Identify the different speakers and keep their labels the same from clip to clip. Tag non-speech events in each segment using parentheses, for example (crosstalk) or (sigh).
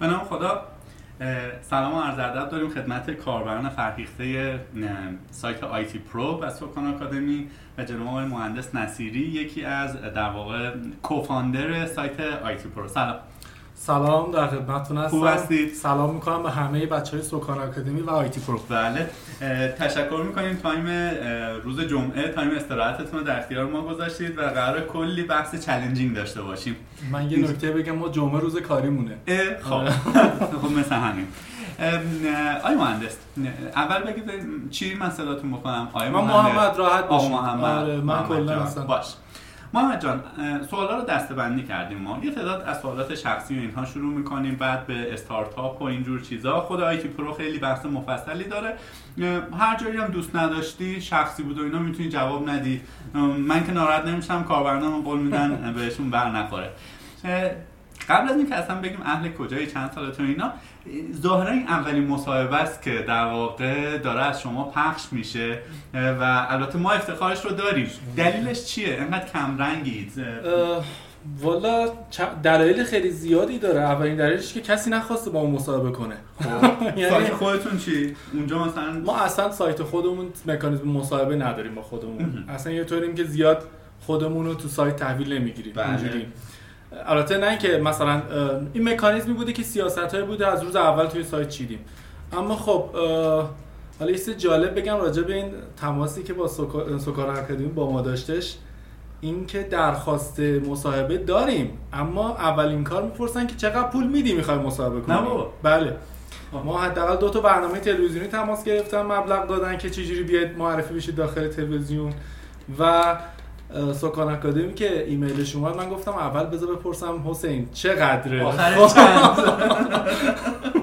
Speaker 1: به نام خدا سلام و عرض ادب داریم خدمت کاربران فرهیخته سایت ITPro و سکان آکادمی و جناب مهندس نصیری یکی از در واقع co-founder سایت ITPro. سلام.
Speaker 2: سلام در خدمتتون هستم.
Speaker 1: خوب هستید؟
Speaker 2: سلام می‌کنم به همه بچه های سکان آکادمی و ITPro
Speaker 1: بله. تشکر می‌کنیم. time روز جمعه time استراحتتون رو در اختیار ما گذاشتید و قراره کلی بحث challenging داشته باشیم.
Speaker 2: من یه نکته بگم ما جمعه روز کاری مونه
Speaker 1: خب.
Speaker 2: آره. (laughs)
Speaker 1: خب مثل همین. آی مهندس اول بگید چی من صداتون بکنم؟ آی
Speaker 2: من محمد راحت باشید
Speaker 1: محمد.
Speaker 2: آره من
Speaker 1: محمد
Speaker 2: کلا
Speaker 1: باش. محمد جان سوالا رو دسته کردیم ما. یه تعداد از سوالات شخصی و اینها شروع می‌کنیم بعد به استارتاپ و اینجور چیزا. خود ITPro خیلی بحث مفصلی داره. هر جایی هم دوست نداشتی شخصی بود و اینا می‌تونی جواب ندی. من که ناراحت نمیشم کاربرانم قول میدن بهشون بر نخوره. قبل از اینکه اصلا بگیم اهل کجایی چند سالتون اینا ظاهرا این اولین مصاحبه است که در واقع داره از شما پخش میشه و البته ما افتخارش رو داریم. دلیلش چیه؟ انقدر کم رنگید.
Speaker 2: اه، والا دلایل خیلی زیادی داره. اولین دلیلش که کسی نخواسته با اون مصاحبه کنه. (laughs) یعنی
Speaker 1: سایت خودتون چی؟ اونجا مثلا
Speaker 2: ما اصلا سایت خودمون مکانیزم مصاحبه نداریم با خودمون. اصلا یه طوریم که زیاد خودمون رو تو سایت تحویل نمی‌گیریم.
Speaker 1: بله.
Speaker 2: اینجوری. البته نه که مثلا این مکانیزمی بوده که سیاست های بوده از روز اول توی سایت چیدیم. اما خب حالا یه جالب بگم راجع به این تماسی که با سوکا- سوکار اکادمی با ما داشتش این که درخواست مصاحبه داریم اما اولین کار می‌پرسن که چقدر پول میدی می‌خوای مصاحبه کنی؟
Speaker 1: نه.
Speaker 2: بله. ما حداقل دو تا برنامه تلویزیونی تماس گرفتن مبلغ دادن که چجوری بیاید معرفی بشید داخل تلویزیون و سکان اکادمی که ایمیلش اومد من گفتم اول بذار بپرسم حسین چقدره؟
Speaker 1: چند؟ (laughs)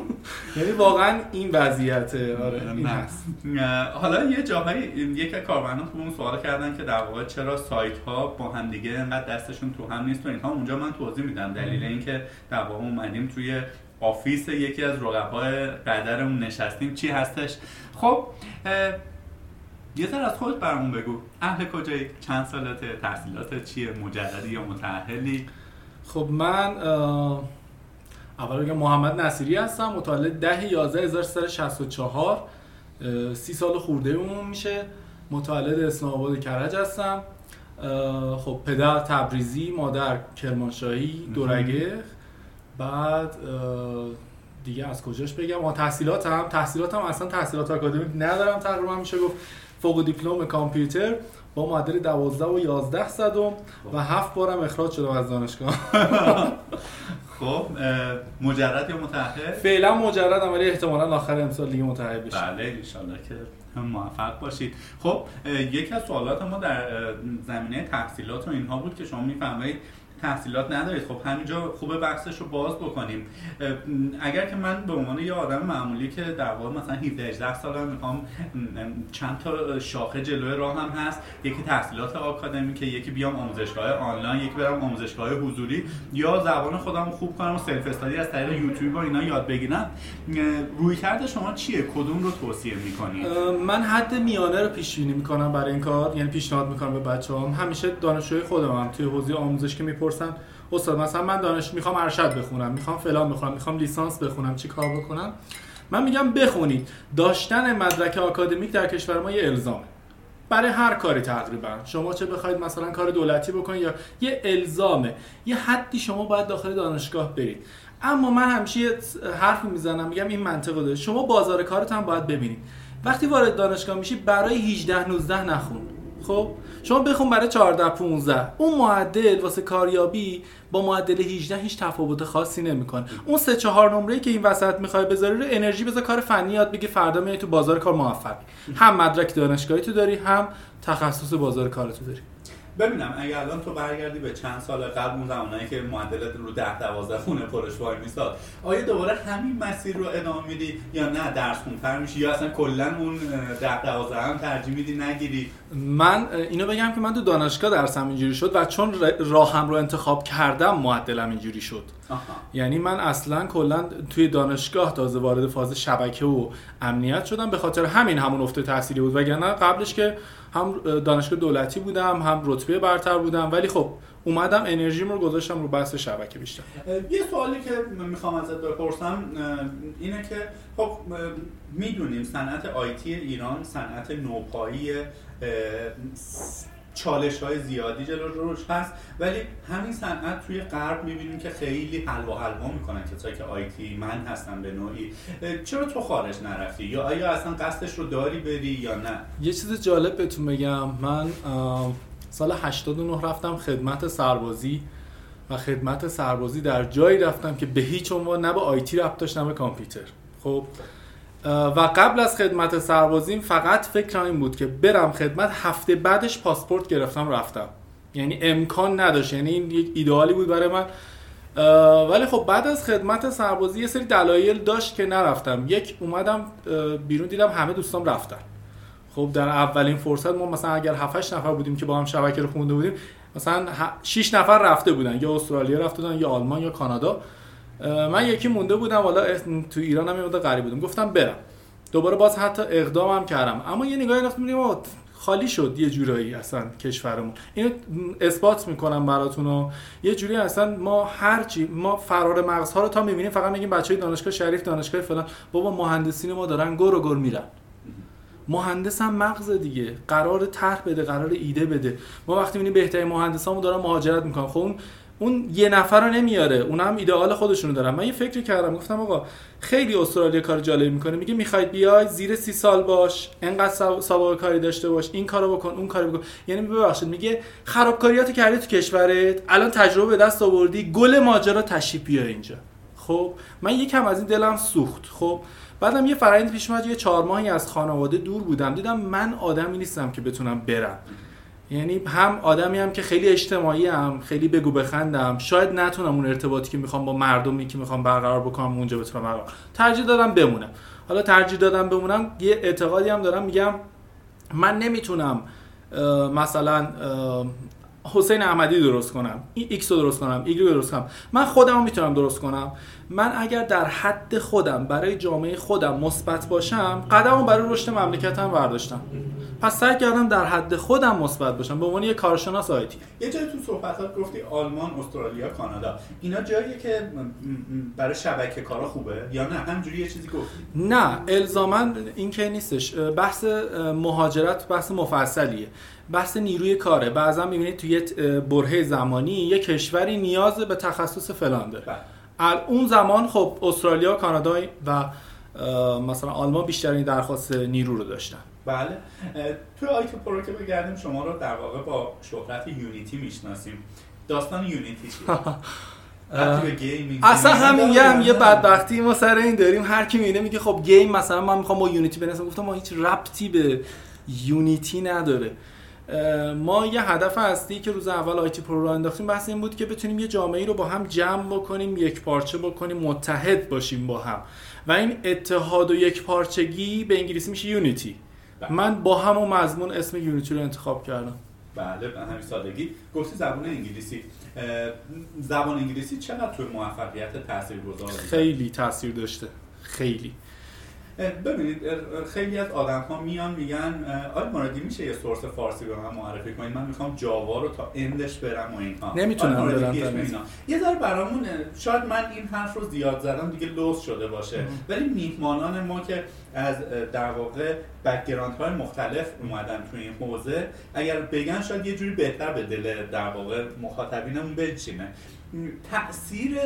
Speaker 2: یعنی واقعا این وضعیته. آره این. هست.
Speaker 1: حالا یه جاهایی یک کاربران تو اون سوال کردن که در واقع چرا سایت ها با هم دیگه انقدر دستشون تو هم نیست و اینها. اونجا من توضیح میدم دلیل اینکه در واقع اومدیم توی office یکی از رقبای قدرمون نشستیم چی هستش؟ خب یه ذره از خود برامون بگو. اهل کجایی؟ چند سالته؟ تحصیلات چیه؟ مجردی یا متأهلی؟
Speaker 2: خب من اول بگم محمد نصیری هستم. متولد 10 11 1364 اه، سی سال خورده اون میشه. متولد اسلام آباد کرج هستم. خب پدر تبریزی مادر کرمانشاهی دورگه. بعد دیگه از کجاش بگم؟ ما تحصیلاتم. تحصیلاتم اصلا تحصیلات آکادمیک ندارم تقریبا میشه گفت فوق دیپلم کامپیوتر با معدل 12 و 11 صدم و هفت بارم اخراج شدم از دانشگاه. (laughs)
Speaker 1: خب مجرد یا متأهل
Speaker 2: فعلا مجردم ولی احتمالا آخر امسال دیگه متأهل بشم
Speaker 1: بله انشالله که موفق باشید. خب یکی از سوالات ما در زمینه تحصیلات و اینها بود که شما میفرمایید تحصیلات ندارید. خب همینجا خوبه بحثش رو باز بکنیم. اگر که من به عنوان یه آدم معمولی که در واقع مثلا 17 18 سالم می‌خوام چند تا شاخه جلوی راه هم هست. یکی تحصیلات آکادمیکه یکی بیام آموزشگاه آنلاین یکی برم آموزشگاه حضوری. یا زبان خودم خوب کنم و سلف استادی از طریق یوتیوب و اینا یاد بگیرم. روی کرده شما چیه؟ کدوم رو توصیه می‌کنید؟
Speaker 2: من حد میانه رو پیش بینی می‌کنم برای این کار. یعنی پیشنهاد می‌کنم به بچه‌هام. همیشه دانشجوی خودم هم توی حوزه آموزش که می‌پرسن استاد مثلا من دانش می‌خوام ارشد بخونم می‌خوام فلان بخونم می‌خوام لیسانس بخونم چی کار بکنم؟ من میگم بخونید. داشتن مدرک آکادمیک در کشور ما یه الزامه. برای هر کاری تقریبا. شما چه بخواید مثلا کار دولتی بکنید یا یه الزامه. یه حدی شما باید داخل دانشگاه برید. اما من همیشه یه حرفی می‌زنم میگم این منطق داره. شما بازار کارت هم باید ببینید. وقتی وارد دانشگاه میشی برای 18 19 نخون. خب؟ شما بخون برای 14 15 اون معدل واسه کاریابی با معدل 18 هیچ تفاوت خاصی نمی‌کنه. اون سه چهار نمره که این وسط می‌خوای بذاری رو انرژی بذار کار فنی یاد بگی فردا میای تو بازار کار موفق هم مدرک دانشگاهی تو داری هم تخصص بازار کار تو داری.
Speaker 1: ببینم اگه الان تو برگردی به چند سال قبل اون زمانایی که معدلت رو 10 12 خونه پرش وای میساد آیا دوباره همین مسیر رو ادامه میدی یا نه؟ درس خونتر میشی یا اصلا کلا اون 10 12 هم ترجیح میدی نگیری؟
Speaker 2: من اینو بگم که من تو دانشگاه درسم اینجوری شد و چون راهم رو انتخاب کردم معدلم اینجوری شد.
Speaker 1: آها.
Speaker 2: یعنی من اصلا کلا توی دانشگاه تازه وارد فاز شبکه و امنیت شدم به خاطر همین همون افت تحصیلی بود وگرنه قبلش که هم دانشگاه دولتی بودم هم رتبه برتر بودم ولی خب اومدم انرژیم رو گذاشتم رو بحث شبکه بیشتر.
Speaker 1: یه سوالی که می‌خوام ازت بپرسم اینه که خب می‌دونیم صنعت آیتی ایران صنعت نوپایی چالش های زیادی جلو روش هست. ولی همین صنعت توی غرب می‌بینیم که خیلی حلوا حلوا می‌کنن. کسایی که آیتی من هستن به نوعی. چرا تو خارج نرفتی؟ یا آیا اصلا قصدش رو داری بری یا نه؟
Speaker 2: یه چیز جالب بهتون بگم. من سال 89 رفتم خدمت سربازی و خدمت سربازی در جایی رفتم که به هیچ عنوان نه به آیتی رفت داشت نه به کامپیوتر. خب و قبل از خدمت سربازیم فقط فکر این بود که برم خدمت هفته بعدش پاسپورت گرفتم رفتم. یعنی امکان نداشت یعنی این یک ایدئالی بود برای من. ولی خب بعد از خدمت سربازی یه سری دلایل داشت که نرفتم. یک اومدم بیرون دیدم همه دوستام رفتن. خب در اولین فرصت ما مثلا اگر 7 نفر بودیم که با هم شبکه رو خونده بودیم مثلا 6 نفر رفته بودن. یا استرالیا رفته بودن یا آلمان یا کانادا. من یکی مونده بودم والا تو ایران هم یه غریب بودم. گفتم برم. دوباره باز حتی اقدامم کردم. اما یه نگاهی انداختم میگم خالی شد یه جورایی اصلا کشورمون. اینو اثبات می‌کنم براتون یه جوری اصلا ما هر چی ما فرار مغزها رو تا می‌بینیم فقط میگیم بچه دانشگاه شریف دانشگاه فلان. بابا مهندسین ما دارن گر و گر میرن. مهندس هم مغز دیگه. قرار طرح بده قرار ایده بده. ما وقتی می‌بینیم بهترین مهندسامون دارن مهاجرت می‌کنن. خب اون اون یه نفر رو نمیاره. اون هم ایدئال خودشونو دارن. من یه فکری کردم. گفتم آقا خیلی استرالیا کار جالب می‌کنه. میگه می‌خواید بیای زیر سی سال باش انقدر سابقه کاری داشته باش این کارو بکن اون کارو بکن. یعنی ببخشید میگه خرابکاریات کردی تو کشورت الان تجربه به دست آوردی گل ماجرا تشریف بیار اینجا. خب من یکم از این دلم سوخت. خب بعدم یه فرآیند پیش اومد یه چهار ماهی از خانواده دور بودم. دیدم من آدمی نیستم که بتونم برم. یعنی هم آدمی هم که خیلی اجتماعی هم خیلی بگو بخندم. شاید نتونم اون ارتباطی که می‌خوام با مردمی که می‌خوام برقرار بکنم اونجا بتونم برقرار ترجیح دادم بمونم. حالا ترجیح دادم بمونم. یه اعتقادی هم دارم میگم من نمی‌تونم مثلا حسین احمدی درست کنم این ایکس رو درست کنم ایگرگ درست کنم. من خودم می‌تونم درست کنم. من اگر در حد خودم برای جامعه خودم مثبت باشم قدمو برای رشد مملکتم برداشتم. پس سعی کردم در حد خودم مثبت باشم. به عنوان یه کارشناس آیتی
Speaker 1: یه جایی تو صحبتات گفتی آلمان استرالیا کانادا. اینا جاییه که برای شبکه کارا خوبه؟ یا نه؟ همجوری یه چیزی گفتی.
Speaker 2: نه الزاما این که نیستش. بحث مهاجرت بحث مفصلیه. بحث نیروی کاره. بعضا می‌بینید توی یه برهه زمانی یه کشوری نیاز به تخصص فلان داره. بله. اون زمان خب استرالیا کانادا و مثلا آلمان بیشترین درخواست نیرو رو داشتن.
Speaker 1: بله. توی IT Pro که بگردیم شما رو در واقع با شهرت Unity می‌شناسیم. داستان Unity چیه؟ (laughs)
Speaker 2: اصلا همین یه هم یه بدبختی ما سر این داریم. هر کی می‌بینه میگه خب game مثلا من می‌خوام با Unity بنویسم. گفتم ما هیچ ربطی به Unity نداره. ما یه هدف اصلی که روز اول IT Pro رو انداختیم بحث این بود که بتونیم یه جامعه رو با هم جمع بکنیم یک پارچه بکنیم متحد باشیم با هم. و این اتحاد و یک پارچگی به انگلیسی میشه unity. بله. من با همون مضمون اسم Unity رو انتخاب کردم.
Speaker 1: بله به همین سادگی. گفتی زبان انگلیسی. زبان انگلیسی چقدر توی موفقیت تاثیر گذاره
Speaker 2: خیلی تاثیر داشته. خیلی.
Speaker 1: ببینید خیلی از آدم ها میان میگن آقای مرادی میشه یه source فارسی به من معرفی کنید؟ من می‌خوام Java رو تا end ش برم و اینها.
Speaker 2: نمی‌تونم برم
Speaker 1: یه ذره برامون شاید من این حرف رو زیاد زدم دیگه لوس شده باشه. ولی میهمانان ما که از در واقع background های مختلف اومدن توی این حوزه اگر بگن شاید یه جوری بهتر به دل در واقع مخاطبینمون بشینه تاثیر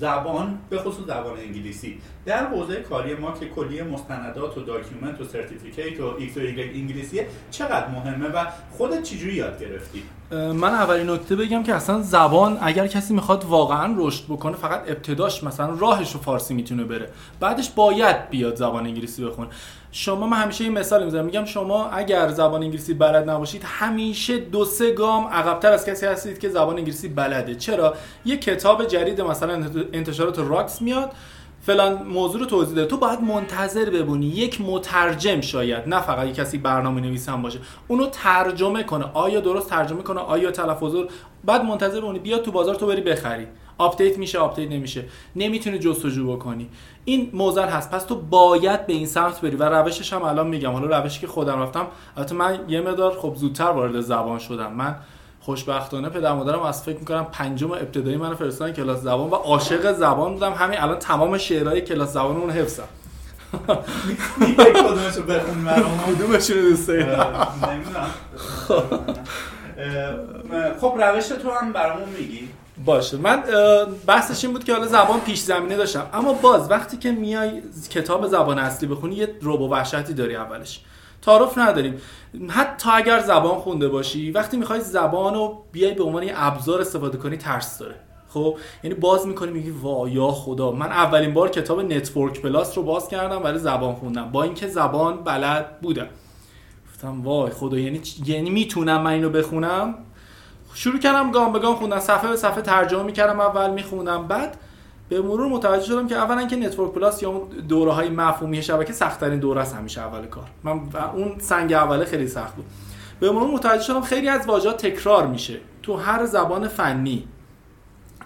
Speaker 1: زبان به خصوص زبان انگلیسی. در حوزه کاری ما که کلیه مستندات و document و certificate و ایکس و انگلیسیه چقدر مهمه و خودت چجوری یاد گرفتی؟
Speaker 2: من اولین نکته بگم که اصلا زبان اگر کسی می‌خواد واقعا رشد بکنه فقط ابتداش مثلا راهش رو فارسی می‌تونه بره. بعدش باید بیاد زبان انگلیسی بخونه. شما من همیشه این مثال می‌زنم میگم شما اگر زبان انگلیسی بلد نباشید همیشه دو سه گام عقبتر از کسی هستید که زبان انگلیسی بلده. چرا؟ یه کتاب جدید مثلا انتشارات Wrox میاد فلان موضوع رو توضیح ده تو باید منتظر بمونی یک مترجم شاید نه فقط یک کسی برنامه نویس هم باشه. اونو ترجمه کنه. آیا درست ترجمه کنه؟ آیا تلفظ بعد منتظر بمونی. بیا تو بازار تو بری بخری. update میشه update نمیشه. نمی‌تونی جستجو بکنی. این معضل هست. پس تو باید به این سمت بری. و روشش هم الان میگم. حالا روشی که خودم رفتم البته من یه مقدار خب زودتر وارد زبان شدم. من خوشبختانه پدر مادرم از فکر می‌کنم پنجم ابتدایی من فرستادن کلاس زبان و عاشق زبان بودم. همین الان تمام شعرهای کلاس زبان اون حفظم.
Speaker 1: کدومشو بخون برام
Speaker 2: کدومشون دوست
Speaker 1: نمی‌دونم. خب روش تو هم برامون میگی.
Speaker 2: باشه. من بحثش این بود که حالا زبان پیش زمینه داشتم. اما باز وقتی که میای کتاب زبان اصلی بخونی یه روبو وحشتی داری اولش. تعارف نداریم. حتی اگر زبان خونده باشی وقتی می‌خوای زبان رو بیای به عنوان یه ابزار استفاده کنی ترس داره. خب؟ یعنی باز می‌کنی میگی وا یا خدا من اولین بار کتاب Network Plus رو باز کردم برای زبان خوندم. با اینکه زبان بلد بودم. گفتم وای خدا یعنی یعنی می‌تونم من اینو بخونم؟ شروع کردم گام به گام خوندم صفحه به صفحه ترجمه می‌کردم اول میخوندم بعد به مرور متوجه شدم که اولا که Network Plus یا اون دوره های مفهومی شبکه سخت ترین دوره است همیشه اول کار. من اون سنگ اوله خیلی سخت بود. به مرور متوجه شدم خیلی از واژه‌ها تکرار میشه تو هر زبان فنی.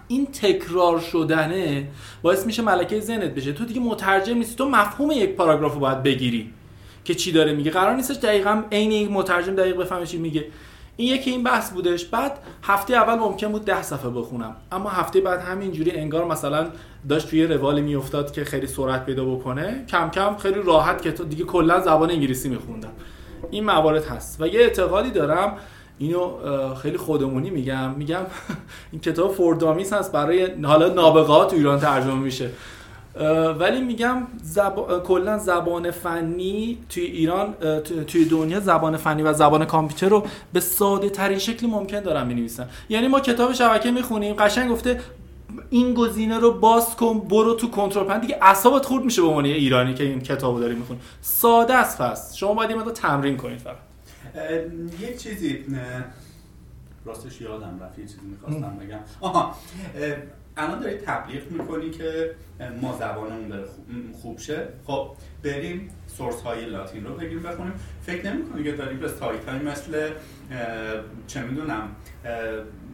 Speaker 2: این تکرار شدنه باعث میشه ملکه ذهنت بشه. تو دیگه مترجم نیستی. تو مفهوم یک پاراگراف رو باید بگیری که چی داره میگه. قرار نیستش دقیقا عین یک مترجم دقیق بفهمه چی میگه. این یکی این بحث بودش. بعد هفته اول ممکن بود ده صفحه بخونم. اما هفته بعد همینجوری انگار مثلا داشت توی روالی میافتاد که خیلی سرعت پیدا بکنه. کم کم خیلی راحت که دیگه کلا زبان انگلیسی میخوندم. این موارد هست. و یه اعتقادی دارم اینو خیلی خودمونی میگم. میگم (laughs) این کتاب فوردامیس هست برای حالا نابغه تو ایران ترجمه میشه. ولی میگم زب... کلا زبان فنی توی ایران توی دنیا زبان فنی و زبان کامپیوتر رو به ساده ترین شکل ممکن دارن می نویسن یعنی ما کتاب شبکه می‌خونیم قشنگ گفته این گزینه رو باز کن برو تو کنترل پنل دیگه اعصابت خورد میشه به عنوان ایرانی که این کتابو داری می‌خونی. ساده است پس. شما باید این تمرین کنید فقط.
Speaker 1: یک چیزی راستش یادم رفت یه چیزی می‌خواستم بگم. آها الان داری تبلیغ می‌کنی که ما زبانمون داره خوب شه. خب بریم source های لاتین رو بگیریم بخونیم. فکر نمی‌کنی که داری به سایت های مثل چه می‌دونم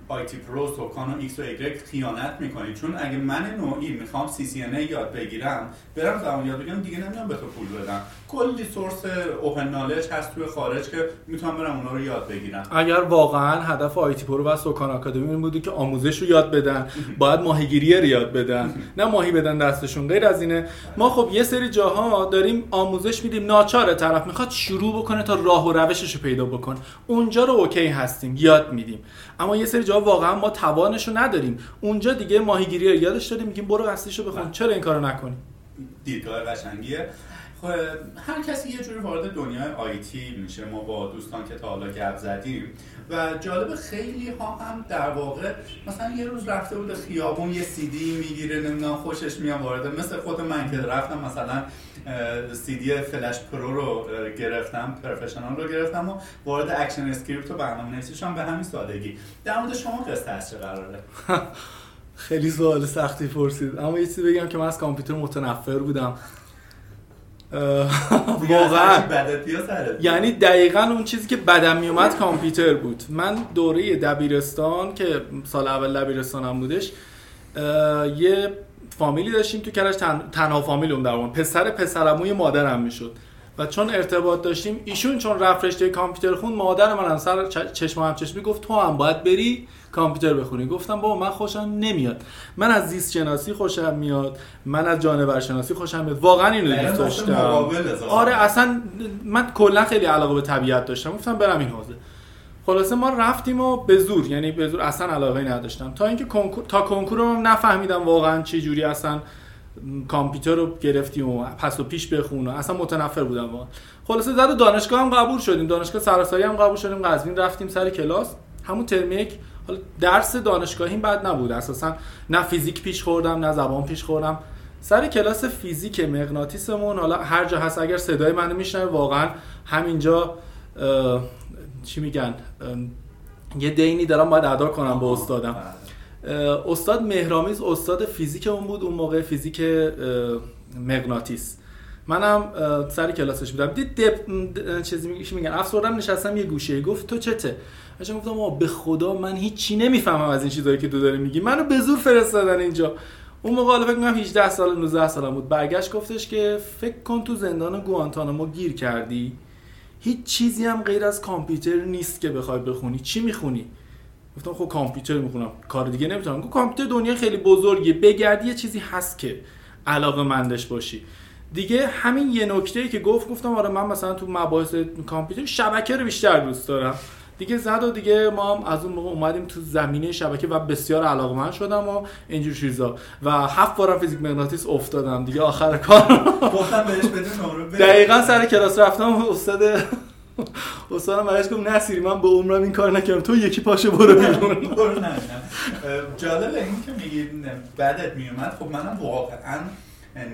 Speaker 1: IT Pro سوکان و ایکس و ایگرک خیانت می‌کنی. چون اگه من نوعی می‌خوام CC یاد بگیرم برم زبان یاد بگیرم دیگه نمیام به تو پول بدم. کلی source open knowledge هست توی خارج که می‌تونم برم اونا رو یاد بگیرم.
Speaker 2: اگر واقعا هدف IT Pro و سوکان Academy این بوده که آموزش رو یاد بدن باید ماهیگیری رو یاد بدن نه ماهی بدن دستشون. غیر از اینه ما خب یه سری جاها داریم آموزش میدیم ناچار طرف می‌خواد شروع بکنه تا راه و روشش رو پیدا بکن. اونجا رو OK هستیم یاد میدیم. اما یه سری جا واقعا ما توانش رو نداریم. اونجا دیگه ماهیگیری رو یادش دادیم میگیم برو اصلیش رو بخون. بله. چرا این کارو نکنی؟
Speaker 1: دیدگاه قشنگیه. هر کسی یه جوری وارد دنیای IT میشه ما با دوستان که تا حالا گپ زدیم. و جالب خیلی ها هم در واقع مثلا یه روز رفته بود خیابون یه سیدی می‌گیره نمی‌دونم خوشش میاد وارد مثل خود من که رفتم مثلا سیدی Flash Pro رو گرفتم Professional رو گرفتم و وارد ActionScript و برنامه نویسیشم به همین سادگی. در مورد شما قصه از چه قراره؟ (laughs)
Speaker 2: خیلی سوال سختی پرسید. اما یه چیزی بگم که من از کامپیوتر متنفر بودم. (laughs) واقعا. یعنی دقیقا اون چیزی که بدم میومد کامپیوتر بود. من دوره دبیرستان که سال اول دبیرستانم بودش یه فامیلی داشتیم تو کرش تن... تنها فامیل اون در پسر پسرموی مادرم می‌شد. و چون ارتباط داشتیم ایشون چون رفت رشته کامپیوتر خون مادر من هم سر چشم هم چشمی گفت تو هم باید بری کامپیوتر بخونی. گفتم بابا من خوشم نمیاد. من از زیست شناسی خوشم میاد من از جانور شناسی خوشم میاد. واقعا اینو دوست داشتم. آره اصلا من کلا خیلی علاقه به طبیعت داشتم. گفتم برم این حوزه. خلاصه ما رفتیم و به زور یعنی به زور اصلا علاقه نداشتم. تا اینکه کنکور تا کنکورم نفهمیدم واقعا چه جوری اصلا کامپیوتر رو گرفتیم و پس و پیش بخون اصلا متنفر بودم واقعا. خلاصه زد دانشگاه هم قبول شدیم. دانشگاه سراسری هم قبول شدیم. قزوین رفتیم سر کلاس. همون ترم یک. حالا درس دانشگاهی بد نبود. اساسا نه فیزیک پیش خوردم نه زبان پیش خوردم. سر کلاس فیزیک مغناطیسمون. حالا هر جا هست اگر صدای منو میشنوه واقعا همینجا چی میگن؟ یه دینی دارم باید ادا کنم با استادم. استاد مهرامیز استاد فیزیک بود اون موقع فیزیک مغناطیس. منم سر کلاسش بودم. دید دپ چیزی میگن؟ افسردم نشستم یه گوشه. گفت تو چته؟ اشان گفتم به خدا من هیچی نمی‌فهمم از این چیزایی که تو داری میگی. منو به زور فرستادن اینجا. اون موقع حالا فکر کنم 18 سال 19 سالم بود. برگشت گفتش که فکر کن تو زندان گوانتانامو گیر کردی. هیچ چیزی هم غیر از کامپیوتر نیست که بخوای بخونی. چی می‌خونی؟ گفتم خب کامپیوتر می‌خونم. کار دیگه نمی‌تونم. گفت کامپیوتر دنیا خیلی بزرگیه. بگردی یه چیزی هست که علاقه مندش باشی. دیگه همین یه نکته که گفت گفتم آره من مثلا تو مباحث کامپیوتر شبکه رو بیشتر دوست دارم. دیگه زد و دیگه ما هم از اون موقع اومدیم تو زمینه شبکه و بسیار علاقمند شدم و اینجور چیزا. و هفت بارم فیزیک مغناطیس افتادم دیگه. آخر کار.
Speaker 1: گفتم بهش بدون
Speaker 2: دقیقا سر کلاس رفتم استاد استادم برایش گفت نصیری من به عمرم این کار نکردم. تو یکی پاشو برو بیرون.
Speaker 1: جالب این که میگی بدت میومد. خب منم واقعا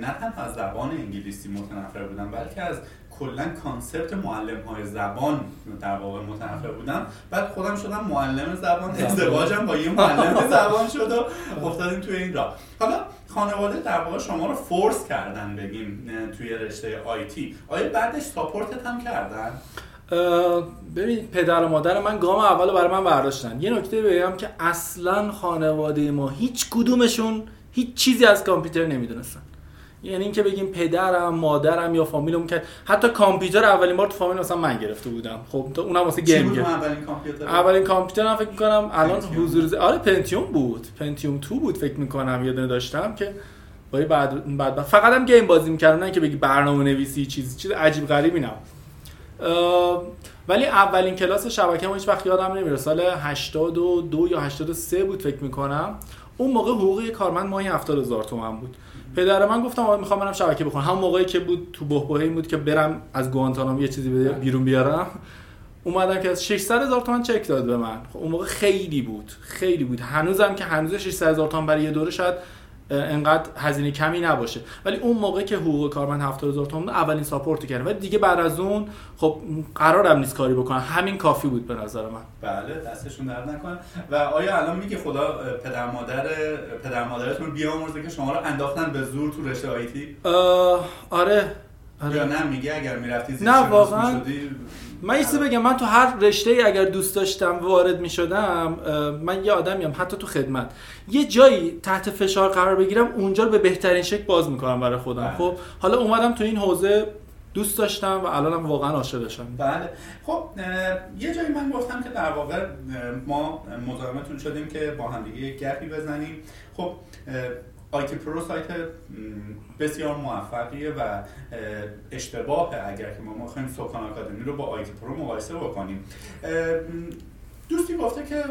Speaker 1: نه تنها از زبان انگلیسی متنفر بودم بلکه از کلا concept معلم های زبان در واقع متنفر بودم. بعد خودم شدم معلم زبان ازدواجم با یه معلم (laughs) زبان شد و افتادیم توی این راه. حالا خانواده در واقع شما رو force کردن بگیم توی رشته IT آیا بعدش support ت هم کردن؟
Speaker 2: ببین پدر و مادر من گام اول برای من برداشتن. یه نکته بگم که اصلا خانواده ما هیچ کدومشون هیچ چیزی از کامپیوتر نمی‌دونستن. یعنی اینکه بگیم پدرم مادرم یا فامیلم که حتی کامپیوتر اولین بار تو فامیل مثلا من گرفته بودم. خب تو اونم واسه game
Speaker 1: گرفت. اولین کامپیوتر؟
Speaker 2: اولین کامپیوتر هم فکر می‌کنم الان حضور آره Pentium بود. Pentium 2 بود فکر می‌کنم یه دونه داشتم که با بعد بعد فقط هم game بازی می‌کردم نه که بگی برنامه نویسی چیزی چیز عجیب غریبی نه ولی اولین کلاس شبکه ما هیچ وقت یادم نمیره. سال 82 یا 83 بود فکر می‌کنم. اون موقع حقوق کارمند ماهی 70000 تومان بود. پدر من گفتم آقا می‌خوام برم شبکه بخونم. هم موقعی که بود تو بهبهه بود که برم از گوانتانامو یه چیزی بیرون بیارم. اومدم که از 600 هزار تومان چک داد به من. خب اون موقع خیلی بود. خیلی بود. هنوزم که هنوز 600 هزار تومان برای یه دوره شاید انقدر هزینه کمی نباشه. ولی اون موقع که حقوق کارمند 70000 تومان اولین ساپورت کردم. ولی دیگه بعد از اون خب قرارم نیست کاری بکنم. همین کافی بود به نظر من.
Speaker 1: بله دستشون درد نکنه. و آیا الان میگه خدا پدر مادر پدر مادرتون بیامرزه که شما رو انداختن به زور تو رشته آیتی
Speaker 2: آره.
Speaker 1: آره. یا نه میگه اگر می‌رفتی
Speaker 2: نه واقعا من یه بگم من تو هر رشته ای اگر دوست داشتم وارد می شدم من یه آدمیم حتی تو خدمت. یه جایی تحت فشار قرار بگیرم اونجا رو به بهترین شکل باز می‌کنم برای خودم. بله. خب حالا اومدم تو این حوزه دوست داشتم و الانم واقعا عاشقشم
Speaker 1: بله. خب یه جایی من گفتم که در واقع ما مزاحمتون شدیم که با هم دیگه گپی بزنیم. خب آیتی پرو سایت بسیار موفقیه و اشتباه اگر که ما می‌خوایم سکان آکادمی رو با آیتی پرو مقایسه بکنیم. دوستی گفته که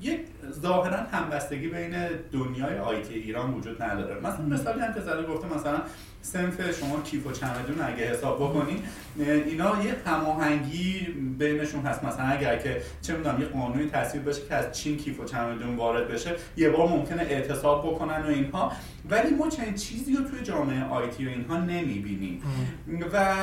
Speaker 1: یک ظاهرا همبستگی بین دنیای IT ایران وجود نداره. مثلا مثالی هم که زده گفته مثلا سنف شما کیف و چمدون اگه حساب بکنین اینا یه هماهنگی بینشون هست. مثلا اگر که چه می‌دونم یه قانونی تصویب بشه که از چین کیف و چمدون وارد بشه یه بار ممکنه اعتصاب بکنن و اینها. ولی ما چنین چیزی رو توی جامعه آیتی و اینها نمی‌بینیم. و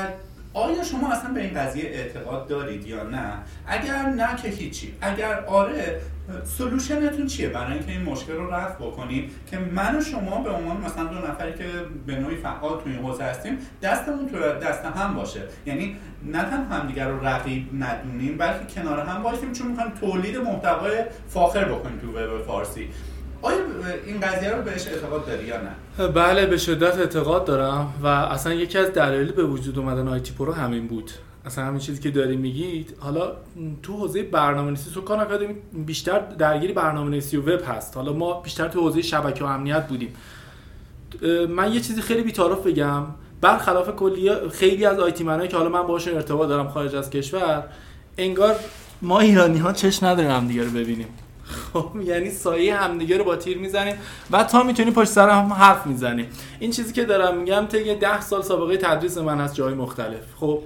Speaker 1: آیا شما اصلا به این قضیه اعتقاد دارید یا نه؟ اگر نه که هیچی. اگر آره سلوشنتون چیه؟ برای اینکه این مشکل رو رفع بکنیم که من و شما به عنوان مثلا دو نفری که به نوعی فعال توی این حوزه هستیم دستمون تو دست هم باشه. یعنی نه تنها همدیگر رو رقیب ندونیم بلکه کنار هم باشیم چون می‌خوایم تولید محتوای فاخر بکنیم تو وب فارسی. آیا این قضیه رو بهش اعتقاد داری یا نه؟
Speaker 2: بله به شدت اعتقاد دارم و اصلا یکی از دلایل به وجود اومدن آیتی پرو همین بود. اصلا همین چیزی که داری میگید حالا تو حوزه برنامه نویسی سکان اکادمی بیشتر درگیری برنامه نویسی و وب هست. حالا ما بیشتر تو حوزه شبکه و امنیت بودیم. من یه چیزی خیلی بی‌تعارف بگم. برخلاف کلی خیلی از آیتی منایی که حالا من باشون ارتباط دارم خارج از کشور انگار ما ایرانی ها چش نداریم هم دیگه رو ببینیم. خب یعنی سایه همدیگه رو با تیر می‌زنیم و تا می‌تونی پشت سر هم حرف می‌زنیم این چیزی که دارم میگم طی ده سال سابقه تدریس من هست جای مختلف. خب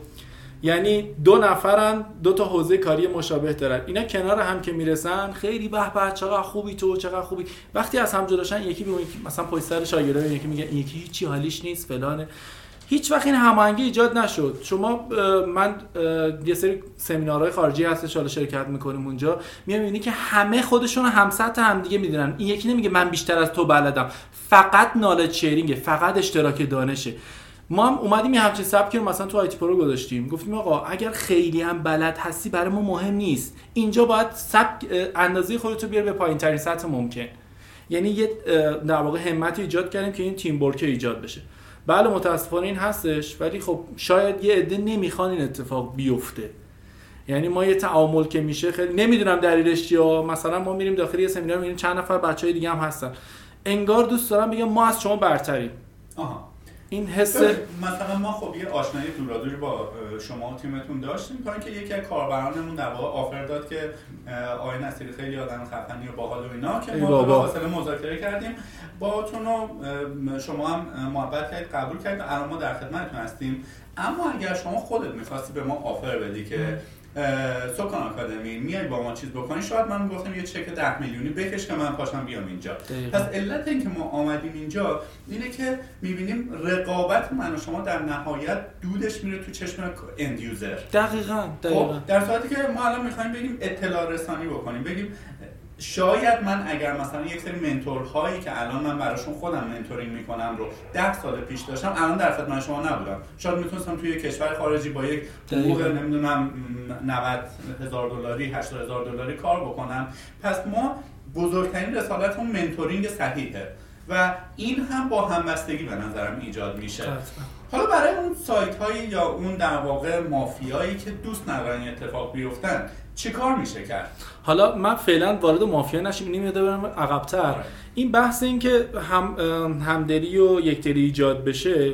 Speaker 2: یعنی دو نفرن دو تا حوزه کاری مشابه دارن. اینا کنار هم که می‌رسن خیلی به به چقدر خوبی تو چقدر خوبی. وقتی از هم جداشن یکی به مثلا پشت سر شاگرد یکی میگه این یکی هیچی حالیش نیست فلانه. هیچ وقت این هماهنگی ایجاد نشد. شما من یه سری سمینارهای خارجی هستش حالا شرکت می‌کنیم اونجا. میام که همه خودشون هم سطح هم دیگه می‌دونن. این یکی نمیگه من بیشتر از تو بلدم. فقط نالج شیرینگه فقط اشتراک دانشه ما هم اومدیم یه همچین سبکی رو مثلا تو آیتی پرو گذاشتیم. گفتیم آقا اگر خیلی هم بلد هستی برای ما مهم نیست. اینجا باید سبک اندازه خودتو بیار به پایین ترین سطح ممکن. یعنی یه در واقع همت ایجاد کردیم که این تیم ورک ایجاد بشه. بله متاسفانه این هستش ولی خب شاید یه عده نمی‌خوان این اتفاق بیفته. یعنی ما یه تعامل که میشه خیلی نمی‌دونم دلیلش چیه. مثلا ما میریم داخل یه سمینار می‌بینیم چند نفر بچهای دیگه هم هستن. انگار دوست دارم بگم ما از شما برتریم.
Speaker 1: آها.
Speaker 2: این حس
Speaker 1: مثلا ما خب یه آشنایی دورادور با شما و تیمتون داشتیم تا اینکه یکی از کاربرانمون در واقع آفر داد که آقای نصیری خیلی آدم خفنی و باحال و اینا که ما حاصل مذاکره کردیم. باهاتون و شما هم محبت کردید قبول کردید الان ما در خدمتتون هستیم. اما اگر شما خودت می‌خواستی به ما آفر بدی که سوکان آکادمی میای با ما چیز بکنی شاید من گفتم یه چک ده میلیونی بکش که من پاشم بیام اینجا. پس علت اینکه ما آمدیم اینجا اینه که می‌بینیم رقابت من و شما در نهایت دودش میره تو چشم end user
Speaker 2: دقیقاً دقیقاً.
Speaker 1: خب، در صورتی که ما الان می‌خوایم بگیم اطلاع رسانی بکنیم بگیم شاید من اگر مثلا یک سری mentor هایی که الان من براشون خودم mentoring می‌کنم رو ده سال پیش داشتم الان در خدمت شما نبودم. شاید می‌تونستم توی کشور خارجی با یک حقوق نمی‌دونم 90 هزار دلاری 80 هزار دلاری کار بکنم. پس ما بزرگترین رسالت اون mentoring صحیحه و این هم با همبستگی به نظرم ایجاد میشه. حالا برای اون سایت هایی یا اون در واقع مافیایی که دوست ندارن اتفاق بیفتن چه کار میشه کرد؟
Speaker 2: حالا من فعلا وارد مافیا نشیم یعنی یه ذره بریم عقبتر. آره. این بحث این که هم همدلی و یکدلی ایجاد بشه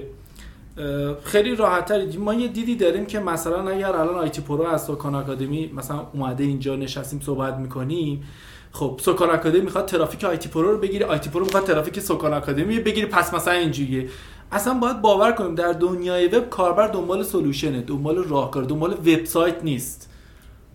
Speaker 2: خیلی راحت ما یه دیدی داریم که مثلا اگر الان آیتی پرو از سکان اکادمی مثلا اومده اینجا نشستیم صحبت می‌کنیم. خب سکان اکادمی می‌خواد ترافیک آیتی پرو رو بگیره آیتی پرو می‌خواد ترافیک سکان اکادمی بگیره. پس مثلا اینجوریه. اصلا باید باور کنیم در دنیای وب کاربر دنبال solution ه دنبال راهکار دنبال وبسایت نیست.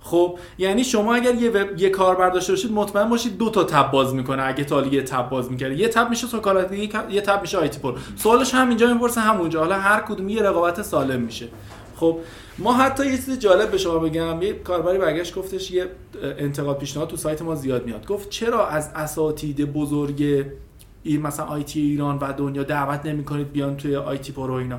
Speaker 2: خب یعنی شما اگر یه وب یه کاربر داشته باشید مطمئن باشید دو تا تب باز می‌کنه. اگه تا یه تب باز می‌کنه یه تب میشه سکان اکادمی یه تب میشه آیتی پرو سوالش هم اینجا می‌پرسه همونجا. حالا هر کدوم یه رقابت سالم میشه. خب ما حتی یه چیز جالب به شما بگم. یه کاربری برگشت گفتش یه انتقاد پیشنهاد تو سایت ما زیاد میاد. گفت چرا از اساتید بزرگ مثلا IT ایران و دنیا دعوت نمی‌کنید بیان توی آیتی پرو اینا؟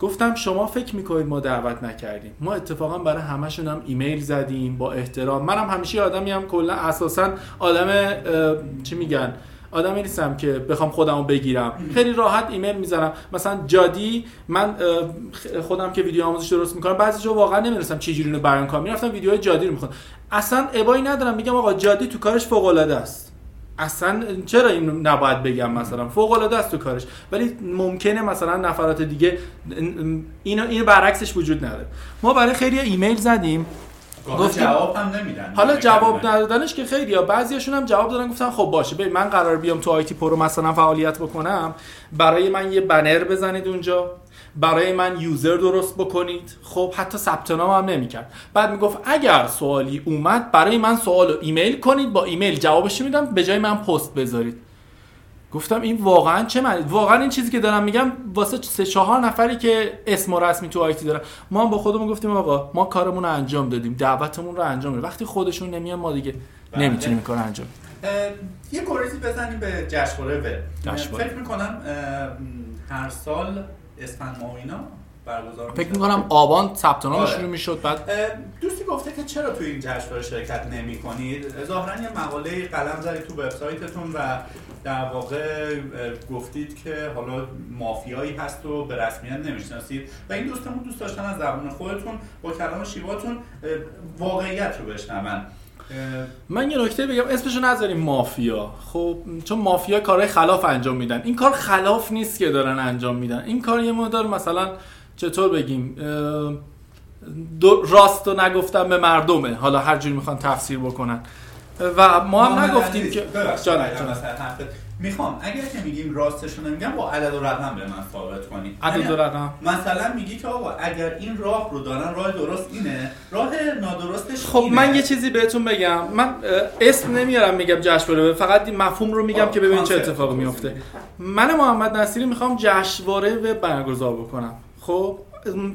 Speaker 2: گفتم شما فکر می‌کنید ما دعوت نکردیم. ما اتفاقا برای همشون هم ایمیل زدیم با احترام. منم همیشه آدمی هم کلا اساسا آدم چی میگن؟ آدمی نیستم که بخوام خودمو بگیرم. خیلی راحت ایمیل می‌زنم. مثلا جادی من خودم که ویدیو آموزش درست می‌کنم بعضی جا واقعا نمی‌رسم چه جوری اینو بیان کنم. می‌رفتم ویدیوهای جادی رو می‌خونم اصلا ابایی ندارم. میگم آقا جادی تو کارش فوق العاده است. اصلا چرا این نباید بگم مثلا؟ فوق العاده است تو کارش. ولی ممکنه مثلا نفرات دیگه اینو این برعکسش وجود نداره. ما برای خیلی ایمیل زدیم.
Speaker 1: جواب هم نمیدن.
Speaker 2: حالا جواب ندادنش که خیلی ها. بعضیاشون هم جواب دادن گفتن خب باشه ببین من قرار بیام تو آیتی پرو مثلا فعالیت بکنم. برای من یه بنر بزنید اونجا. برای من یوزر درست بکنید. خب حتی ثبت نام هم نمی‌کرد. بعد می‌گفت اگر سوالی اومد برای من سوال ایمیل کنید با ایمیل جوابش میدم به جای من پست بذارید. گفتم این واقعا چه معنی؟ واقعا این چیزی که دارم میگم واسه سه چهار نفری که اسم و رسمی تو آیتی دارن. ما هم با خودمون گفتیم آقا ما کارمون رو انجام دادیم دعوتمون رو انجام دادیم. وقتی خودشون نمیان ما دیگه بله. نمی‌تونیم کار انجام
Speaker 1: یه گریزی بزنیم به جشنواره فکر می‌کنم هر سال اسفند ماه اینا برگزار
Speaker 2: فکر می‌کنم آبان ثبت نام آره. شروع می‌شد بعد
Speaker 1: دوستی گفته که چرا تو این جشنواره شرکت نمی کنید ظاهرا یه مقاله قلم زدید تو وبسایتتون و در واقع گفتید که حالا مافیایی هست و به رسمیت نمی‌شناسید. و این دوستمون دوست داشتن از زبان خودتون با کلام شیواتون واقعیت رو بشنون.
Speaker 2: من یه نکته بگم اسمشو نذاریم مافیا. خب چون مافیا کارهای خلاف انجام میدن. این کار خلاف نیست که دارن انجام میدن. این کار یه مدار مثلا چطور بگیم راست و نگفتم به مردمه. حالا هر جوری می‌خوان تفسیر بکنن. و ما هم نگفتیم که
Speaker 1: جان می‌خوام اگر که میگیم راستش رو نمیگم با عدد و رقم به من ثابت کنی.
Speaker 2: عدد و رقم.
Speaker 1: مثلا میگی که آقا اگر این راه رو دارن راه درست اینه. راه نادرستش
Speaker 2: خب اینه. من یه چیزی بهتون بگم. من اسم نمیارم میگم جشنواره فقط این مفهوم رو میگم که ببین چه اتفاقی میفته. من محمد نصیری می‌خوام جشنواره و برگزار بکنم. خب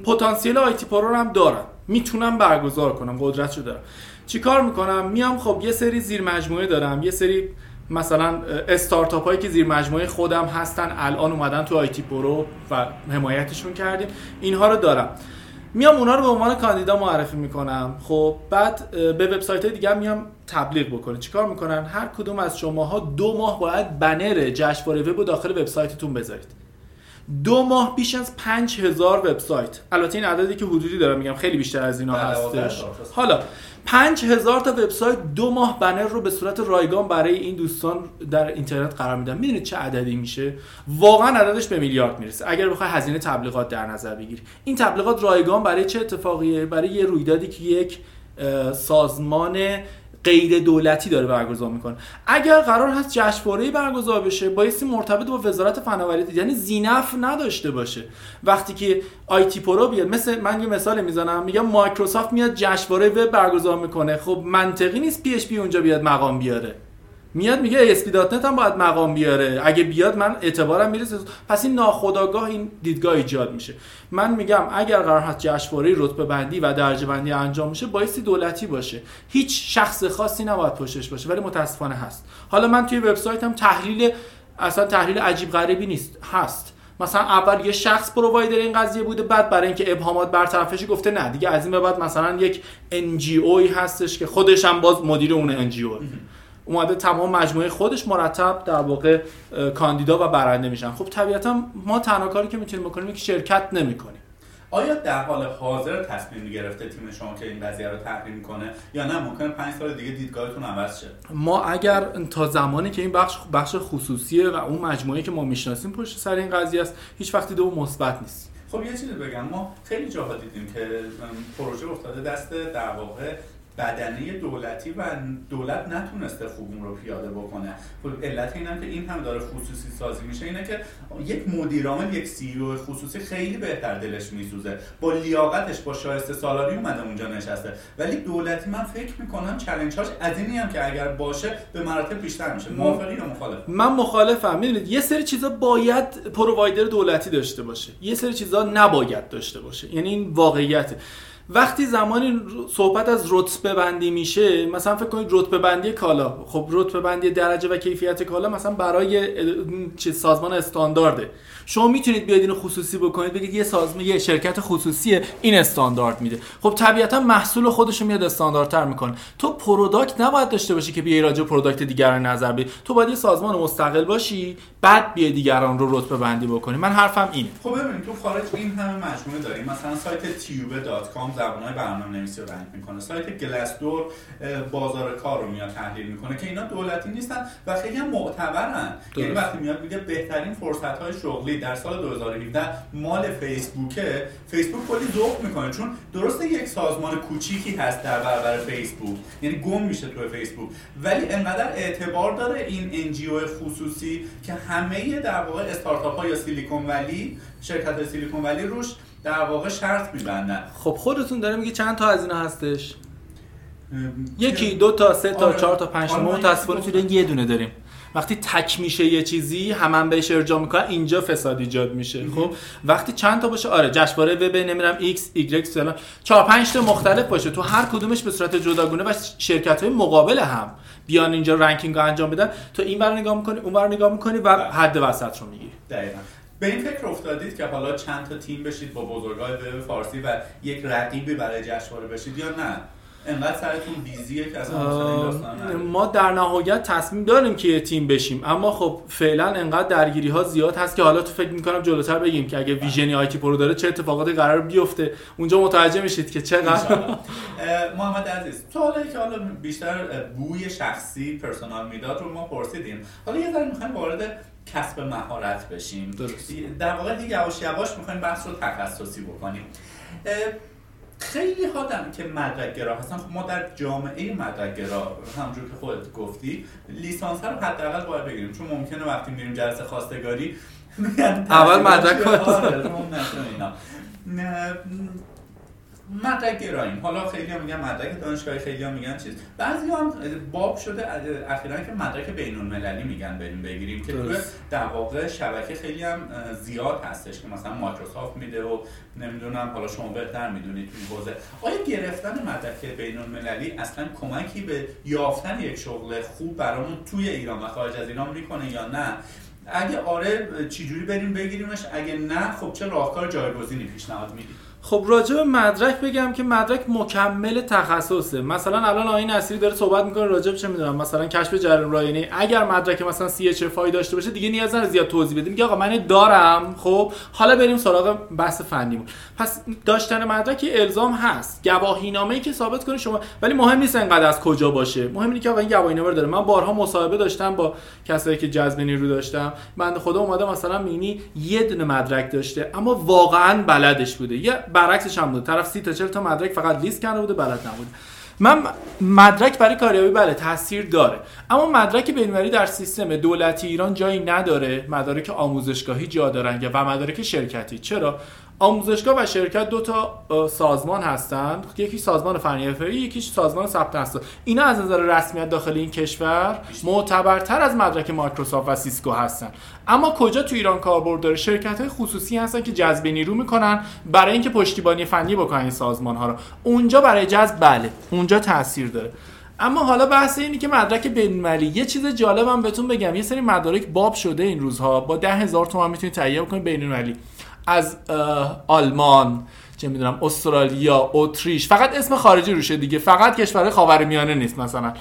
Speaker 2: پتانسیل آیتی پرو رو هم دارم. می‌تونم برگزار کنم. قدرتشو دارم. چیکار می‌کنم؟ میام خب یه سری زیر مجموعه دارم. یه سری مثلا استارتاپ هایی که زیر مجموعه خودم هستن الان اومدن تو آیتی پرو و حمایتشون کردیم. اینها رو دارم. میام اونا رو به عنوان کاندیدا معرفی می‌کنم. خب بعد به وبسایت دیگه میام تبلیغ بکنه چیکار می‌کنن؟ هر کدوم از شماها دو ماه باید بنر جشنواره وب داخل وبسایتتون بذارید. دو ماه بیش از 5000 وبسایت. البته این عددی که حدودی دارم میگم خیلی بیشتر از اینا هستش. حالا 5000 تا وبسایت دو ماه بنر رو به صورت رایگان برای این دوستان در اینترنت قرار میدن. می‌دونید چه عددی میشه؟ واقعا عددش به میلیارد می‌رسه. اگر بخوای هزینه تبلیغات در نظر بگیری. این تبلیغات رایگان برای چه اتفاقیه؟ برای یه رویدادی که یک سازمان غیر دولتی داره برگزار می‌کنه. اگر قرار هست جشنواره برگزار بشه بایستی مرتبط با وزارت فناوری یعنی ذی‌نفع نداشته باشه. وقتی که آیتی پرو بیاد مثل من یه مثال می‌زنم میگم مایکروسافت میاد جشنواره وب برگزار می‌کنه. خب منطقی نیست PHP اونجا بیاد مقام بیاره. میاد میگه ASP.NET هم باید مقام بیاره. اگه بیاد من اعتبارم می‌رسه. پس این ناخودآگاه این دیدگاه ایجاد میشه. من میگم اگر قرار هست جشنواره رتبه بندی و درجه بندی انجام میشه بایستی دولتی باشه. هیچ شخص خاصی نباید پشتش باشه ولی متاسفانه هست. حالا من توی وبسایتم تحلیل اصلا تحلیل عجیب غریبی نیست هست. مثلا اول یه شخص پرووایدر این قضیه بوده بعد برای اینکه ابهامات برطرفش گفته نه. دیگه از این به بعد مثلا یک NGO هستش که خودش هم باز مدیر اون NGO اومده تمام مجموعه خودش مرتب در واقع کاندیدا و برنده میشن. خب طبیعتا ما تنها کاری که می‌تونیم بکنیم که شرکت نمی‌کنیم.
Speaker 1: آیا در حال حاضر تصمیم گرفته تیم شما که این قضیه رو تحریم کنه یا نه؟ ممکنه پنج سال دیگه دیدگاهتون عوض شه.
Speaker 2: ما اگر تا زمانی که این بخش بخش خصوصیه و اون مجموعه که ما می‌شناسیم پشت سر این قضیه است هیچ وقتی دو مثبت نیست.
Speaker 1: خب یه چیزی بگم. ما خیلی جاها دیدیم که پروژه افتاده دست در واقع بدنه دولتی و دولت نتونسته خوب اون رو پیاده بکنه. خب علت اینم که این هم داره خصوصی سازی میشه اینه که یک مدیر عامل یک سی او خصوصی خیلی بهتر دلش میسوزه. با لیاقتش با شایسته سالاری اومده اونجا نشسته. ولی دولتی من فکر می‌کنم چالنجاش از اینی هم که اگر باشه به مراتب بیشتر میشه. موافقی یا مخالف؟
Speaker 2: من مخالفم. می‌دونید یه سری چیزا باید provider دولتی داشته باشه. یه سری چیزا نباید داشته باشه. یعنی این واقعیته. وقتی زمانی صحبت از رتبه بندی میشه مثلا فکر کنید رتبه بندی کالا. خب رتبه بندی درجه و کیفیت کالا مثلا برای سازمان استاندارده. شما می‌تونید بیاید اینو خصوصی بکنید بگید یه سازمان یه شرکت خصوصیه این استاندارد میده. خب طبیعتا محصول خودش میاد استانداردتر می‌کنه. تو product نباید داشته باشی که بیای راجع product دیگران نظر بدی. تو باید یه سازمان مستقل باشی بعد بیای دیگران رو رتبه بندی بکنی. من حرفم اینه.
Speaker 1: خب ببینید تو خارج این همه مجموعه داریم. مثلا سایت TIOBE.com زبانهای برنامه‌نویسی رو rank می‌کنه. سایت گلاسدور بازار کار رو میاد تحلیل می‌کنه که اینا دولتی نیستن و خیلی هم معتبرن. یعنی وقتی میاد میگه بهترین فرصت های شغلی در سال 2017 مال فیسبوکه. فیسبوک کلی ذوق می‌کنه چون درسته یک سازمان کوچیکی هست در برابر فیسبوک یعنی گم میشه تو فیسبوک ولی انقدر اعتبار داره این NGO خصوصی که همه در واقع استارتاپ ها یا سیلیکون ولی شرکت سیلیکون ولی روش در واقع شرط میبندن.
Speaker 2: خب خودتون داره میگه چند تا از اینا هستش؟ یکی دو تا سه تا آره. چهار تا پنج تا. آره، متاسفانه تو یه دونه داریم. وقتی تک میشه یه چیزی هم, هم بهش ارجاع می‌کنن اینجا فساد ایجاد میشه. خب وقتی چند تا باشه؟ آره جشنواره وب نمیرم ایکس ایگرگ فلان. 4 5 تا مختلف باشه. تو هر کدومش به صورت جداگونه و شرکت های مقابل هم بیان اینجا ranking رو انجام بدن تو این ور نگاه می‌کنی اون ور نگاه می‌کنی و. حد وسط رو می‌گیری.
Speaker 1: دقیقاً. به این فکر افتادید که حالا چند تا تیم بشید با بزرگای وب فارسی و یک رقیبی برای جشنواره بشید یا نه؟ انقدر سرتون busy ه که اصلا
Speaker 2: ما در نهایت تصمیم داریم که یه تیم بشیم. اما خب فعلا انقدر درگیری ها زیاد هست که حالا تو فکر می‌کنم جلوتر بگیم که اگه vision ی ITPro داره چه اتفاقاتی قرار بیفته؟ اونجا متوجه میشید که چقدر.
Speaker 1: محمد عزیز سوالی که حالا بیشتر بوی شخصی personal می‌داد رو ما پرسیدیم. حالا یه ذره می‌خوایم وارد کسب مهارت بشیم.
Speaker 2: درست.
Speaker 1: در واقع یواش یواش می‌خوایم بحث رو تخصصی بکنیم. خیلی ها که مدرک گرا هستن خب ما در جامعه مدرک گرا همونجور که خودت گفتی لیسانس رو حداقل باید بگیریم. چون ممکنه وقتی میریم جلسه خواستگاری
Speaker 2: اول مدرک
Speaker 1: مدرک گراییم حالا خیلی هم میگن مدرک دانشگاهی خیلی هم میگن چیز. بعضی هم باب شده اخیرا که مدرک بین المللی میگن بریم بگیریم که در واقع شبکه خیلی هم زیاد هستش که مثلا مایکروسافت میده و نمی‌دونم حالا شما بهتر می‌دونید تو حوزه. آیا گرفتن مدرک بین المللی اصلا کمکی به یافتن یک شغل خوب برامون توی ایران و خارج از ایران می‌کنه یا نه؟ اگه آره چجوری بریم بگیریمش؟ اگه نه خب چه راهکار جایگزینی پیشنهاد می‌دید؟
Speaker 2: خب راجع به مدرک بگم که مدرک مکمل تخصصه. مثلا الان آین اصلی داره صحبت می‌کنه راجع به چه می‌دونم مثلا کشف جریان رایانه اگر مدرک مثلا سی اچ داشته باشه دیگه نیاز نداره زیاد توضیح بدیم میگه آقا من دارم. خب حالا بریم سراغ بحث فنیمون. پس داشتن مدرک الزام هست. گواهینامه ای که ثابت کنه شما ولی مهم نیست انقدر از کجا باشه. مهم اینه که آقا این گواهینامه داره. من بارها مصاحبه داشتم با کسایی که جذب نیرو داشتم. بنده خدا اومده مثلا مینی یه دونه مدرک داشته اما واقعا بلدش بوده. یه برعکسش هم بوده طرف سی تا 40 تا مدرک فقط لیست کرده بوده بلد نبوده. من مدرک برای کاریابی بله تاثیر داره. اما مدرک بین‌المللی در سیستم دولتی ایران جایی نداره. مدارک آموزشگاهی جا دارن و مدارک شرکتی. چرا؟ آموزشگاه و شرکت دو تا سازمان هستند. یکی سازمان فنی حرفه‌ای یکی سازمان ثبت نسل اینا از نظر رسمیت داخل این کشور معتبرتر از مدرک مایکروسافت و سیسکو هستن. اما کجا تو ایران کاربرد داره؟ شرکت های خصوصی هستن که جذب نیرو می‌کنن برای اینکه پشتیبانی فنی بکنن این سازمان ها رو. اونجا برای جذب بله اونجا تاثیر داره. اما حالا بحث اینه که مدرک بین‌المللی یه چیز جالبم بهتون بگم یه سری مدارک باب شده این روزها. با ده هزار تومان می‌تونید تهیه کنید بین‌المللی از آلمان چه می‌دونم استرالیا اتریش فقط اسم خارجی روشه دیگه. فقط کشور خاورمیانه نیست مثلا.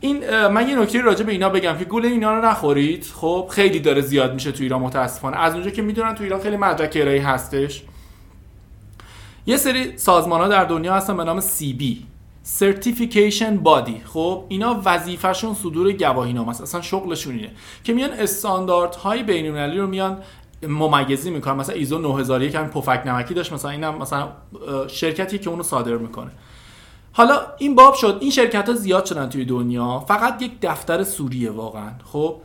Speaker 2: این من یه نکته راجع به اینا بگم که گول اینا رو نخورید. خب خیلی داره زیاد میشه تو ایران متاسفانه. از اونجا که می‌دونن تو ایران خیلی مدرک ارائی هستش. یه سری سازمان ها در دنیا هستن به نام CB Certification Body. خب اینا وظیفهشون صدور گواهی نامه است اصلا شغلشون اینه که میان استانداردهای بین‌المللی رو میان ممیزی می‌کنه مثلا ایزو 9001 هم پفک نمکی داشت. مثلا اینم مثلا شرکتی که اونو صادر می‌کنه. حالا این باب شد. این شرکت ها زیاد شدن توی دنیا. فقط یک دفتر سوریه واقعا خب؟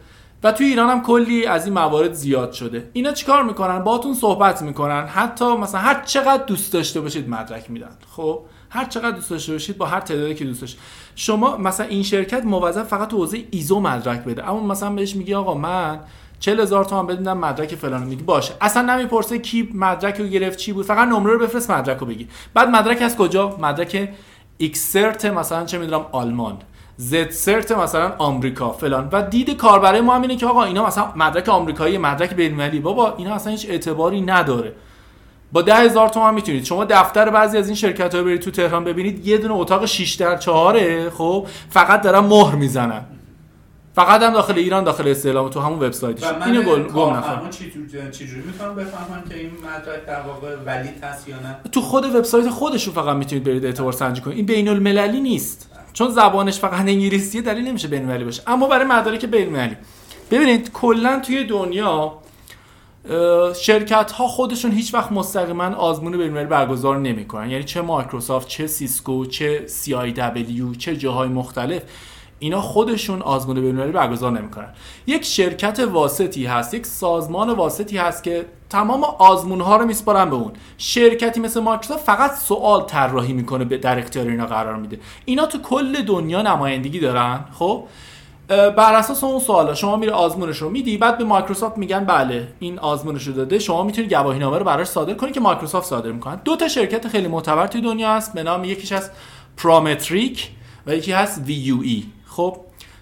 Speaker 2: و توی ایران هم کلی از این موارد زیاد شده. اینا چیکار می‌کنن؟ باهاتون صحبت می‌کنن. حتی مثلا هر چقدر دوست داشته باشید مدرک میدن. خب؟ هر چقدر دوست داشته باشید با هر تعدادی که دوست داشت. شما مثلا این شرکت موظف فقط تو حوزه ایزو مدرک بده. اما مثلا بهش میگی آقا من 40 هزار تومان بدونم مدرک فلان. میگی باشه. اصلا نمی‌پرسه کی مدرک رو گرفت چی بود. فقط نمره رو بفرست مدرک رو بگی. بعد مدرک از کجا؟ مدرک اکسرت مثلا چه می‌دونم آلمان. زد سرت مثلا آمریکا فلان. و دید کاربرای ما هم که آقا اینا مثلا مدرک آمریکایی مدرک بین‌المللی بابا اینا اصلا هیچ اعتباری نداره. با ده هزار تومان می‌تونید. شما دفتر بعضی از این شرکت ها برید تو تهران ببینید. یه دونه اتاق 6 در 4 خب فقط دارن مهر می‌زنن. فقط هم داخل ایران داخل استعلام تو همون وبسایتش.
Speaker 1: اینو گل گم نفهم چی جوری می‌تونم بفهمم که این مدرک در واقع ولی هست یا نه؟
Speaker 2: تو خود وبسایت خودشون فقط می‌تونید برید اعتبار سنجی کنید. این بین المللی نیست. چون زبانش فقط انگلیسیه دلیل نمیشه بین المللی باشه. اما برای مدارک بین المللی ببینید کلا توی دنیا شرکت ها خودشون هیچ وقت مستقیما آزمون بین المللی برگزار نمی‌کنن. یعنی چه مایکروسافت چه سیسکو چه CIW چه جاهای مختلف. اینا خودشون آزمون بین‌المللی برگزار نمی‌کنن. یک شرکت واسطی هست یک سازمان واسطی هست که تمام آزمون ها رو میسپارن به اون. شرکتی مثل مایکروسافت فقط سوال طراحی می‌کنه در اختیار اینا قرار میده. اینا تو کل دنیا نمایندگی دارن خب؟ بر اساس اون سوالا شما میره آزمونش رو میدی بعد به مایکروسافت میگن بله این آزمونش رو داده شما می‌تونید گواهینامه رو براش صادر کنید که مایکروسافت صادر می‌کنن دو تا شرکت خیلی معتبر توی دنیا هست به نام یکیش از Prometric و یکی هست VUE خب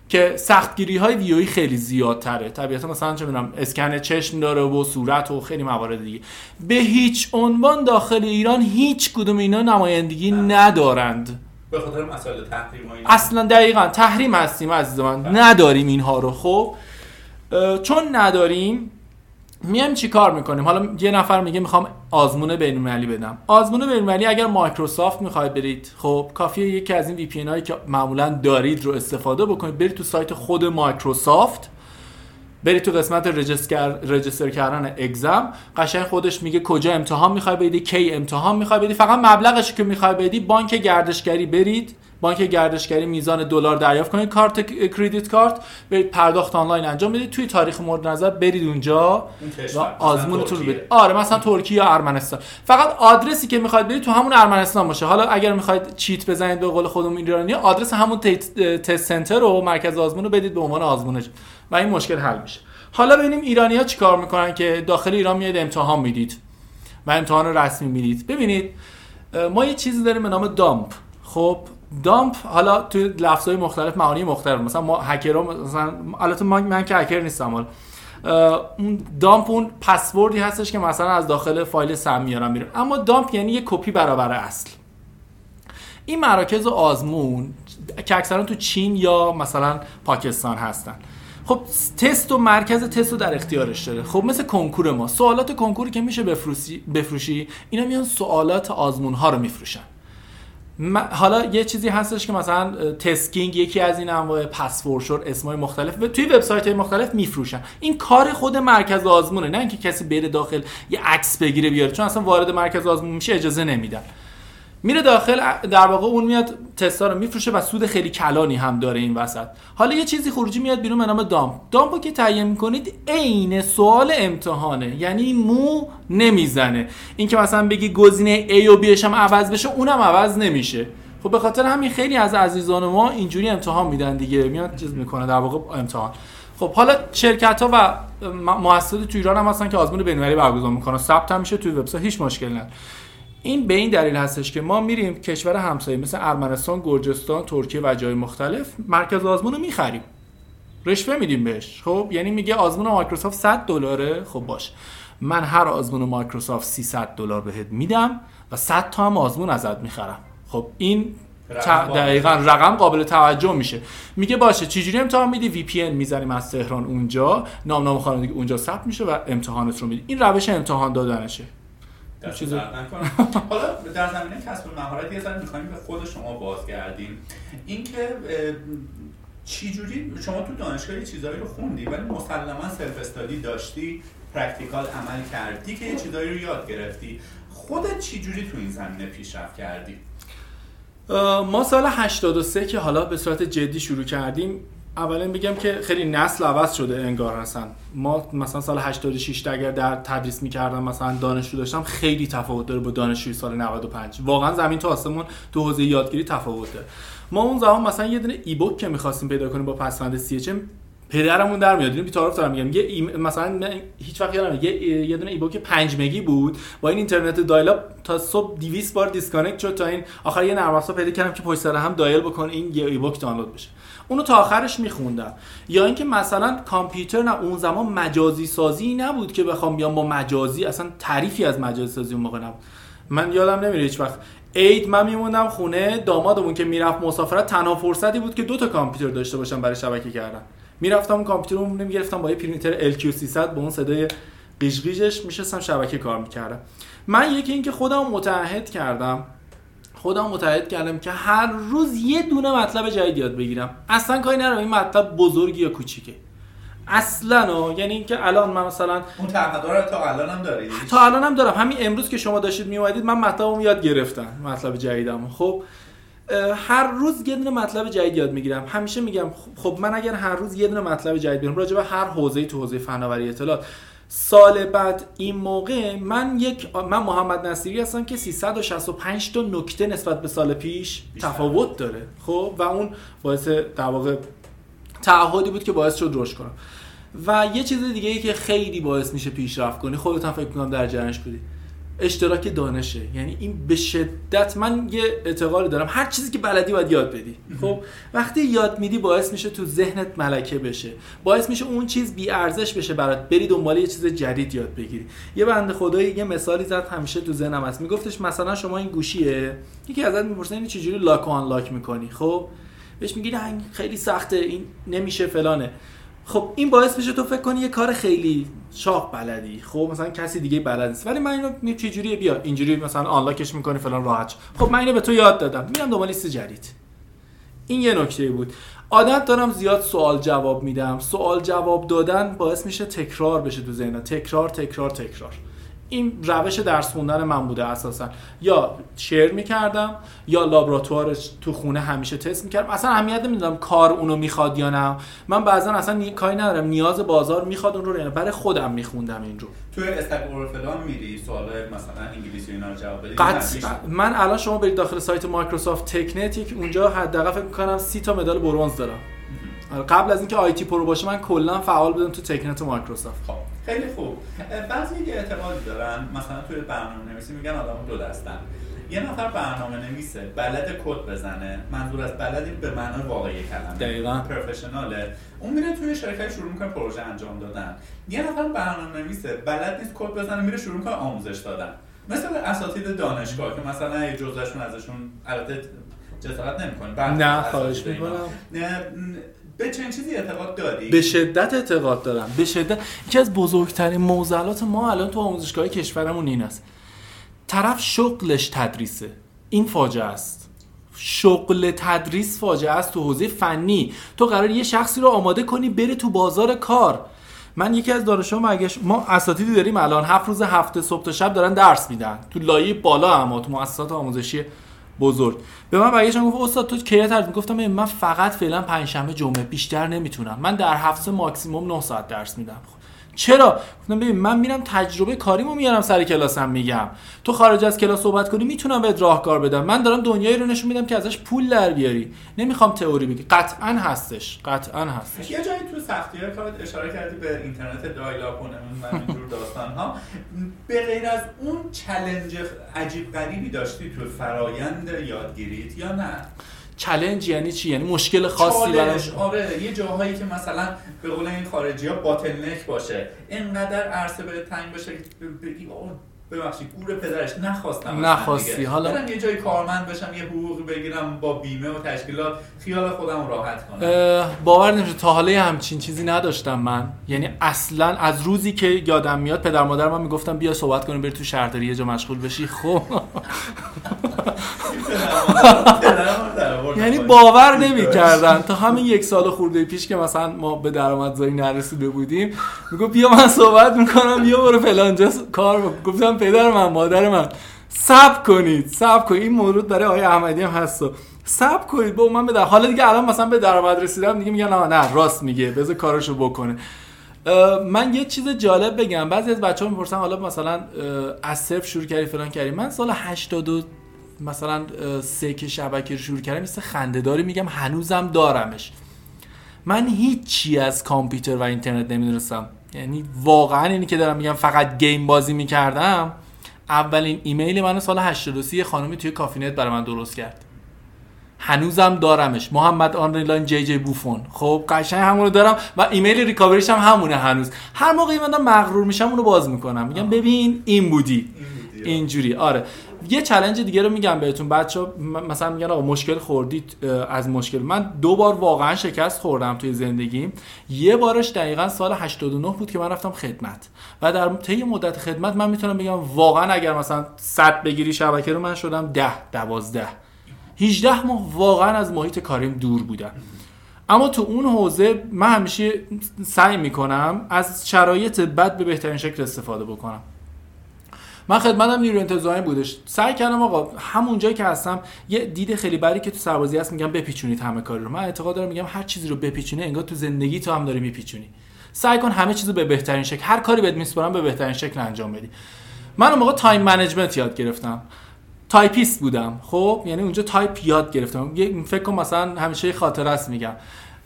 Speaker 2: که سختگیری های VUE خیلی زیادتره. طبیعتا مثلا چه می‌دونم اسکن چشم داره و صورت و خیلی موارد دیگه. به هیچ عنوان داخل ایران هیچ کدوم اینا نمایندگی ندارند.
Speaker 1: به خاطر مسائل تحریم
Speaker 2: اصلا دقیقا تحریم هستیم عزیز من بله. نداریم اینها رو. خب چون نداریم میایم چی کار می‌کنیم؟ حالا یه نفر میگه می‌خوام آزمون بین‌المللی بدم. آزمون بین‌المللی اگر مایکروسافت می‌خواید برید خب کافیه یکی از این VPN هایی که معمولا دارید رو استفاده بکنید. برید تو سایت خود مایکروسافت. برید تو قسمت رجستر کردن اگزم. قشنگ خودش میگه کجا امتحان می‌خوای بدی کی امتحان می‌خوای بدی. فقط مبلغش که می‌خوای بدی بانک گردشگری برید. بانک گردشگری میزان دلار دریافت کنید. کارت کردیت کارت برید پرداخت آنلاین انجام بدید. توی تاریخ مورد نظر برید اونجا و آزمونتون رو بدید آره مثلا ترکیه یا ارمنستان. فقط آدرسی که می‌خواید برید تو همون ارمنستان باشه. حالا اگر می‌خواید چیت بزنید به قول خودمون ایرانی آدرس همون تست سنتر رو مرکز آزمون رو بدید به عنوان آزمونش. و این مشکل حل میشه. حالا ببینیم ایرانی ها چیکار می‌کنن که داخل ایران میاد امتحان می‌دید و امتحان رسمی می‌دید. ببینید ما یه چیزی داریم به نام دامپ. خب دامپ حالا توی لفظهای مختلف معانی مختلف. مثلا ما هکرها مثلا البته من, من که هکر نیستم حالا. اون دامپ اون پسوردی هستش که مثلا از داخل فایل سم میارم بیرون. اما دامپ یعنی یه کپی برابر اصل. این مراکز آزمون که اکثرا تو چین یا مثلا پاکستان هستن. خب تست و مرکز تست رو در اختیارش داره. خب مثل کنکور ما. سوالات کنکوری که میشه بفروشی بفروشی اینا میان سوالات آزمون ها رو میفروشن. حالا یه چیزی هستش که مثلا تسکینگ یکی از این انواع پسورشور اسمای مختلف. و توی وبسایت های مختلف میفروشن. این کار خود مرکز آزمونه. نه اینکه کسی بره داخل یه عکس بگیره بیاره. چون اصلا وارد مرکز آزمون میشه اجازه نمیدن. میره داخل در واقع اون میاد تستا رو میفروشه و سود خیلی کلانی هم داره این وسط. حالا یه چیزی خروجی میاد بیرون به نام دامپ دامپو که تعیین می‌کنید عین سوال امتحانه. یعنی مو نمی‌زنه. اینکه مثلا بگی گزینه A و B هم عوض بشه اونم عوض نمیشه. خب به خاطر همین خیلی از عزیزان ما اینجوری امتحان میدن دیگه. میاد چیز می‌کنه در واقع امتحان. خب حالا شرکت ها و مؤسسات تو ایران هم هستن که آزمون بین‌المللی برگزار می‌کنن. ثبت هم میشه توی وبسایت هیچ مشکلی نداره. این به این دلیل هستش که ما میریم کشور همسایه مثل ارمنستان، گرجستان، ترکیه و جای مختلف مرکز آزمون رو می‌خریم. رشوه میدیم بهش. خب یعنی میگه آزمون مایکروسافت 100 دلاره. خب باش. من هر آزمون مایکروسافت 300 دلار بهت میدم و 100 تا هم آزمون ازت می‌خرم. خب این دقیقا رقم قابل توجه میشه. میگه باشه چجوری امتحان میدی؟ VPN می‌زنیم از تهران اونجا. نام نام خانوادگی اونجا ثبت میشه و امتحانت رو میدی. این روش امتحان دادنشه.
Speaker 1: چیز (laughs) حالا در زمینه کسب مهارت یه ذره می‌خوایم به خود شما بازگردیم. اینکه چجوری شما تو دانشگاه چیزایی رو خوندی ولی مسلما self-study داشتی practical عمل کردی که یه چیزایی رو یاد گرفتی. خودت چجوری تو این زمینه پیشرفت کردی؟
Speaker 2: ما سال 83 که حالا به صورت جدی شروع کردیم اولا بگم که خیلی نسل عوض شده انگار هستن. ما مثلا سال 86 اگر در تدریس می‌کردم مثلا دانشجو داشتم خیلی تفاوت داره با دانشجوی سال 95 واقعا زمین تا آسمون تو حوزه یادگیری تفاوت داره. ما اون زمان مثلا یه دونه ebook که می‌خواستیم پیدا کنیم با پسوند CHM پدرمون در میاد. اینو دارم میگم. یه ای... مثلا هیچ وقت یادم یه یه دونه ebook 5 مگی بود. با این اینترنت dial-up تا صبح 200 بار disconnect شد تا این آخر یه نرم افزار پیدا کردم که پشت سر هم dial بکن این یه ebook دانلود بشه. اونو تا آخرش میخوندم. یا اینکه مثلا کامپیوتر نه اون زمان مجازی سازی نبود که بخوام بیام با مجازی اصلا تعریفی از مجازی سازی اون موقع نبود. من یادم نمیره هیچ وقت. عید من میموندم خونه دامادمون که می‌رفت مسافرت تنها فرصتی بود که دو تا کامپیوتر داشته باشم برای شبکه کردن. می‌رفتم اون کامپیوترمون می‌گرفتم با یه پرینتر LQ300 با اون صدای قیش میشستم شبکه کار می‌کردم. من یکی اینکه خودم متعهد کردم خودم متعهد کردم که هر روز یه دونه مطلب جدید یاد بگیرم. اصلا کاری ندارم. این مطلب بزرگی یا کوچیکه. اصلا یعنی اینکه الان من مثلا
Speaker 1: اون تعهد تا الان هم داری؟
Speaker 2: تا الان هم دارم. همین امروز که شما داشتید میومدید من مطلبم یاد گرفتم. مطلب جدیدم خب هر روز یه دونه مطلب جدید یاد می‌گیرم. همیشه میگم خب من اگر هر روز یه دونه مطلب جدید بگیرم راجع به هر حوزه‌ای تو حوزه فناوری اطلاعات. سال بعد این موقع من یک من محمد نصیری هستم که 365 تا نکته نسبت به سال پیش تفاوت داره خب؟ و اون باعث در واقع تعهدی بود که باعث شد رشد کنم. و یه چیز دیگه ای که خیلی باعث میشه پیشرفت کنی خودت هم فکر کنم در جریانش بودی. اشتراک دانشه. یعنی این به شدت من یه اعتقادی دارم. هر چیزی که بلدی باید یاد بدی. خب وقتی یاد میدی باعث میشه تو ذهنت ملکه بشه. باعث میشه اون چیز بی ارزش بشه برات. بری دنبال یه چیز جدید یاد بگیری. یه بنده خدایی یه مثالی زد همیشه تو ذهنم هست. میگفتش مثلا شما این گوشیه؟ یکی ازت می‌پرسه این چجوری لاک و آنلاک می‌کنی؟ خب بهش میگی خیلی سخته این نمیشه فلانه. خب این باعث میشه تو فکر کنی یه کار خیلی شاق بلدی. خب مثلا کسی دیگه بلد نیست. ولی من اینو چجوری بیا اینجوری مثلا آنلاکش می‌کنی فلان راحت خب من اینو به تو یاد دادم. میرم دنبال لیست جدید. این یه نکته بود. عادت دارم زیاد سوال جواب میدم. سوال جواب دادن باعث میشه تکرار بشه تو ذهن تکرار تکرار تکرار. این روش درس خوندن من بوده اساسا. یا share می‌کردم یا لابراتوار تو خونه همیشه تست می‌کردم. اصلا اهمیت نمی‌دونم کار اونو می‌خواد یا نه. من بعضا اصلا نی... کاری ندارم. نیاز بازار می‌خواد اون رو یعنی برای خودم میخوندم این رو.
Speaker 1: توی Stack فلان میری سوال مثلا انگلیسی اینا رو جواب بدی؟
Speaker 2: من الان شما برید داخل سایت مایکروسافت TechNet یک اونجا حداقل فکر می‌کنم 30 تا مدال برنز دارم. آره، قبل از اینکه ITPro باشه من کلا فعال بودم تو TechNet مایکروسافت.
Speaker 1: خب. خیلی خوب. بعضی یه اعتقادی دارن مثلا توی برنامه نویسی میگن آدم دو دستن. یه نفر برنامه نویسه بلد کد بزنه منظور از بلدی به معنای واقعی کلمه.
Speaker 2: دقیقاً.
Speaker 1: پروفشناله. اون میره توی شرکت شروع می‌کنه پروژه انجام دادن. یه نفر برنامه نویسه بلد نیست کد بزنه میره شروع می‌کنه آموزش دادن. مثل اساتید دانشگاه که مثلا یه جزءشون ازشون البته جسارت نمی‌کنه
Speaker 2: نه خواهش می‌کنم.
Speaker 1: به چنین چیزی اعتقاد داری؟
Speaker 2: به شدت اعتقاد دارم. به شدت. یکی از بزرگترین معضلات ما الان تو آموزشگاه کشورمون این است. طرف شغلش تدریسه. این فاجعه است. شغل تدریس فاجعه است تو حوزه فنی. تو قرار یه شخصی رو آماده کنی بره تو بازار کار. من یکی از دانشجوام مگش ما اساتیدی داریم الان. هفت روز هفته صبح تا شب دارن درس میدن. تو لایه بالا اما تو مؤسسات آموزشی بزرگ. به من برگشتن گفت استاد تو کی گفتم من فقط فعلا پنجشنبه جمعه بیشتر نمی‌تونم. من در هفته ماکسیموم 9 ساعت درس میدم. چرا؟ گفتم ببین من میرم تجربه کاریمو میارم سر کلاسم میگم. تو خارج از کلاس صحبت کنی می‌تونم بهت راهکار بدم. من دارم دنیایی رو نشون میدم که ازش پول در بیاری. نمی‌خوام تئوری بگی. قطعا هستش. قطعا هستش.
Speaker 1: یه جایی تو سختی‌ها کارت اشاره کردی به اینترنت دایلاپ و اینجور داستان ها به غیر از اون challenge عجیب غریبی داشتی تو فرایند یادگیریت یا نه؟
Speaker 2: challenge یعنی چی؟ یعنی مشکل خاصی برای
Speaker 1: آره یه جاهایی که مثلا به قول این خارجی ها bottleneck باشه. اینقدر عرصه به تنگ باشه بگی ببخشید گور پدرش نخواستم
Speaker 2: نخواستی حالا
Speaker 1: برم یه جای کارمند بشم یه حقوق بگیرم با بیمه و تشکیلات خیال خودم راحت کنم.
Speaker 2: باور نمیشه تا حالا همچین چیزی نداشتم من. یعنی اصلا از روزی که یادم میاد پدر مادر من می‌گفتم بیا صحبت کنیم بری تو شهرداری یه جا مشغول بشی. خب. (laughs) یعنی باور نمی‌کردن. تا همین یک سال خورده پیش که مثلا ما به درآمدزایی نرسیده بودیم می‌گفت بیا من صحبت می‌کنم بیا برو فلانجا کار گفتم پدر من مادر من سب کنید سب کنید. این مورد برای آقای احمدی هم هست سب کنید. با من به حالا دیگه الان مثلا به درآمد رسیدم دیگه میگن نه نه راست میگه بذار کارشو بکنه. من یه چیز جالب بگم. بعضی از بچه‌ها می‌پرسن حالا مثلا از صفر شروع کردی فلان کردی. من سال 82 مثلا سه که شبکه رو شروع کردم مثل خندهداری میگم هنوزم دارمش. من هیچی از کامپیوتر و اینترنت نمی‌دونستم. یعنی واقعا اینی که دارم میگم فقط game بازی می‌کردم. اولین ایمیل منو سال 83 خانمی توی کافی‌نت برای من درست کرد. هنوزم دارمش. محمد آنلاین جی جی بوفون. خب قشنگ همونو دارم و ایمیل recovery ش هم همونه هنوز. هر موقعی من مغرور میشم اونو باز می‌کنم. میگم ببین این بودی. اینجوری. آره. یه چلنج دیگه رو میگم بهتون. بچه مثلا میگن آقا مشکل خوردید از مشکل. من دو بار واقعا شکست خوردم توی زندگیم. یه بارش دقیقا سال 89 بود که من رفتم خدمت. و در طی مدت خدمت من می‌تونم بگم واقعا اگر مثلا 100 بگیری شبکه رو من شدم 10 12 18 ماه واقعا از محیط کاریم دور بودم. اما تو اون حوزه من همیشه سعی می‌کنم از شرایط بد به بهترین شکل استفاده بکنم. من خدمتم نیرو انتظامی بودش. سعی کردم آقا همون جایی که هستم یه دید خیلی بدی که تو سربازی هست میگم بپیچونید همه کاری رو. من اعتقاد دارم میگم هر چیزی رو بپیچونی انگار تو زندگی تو هم داری میپیچونی. سعی کن همه چیزو به بهترین شکل هر کاری بهت میسپارم به بهترین شکل انجام بدی. من اون موقع time management یاد گرفتم. تایپیست بودم. خب یعنی اونجا تایپ یاد گرفتم. فکر کنم مثلا همیشه خاطره است میگم.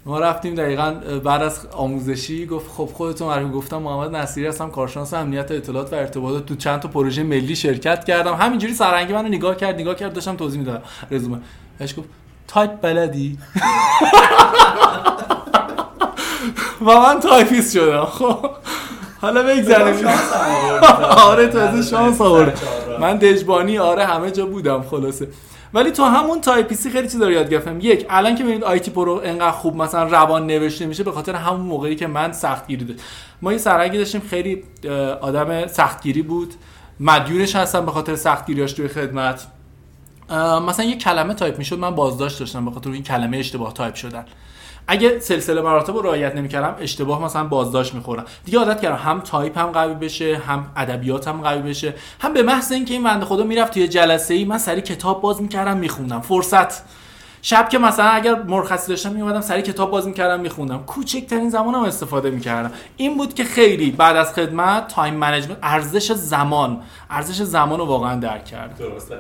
Speaker 2: ما رفتیم دقیقا بعد از آموزشی گفت خب خودتون معرفی گفتم محمد نصیری هستم کارشناس امنیت اطلاعات و ارتباطات تو چند تا پروژه ملی شرکت کردم. همینجوری سرهنگه منو نگاه کرد نگاه کرد داشتم توضیح می‌دادم. رزومه. بهش گفت تایپ بلدی؟ و من تایپیست شدم. خب حالا بگذاریم (laughs) آره تازه شانس آورد. من دژبانی آره همه جا بودم خلاصه. ولی تو همون تایپیستی خیلی چیزا رو یاد گرفتم. یک الان که ببینید ITPro انقدر خوب مثلا روان نوشته میشه به خاطر همون موقعی که من سختگیری داشت. ما یه سرهنگی داشتیم خیلی آدم سختگیری بود. مدیونش هستم به خاطر سختگیریاش توی خدمت. مثلا یه کلمه تایپ می‌شد من بازداشت داشتم به خاطر این کلمه اشتباه تایپ شدن. اگه سلسله مراتب رو رعایت نمی‌کردم اشتباه مثلا بازداشت می‌خورم. دیگه عادت کردم. هم تایپ هم قوی بشه هم ادبیات هم قوی بشه. هم به محض اینکه این بنده خدا می‌رفت توی جلسه ای من سریع کتاب باز می‌کردم میخوندم. فرصت. شب که مثلا اگر مرخصی داشتم میومدم سریع کتاب باز می‌کردم میخوندم. کوچکترین زمانم استفاده می‌کردم. این بود که خیلی بعد از خدمت time management ارزش زمان. ارزش زمان رو واقعا درک کردم.
Speaker 1: درسته.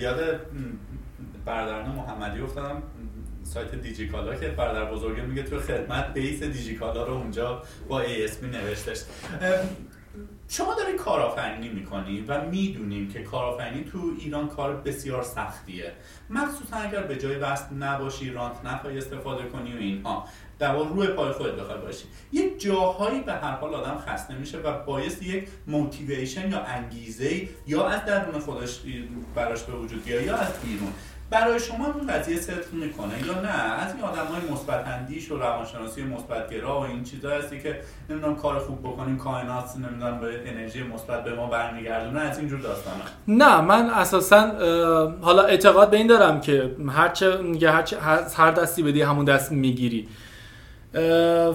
Speaker 1: یاد برادران محمدی افتادم. سایت دیجیکالا که برادر بزرگه میگه تو خدمت base دیجیکالا رو اونجا با ASP نوشتش. شما داری کارآفرینی می‌کنی و می‌دونیم که کارآفرینی تو ایران کار بسیار سختیه. مخصوصا اگر به جایی وصل نباشی رانت نخوای استفاده کنی و اینها. دوار روی پای خودت بخوای باشی. یک جاهایی به هر حال آدم خسته میشه و باعث یک موتیویشن یا انگیزه یا از درون خودش براش به وجود بیاد یا از بیرون. برای شما این قضیه صدق می‌کنه یا نه؟ از این آدم های مثبت اندیش و روانشناسی مثبتگرا و این چیزا هستی که نمی‌دونم کار خوب بکنیم کائنات نمی‌دونم به انرژی مثبت به ما برمیگردونه از اینجور داستانا
Speaker 2: نه من اساسا حالا اعتقاد به این دارم که هرچه هر, هر دستی بدی همون دست می‌گیری.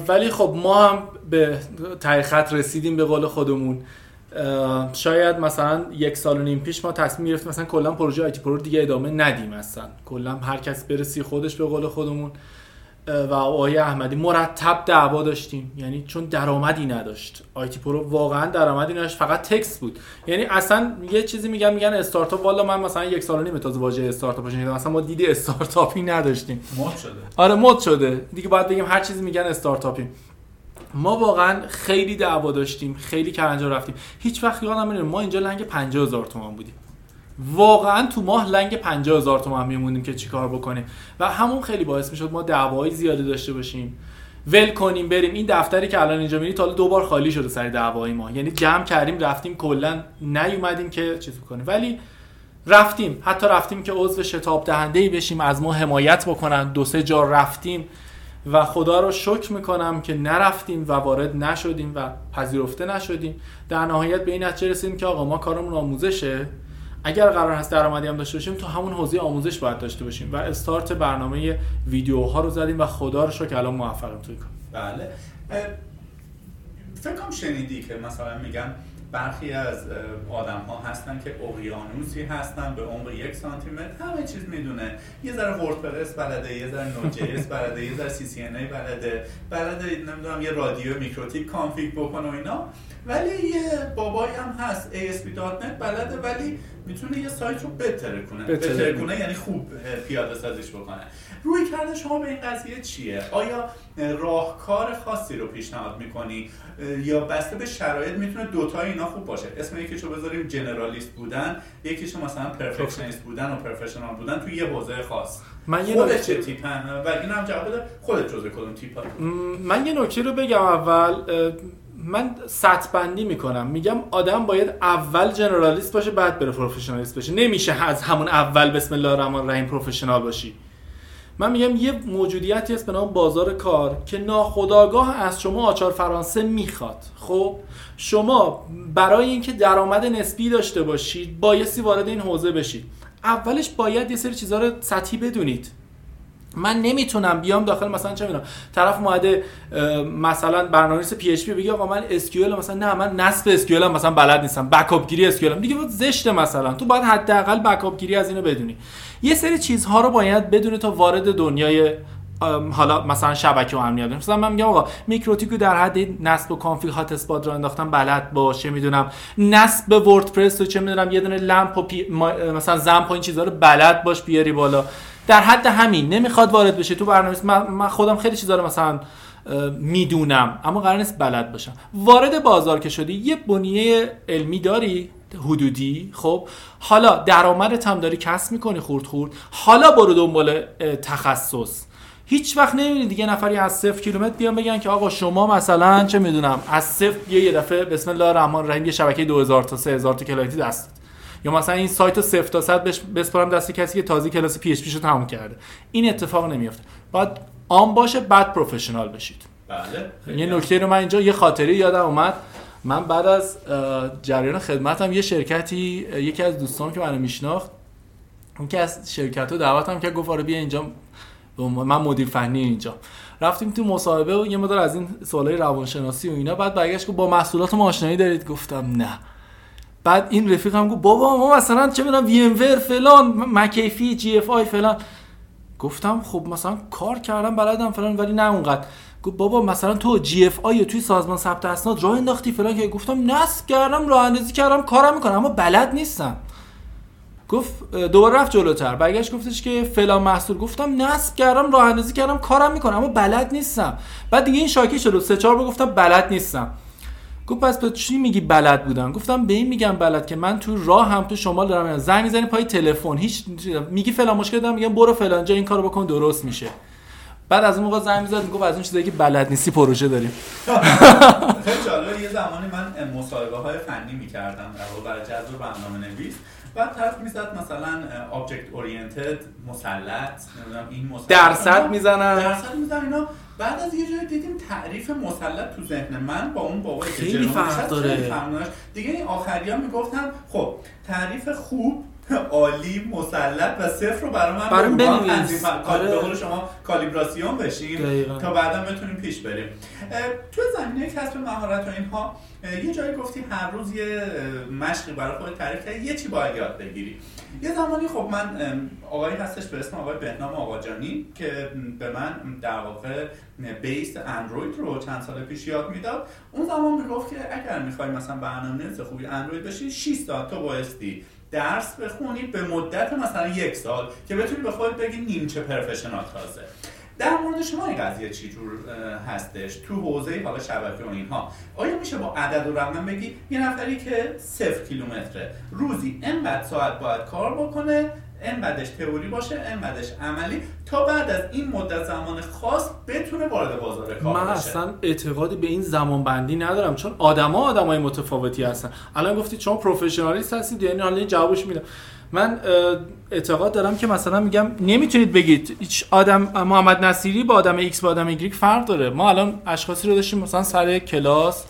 Speaker 2: ولی خب ما هم به ته رسیدیم به قول خودمون. شاید مثلا یک سال و نیم پیش ما تصمیم گرفتیم مثلا کلا پروژه ITPro دیگه ادامه ندیم اصلا. کلا هر کس بره سی خودش به قول خودمون. و آقای احمدی مرتب دعوا داشتیم. یعنی چون درآمدی نداشت. ITPro واقعا درآمدی نداشت فقط cost بود. یعنی اصلا یه چیزی میگن میگن استارتاپ والا من مثلا یک سال و نیم تازه واژه استارتاپ شنیدم. مثلا ما دیدی استارتاپی نداشتیم.
Speaker 1: مد شده.
Speaker 2: آره مد شده. دیگه باید بگیم هر چیزی میگن استارتاپی. ما واقعا خیلی دعوا داشتیم خیلی کرنجا رفتیم. هیچ وقت یادم نمیاد ما اینجا لنگ 50000 تومان بودیم. واقعا تو ماه لنگ 50000 تومان میمونیم که چیکار بکنیم. و همون خیلی باعث می‌شد ما دعوای زیادی داشته باشیم. ول کنیم بریم. این دفتری که الان اینجا میری تا دو بار خالی شده سر دعوای ما. یعنی جمع کردیم رفتیم کلا نیومدیم که چیز کنیم. ولی رفتیم. حتی رفتیم که عضو شتاب دهنده ای بشیم از ما حمایت بکنن. دو سه جا رفتیم. و خدا رو شکر می‌کنم که نرفتیم و وارد نشدیم و پذیرفته نشدیم. در نهایت به این نتیجه رسیدیم که آقا ما کارمون آموزشه. اگر قرار هست درآمدی هم داشته باشیم تو همون حوزه آموزش باید داشته باشیم و استارت برنامه ویدیوها رو زدیم و خدا رو شکر الان موفقیم توی کار.
Speaker 1: بله. فکر شنیدی که مثلا میگن برخی از آدم ها هستن که اقیانوسی هستن به عمق یک سانتی متر همه چیز می‌دونه. یه ذره WordPress بلده یه ذره Node.js بلده یه ذره CCNA بلده بلده نمی‌دونم یه رادیو MikroTik config بکنه و اینا. ولی یه بابایی هم هست ASP.NET بلده ولی می‌تونه یه سایت رو بهتر کنه بهتر کنه یعنی خوب پیاده سازیش بکنه. رویکرد شما به این قضیه چیه؟ آیا راهکار خاصی رو پیشنهاد می‌کنی؟ یا بسته به شرایط می‌تونه دوتا اینا خوب باشه؟ اسم یکیشو بذاریم جنرالیست بودن یکیشو مثلا پرفکشنیست بودن و پرفشنال بودن توی یه حوزه خاص. من یه خودت چه تیپن و این هم جواب بده. خودت جزء کدوم تیپ
Speaker 2: من یه نکته رو بگم اول من سطح بندی می‌کنم. میگم آدم باید اول جنرالیست باشه بعد بره پروفشنالیست بشه. نمیشه از همون اول بسم الله الرحمن الرحیم پروفشنال باشی. من میگم یه موجودیتی هست به نام بازار کار که ناخداگاه از شما آچار فرانسه می‌خواد. خب شما برای اینکه درآمد نسبی داشته باشید بایستی وارد این حوزه بشید. اولش باید یه سری چیزها رو سطحی بدونید. من نمی‌تونم بیام داخل مثلا چه می‌دونم طرف اومده مثلا برنامه‌نویس PHP بگه آقا من اس مثلا نه من نصب اس مثلا بلد نیستم backup گیری اس دیگه زشته مثلا. تو باید حداقل backup گیری از اینو بدونی. یه سری چیزها رو باید بدونه تا وارد دنیای حالا مثلا شبکه و امنیت مثلا من میگم آقا MikroTik و در حد نصب و config hotspot رو انداختم بلد باشه می‌دونم. نصب WordPress و چه می‌دونم یه دونه LAMP و پی... مثلا XAMPP و این چیزها رو بلد باش بیاری بالا. در حد همین نمی‌خواد وارد بشه تو برنامه. من خودم خیلی چیزا رو مثلا می‌دونم اما قرار نیست بلد باشم. وارد بازار که شدی یه بنیه علمی داری؟ حدودی خب. حالا درآمدت هم داری کسب می‌کنی خورد خورد. حالا برو دنبال تخصص. هیچ وقت نمی‌بینی دیگه نفری از صفر کیلومتر بیان بگن که آقا شما مثلا چه می‌دونم از صفر یه, یه دفعه بسم الله الرحمن الرحیم یه شبکه 2000 تا 3000 تا client ی دست یا مثلا این سایت رو صفر تا صد بسپارم دست کسی که تازه کلاس PHP تموم کرده. این اتفاق نمیافته. باید آن باشه بعد professional بشید.
Speaker 1: بله.
Speaker 2: یه نکته رو من اینجا یه خاطری یادم اومد. من بعد از جریان خدمتم یه شرکتی یکی از دوستان که منو میشناخت اون که از شرکت رو دعوتم که گفت آره بیا اینجا. من مدیر فنی اینجا. رفتیم تو مصاحبه و یه مقدار از این سوالای روانشناسی و اینا. بعد برگشت با محصولات ما آشنایی دارید؟ گفتم نه. بعد این رفیقم گفت بابا ما مثلا چه می‌دونم VMware فلان McAfee GFI فلان. گفتم خب مثلا کار کردم بلدم فلان ولی نه اونقدر. گفت بابا مثلا تو GFI توی سازمان ثبت اسناد راه انداختی فلان که؟ گفتم نصب کردم راه اندازی کردم کارم می‌کنم اما بلد نیستم. گفت دوباره رفت جلوتر. برگشت گفتش که فلان محصول. گفتم نصب کردم راه اندازی کردم کارم می‌کنم اما بلد نیستم. بعد دیگه این شاکی شد. سه چهار گفتم بلد نیستم. گفت پس به چی میگی بلد بودن؟ گفتم به این میگم بلد که من تو راه هم تو شمال دارم زنگ می‌زنی پای تلفن هیچ میگی فلان مشکل دارم میگم برو فلان جا این کارو بکن درست میشه. بعد از اون موقع زنگ می‌زد می‌گفت از اون چیزایی که بلد نیستی پروژه داریم. (laughs)
Speaker 1: خیلی جالب یه زمانی من مصاحبه های فنی می‌کردم در برای جذب برنامه نویس بعد طرف می‌زد مثلا object oriented مسلط نمی‌دونم این مسلط.
Speaker 2: درصد می‌زنن.
Speaker 1: درصد می‌زنن اینا. بعد از یه جایی دیدیم تعریف مسلط تو ذهن من با اون بابای
Speaker 2: خیلی فرق داره.
Speaker 1: دیگه این آخری ها می‌گفتم خب تعریف خوب عالی مسلط و صفر رو برای من
Speaker 2: برای بنویس.
Speaker 1: آره. شما کالیبراسیون بشیم تا بعدا بتونیم پیش بریم. تو زمینه کسب مهارت و اینها یه جایی گفتی هر روز یه مشقی برای خود تعریف کردی یه چی باید یاد بگیری. یه زمانی خب من آقایی هستش به اسم آقای بهنام آقاجانی که به من در واقع بیس اندروید رو چند سال پیش یاد می‌داد. اون زمان می‌گفت که اگر می‌خوای مثلا برنامه‌نویس خوبی اندروید بشی 6 ساعت تو بایستی درس بخونی به مدت مثلا یک سال که بتونی به خودت بگی نیمچه پرفشنال تازه. در مورد شما این قضیه چی جور هستش؟ تو حوزه حالا شبکه و اینها. آیا میشه با عدد و رقم بگی یه نفری که صفر کیلومتره روزی انقدر ساعت باید کار بکنه انقدرش تئوری انقدرش عملی تا بعد از این مدت زمان خاص بتونه وارد بازار کار
Speaker 2: من اصلا اعتقادی به این زمان بندی ندارم چون آدما آدمای متفاوتی هستن. الان گفتید شما professionalist هستید یعنی حالا جوابش میدم. من اعتقاد دارم که مثلا میگم نمی‌تونید بگید هیچ آدم محمد نصیری با آدم ایکس با آدم ایگریک فرق داره. ما الان اشخاصی رو داشتیم مثلا سر کلاس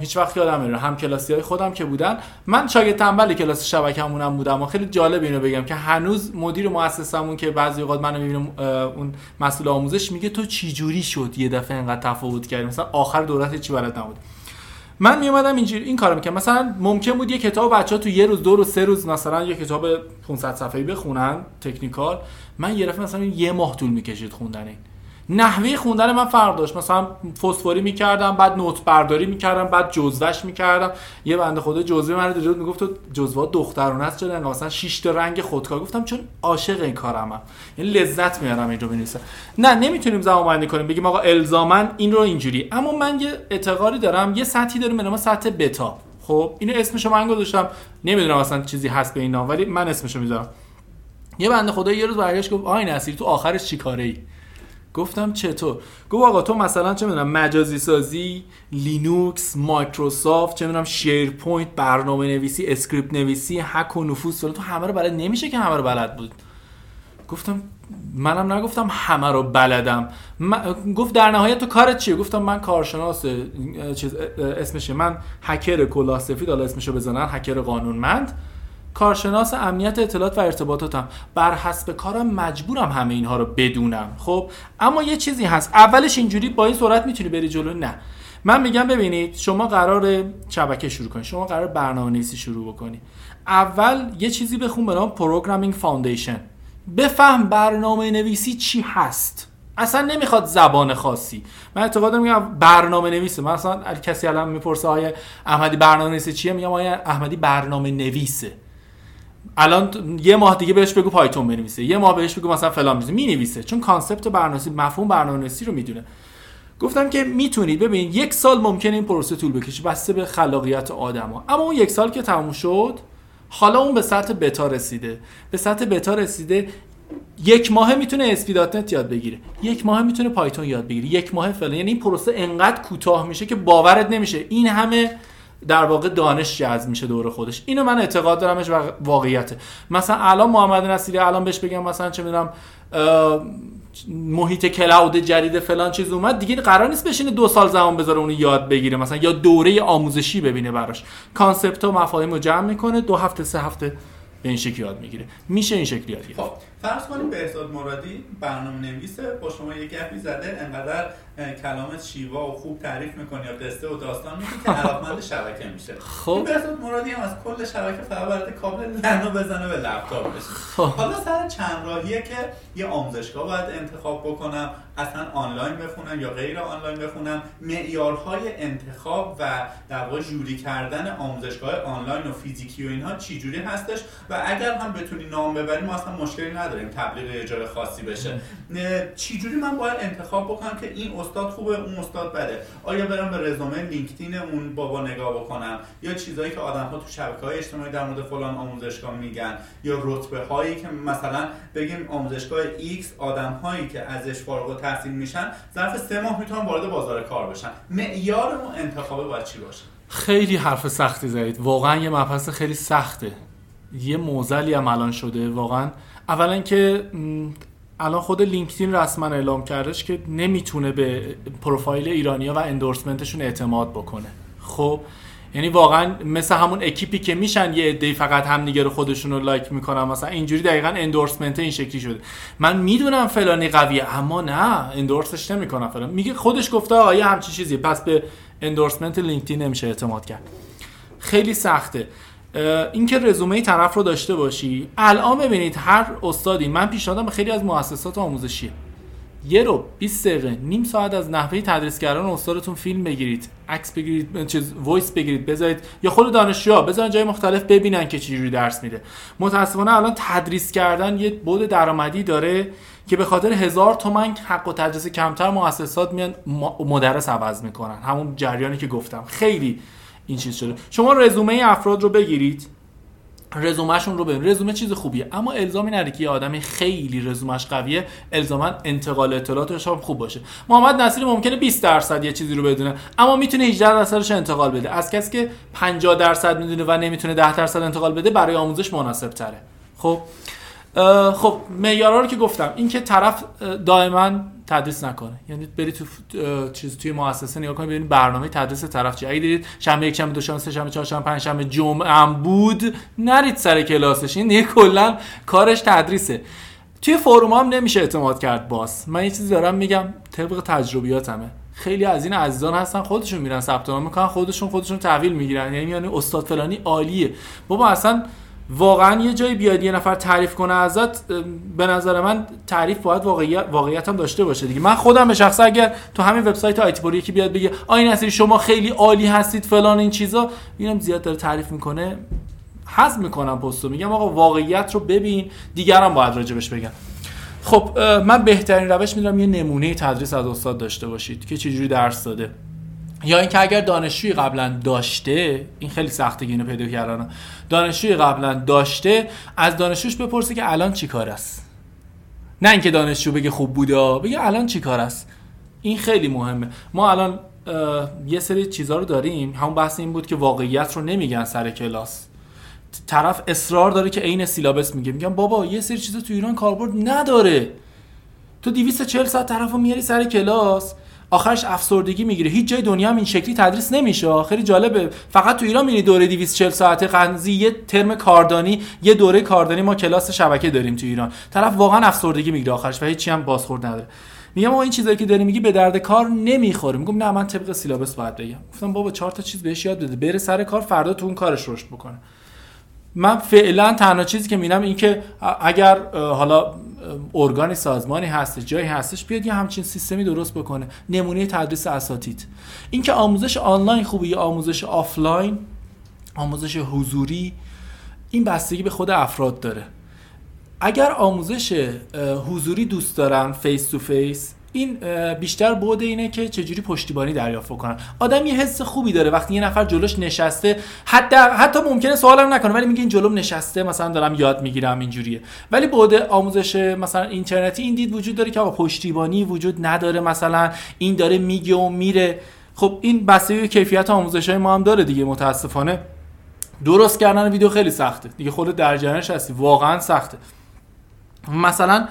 Speaker 2: هیچ وقت یادم نمیره هم کلاسی های خودم که بودن. من شاگرد تنبل کلاس شبکه‌مونم بودم و خیلی جالب اینو بگم که هنوز مدیر مؤسسمون که بعضی اوقات منو می‌بینم اون مسئول آموزش میگه تو چی جوری شد یه دفعه انقدر تفاوت کردی؟ مثلا آخر دورت چی بلد نبود. من میومدم اینجوری این کارو می‌کنم مثلا ممکن بود یه کتاب بچه تو یه روز دو روز سه روز مثلا یه کتاب 500 صفحه‌ای بخونن تکنیکال. من یه مثلا یه ماه طول می‌کشید خوندن این. نحوه خوندن من فرق داشت. مثلا فسفوری می‌کردم بعد نوت برداری می‌کردم بعد جزوهش می‌کردم. یه بنده خدا جزوه من رو می‌گفت جزوه دخترانه است چرا مثلا 6 تا رنگ خودکار؟ گفتم چون عاشق این کارم یعنی لذت میارم این رو بنویسم. نه نمی‌تونیم زمان بندی کنیم بگیم آقا الزاما این رو اینجوری. اما من یه اعتقادی دارم یه سطحی داریم به نام سطح بتا. خب اینو اسمشو من گذاشتم. نمی‌دونم اصلا چیزی هست به این نام ولی من اسمشو می‌ذارم. یه بنده خدا یه روز برگشت گفت آی نصیر تو آخرش چیکاره ای گفتم چطور؟ گفت آقا تو مثلا چه می‌دونم مجازی سازی لینوکس مایکروسافت چه می‌دونم SharePoint برنامه نویسی script نویسی هک و نفوذ تو همه رو بلد نمیشه که همه رو بلد بود. گفتم منم نگفتم همه رو بلدم. گفت در نهایت تو کارت چیه؟ گفتم من کارشناس چیز اسمشه من هکر کلاه سفید حالا اسمشو بزنن هکر قانونمند. کارشناس امنیت اطلاعات و ارتباطاتم بر حسب کارم مجبورم همه اینها رو بدونم. خب اما یه چیزی هست. اولش اینجوری با این سرعت می‌تونی بری جلو؟ نه. من میگم ببینید شما قرار شبکه شروع کنید شما قرار برنامه نویسی شروع بکنی. اول یه چیزی بخون به نام programming foundation بفهم برنامه نویسی چی هست. اصلا نمی‌خواد زبان خاصی. من اعتقاد میگم برنامه نویسه مثلا کسی الان می‌پرسه آقای احمدی برنامه نویسه چیه؟ میگم آقای احمدی برنامه نویسه الان یه ماه دیگه بهش بگو Python بنویسه. یه ماه بهش بگو مثلا فلان می نویسه چون concept برنامه‌نویسی مفهوم برنامه‌نویسی رو می‌دونه. گفتم که می‌تونید. ببین یک سال ممکنه این پروسه طول بکشه. بسته به خلاقیت آدما. اما اون یک سال که تموم شد حالا اون به سطح بتا رسیده. به سطح بتا رسیده یک ماه می‌تونه اسپیداتنت یاد بگیره. یک ماه می‌تونه پایتون یاد بگیره. یک ماه فلان. یعنی این پروسه انقدر کوتاه میشه که باورت نمیشه. این همه در واقع دانش جذب میشه دور خودش. اینو من اعتقاد دارمش و واقعیته. مثلا الان محمد نصیری الان بهش بگم مثلا چه می‌دونم محیط cloud جدید فلان چیز اومد دیگه قرار نیست بشینه دو سال زمان بذاره اونو یاد بگیره مثلا یا دوره آموزشی ببینه براش. concept و مفاهیم رو جمع می‌کنه دو هفته سه هفته به این شکل یاد می‌گیره. میشه این شکلی یاد
Speaker 1: خب فرض کنید بهزاد مرادی برنامه نویسه با شما یه گپی زده انقدر کلامت شیوا و خوب تعریف می‌کنه یا قصه و داستان میگه که علاقمند شبکه میشه. خب. بهزاد مرادی هم از کل شبکه فقط برای کابل LAN و بزنه به لپتاپش خب. حالا سر چند راهیه که یه آموزشگاه باید انتخاب بکنم اصلا آنلاین بخونم یا غیر آنلاین بخونم. معیارهای انتخاب و در واقع جوری کردن آموزشگاه آنلاین و فیزیکی و اینها چی جوری هستش؟ و اگر هم بتونی نام ببریم ما اصلا مشکلی نداریم تبلیغ اجاره خاصی بشه. چی جوری من باید انتخاب بکنم که این استاد خوبه اون استاد بده. آیا برم به رزومه لینکدین اون بابا نگاه بکنم؟ یا چیزایی که آدم ها تو شبکه های اجتماعی در مورد فلان آموزشگاه میگن؟ یا رتبه هایی که مثلا بگیم آموزشگاه X آدم هایی که ازش فارغ تحصیل میشن ظرف سه ماه می‌تونن وارد بازار کار بشن. معیارمون انتخابه باید چی باشه؟
Speaker 2: خیلی حرف سختی زدید. واقعا یه مبحث خیلی سخته. یه موزلی هم الان شده. واقعا اولا که الان خود لینکدین رسما اعلام کردش که نمی‌تونه به پروفایل ایرانیا و اندورسمنتشون اعتماد بکنه. خب یعنی واقعا مثل همون اکیپی که میشن یه عده فقط همدیگه رو خودشون لایک می‌کنن. مثلا اینجوری دقیقا endorsement این شکلی شده. من می‌دونم فلانی قویه اما نه endorse ش نمی‌کنم فلان. میگه خودش گفته آیا همچی چیزی پس به endorsement LinkedIn نمیشه اعتماد کرد. خیلی سخته. اینکه رزومه طرف رو داشته باشی. الان ببینید هر استادی من پیشنهادم به خیلی از مؤسسات آموزشی یه رو 20 دقیقه نیم ساعت از نحوه تدریسگران استادتون فیلم بگیرید. عکس بگیرید چیز voice بگیرید بذارید. یا خود دانشجوها بذارن جای مختلف ببینن که چجوری درس میده. متاسفانه الان تدریس کردن یه بود درآمدی داره که به خاطر هزار تومن حق و تدریس کمتر مؤسسات میان مدرس عوض می‌کنن. همون جریانی که گفتم. خیلی این چیز شده. شما رزومه افراد رو بگیرید. رزومهشون رو ببین. رزومه چیز خوبیه. اما الزامی نره که یه آدمی خیلی رزومش قویه الزاما انتقال اطلاعاتش هم خوب باشه. محمد نصیری ممکنه 20 درصد یه چیزی رو بدونه اما می‌تونه 18 درصدش انتقال بده. از کسی که 50 درصد می‌دونه و نمی‌تونه 10 درصد انتقال بده برای آموزش مناسب تره. خب؟ خب معیارا رو که گفتم این که طرف دائما تدریس نکنه. یعنی برید تو چیز توی مؤسسه نگاه کنید ببینید برنامه تدریس طرف چیه. اگه دیدید شنبه یک شنبه دو شنبه سه شنبه چهار شنبه پنج شنبه جمعه هم بود نرید سر کلاسش. این دیگه کلا کارش تدریسه. توی فروم هم نمیشه اعتماد کرد باز. من یه چیزی دارم میگم طبق تجربیاتمه. خیلی از این عزیزان هستن خودشون میرن ثبت نام می‌کنن خودشون خودشون تحویل می‌گیرن. یعنی یعنی استاد فلانی عالیه. بابا اصلا واقعا یه جایی بیاد یه نفر تعریف کنه ازت به نظر من تعریف باید واقعیت, واقعیت هم داشته باشه دیگه. من خودم به شخصه اگر تو همین وبسایت آیتی پوری یکی بیاد بگه آین نصیری شما خیلی عالی هستید فلان این چیزا اینم زیاد داره تعریف می‌کنه. حذف می‌کنم پستو. میگم آقا واقعیت رو ببین دیگرم باید راجبش بگم خب من بهترین روش می‌دونم یه نمونه تدریس از استاد داشته باشید که چجوری درس داده. یا اینکه اگر دانشجوی قبلا داشته این خیلی سخته اینو پیدا کردن. دانشجوی قبلا داشته از دانشجوش بپرسه که الان چی کار است. نه اینکه دانشجو بگه خوب بوده بگه الان چی کار است. این خیلی مهمه. ما الان یه سری چیزها رو داریم. همون بحث این بود که واقعیت رو نمیگن سر کلاس. طرف اصرار داره که عین سیلابس میگه. میگم بابا یه سری چیزا تو ایران کاربرد نداره. تو 240 ساعت طرفو میاری سر کلاس. آخرش افسردگی می‌گیره. هیچ جای دنیا هم این شکلی تدریس نمیشه. خیلی جالبه. فقط تو ایران می‌بینی دوره 240 ساعته قنزی یه ترم کاردانی یه دوره کاردانی. ما کلاس شبکه داریم تو ایران. طرف واقعا افسردگی می‌گیره. آخرش و هیچی هم بازخورد نداره. میگم ما این چیزایی که داری میگی به درد کار نمی‌خوره. میگم نه من طبق سیلابس باید بگم. گفتم بابا چهار تا چیز بهش یاد بده. بره سر کار فردا تو اون کارش رشد بکنه. من فعلا تنها چیزی که می‌بینم این که اگر حالا ارگانی سازمانی هست جایی هستش بیاد یه همچین سیستمی درست بکنه. نمونه تدریس اساتید. اینکه آموزش آنلاین خوبه یا آموزش آفلاین آموزش حضوری این بستگی به خود افراد داره. اگر آموزش حضوری دوست دارن face to face این بیشتر بوده اینه که چجوری پشتیبانی دریافت کنن. آدم یه حس خوبی داره. وقتی یه نفر جلوش نشسته حتی حتی ممکنه سوالم نکنه ولی میگه این جلوم نشسته مثلا دارم یاد می‌گیرم اینجوریه. ولی بوده آموزش مثلا اینترنتی این دید وجود داره که آقا پشتیبانی وجود نداره مثلا. این داره میگه و میره. خب این بستگی کیفیت آموزش های ما هم داره دیگه متاسفانه. درست کردن ویدیو خیلی سخته. دیگه خود در جریانش هستی. واقعا سخته. مثلا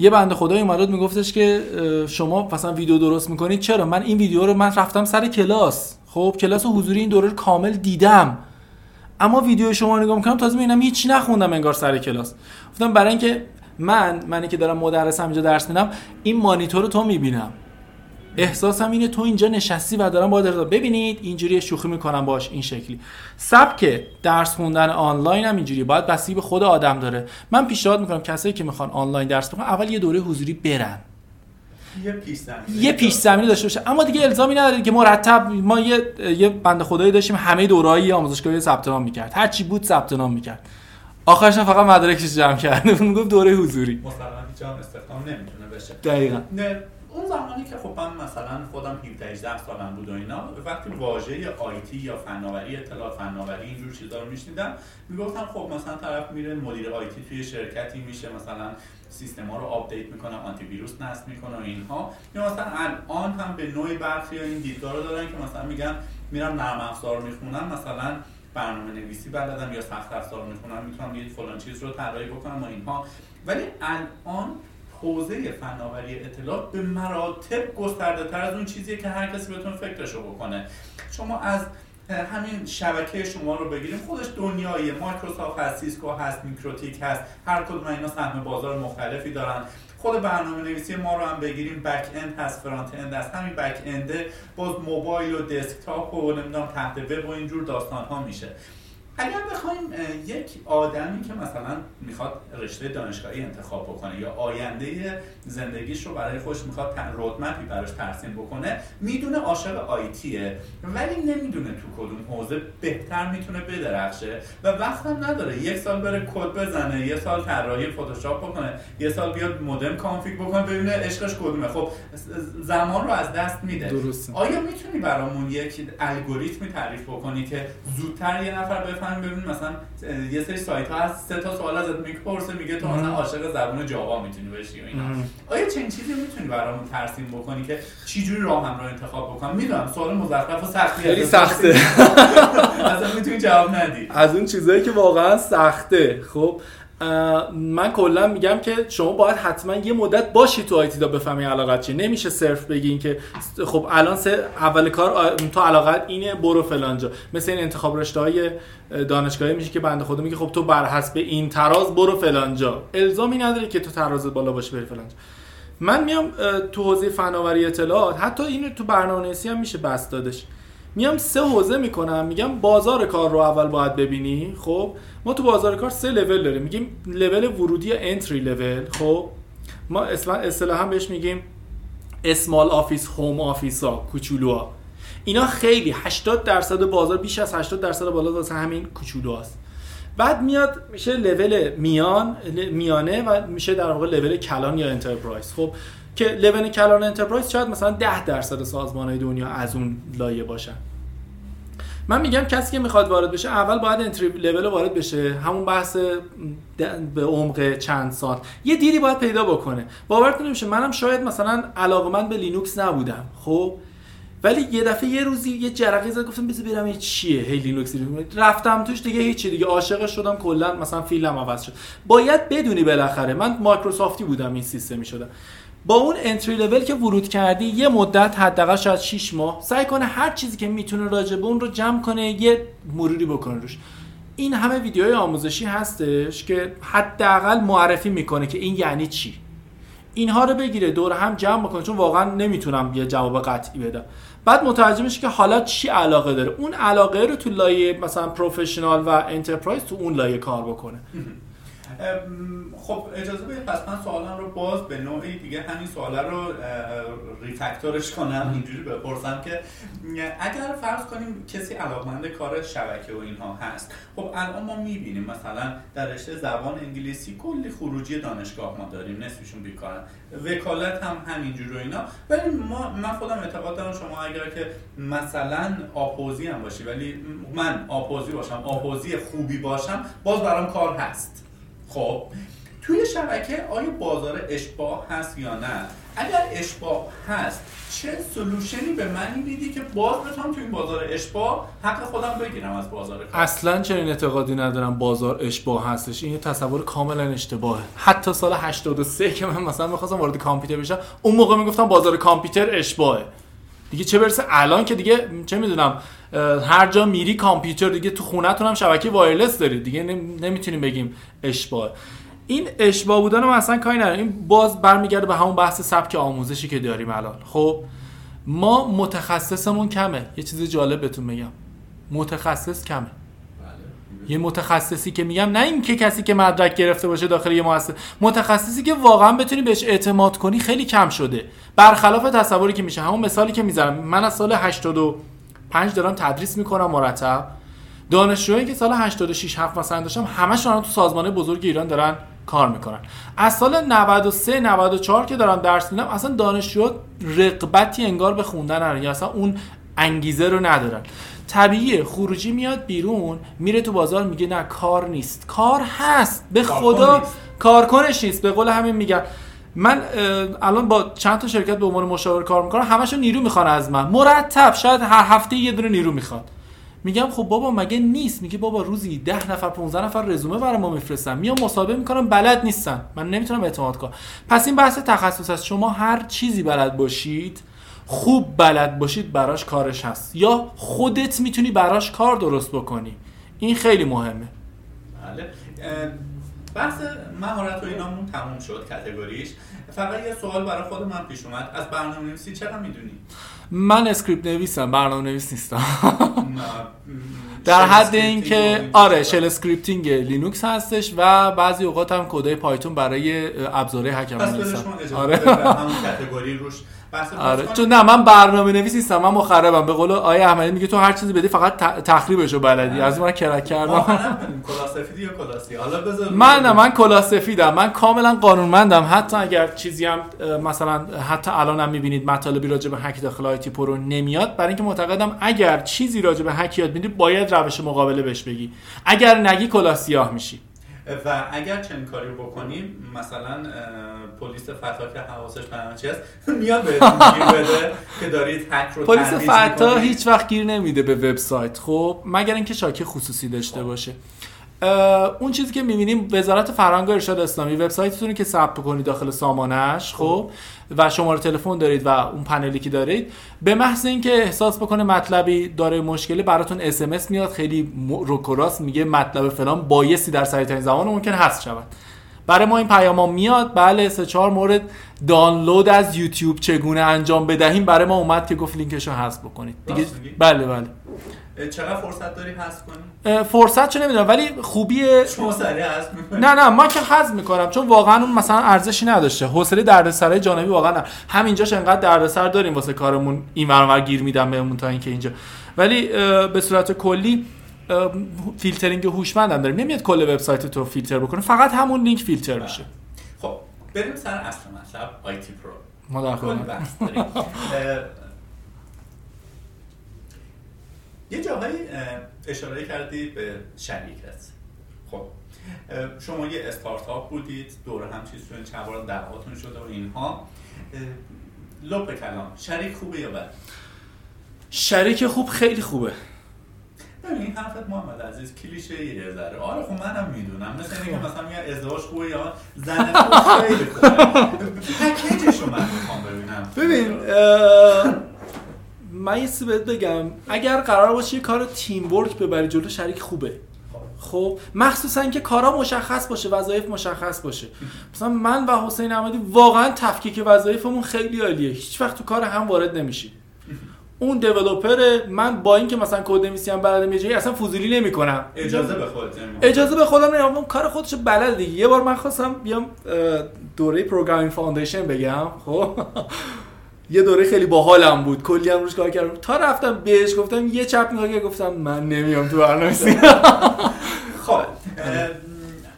Speaker 2: یه بنده خدایی اومد میگفتش که شما مثلا ویدیو درست می‌کنید؟ چرا؟ من این ویدیو رو من رفتم سر کلاس. خب کلاس حضوری این دوره رو کامل دیدم. اما ویدیو شما نگاه می‌کنم تازه می‌بینم هیچ نخوندم انگار سر کلاس. گفتم برای اینکه من منی که دارم مدرسم اینجا درس میدم این مانیتور رو تو می‌بینم. احساسم اینه تو اینجا نشستی و دارم با ببینید اینجوری شوخی می‌کنم باش این شکلی. سبک درس خوندن آنلاین هم اینجوری باید بسی به خود آدم داره. من پیشنهاد می‌کنم کسایی که می‌خوان آنلاین درس بخونن اول یه دوره حضوری برن.
Speaker 1: یه پیش زمینه.
Speaker 2: یه پیش زمینه داشته باشه. اما دیگه الزامی نداره که مرتب ما یه یه بنده خدایی داشتیم همه دورایی آموزشگاهی ثبت نام می‌کرد. هر چی بود ثبت نام می‌کرد. آخرش فقط مدارکش جمع کرد. (laughs) اون گفت دوره حضوری.
Speaker 1: مثلا هیچ استخدام نمی‌تونه بشه.
Speaker 2: دقیقاً.
Speaker 1: نه. اون زمانی که خب من مثلا خودم 17 18 سالم بود و اینا وقتی واژه IT یا فناوری اطلاعات فناوری اینجور چیزا رو میشنیدم می‌گفتم خب مثلا طرف میره مدیر IT توی شرکتی میشه مثلا سیستم ها رو update می‌کنه آنتی ویروس نصب می‌کنه و اینها. یا مثلا الان هم به نوعی برخی این دیدگاه رو دارن که مثلا میگن میرم نرم افزار می‌خونم مثلا برنامه نویسی بلدم یا سخت افزار می‌خونم می‌تونم یه فلان چیز رو طراحی بکنم و اینها. ولی الان حوزه فناوری اطلاعات به مراتب گسترده تر از اون چیزیه که هر کسی بتونه فکرشو بکنه. شما از همین شبکه شما رو بگیریم. خودش دنیای مایکروسافت هست سیسکو هست میکروتیک هست. هر کدوم اینا سهم بازار مختلفی دارن. خود برنامه نویسی ما رو هم بگیریم. back end هست front end هست. همین back end ه باز موبایل و desktop و نمی‌دونم تحت وب و اینجور داستان ها میشه. اگر بخوایم یک آدمی که مثلا می‌خواد رشته دانشگاهی انتخاب بکنه یا آینده زندگیش رو برای خودش می‌خواد roadmap ی براش ترسیم بکنه می‌دونه عاشق IT یه ولی نمی‌دونه تو کدوم حوزه بهتر می‌تونه بدرخشه و وقتم نداره. یک سال بره کد بزنه یه سال طراحی فتوشاپ بکنه یه سال بیاد مودم config بکنه ببینه عشقش کدومه. خب زمان رو از دست میده.
Speaker 2: درسته.
Speaker 1: آیا می‌تونی برامون یک الگوریتمی تعریف بکنی که زودتر یه نفر بفهمه بفهم ببین مثلا یه سری سایت ها هست سه تا سوال ازت می‌پرسه میگه تو مثلا عاشق زبان جاوا می‌تونی بشی و اینا. آیا چنین چیزی می‌تونی برامون ترسیم بکنی که چی جوری راه هم رو انتخاب بکنم؟ می‌دونم سوال مزخرف و سختی
Speaker 2: خیلی سخته. (laughs)
Speaker 1: اصلا می‌تونی جواب ندی.
Speaker 2: از اون چیزایی که واقعا سخته. خب من کلا میگم که شما باید حتما یه مدت باشی تو آیتی تا بفهمی علاقت چیه. نمیشه صرف بگین که خب الان سه اول کار تو علاقت اینه برو فلانجا مثل این انتخاب رشته های دانشگاهی میشه که بنده خدا میگه خب تو بر حسب این تراز برو فلانجا الزامی نداره که تو ترازت بالا باشه بری فلانجا من میام تو حوزه فناوری اطلاعات حتی اینو تو برنامه‌نویسی هم میشه بس دادش. میام سه حوزه می‌کنم. میگم بازار کار رو اول باید ببینی. خب؟ ما تو بازار کار سه لول داریم. میگیم لول ورودی انتری لول خب؟ ما اصطلاحا بهش میگیم small office home office ها کوچولوها. اینا خیلی 80 درصد بازار بیش از 80 درصد بالا واسه همین کوچولوهاست بعد میاد میشه لول میان میانه و میشه در واقع level کلان یا enterprise خب؟ که level کلان enterprise شاید مثلا 10 درصد سازمان های دنیا از اون لایه باشن. من میگم کسی که می‌خواد وارد بشه اول باید entry level وارد بشه. همون بحث به عمق چند سال. یه دیری باید پیدا بکنه. باورتون نمیشه منم شاید مثلا علاقه به لینوکس نبودم. خب؟ ولی یه دفعه یه روزی یه جرقه زد گفتم بذار برم چیه هی لینوکس رفتم توش دیگه هیچی دیگه عاشق شدم کلا مثلا فیلم عوض شد. باید بدونی بالاخره. من مایکروسافتی بودم این سیستمی شدم. با اون entry level که ورود کردی یه مدت حداقل شاید 6 ماه سعی کنه هر چیزی که می‌تونه راجع به اون رو جمع کنه یه مروری بکنه روش. این همه ویدیوهای آموزشی هستش که حداقل معرفی می‌کنه که این یعنی چی. اینها رو بگیره دور هم جمع بکنه چون واقعا نمی‌تونم یه جواب قطعی بدم. بعد متوجه میشه که حالا چی علاقه داره. اون علاقه رو تو لایه مثلا پروفشنال و انترپرایز تو اون لایه کار بکنه.
Speaker 1: خب اجازه بدید پس من سوالم رو باز به نوعی دیگه همین سوال رو ریفکتورش کنم اینجوری بپرسم که اگر فرض کنیم کسی علاقمند کار شبکه و اینها هست خب الان ما می‌بینیم مثلا در رشته زبان انگلیسی کلی خروجی دانشگاه ما داریم نصفشون بیکارن. وکالت هم همینجور و اینا. ولی ما من خودم اعتقاد دارم شما اگر که مثلا آپوزی هم باشی ولی من آپوزی باشم آپوزی خوبی باشم باز برام کار هست. خب توی شبکه آیا بازار اشباه هست یا نه؟ اگر اشباه هست چه سلوشنی به من میدی که باز بتونم توی بازار اشباه حق خودم بگیرم از بازار کار؟
Speaker 2: اصلا چنین اعتقادی ندارم بازار اشباه هستش. این یه تصور کاملا اشتباهه. حتی سال 83 که من مثلا می‌خواستم وارد کامپیوتر بشم اون موقع می‌گفتم بازار کامپیوتر اشباهه دیگه چه برسه الان که دیگه چه می‌دونم هر جا میری کامپیوتر دیگه تو خونتون هم شبکه وایرلس دارید دیگه نمی‌تونیم بگیم اشباه. این اشباه بودن رو اصلا کاری ندارم. این باز برمیگرده به همون بحث سبک آموزشی که داریم الان. خب ما متخصصمون کمه. یه چیز جالب بهتون میگم متخصص کمه. یه متخصصی که میگم نه این که کسی که مدرک گرفته باشه داخل یه مؤسسه متخصصی که واقعا بتونی بهش اعتماد کنی خیلی کم شده. برخلاف تصوری که میشه. همون مثالی که می‌ذارم. من از سال 85 دارم تدریس می‌کنم مرتب. دانشجوهایی که سال 86 7 مثلا داشتم همشون تو سازمان بزرگ ایران دارن کار می‌کنن. از سال 93 94 که دارم درس میدم اصلا دانشجو رقبتی انگار به خوندن ندارن یا اصلا اون انگیزه رو ندارن. طبیعیه. خروجی میاد بیرون میره تو بازار میگه نه کار نیست. کار هست. به خدا کارکنش نیست. به قول همین میگن. من الان با چند تا شرکت به عنوان مشاور کار می‌کنم همشون نیرو می‌خوان از من. مرتب شاید هر هفته یه دونه نیرو می‌خواد میگم خب بابا مگه نیست؟ میگه بابا روزی 10 نفر 15 نفر رزومه برای ما میفرستن. میام مصاحبه می‌کنم بلد نیستن. من نمی‌تونم اعتماد کنم. پس این بحث تخصص است. شما هر چیزی بلد باشید خوب بلد باشید براش کارش هست. یا خودت می‌تونی براش کار درست بکنی. این خیلی مهمه.
Speaker 1: بله. بحث مهارت و اینامون تموم شد کتگوریش فقط یه سوال برای خود من پیش اومد. از برنامه نویسی چرا می‌دونی؟
Speaker 2: من script نویسم برنامه نویس نیستم (laughs) در حد اینکه آره shell scripting لینوکس هستش و بعضی اوقات هم کدای Python برای ابزارهای هک
Speaker 1: آره. همون category روش.
Speaker 2: آره. چون نه من برنامه نویس نیستم من مخربم. به قول آقای احمدی میگه تو هر چیزی بدی فقط تخریبشو بلدی. از من crack کردم. من نه من کلاه سفیدم. من کاملا قانونمندم. حتی اگر چیزی هم مثلا حتی الانم می‌بینید مطالبی راجع به هک داخل آی‌تی پرو نمیاد برای اینکه معتقدم اگر چیزی راجع به هک یاد میدی باید روش مقابله بهش بگی. اگر نگی کلاه سیاه میشی.
Speaker 1: و اگر چنین کاری بکنیم مثلا پلیس فتا که حواسش به هست (laughs) میاد بهتون گیر بده که دارید هک رو
Speaker 2: پلیس فتا هیچ وقت گیر نمیده به وبسایت. خب مگر اینکه شاکی خصوصی داشته باشه. اون چیزی که می‌بینیم وزارت فرهنگ و ارشاد اسلامی وبسایتتون که ثبت کنید داخل سامانش خب. و شماره تلفن دارید و اون پنلی که دارید به محض اینکه احساس بکنه مطلبی داره مشکلی براتون اس میاد خیلی رک و راست میگه مطلب فلان بایستی در سریع زمان ممکن هست شود. برای ما این پیام میاد بله سه چهار مورد دانلود از یوتیوب چگونه انجام بدهیم برای ما اومد که گفت لینکش رو حذف بکنید. دیگه بله بله.
Speaker 1: چقدر فرصت داری حذف کنی؟
Speaker 2: فرصت چه نمی‌دونم ولی خوبی
Speaker 1: شما سریع حذف
Speaker 2: نه نه ما که حذف می‌کنم چون واقعا اون مثلا ارزشی نداشته. حوصله دردسرای جانبی واقعا نه. همینجاش انقدر دردسر داریم واسه کارمون این ور گیر میدم بهمون تا اینکه اینجا. ولی به صورت کلی فیلترینگ هوشمند هم داریم. نمیاد کل وبسایت تو فیلتر بکنه فقط همون لینک فیلتر میشه.
Speaker 1: خب بریم سر اصل مطلب آی‌تی پرو.
Speaker 2: ما در (laughs)
Speaker 1: یه جاهایی اشاره کردی به شریکت خب شما یه استارتاپ بودید دور هم چیز شدن چند بار دعواتون شده و اینها. لب کلام شریک خوبه یا بد؟
Speaker 2: شریک خوب خیلی خوبه.
Speaker 1: این حرفت محمد عزیز کلیشه یه ذره. آره خب منم می‌دونم. مثل اینکه مثلا میگن ازدواج خوبه یا زن خوب خیلی خوبه. پکیجشو من می‌خوام ببینم.
Speaker 2: ببین من یه بهت بگم. اگر قرار باشه یه کار تیم ورک ببری جلو شریک خوبه. خب مخصوصا که کارا مشخص باشه وظایف مشخص باشه. مثلا من و حسین احمدی واقعا تفکیک وظایفمون خیلی عالیه. هیچ وقت تو کار هم وارد نمیشیم اون developer من با اینکه مثلا کد نویسی هم بلدم یه اصلا فضولی نمی‌کنم.
Speaker 1: اجازه به خودت
Speaker 2: اجازه به خودم نمیدم. کار خودش بلد دیگه. یه بار من خواستم بیام دوره programming foundation بگم. خب؟ یه دوره خیلی باحالم بود. کلی هم روش کار کردم. تا رفتم بهش گفتم یه چپ نگاه گفتم من نمیام تو برنامه‌نویسی (laughs)
Speaker 1: خب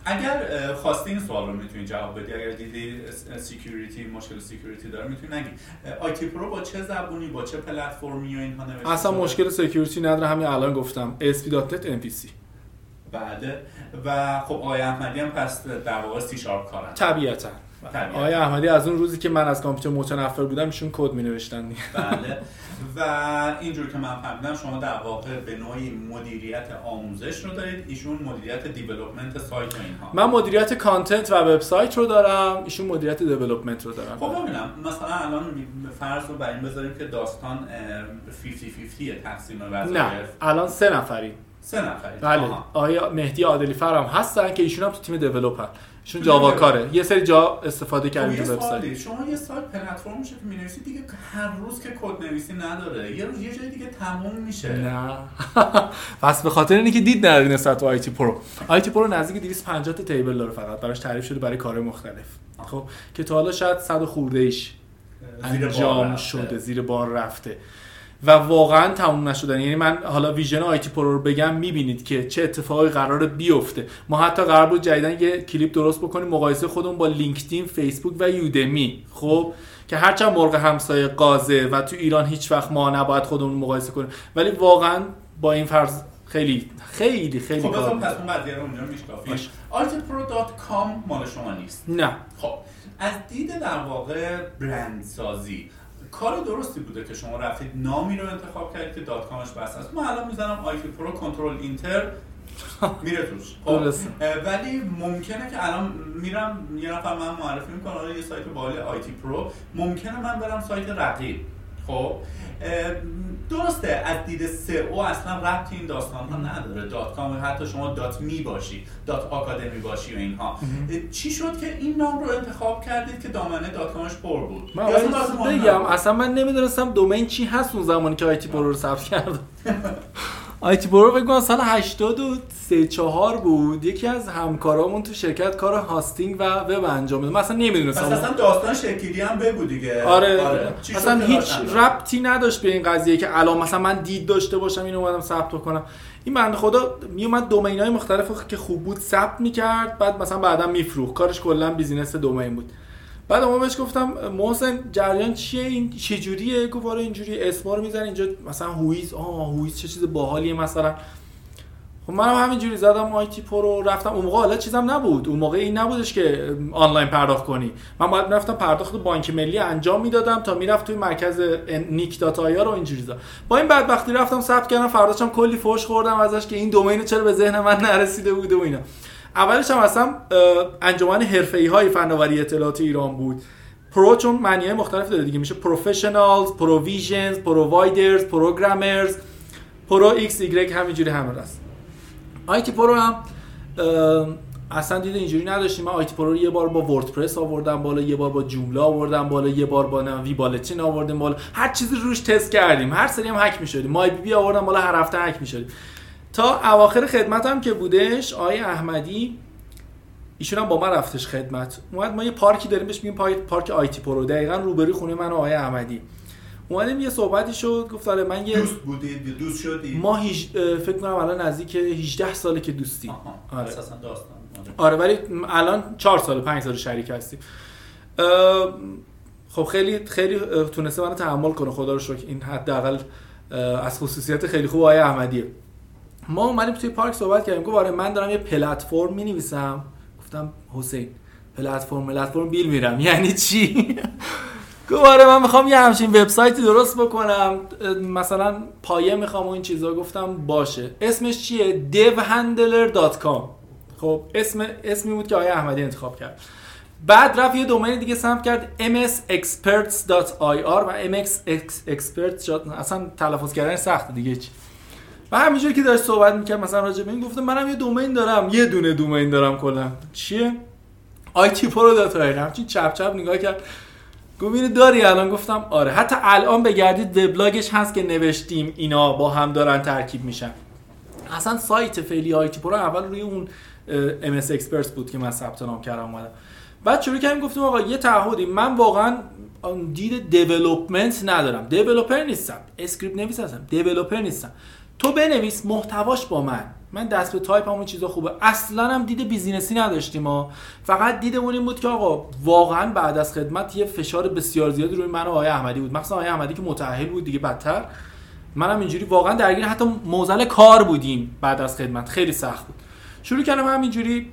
Speaker 1: اگر خواستی این سوال رو می‌تونی جواب بدی اگر دیدی security مشکل security داره می‌تونی نگی. آی‌تی پرو با چه زبونی با چه پلتفرمی و اینها نوشته
Speaker 2: اصلا مشکل security نداره. همین الان گفتم. ASP.NET MVC
Speaker 1: بعد و خب آقای احمدی هم پس در واقع سی شارپ کارن.
Speaker 2: طبیعتا. آقای احمدی از اون روزی که من از کامپیوتر متنفر بودم ایشون کد می نوشتن
Speaker 1: بله. و اینجور که من فهمیدم شما در واقع به نوعی مدیریت آموزش رو دارید. ایشون مدیریت development سایت و اینها.
Speaker 2: من مدیریت content و وبسایت رو دارم. ایشون مدیریت development رو دارم.
Speaker 1: خب ببینم. مثلا الان فرض رو بر این بذاریم که داستان 50 50 تقسیم وظایف
Speaker 2: نه. الان سه نفریم
Speaker 1: سه نفرید
Speaker 2: بله. آقای مهدی عادلی فر هم هستن که ایشون هم تو تیم developer. ایشون جاوا کاره. یه سری جا استفاده
Speaker 1: خب
Speaker 2: کردیم تو وبسایت.
Speaker 1: شما یه سایت پلتفرم میشه که می‌نویسی دیگه هر روز که کد نویسی نداره. یه روز یه جای دیگه تموم میشه.
Speaker 2: نه. (laughs) پس به خاطر اینه که دید نداری نسبت به آی‌تی پرو. آی‌تی پرو نزدیک 250 تا table داره فقط. براش تعریف شده برای کار مختلف. خب که تا حالا شاید 100 خورده ایش انجام. شده زیر بار رفته. و واقعا تموم نشدن. یعنی من حالا vision آی‌تی پرو رو بگم می‌بینید که چه اتفاقی قرار بیفته. ما حتی قرار بود جدیدن یه کلیپ درست بکنیم مقایسه خودمون با لینکدین فیسبوک و یودمی. خب که هرچند مرغ همسایه غازه و تو ایران هیچ وقت ما نباید خودمون مقایسه کنیم. ولی واقعا با این فرض خیلی خیلی خیلی
Speaker 1: خب بذار پس اون قضیه رو اونجا میشکافیم
Speaker 2: باشه.
Speaker 1: itpro.com مال شما نیست.
Speaker 2: نه.
Speaker 1: خب از دید در واقع برند سازی کار درستی بوده که شما رفتید نامی رو انتخاب کردید که dot com ش بسته است. من الان می‌زنم آی‌تی پرو control enter میره توش. خب ولی ممکنه که الان میرم یه نفر من معرفی می‌کنه یه سایت باحال آی‌تی پرو. ممکنه من برم سایت رقیب. خب درسته از دید سئو اصلا ربطی این داستان ها نداره. dot com حتی شما dot me باشی dot academy باشی و اینها. چی شد که این نام رو انتخاب کردید که دامنه dot com ش پر بود؟
Speaker 2: من
Speaker 1: اصلا؟
Speaker 2: اصلا من نمی‌دونستم domain چی هست اون زمانی که آی‌تی پرو رو ثبت کردم. (laughs) آی‌تی فکر کنم سال 83 4 بود. یکی از همکارامون تو شرکت کار hosting و وب انجام می‌داد
Speaker 1: پس
Speaker 2: نمی‌دونستم.
Speaker 1: اصلا داستان شکلی هم بگو دیگه.
Speaker 2: آره,
Speaker 1: شد
Speaker 2: اصلا هیچ؟ ربطی نداشت به این قضیه که الان مثلا من دید داشته باشم اینو اومدم ثبت کنم. این بنده خدا میومد domain های مختلف که خوب بود ثبت می‌کرد بعد مثلا بعدا میفروخت. کارش کلا business domain بود. بعد ما بهش گفتم محسن جریان چیه؟ این چه جوریه گفت آره اینجوری اسما رو می‌زنی اینجا مثلا whois آه whois چه چیز باحالیه مثلا. خب منم همینجوری زدم آی‌تی پرو رفتم. اون موقع حالا چیزم نبود. اون موقع این نبودش که آنلاین پرداخت کنی. من باید رفتم پرداخت بانک ملی انجام می‌دادم تا می‌رفت توی مرکز nic dot ir و اینجوری زدم با این بدبختی رفتم ثبت کردم فرداشم کلی فوش خوردم ازش که این domain چرا به ذهن من نرسیده بوده و اینا. اولش هم اصلا انجمن حرفه‌ای های فناوری اطلاعات ایران بود. pro چون معنی مختلف داره دیگه. میشه professionals provisions providers programmers pro ایکس ایگرگ همینجوری همه هست آی‌تی پرو هم اصلا دید اینجوری نداشتیم. من آیتی پرو رو یه بار با وردپرس آوردم بالا یه بار با جوملا آوردم بالا یه بار با vBulletin آوردیم بالا. هر چیزی روش تست کردیم. هر سری هم هک می‌شدیم. MyBB آوردم بالا هر هفته هک می‌شدیم. تا اواخر خدمتم که بودش آقای احمدی ایشون هم با من رفتش خدمت. اومد ما یه پارکی داریم بهش میگیم پارک, آیتی پرو. دقیقا روبروی خونه من و آقای احمدی. اومدیم یه صحبتی شد گفت آره من یه
Speaker 1: دوست بودید؟ دوست شدید؟
Speaker 2: ما هیج... اه، فکر کنم الان نزدیک 18 ساله که دوستیم.
Speaker 1: آها.
Speaker 2: آره.
Speaker 1: اساسا داستان
Speaker 2: آره ولی الان 4 سال 5 سال شریک هستیم. خب خیلی خیلی تونسته منو تحمل کنه. خدا رو شکر این حداقل از خصوصیت خیلی خوب آقای احمدیه. ما اومدیم توی پارک صحبت کردیم. گفت آره من دارم یه پلتفرم می نویسم گفتم حسین پلتفرم پلتفرم بیل میرم. (laughs) یعنی چی؟ گفت آره من می‌خوام یه همچین وبسایتی درست بکنم. مثلا پایه می‌خوام و این چیزا. گفتم باشه. اسمش چیه؟ devhandler.com خب اسم اسمی بود که آقای احمدی انتخاب کرد. بعد رفت یه دومین دیگه سمت کرد msexperts.ir و msexperts شد اصلا تلفظ کردن سخته دیگه. چی و همینجوری که داشت صحبت می‌کرد مثلا راجع به این گفتم منم یه domain دارم یه دونه domain دارم کلا. چیه؟ آیتی پرو dot همچین چپ چپ نگاه کرد. گفت داری؟ الان گفتم آره. حتی الان بگردید وبلاگش هست که نوشتیم اینا با هم دارن ترکیب میشن. اصلا سایت فعلی آیتی پرو اول روی اون MS Expert بود که من ثبت نام کردم اومدم. بعد شروع کردیم گفتیم آقا یه تعهدی. من واقعا دید development ندارم. developer نیستم. اسکریپت نویس هستم. developer نیستم. تو بنویس محتواش با من. من دست به تایپ همون چیزا خوبه. اصلا هم دید business ی نداشتیم ما فقط دیدمون این بود که آقا واقعا بعد از خدمت یه فشار بسیار زیادی روی من و آقای احمدی بود. مثلا آقای احمدی که متأهل بود دیگه بدتر. منم اینجوری واقعا درگیر حتی معضل کار بودیم بعد از خدمت. خیلی سخت بود. شروع کردم همینجوری.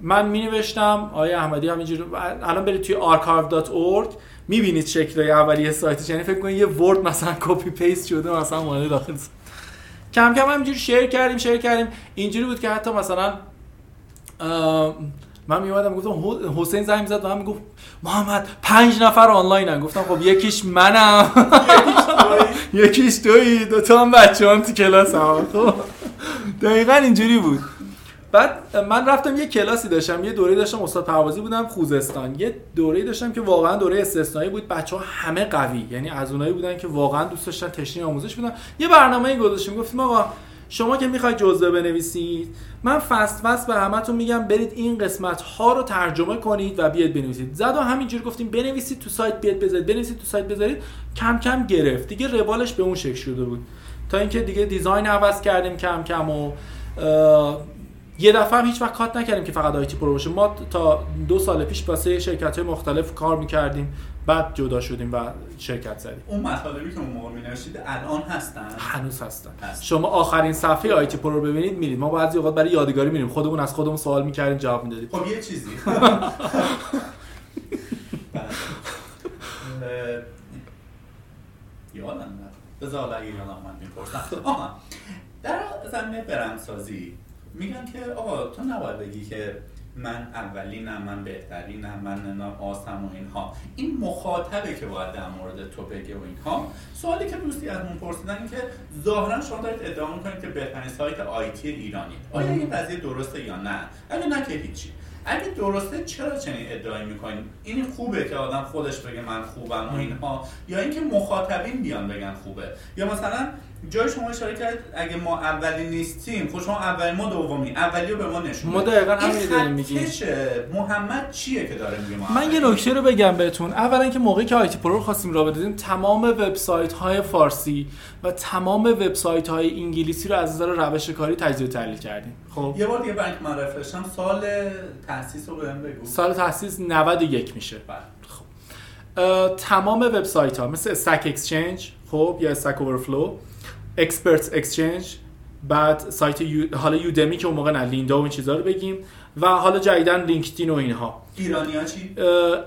Speaker 2: من می نوشتم آقای احمدی همینجوری. الان برید توی archive.org می‌بینید شکل اولیه سایتش. یعنی فکر کنید یه Word مثلا copy paste شده مثلا اومده داخل. کم کم همینجوری share کردیم share کردیم. اینجوری بود که حتی مثلا من میومدم گفتم حسین زنگ زد و من می‌گفت محمد پنج نفر آنلاینن گفتم خب یکیش منم. (laughs) یکیش تویی دو تا هم بچه هم تو کلاس هم خب دقیقا اینجوری بود. بعد من رفتم یه کلاسی داشتم یه دوره داشتم استاد پروازی بودم خوزستان. یه دوره داشتم که واقعا دوره استثنایی بود بچه ها همه قوی. یعنی از اونایی بودن که واقعا دوست داشتن تشنی آموزش بودن یه برنامه گذاشتیم گفتیم آقا شما که می‌خواید جزوه بنویسید من فست فست به همتون میگم برید این قسمت ها رو ترجمه کنید و بیاد بنویسید. زد و همینجور گفتیم بنویسید تو سایت بیاد بذارید. بنویسید تو سایت بذارید. کم کم گرفت. دیگه روالش به اون شکل شده بود. تا اینکه دیگه design عوض کردیم کم کم و یه دفعه هم هیچ وقت cut نکردیم که فقط آیتی پرو باشه. ما تا دو سال پیش واسه شرکت های مختلف کار می‌کردیم بعد جدا شدیم و شرکت زدیم.
Speaker 1: اون مطالبی که اون موقع می‌نوشتید الان هستن؟
Speaker 2: هنوز هستن. هست. شما آخرین صفحه آیتی پرو رو ببینید میرید. ما بعضی اوقات برای یادگاری میریم. خودمون از خودمون سوال می‌کردیم جواب می‌دادیم.
Speaker 1: خب یه چیزی. (laughs) یادم نه بذار اگه یادم من می‌پرسم. در زمینه برندسازی میگن که آقا تو نباید بگی که من اولینم من بهترینم من آسم و اینها. این مخاطبه که باید در مورد تو بگه و اینها. سوالی که دوستی از من پرسیدن این که ظاهرا شما دارید ادعا می‌کنید که بهترین سایت آیتی ایرانی. آیا این قضیه درسته یا نه؟ اگه نه که هیچی. اگه درسته چرا چنین ادعایی می‌کنین این خوبه که آدم خودش بگه من خوبم و اینها. یا اینکه مخاطبین بیان بگن خوبه. یا مثلا جای شما اشاره کرد اگه ما اولی نیستیم خب شما اولی ما دومی اولی رو به ما نشون
Speaker 2: ما دقیقاً همین داریم میگیم.
Speaker 1: محمد چیه که داره میگه
Speaker 2: من یه نکته رو بگم بهتون. اولا که موقعی که آیتی پرو رو خواستیم راه بدیم تمام وبسایت های فارسی و تمام وبسایت های انگلیسی رو از نظر روش کاری تجزیه و تحلیل کردیم.
Speaker 1: خب؟ یه بار دیگه بانک معرفی داشتم سال تاسیس رو بهم بگو.
Speaker 2: سال تاسیس 91 میشه. بله. خب. تمام وبسایت ها مثل Stack Exchange خب یا Stack Overflow Experts Exchange بعد سایت یو... حالا Udemy که اون موقع نه Lynda و این چیزا رو بگیم و حالا جدیدن لینکدین و اینها.
Speaker 1: ایرانی ها چی؟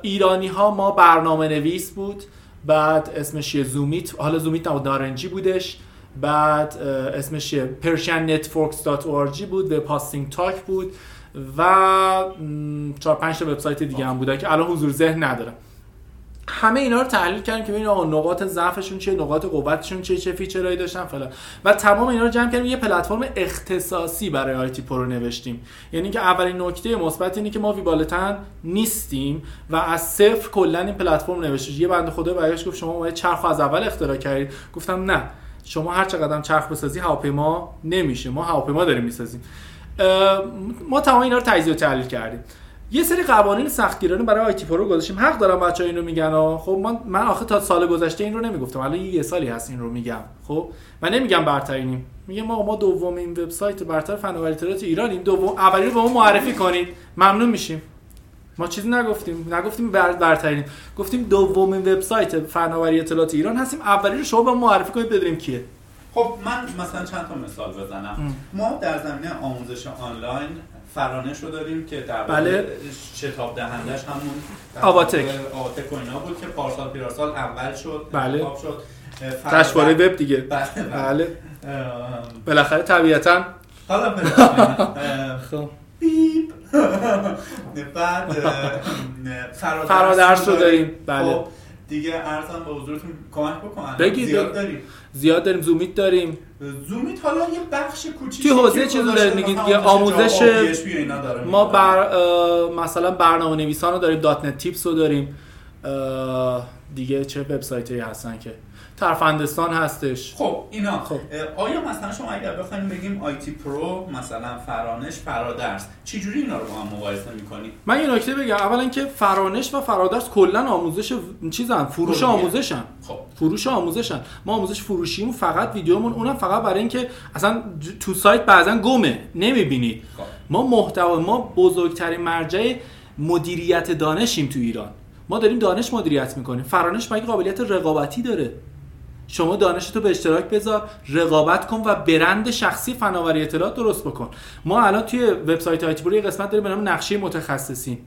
Speaker 2: ایرانی ها ما برنامه نویس بود بعد اسمش یه زومیت حالا زومیت نبود نارنجی بودش. بعد اسمش یه persiannetworks.org بود و Hosting Talk بود و چهار پنج تا وبسایت دیگه هم بوده که الان حضور ذهن ندارم همه اینا رو تحلیل کردیم که ببینیم نقاط ضعفشون چیه نقاط قوتشون چیه چه feature هایی داشتن فلان. و تمام اینا رو جمع کردیم یه پلتفرم اختصاصی برای آیتی پرو نوشتیم. یعنی که اولین نکته مثبت اینه که ما vBulletin نیستیم و از صفر کلا این پلتفرم نوشته یه بنده خدا برگشت گفت شما باید چرخ از اول اختراع کردید. گفتم نه شما هر چقدر چرخ بسازی هواپیما نمیشه. ما هواپیما داریم می‌سازیم. ما تمام اینا رو تجزیه و تحلیل کردیم. یه سری قوانین سختگیرانه برای آیتی پرو گذاشتیم. حق دارم بچه اینو میگن خب من من آخه تا سال گذشته این رو نمی‌گفتم. الان یه سالی هست این رو میگم. خب؟ من نمیگم برترینیم. میگم ما ما دومین وبسایت برتر فناوری اطلاعات ایرانیم. دوم اولی رو به ما معرفی کنید. ممنون میشیم. ما چیزی نگفتیم. نگفتیم بر برترینیم. گفتیم دومین وبسایت فناوری اطلاعات ایران هستیم. اولی رو شما به معرفی کنید بدونیم کیه.
Speaker 1: خب من مثلا چند تا مثال بزنم. ما در زمینه آموزش آنلاین فرانش رو داریم که در
Speaker 2: بله.
Speaker 1: شتاب دهندش همون
Speaker 2: آواتک
Speaker 1: آواتک و اینا بود که پارسال پیراسال اول شد
Speaker 2: بله.
Speaker 1: شد.
Speaker 2: جشنواره وب دیگه.
Speaker 1: بله
Speaker 2: بله. بالاخره طبیعتا
Speaker 1: حالا (laughs)
Speaker 2: خب.
Speaker 1: بیپ. (laughs) بعد
Speaker 2: فرادرس رو داریم. بله.
Speaker 1: خب دیگه عرضم به حضورتون کمک بکنم.
Speaker 2: بگید.
Speaker 1: زیاد داریم.
Speaker 2: زیاد داریم زومیت داریم.
Speaker 1: زومیت حالا یه بخش کوچیکی
Speaker 2: توی حوزه چیزی دارید میگید یه آموزش ما بر مثلا برنامه نویسان رو داریم dotnettips رو داریم دیگه چه وبسایت هایی هستن که؟ ترفندستان هستش.
Speaker 1: خب اینا. خب. آیا مثلا شما اگر بخوایم بگیم آیتی پرو مثلا فرانش فرادرس چجوری اینا رو با هم مقایسه می‌کنی؟
Speaker 2: من یه نکته بگم. اولا که فرانش و فرادرس کلا آموزش چیزن فروش آموزشن.
Speaker 1: خب.
Speaker 2: فروش آموزشن. ما آموزش فروشیمون فقط ویدیومون اونم فقط برای اینکه اصلا تو سایت بعضا گمه. نمی‌بینید خب. ما محتوا ما بزرگترین مرجع مدیریت دانشیم تو ایران. ما داریم دانش مدیریت می‌کنیم. فرانش مگه قابلیت رقابتی داره؟ شما دانشتو به اشتراک بذار رقابت کن و برند شخصی فناوری اطلاعات درست بکن. ما الان توی وبسایت آیتی یه قسمت داریم به نام نقشه متخصصین.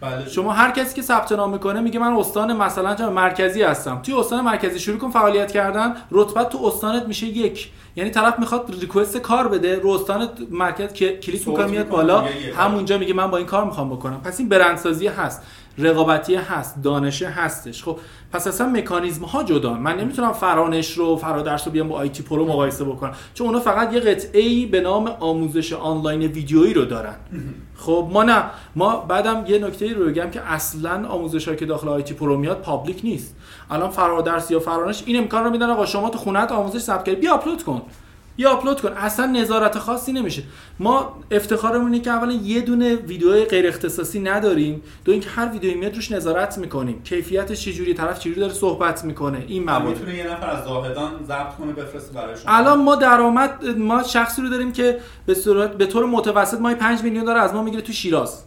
Speaker 1: بله.
Speaker 2: شما هر کسی که ثبت نام می‌کنه میگه من استان مثلا مرکزی هستم. توی استان مرکزی شروع کن فعالیت کردن رتبت تو استانت میشه یک. یعنی طرف می‌خواد request کار بده رو استان مرکز که کلیک می‌کنه میاد بالا. همونجا میگه من با این کار می‌خوام بکنم. پس این برندسازی هست. رقابتی هست دانشه هستش. خب پس اصلا مکانیزم ها جدا. من نمی‌تونم فرانش رو فرادرس رو بیام با آیتی پرو مقایسه بکنم. چون اونا فقط یه قطعه ای به نام آموزش آنلاین ویدیویی رو دارن. خب ما نه. ما بعدم یه نکته ای رو بگم که اصلا آموزش که داخل آیتی پرو میاد public نیست. الان فرادرس یا فرانش این امکان رو میدن آقا شما تو خونت آموزش ثبت کردی بیا آپلود کن. یا آپلود کن. اصلا نظارت خاصی نمیشه. ما افتخارمون اینه که اولا یه دونه ویدیو غیر اختصاصی نداریم. دو اینکه هر ویدیویی میاد روش نظارت می‌کنیم. کیفیتش چجوری طرف چجوری داره صحبت می‌کنه. این موارد
Speaker 1: می‌تونه یه نفر از زاهدان ضبط کنه بفرسته برای شما
Speaker 2: الان ما درآمد ما شخصی رو داریم که به صورت به طور متوسط ما 5 میلیون داره از ما می‌گیره تو شیراز.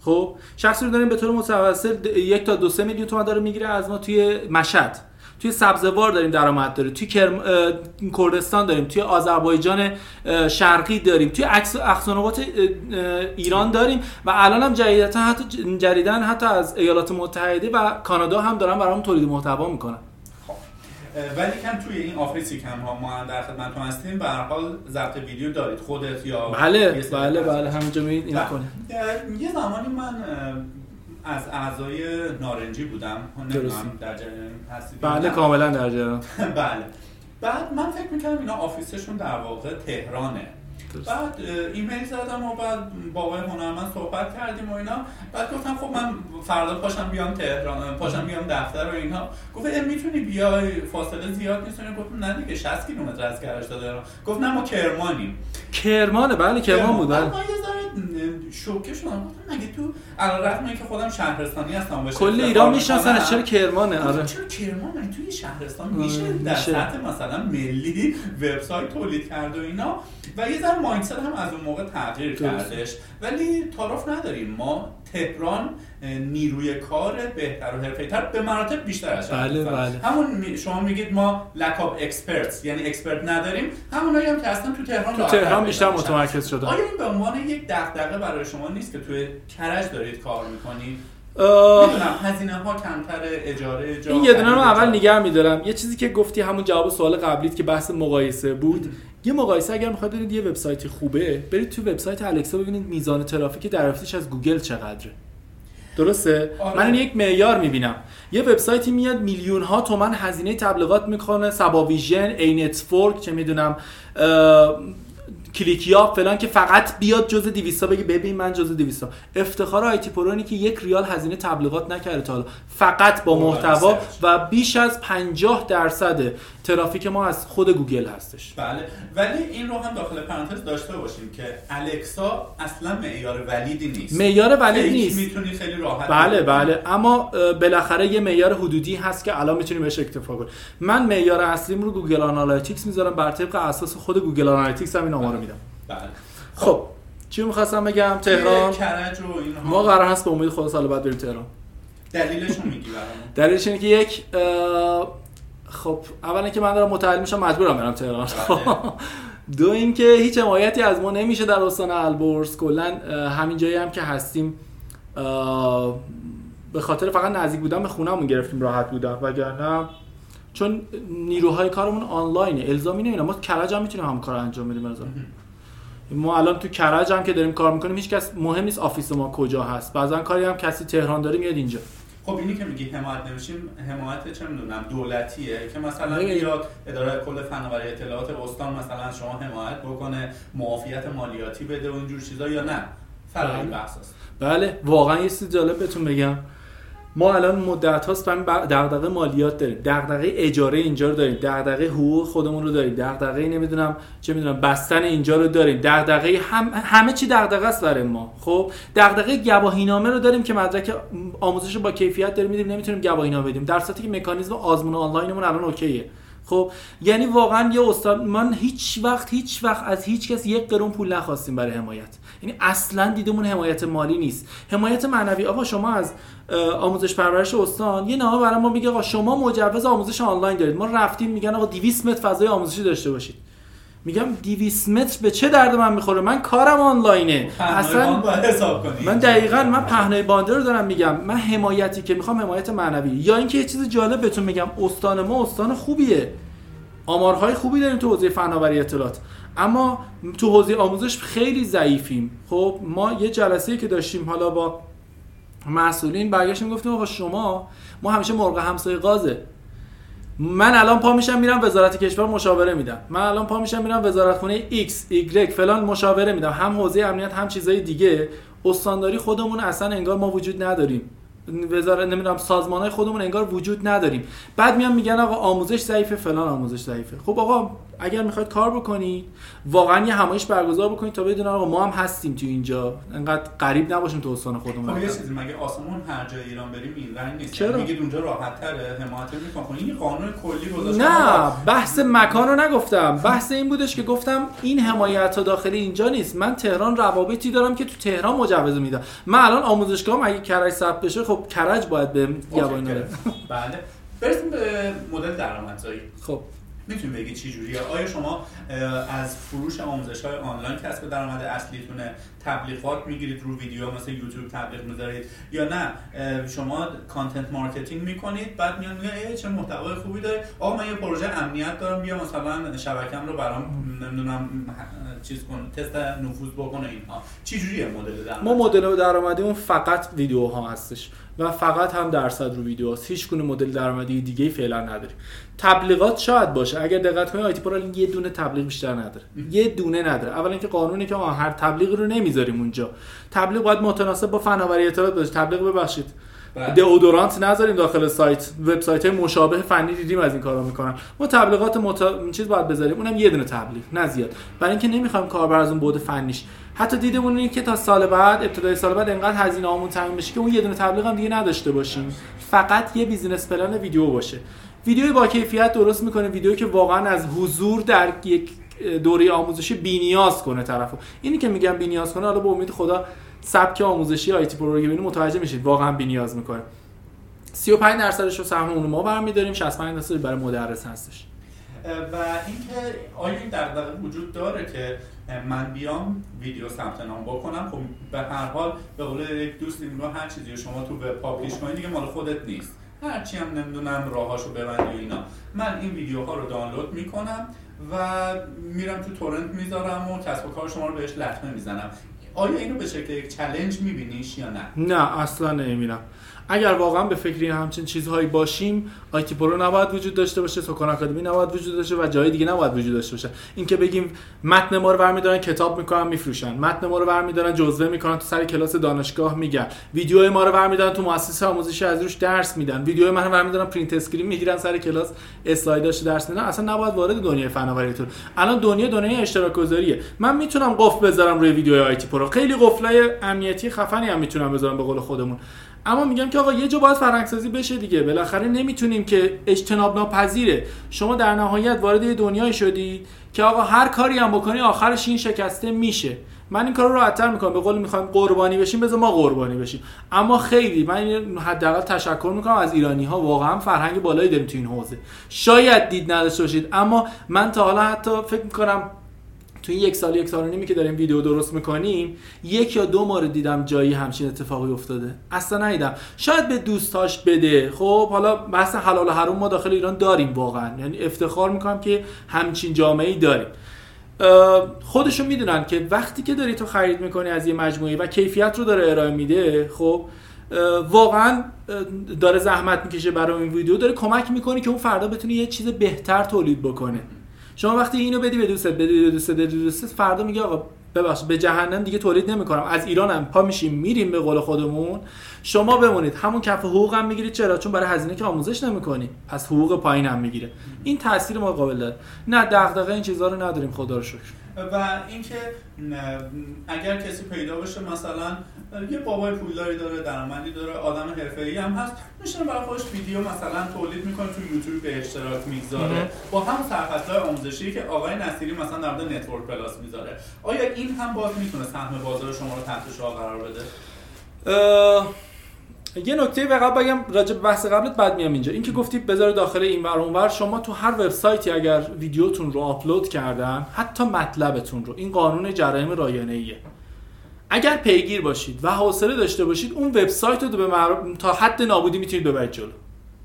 Speaker 2: خب؟ شخصی رو داریم به طور متوسط یک تا دو سه میلیون تومان داره می‌گیره از ما توی مشهد. توی سبزوار داریم درآمد داره توی کرم... اه، کردستان داریم توی آذربایجان شرقی داریم توی عکس اقصانوات ایران داریم و الان هم جدیدتا حتی جدیدن حتی از ایالات متحده و کانادا هم دارن برامون تولید محتوا می‌کنن
Speaker 1: خب. ولی کم توی این آفیسی کم ها ما در خدمتتون هستیم به هر حال ضبط ویدیو دارید خودت یا
Speaker 2: بله بله بله همینجا می‌بینید اینا
Speaker 1: بله.
Speaker 2: کنه
Speaker 1: یه زمانی من از اعضای نارنجی بودم
Speaker 2: درسته.
Speaker 1: نمی‌دونم در جریان هستید یا
Speaker 2: بله. کاملا در جریان (laughs)
Speaker 1: بله بعد من فکر می‌کردم اینا office شون در واقع تهرانه
Speaker 2: درست.
Speaker 1: بعد ایمیل زدم و بعد با آقای هنرمند صحبت کردیم و اینا. بعد گفتم خب من فردا پاشم بیام تهران پاشم بیام دفتر و اینا. گفت می‌تونی بیای؟ فاصله زیاد نیست. گفتم نه دیگه 60 کیلومتر از کرج تا تهران. گفت نه ما کرمانیم.
Speaker 2: کرمانه؟ بله کرمان بود.
Speaker 1: من یه شوکه شدم. گفتم مگه تو علیرغم اینکه خودم شهرستانی هستم بهش
Speaker 2: کل ایران می‌شناسن چرا کرمانه؟ آره.
Speaker 1: چرا کرمان؟ توی شهرستان میشه؟ در. سطح مثلا ملی وبسایت تولید کرد و اینا. و یه ذره مایندست هم از اون موقع تغییر. کردش ولی تعارف نداریم ما تهران نیروی کار بهتر و حرفه‌ای‌تر به مراتب بیشتر از
Speaker 2: بله،. بله.
Speaker 1: همون شما میگید ما of experts یعنی اکسپرت نداریم همونایی هم که اصلا تو تهران
Speaker 2: تو تهران بیشتر. متمرکز شدن
Speaker 1: آیا این به عنوان یک دغدغه برای شما نیست که توی کرج دارید کار می‌کنید می‌دونم هزینه ها کمتر اجاره جا
Speaker 2: این یه دونه رو اول. نگه میدارم یه چیزی که گفتی همون جواب سوال قبلیت که بحث مقایسه بود یه مقایسه اگر می‌خواید برید یه وبسایت خوبه برید تو وبسایت الکسا ببینید میزان ترافیک دریافتیش از گوگل چقدره. درسته؟
Speaker 1: آره.
Speaker 2: من این یک معیار می‌بینم. یه وبسایتی میاد میلیون ها تومن هزینه تبلیغات می‌کنه صباویژن Anetwork چه می‌دونم کلیکیا فلان که فقط بیاد جزء 200 بگه ببین من جز 200 افتخار آیتی پرو اینه که یک ریال هزینه تبلیغات نکرده تا حالا. فقط با محتوا. و بیش از 50 درصد ترافیک ما از خود گوگل هستش.
Speaker 1: بله. ولی این رو هم داخل پرانتز داشته باشیم که الکسا اصلا معیار valid ی نیست.
Speaker 2: معیار
Speaker 1: valid
Speaker 2: نیست.
Speaker 1: می‌تونی خیلی راحت
Speaker 2: بله. بله. اما بالاخره یه معیار حدودی هست که الان می‌تونیم بهش اکتفا کنیم. من معیار اصلیم رو Google Analytics می‌ذارم. بر طبق اساس خود Google Analytics هم این آمار رو میدم.
Speaker 1: بله.
Speaker 2: خب چی می‌خواستم بگم؟ تهران.
Speaker 1: توی کرج و اینها.
Speaker 2: ما قرار هست به امید خدا سال بعد بریم تهران.
Speaker 1: دلیلش میگی
Speaker 2: دلیلش اینه که یک خب اولا که من دارم متاهل میشم مجبورم برم تهران.
Speaker 1: بله. (laughs)
Speaker 2: دو اینکه هیچ حمایتی از ما نمیشه در استان البرز. کلا همین جایی هم که هستیم به خاطر فقط نزدیک بودن به خونهمون گرفتیم راحت بودن. وگرنه چون نیروهای کارمون آنلاینه. الزامی نمی‌دونم. ما کرج هم می‌تونیم هم کار انجام بدیم نظرم. ما الان تو کرج هم که داریم کار می‌کنیم هیچ کس مهم نیست office ما کجا هست. بعضا کاری هم کسی تهران داره میاد اینجا.
Speaker 1: خب اینی که میگی حمایت نمیشیم حمایت چه می‌دونم دولتیه که مثلا. بیاد اداره کل فناوری اطلاعات استان مثلا شما حمایت بکنه معافیت مالیاتی بده و اینجور چیزا یا نه فرق این
Speaker 2: بله.
Speaker 1: بحث است
Speaker 2: بله واقعا یه چیز جالب بهتون بگم ما الان مدت هاست دغدغه مالیات داریم. دغدغه اجاره اینجا رو داریم. دغدغه حقوق خودمون رو داریم. دغدغه نمی‌دونم چه می‌دونم بستن اینجا رو داریم. دغدغه هم همه چی دغدغه است برای ما. خب؟ دغدغه گواهینامه رو داریم که مدرک آموزش با کیفیت داریم میدیم نمی‌تونیم گواهینامه بدیم. در صورتی که مکانیزم آزمون آنلاینمون الان اوکیه. خب؟ یعنی واقعا یه استاد من هیچ وقت هیچ وقت از هیچ کس یک قرون پول نخواستیم برای حمایت. یعنی اصلا دیدمون حمایت مالی نیست. حمایت معنوی آقا شما از آموزش پرورش استان یه نامه برای ما میگه آقا شما مجوز آموزش آنلاین دارید. ما رفتیم میگن آقا 200 متر فضای آموزشی داشته باشید. میگم 200 متر به چه درد من می‌خوره؟ من کارم آنلاینه.
Speaker 1: اصلا حساب کنی.
Speaker 2: من دقیقا من پهنای بانده رو دارم میگم. من حمایتی که می‌خوام حمایت معنوی. یا اینکه یه چیز جالب بهتون میگم استان ما استان خوبیه. آمارهای خوبی داریم تو حوزه فناوری اطلاعات. اما تو حوزه آموزش خیلی ضعیفیم. خب ما یه جلسه که داشتیم حالا با مسئولین برگشتیم گفتیم آقا شما ما همیشه مرغ همسایه قازه من الان پا میشم میرم وزارت کشور مشاوره میدم. من الان پا میشم میرم وزارت خونه X Y فلان مشاوره میدم. هم حوزه امنیت هم چیزای دیگه. استانداری خودمون اصلا انگار ما وجود نداریم. وزارت نمی‌دونم سازمان های خودمون انگار وجود نداریم. بعد میان میگن آقا آموزش ضعیفه فلان آموزش ضعیفه. خب آقا اگر می‌خواید کار بکنید واقعا یه همایش برگزار بکنید تا بدون آقا ما هم هستیم تو اینجا. انقدر غریب نباشیم تو استان خودمون.
Speaker 1: خب یه چیزی مگه آسمون هر جای ایران بریم این رنگ نیست؟ چرا؟ میگید اونجا راحت تره حمایت می‌کنه این قانون کلی گذاشته
Speaker 2: نه بحث مکان رو نگفتم. بحث این بودش که گفتم این حمایت ها داخل اینجا نیست. من تهران روابطی دارم که تو تهران مجوز میدم. من الان آموزشگاه اگه کرج ثبت بشه خب کرج باید به
Speaker 1: گواهی بله. برسیم به مدل درآمدزایی.
Speaker 2: خب.
Speaker 1: می‌تونی بگی چی جوریه؟ آیا شما از فروش آموزش های آنلاین کسب درآمد اصلیتونه تبلیغات می‌گیرید رو ویدیو مثل یوتیوب تبلیغ می‌ذارید یا نه؟ شما content marketing می‌کنید بعد میان میگن چه محتوای خوبی داره آقا من یه پروژه امنیت دارم بیا مثلا شبکم رو برام نمی‌دونم چیز کن تست نفوذ بکنه اینها. چی جوریه مدل درآمد؟
Speaker 2: ما مدل درآمدیمون فقط ویدیوها هستش و فقط هم درصد رو ویدیو هست هیچ گونه مدل درآمدی دیگه فعلا نداریم. تبلیغات شاید باشه. اگر دقت کنید آیتی پرال یه دونه تبلیغ بیشتر نداره. یه دونه نداره. اولا اینکه قانونی که هر تبلیغ رو نمی‌ذاریم اونجا. تبلیغ باید متناسب با فناوری اطلاعات باشه. تبلیغ ببخشید. بله. دئودورانت نذاریم داخل سایت. وبسایت های مشابه فنی دیدیم از این کارا می‌کنن. ما تبلیغات مت... چیز باید بذاریم. اونم یه دونه تبلیغ. نه زیاد. برای اینکه نمی‌خوایم کاربر از اون بود فنیش. حتی دیدمون اینه که تا سال بعد ابتدای سال بعد انقدر هزینه هامون تامین بشه که اون یه دونه تبلیغ هم دیگه نداشته باشیم. فقط یه business plan ویدیو باشه. ویدیوی با کیفیت درست می‌کنه ویدیویی که واقعا از حضور در یک دوره آموزشی بینیاز کنه طرفو. اینی که میگم بینیاز کنه حالا به امید خدا سبک آموزشی IT programming متوجه میشید واقعا بینیاز می‌کنه. 35 درصدش رو سهم اون ما برمیداریم 65 درصدش برای مدرس هستش.
Speaker 1: و اینکه آیا این دغدغه وجود داره که من بیام ویدیو ثبت نام بکنم؟ خب به هر حال به قول یک میگه هر چیزی شما تو به پابلیش کنی دیگه مال خودت نیست. هرچی هم نمی‌دونم راهاشو ببندی اینا. من این ویدیوها رو دانلود می‌کنم و میرم تو تورنت می‌ذارم و کسب و کار شما رو بهش لطمه می‌زنم. آیا اینو به شکل یک چلنج میبینیش یا نه؟
Speaker 2: نه اصلا نمی‌بینم. اگر واقعا به فکر همچین چیزهایی باشیم آی‌تی پرو نباید وجود داشته باشه سکان آکادمی نباید وجود داشته و جای دیگه نباید وجود داشته باشه. اینکه بگیم متن ما رو برمیدارن کتاب می‌کنن میفروشن. متن ما رو برمیدارن جزوه می‌کنن تو سر کلاس دانشگاه میگن. ویدیو ما رو برمیدارن تو مؤسسه آموزشی از روش درس میدن. ویدیو من رو برمیدارن print screen می‌گیرن سر کلاس اسلایداش درس میدن. اصلا نباید وارد دنیای فناوری تو الان دنیا دنیای اشتراک گذاریه من می‌تونم قفل بذارم روی ویدیو آی‌تی پرو. خیلی قفلای امنیتی خفنی هم می‌تونم بذارم به قول خودمون. اما میگم که آقا یه جا باید فرهنگسازی بشه دیگه. بالاخره نمی‌تونیم که اجتناب ناپذیره. شما در نهایت وارد دنیای شدید که آقا هر کاری هم بکنی آخرش این شکسته میشه. من این کار رو راحت‌تر می‌کنم. به قول می‌خوایم قربانی بشیم بذار ما قربانی بشیم. اما خیلی من حداقل تشکر می‌کنم از ایرانی ها واقعا فرهنگ بالایی داریم تو این حوزه. شاید دید نداشته باشید اما من تا حالا حتی فکر می‌کنم تو یک سال یک سال نیمی که داریم ویدیو درست می‌کنیم یک یا دو مورد دیدم جایی همچین اتفاقی افتاده. اصلا ندیدم. شاید به دوستاش بده. خب حالا بحث حلال و حروم ما داخل ایران داریم واقعا. یعنی افتخار می‌کنم که همچین جامعه ای داریم خودشون می‌دونن که وقتی که داری تو خرید می‌کنی از یه مجموعه و کیفیت رو داره ارائه میده خب واقعا داره زحمت می‌کشه برای این ویدیو. داره کمک می‌کنه که اون فردا بتونه یه چیز بهتر تولید بکنه. شما وقتی اینو بدی به دوستت بدی به دوستت بدی به دوستت فردا میگه آقا ببخش به جهنم دیگه تولید نمی‌کنم. از ایرانم پا میشیم میریم به قول خودمون. شما بمونید. همون کف حقوق هم می‌گیرید. چرا؟ چون برای هزینه که آموزش نمی‌کنی. پس حقوق پایین هم می‌گیره. این تاثیر ما قابل داره. نه دغدغه این چیزها رو نداریم. خدا رو شکر.
Speaker 1: و اینکه اگر کسی پیدا بشه مثلا یه بابای پولداری داره درآمدی داره آدم حرفه‌ای هم هست میشه برای خودش ویدیو مثلا تولید می‌کنه تو یوتیوب به اشتراک می‌گذاره. با هم سرفصل‌های آموزشی که آقای نصیری مثلا در مورد Network Plus می‌ذاره. آیا این هم باز می‌تونه سهم بازار شما رو تحت شعار قرار بده؟
Speaker 2: یه نکته فقط بگم راجع به بحث قبلت بعد میام اینجا. اینکه گفتی بذار داخل این ور اونور شما تو هر وبسایتی اگر ویدیوتون رو آپلود کردن حتی مطلبتون رو این قانون جرایم رایانه ایه اگر پیگیر باشید و حوصله داشته باشید اون وبسایت رو به مر... تا حد نابودی می‌تونید ببرید جلو.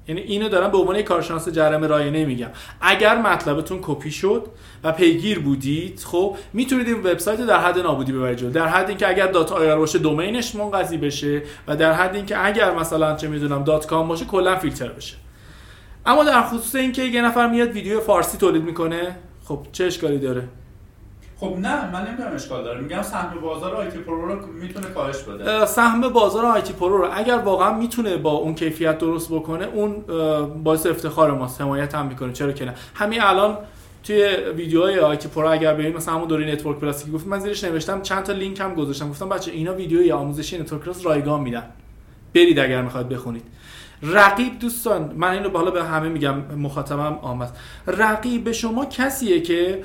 Speaker 2: یعنی اینو دارم به عنوان کارشناس جرم رایانه میگم. اگر مطلبتون کپی شد و پیگیر بودید خب می‌تونید این وبسایت در حد نابودی ببرید جلو. در حد اینکه اگر dot ir باشه domain ش منقضی بشه و در حد اینکه اگر مثلا چه می‌دونم dot com باشه کلا فیلتر بشه. اما در خصوص اینکه یه نفر میاد ویدیو فارسی تولید می‌کنه خب چه اشکالی داره؟
Speaker 1: خب نه من نمی‌دونم اشکال داره. میگم سهم بازار آی‌تی پرو رو می‌تونه کاهش بده.
Speaker 2: سهم بازار آی‌تی پرو رو اگر واقعا می‌تونه با اون کیفیت درست بکنه اون باعث افتخار ماست حمایت هم می‌کنه. چرا که نه؟ همین الان توی ویدیوهای آی‌تی پرو اگر بریم مثلا همون دوره Network Plus که گفتم من زیرش نوشتم چند تا لینک هم گذاشتم. گفتم بچه اینا ویدیوی آموزشی Network Plus رایگان میدن. برید اگر می‌خواد بخونید. رقیب دوستان من اینو بالا به همه میگم مخاطبم است رقیب شما کسیه که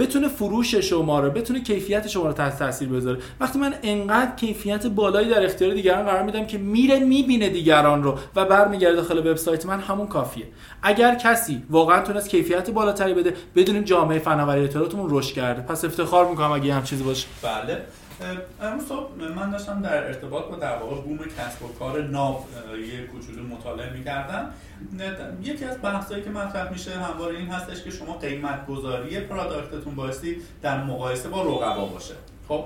Speaker 2: بتونه فروش شما رو بتونه کیفیت شما رو تحت تاثیر بذاره. وقتی من انقدر کیفیت بالایی در اختیار دیگران قرار میدم که میره می‌بینه دیگران رو و برمیگرده داخل وبسایت من همون کافیه. اگر کسی واقعا تونست کیفیت بالاتری بده بدونیم جامعه فناوری اطلاعاتمون رشد کرده. پس افتخار می‌کنم اگه هم چیزی باشه.
Speaker 1: بله. امروز من داشتم در ارتباط با در واقع بوم کسب و کار ناو یه کوچولو مطالعه می‌کردم. یکی از بحثایی که مطرح میشه همواره این هستش که شما قیمت گذاری پراداکتتون بایستی در مقایسه با رقبا باشه. خب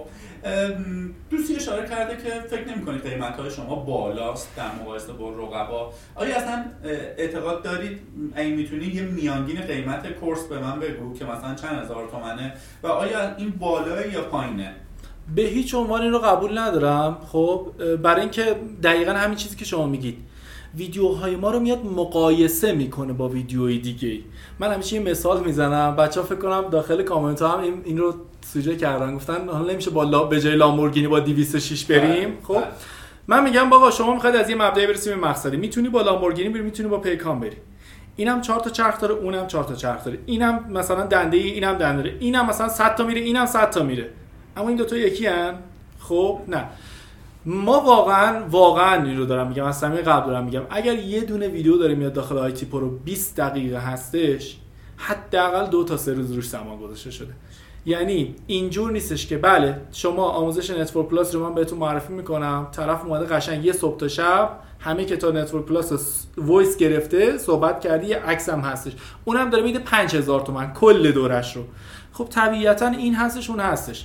Speaker 1: دوستی اشاره کرده که فکر نمی کنید قیمت های شما بالاست در مقایسه با رقبا. آیا اصلا اعتقاد دارید این می‌تونید یه میانگین قیمت کورس به من بگو که مثلا چند هزار تومنه و آیا این بالاه یا پایینه؟
Speaker 2: به هیچ عنوان این رو قبول ندارم. خب برای اینکه دقیقا همین چیزی که شما میگید. ویدیوهای ما رو میاد مقایسه می‌کنه با ویدیوهای دیگه. من همیشه یه مثال می‌زنم. بچه ها فکر کنم داخل کامنت ها هم این, این رو سوژه کردن. گفتن حالا نمیشه با به جای لامبورگینی با 206 بریم. خب؟ بله. من میگم بابا شما می‌خواید از یه مبدأ برسیم به مقصدی. می‌تونی با لامبورگینی بری می‌تونی با پیکان بری. اینم چهار تا چرخ داره اونم چهار تا چرخ داره. اینم مثلا دنده ای اینم دنده اینم مثلا 100 تا میره اینم 100 تا میره. اما این دو تا یکی هن؟ خب نه. ما واقعا واقعا این رو دارم میگم از صمیم قلب دارم میگم. اگر یه دونه ویدیو داره میاد داخل آی‌تی پرو 20 دقیقه هستش حداقل دو تا سه روز روش زمان گذاشته شده. یعنی اینجور نیستش که بله شما آموزش Network Plus رو من بهتون معرفی می‌کنم. طرف اومده قشنگ یه صبح تا شب همه که تا Network Plus voice گرفته صحبت کردی یه عکس هم هستش. اونم داره میده 5000 تومن کل دورش رو. خب طبیعتا این هستش اون هستش.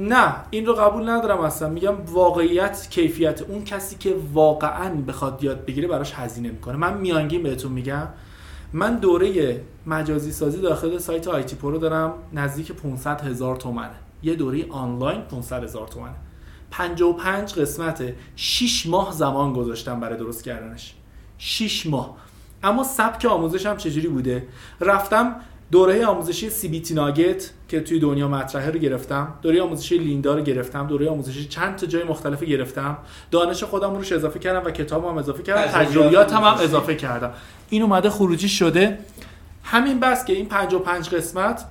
Speaker 2: نه این رو قبول ندارم اصلا. میگم واقعیت کیفیت اون کسی که واقعا بخواد یاد بگیره براش هزینه می‌کنه. من میانگین بهتون میگم. من دوره مجازی سازی داخل سایت آیتی پرو دارم نزدیک 500 هزار تومنه. یه دوره آنلاین 500 هزار تومنه. 55 قسمت 6 ماه زمان گذاشتم برای درست کردنش. 6 ماه. اما سبک آموزشم چجوری بوده؟ رفتم دوره آموزشی سی بی تی ناگت که توی دنیا مطرحه رو گرفتم دوره آموزشی لیندا رو گرفتم دوره آموزشی چند تا جای مختلف گرفتم. دانش خودم روش اضافه کردم و کتابم هم اضافه کردم تجربیاتم هم اضافه کردم. این اومده خروجی شده. همین بس که این 55 قسمت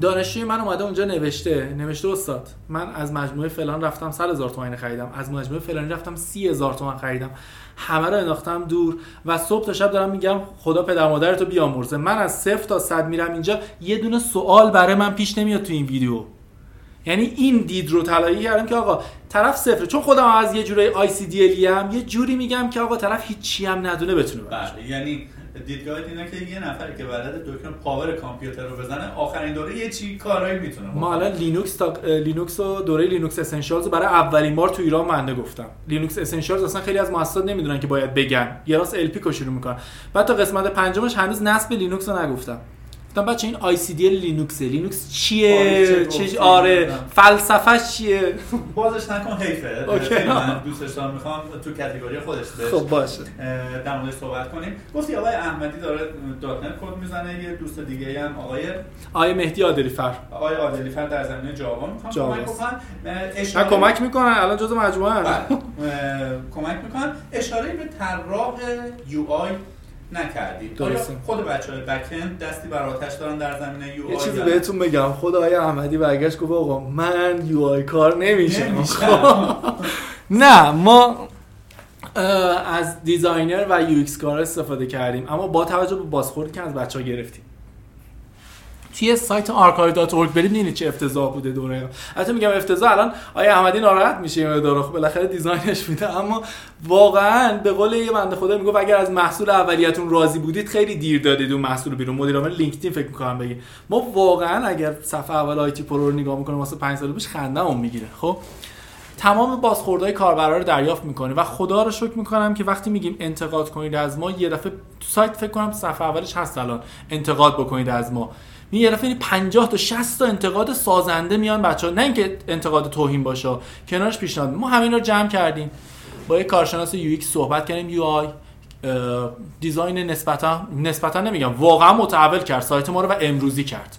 Speaker 2: دانشجوی من اومده اونجا نوشته نوشته استاد. من از مجموعه فلان رفتم 100 هزار تومان خریدم. از مجموعه فلانی رفتم 30 هزار تومان خریدم. همه رو انداختم دور و صبح تا شب دارم میگم خدا پدر مادرتو بیامرزه. من از صفر تا صد میرم اینجا یه دونه سوال برای من پیش نمیاد تو این ویدیو. یعنی این دید رو طلایی کردم که آقا طرف صفره چون خودم از یه جوری آی سی دی هم یه جوری میگم که آقا طرف هیچی هم ندونه بتونه
Speaker 1: بله یعنی دیدگاهت اینه که یه نفری که بلد دکتر پاور کامپیوتر رو بزنه آخرین دوره یه چی کارایی می‌تونه
Speaker 2: ما الان لینوکس تا لینوکس و دوره لینوکس اسنشیالز برای اولین بار تو ایران منده گفتم لینوکس اسنشیالز اصلا خیلی از مؤسسات نمی‌دونن که باید بگن. یه راست ال پی می‌کنن. بعد تا قسمت پنجمش هنوز نصب لینوکس رو نگفتم. گفتم بچه این ICDL لینوکس لینوکس چیه؟ چه آره فلسفهش چیه؟ (laughs)
Speaker 1: بازش نکن حیفه. Okay. من دوستش دارم می‌خوام. تو category خودش
Speaker 2: خب باشه.
Speaker 1: در موردش صحبت کنیم. گفتی آقای احمدی داره دات نت کد می‌زنه یه دوست دیگه هم آقای
Speaker 2: آقای مهدی عادلی فر
Speaker 1: آقای عادلی فر در زمینه جاوا می‌خوام کمک
Speaker 2: بکنن. کمک می‌کنن. الان جزء مجموعه
Speaker 1: بله. کمک می‌کنن. اشاره به طراح UI. نکردید درسته. خود بچه های backend دستی بر آتش دارن در زمینه
Speaker 2: UI یه چیزی بهتون بگم. خود آقای احمدی برگشت گفت آقا من UI کار نمیشه نه ما از designer و UX کار استفاده کردیم. اما با توجه به بازخوردی که از بچه ها گرفتیم. توی سایت archive.org برید ببینید چه افتضاح بوده دوره البته میگم افتضاح الان آقای احمدی ناراحت میشه این دوره خب بالاخره design ش میده. اما واقعا به قول یه بنده خدا میگه اگر از محصول اولیتون راضی بودید خیلی دیر دادید اون محصول بیرون. مدیر عامل لینکدین فکر می‌کنم بگی ما واقعا اگر صفحه اول آیتی پرو رو نگاه می‌کنیم واسه 5 سال پیش خندهمون می‌گیره. خب؟ تمام بازخوردهای کاربرا رو دریافت می‌کنیم و خدا رو شکر می‌کنم که وقتی میگیم انتقاد کنید از ما یه دفعه تو سایت فکر کنم صفحه اولش هست الان. انتقاد بکنید از ما. می یه دفعه 50 تا 60 تا انتقاد سازنده میان بچه نه اینکه انتقاد توهین باشه کنارش پیشنهاد. ما همین رو جمع کردیم. با یه کارشناس یو صحبت کردیم یو آی دیزاین نسبتا نسبتا نمیگم واقعا متحول کرد. سایت ما رو و امروزی کرد.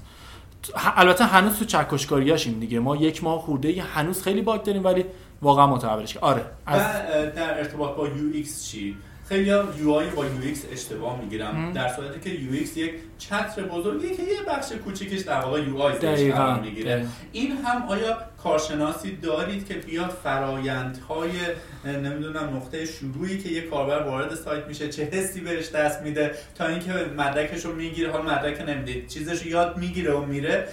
Speaker 2: البته هنوز تو چکشکاریاشیم دیگه. ما یک ماه خورده هنوز خیلی باگ داریم ولی واقعا متحولش آره
Speaker 1: از... در ارتباط با یو چی؟ خیلی UI با UX اشتباه می‌گیرم در صورتی که UX یک چتر بزرگی که یه بخش کوچیکش در واقع UI قرار می‌گیره. این هم آیا کارشناسی دارید که بیاد فرایندهای نمی‌دونم نقطه شروعی که یه کاربر وارد سایت میشه چه حسی بهش دست میده تا اینکه مدرکش رو می‌گیره؟ حال مدرک نمی‌دید چیزش یاد می‌گیره و میره.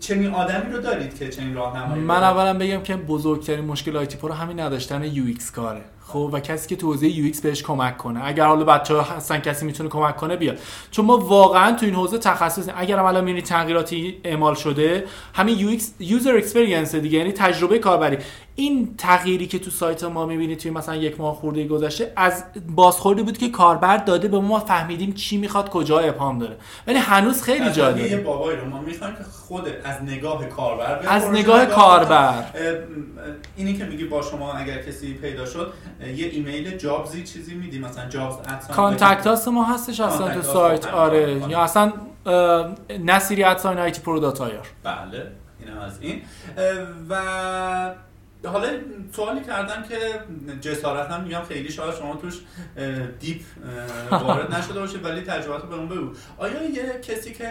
Speaker 1: چنین آدمی رو دارید که چنین راهنمایی
Speaker 2: من اولا بگم که بزرگترین مشکل آیتی پرو همین نداشتن UX کاره. خب و کسی که تو حوزه UX بهش کمک کنه. اگر حالا بچه ها هستن کسی می‌تونه کمک کنه بیاد چون ما واقعا تو این حوزه تخصص اگر الان می‌بینید تغییراتی اعمال شده همین UX user experience دیگه یعنی تجربه کاربری. این تغییری که تو سایت ما می‌بینید توی مثلا یک ماه خورده گذشته از بازخوردی بود که کاربر داده به ما فهمیدیم چی می‌خواد کجا ابهام داره. ولی هنوز خیلی جا داره
Speaker 1: یه بابایی رو ما می‌خوایم که خود از نگاه کاربر
Speaker 2: از نگاه کاربر.
Speaker 1: اینی که میگی با شما اگر کسی پیدا شد یه ایمیل جابزی چیزی میدی مثلا جابز
Speaker 2: کانتکت هاست ما هستش اصلا تو سایت آره. یا اصلا نصیری ادساین آیتی پرو
Speaker 1: بله این از این. و حالا سوالی کردم که جسارتا میگم خیلی شاید شما توش دیپ وارد نشده باشه ولی تجربه به اون بگو. آیا یه کسی که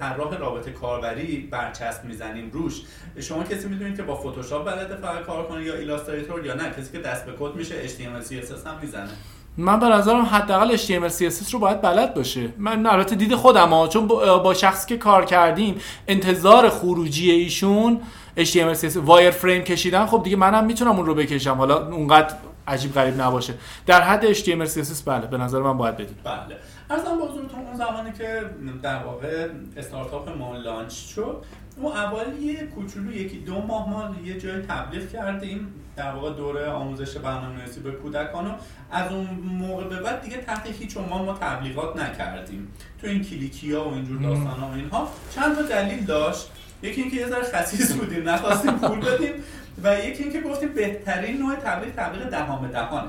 Speaker 1: طراح رابطه کاربری برچسب می‌زنیم روش شما کسی می‌دونید که با فتوشاپ بلده فقط کار کنه یا Illustrator یا نه؟ کسی که دست به کد میشه HTML CSS هم می‌زنه.
Speaker 2: من به نظرم حداقل HTML CSS رو باید بلد باشه. من البته دید خودم ها چون با شخصی که کار کردیم انتظار خروجی ایشون HTML CSS wireframe کشیدن خب دیگه منم می‌تونم اون رو بکشم. حالا اونقدر عجیب غریب نباشه. در حد HTML CSS بله به نظر من باید بلد.
Speaker 1: بله. عرضم به حضورتون اون زمانی که در واقع استارتاپ ما launch شد اون اول یه کوچولو یکی دو ماه ما یه جای تبلیغ کردیم در واقع دوره آموزش برنامه‌نویسی به کودکان از اون موقع به بعد دیگه تحت هیچ عنوان ما تبلیغات نکردیم. تو این کلیکی ها و اینجور داستان ها و اینها چند تا دلیل داشت. یکی اینکه یه ذره خسیس بودیم نخواستیم پول بدیم و یکی اینکه گفتیم بهترین نوع تبلیغ تبلیغ دهان به دهانه.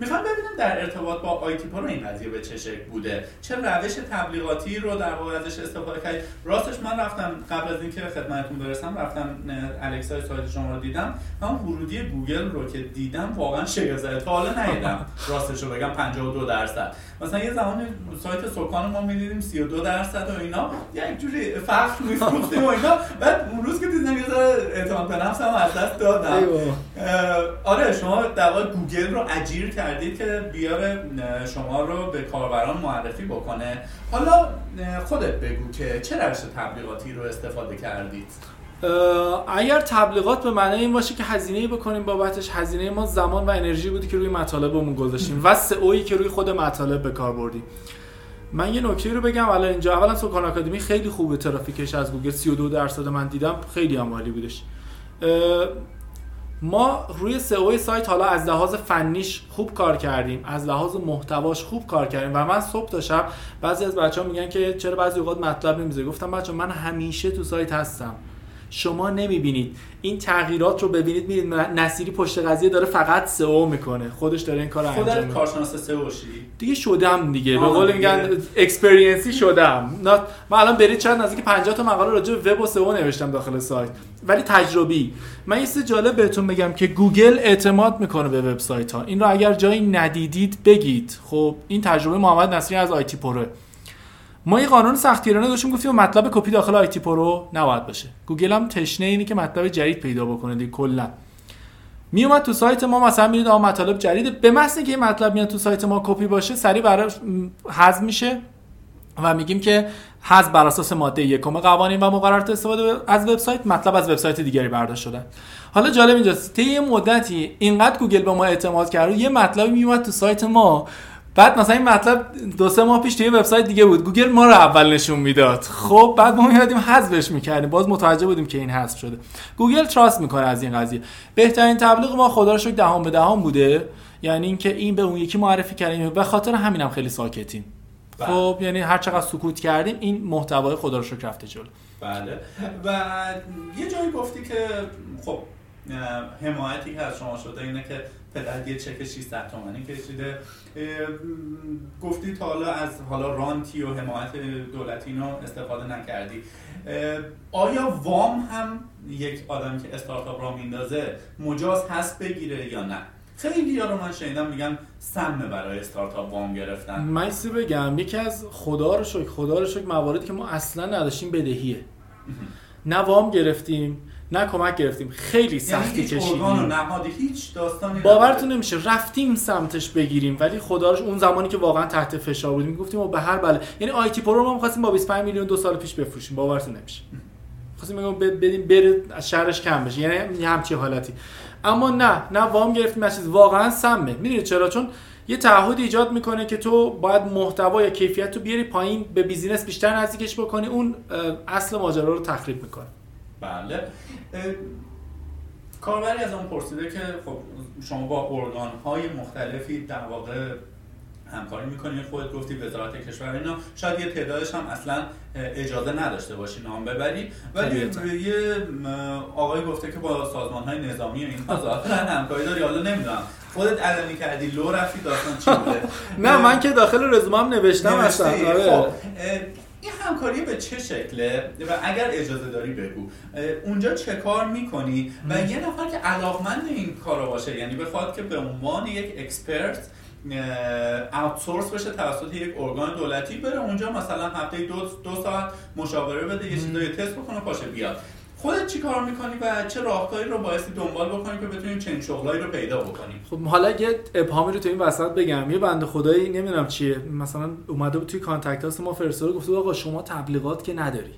Speaker 1: می‌خوام ببینم در ارتباط با آیتی پرو این قضیه به چه شکل بوده؟ چه روش تبلیغاتی رو در واقع ازش استفاده کردید راستش من رفتم قبل از اینکه خدمتتون برسم رفتم الکسای سایت شما رو دیدم هم ورودی گوگل رو که دیدم واقعا شگفت تا حالا ندیدم راستش رو بگم 52 درصد. مثلا یه زمانی سایت سکان ما می‌دیدیم 32 درصد و اینا. یک جوری فخر میفروختیم و اینا. بعد اون روز که دیدم یه ذره اعتماد به نفسم از دست دادم. آره شما در گوگل رو اجیر کردید که بیاره شما رو به کاربران معرفی بکنه. حالا خودت بگو که چه روش تبلیغاتی رو استفاده کردید؟
Speaker 2: اگر تبلیغات به معنی این باشه که هزینه بکنیم بابتش هزینه ما زمان و انرژی بودی که روی مطالبمون گذاشتیم و سئویی که روی خود مطالب به کار بردیم. من یه نکته رو بگم الان اینجا اولا سوکان آکادمی خیلی خوبه ترافیکش از گوگل. 32 درصد من دیدم خیلی عالی بودش. ما روی سئو سایت حالا از لحاظ فنیش خوب کار کردیم از لحاظ محتواش خوب کار کردیم و من صبح تا شب بعضی از بچه ها میگن که چرا بعضی اوقات مطلب نمی‌ذاری گفتم بچه من همیشه تو سایت هستم. شما نمی‌بینید. این تغییرات رو ببینید می‌بینید نصیری پشت قضیه داره فقط سئو می‌کنه. خودش داره این کار انجام
Speaker 1: میده. خودت کارشناس سئو شی
Speaker 2: دیگه شدم دیگه. به قول میگن experience ی شدم. من الان برید چند نزدیک 50 تا مقاله راجع به وب و سئو نوشتم داخل سایت. ولی تجربی. من یه جالب بهتون بگم که گوگل اعتماد می‌کنه به وبسایت ها این رو اگر جایی ندیدید بگید. خب این تجربه محمد نصیری از آیتی پروه ما یه قانون سختگیرانه داشتیم گفتیم مطلب کپی داخل آیتی پرو نباید باشه. گوگل هم تشنه اینی که مطلب جدید پیدا بکنه دیگه کلا. میومد تو سایت ما مثلا میرید آ مطالب جدید. به محض اینکه این مطلب میاد تو سایت ما کپی باشه سریع براش حذف میشه و میگیم که حذف بر اساس ماده یکم قوانین و مقررات استفاده از وبسایت مطلب از وبسایت دیگری برداشت شده. حالا جالب اینجاست طی مدتی اینقدر گوگل به ما اعتماد کرد یه مطلبی میومد تو سایت ما بعد مثلا این مطلب دو سه ماه پیش توی وبسایت دیگه بود. گوگل ما رو اول نشون می‌داد. خب بعد ما میادیم حذفش می‌کردیم. باز متوجه بودیم که این حذف شده. گوگل trust می‌کنه از این قضیه. بهترین تبلیغ ما خدا رو شکر دهان به دهان بوده. یعنی اینکه این به اون یکی معرفی کردیم. به خاطر همینم هم خیلی ساکتیم. بله. خب یعنی هر چقدر سکوت کردیم این محتوای خدا رو شکر رفته جلو.
Speaker 1: بله. و یه جایی گفتی که خب حمایتی که از شما شده اینه که پدر یه چک 600 تومانی کشیده. گفتی تا حالا از حالا رانتی و حمایت دولتی اینو استفاده نکردی. آیا وام هم یک آدمی که استارتاپ را میندازه مجاز هست بگیره یا نه؟ خیلی رو من شنیدم میگن سمه برای استارتاپ وام گرفتن.
Speaker 2: من بگم؟ یکی از خدا رو شکر خدا رو شکر مواردی که ما اصلا نداشتیم بدهیه. نه وام گرفتیم نه کمک گرفتیم. خیلی یعنی سختی کشیدیم.
Speaker 1: هیچ داستانی
Speaker 2: باورتون نمیشه. رفتیم سمتش بگیریم ولی خداش اون زمانی که واقعا تحت فشار بودیم گفتیم به هر بله. یعنی آی تی پرو ما می‌خواستیم با 25 میلیون دو سال پیش بفروشیم. باورتون نمیشه. خواستیم بگم بدیم بره از شرش کم بشه. یعنی همچی حالتی. اما نه نه وام گرفتیم چیز. واقعا سمه. می‌دونید چرا؟ چون یه تعهد ایجاد می‌کنه که تو باید محتوا یا کیفیت رو بیاری پایین به business بیشتر نزدیکش بکنی. اون اصل ماجرا رو تخریب می‌کنه.
Speaker 1: بله. کاربری از اون پرسیده که خب شما با ارگان های مختلفی در واقع همکاری می‌کنید خودت گفتی وزارت کشور اینا شاید یه تعدادش هم اصلا اجازه نداشته باشی نام ببری. ولی یه آقای گفته که با سازمان های نظامی و اینها ظاهرا همکاری داری. حالا نمی‌دونم. خودت علنی کردی لو رفتی داستان چی بوده؟ (laughs)
Speaker 2: نه من که داخل رزومم نوشتم اصلا.
Speaker 1: این همکاری به چه شکله؟ و اگر اجازه داری بگو. اونجا چه کار می‌کنی؟ و یه نفر که علاقمند این کارو باشه یعنی بخواد که به عنوان یک اکسپرت اوتسورس بشه توسط یک ارگان دولتی بره اونجا مثلا هفته دو, دو ساعت مشاوره بده یه چیزایی تست بکنه پاشه بیاد. خودت چی کار می‌کنی و چه راهکاری رو بایستی دنبال بکنی که بتونیم چنین شغلایی رو پیدا بکنیم؟
Speaker 2: خب حالا یه ابهامی رو تو این وسط بگم. یه بنده خدایی نمی‌دونم چیه مثلا اومده بود توی contact ها ما فرستاده گفته آقا شما تبلیغات که نداری.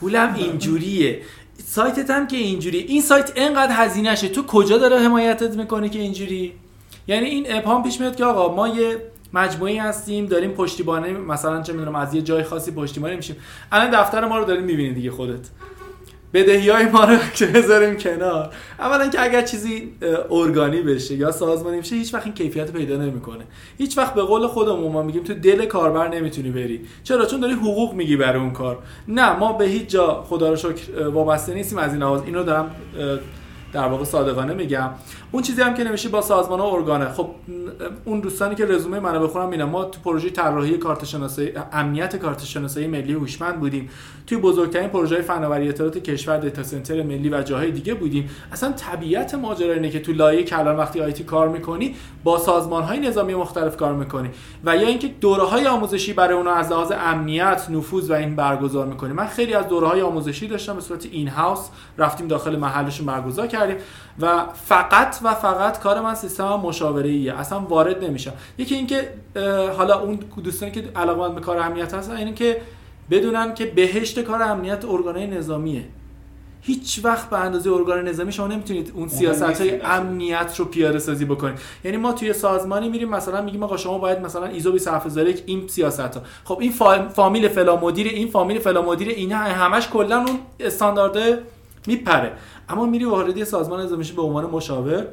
Speaker 2: پولم اینجوریه. سایتت هم که اینجوری این سایت انقدر هزینه‌شه تو کجا داره حمایتت می‌کنه که اینجوری؟ یعنی این ابهام پیش میاد که آقا ما یه مجموعه‌ای هستیم داریم پشتیبانی مثلا چه می‌دونم از یه جای خاصی پشتیبانی میشیم. الان دفتر ما رو داریم می‌بینید دیگه خودت. بدهی های ما رو (laughs) که بذاریم کنار. اولا که اگر چیزی ارگانی بشه یا سازمانی بشه هیچ وقت این کیفیت پیدا نمی‌کنه. هیچ وقت به قول خودمون ما میگیم تو دل کاربر نمی‌تونی بری. چرا؟ چون داری حقوق میگی برای اون کار. نه ما به هیچ جا خدا رو شکر وابسته نیستیم از این لحاظ اینو دارم در واقع صادقانه میگم. اون چیزی هم که نمیشه با سازمان ها ارگانه. خب اون دوستانی که رزومه منو بخونم میگم ما تو پروژه طراحی کارت شناسی امنیت کارت شناسی ملی هوشمند بودیم. توی بزرگترین پروژه فناوری اطلاعات کشور دیتا سنتر ملی و جاهای دیگه بودیم. اصلا طبیعت ماجرا اینه که تو لایه کلان وقتی آیتی کار می‌کنی با سازمان های نظامی مختلف کار می‌کنی. و یا اینکه دوره های آموزشی برای اونا از لحاظ امنیت نفوذ و این برگزار می‌کنی. من خیلی از دوره های آموزشی داشتم به صورت این هاوس رفتیم داخل محلشون برگزار و فقط و فقط کار من سیستم مشاوره ایه اصلا وارد نمیشم. یکی اینکه حالا اون دوستانی که علاقمند به کار امنیت هستن اینه که بدونن که بهشت کار امنیت ارگانهای نظامیه. هیچ وقت به اندازه ارگان نظامی شما نمی‌تونید اون سیاست های امنیت رو پیاده سازی بکنید. یعنی ما توی سازمانی میریم مثلا میگیم آقا شما باید مثلا ایزو 27001 این سیاست ها خب این فامیل فلا مدیر این فامیل فلا مدیر اینا همش کلا اون استاندارد میپره. اما میری وارد سازمان نظامی به عنوان مشاور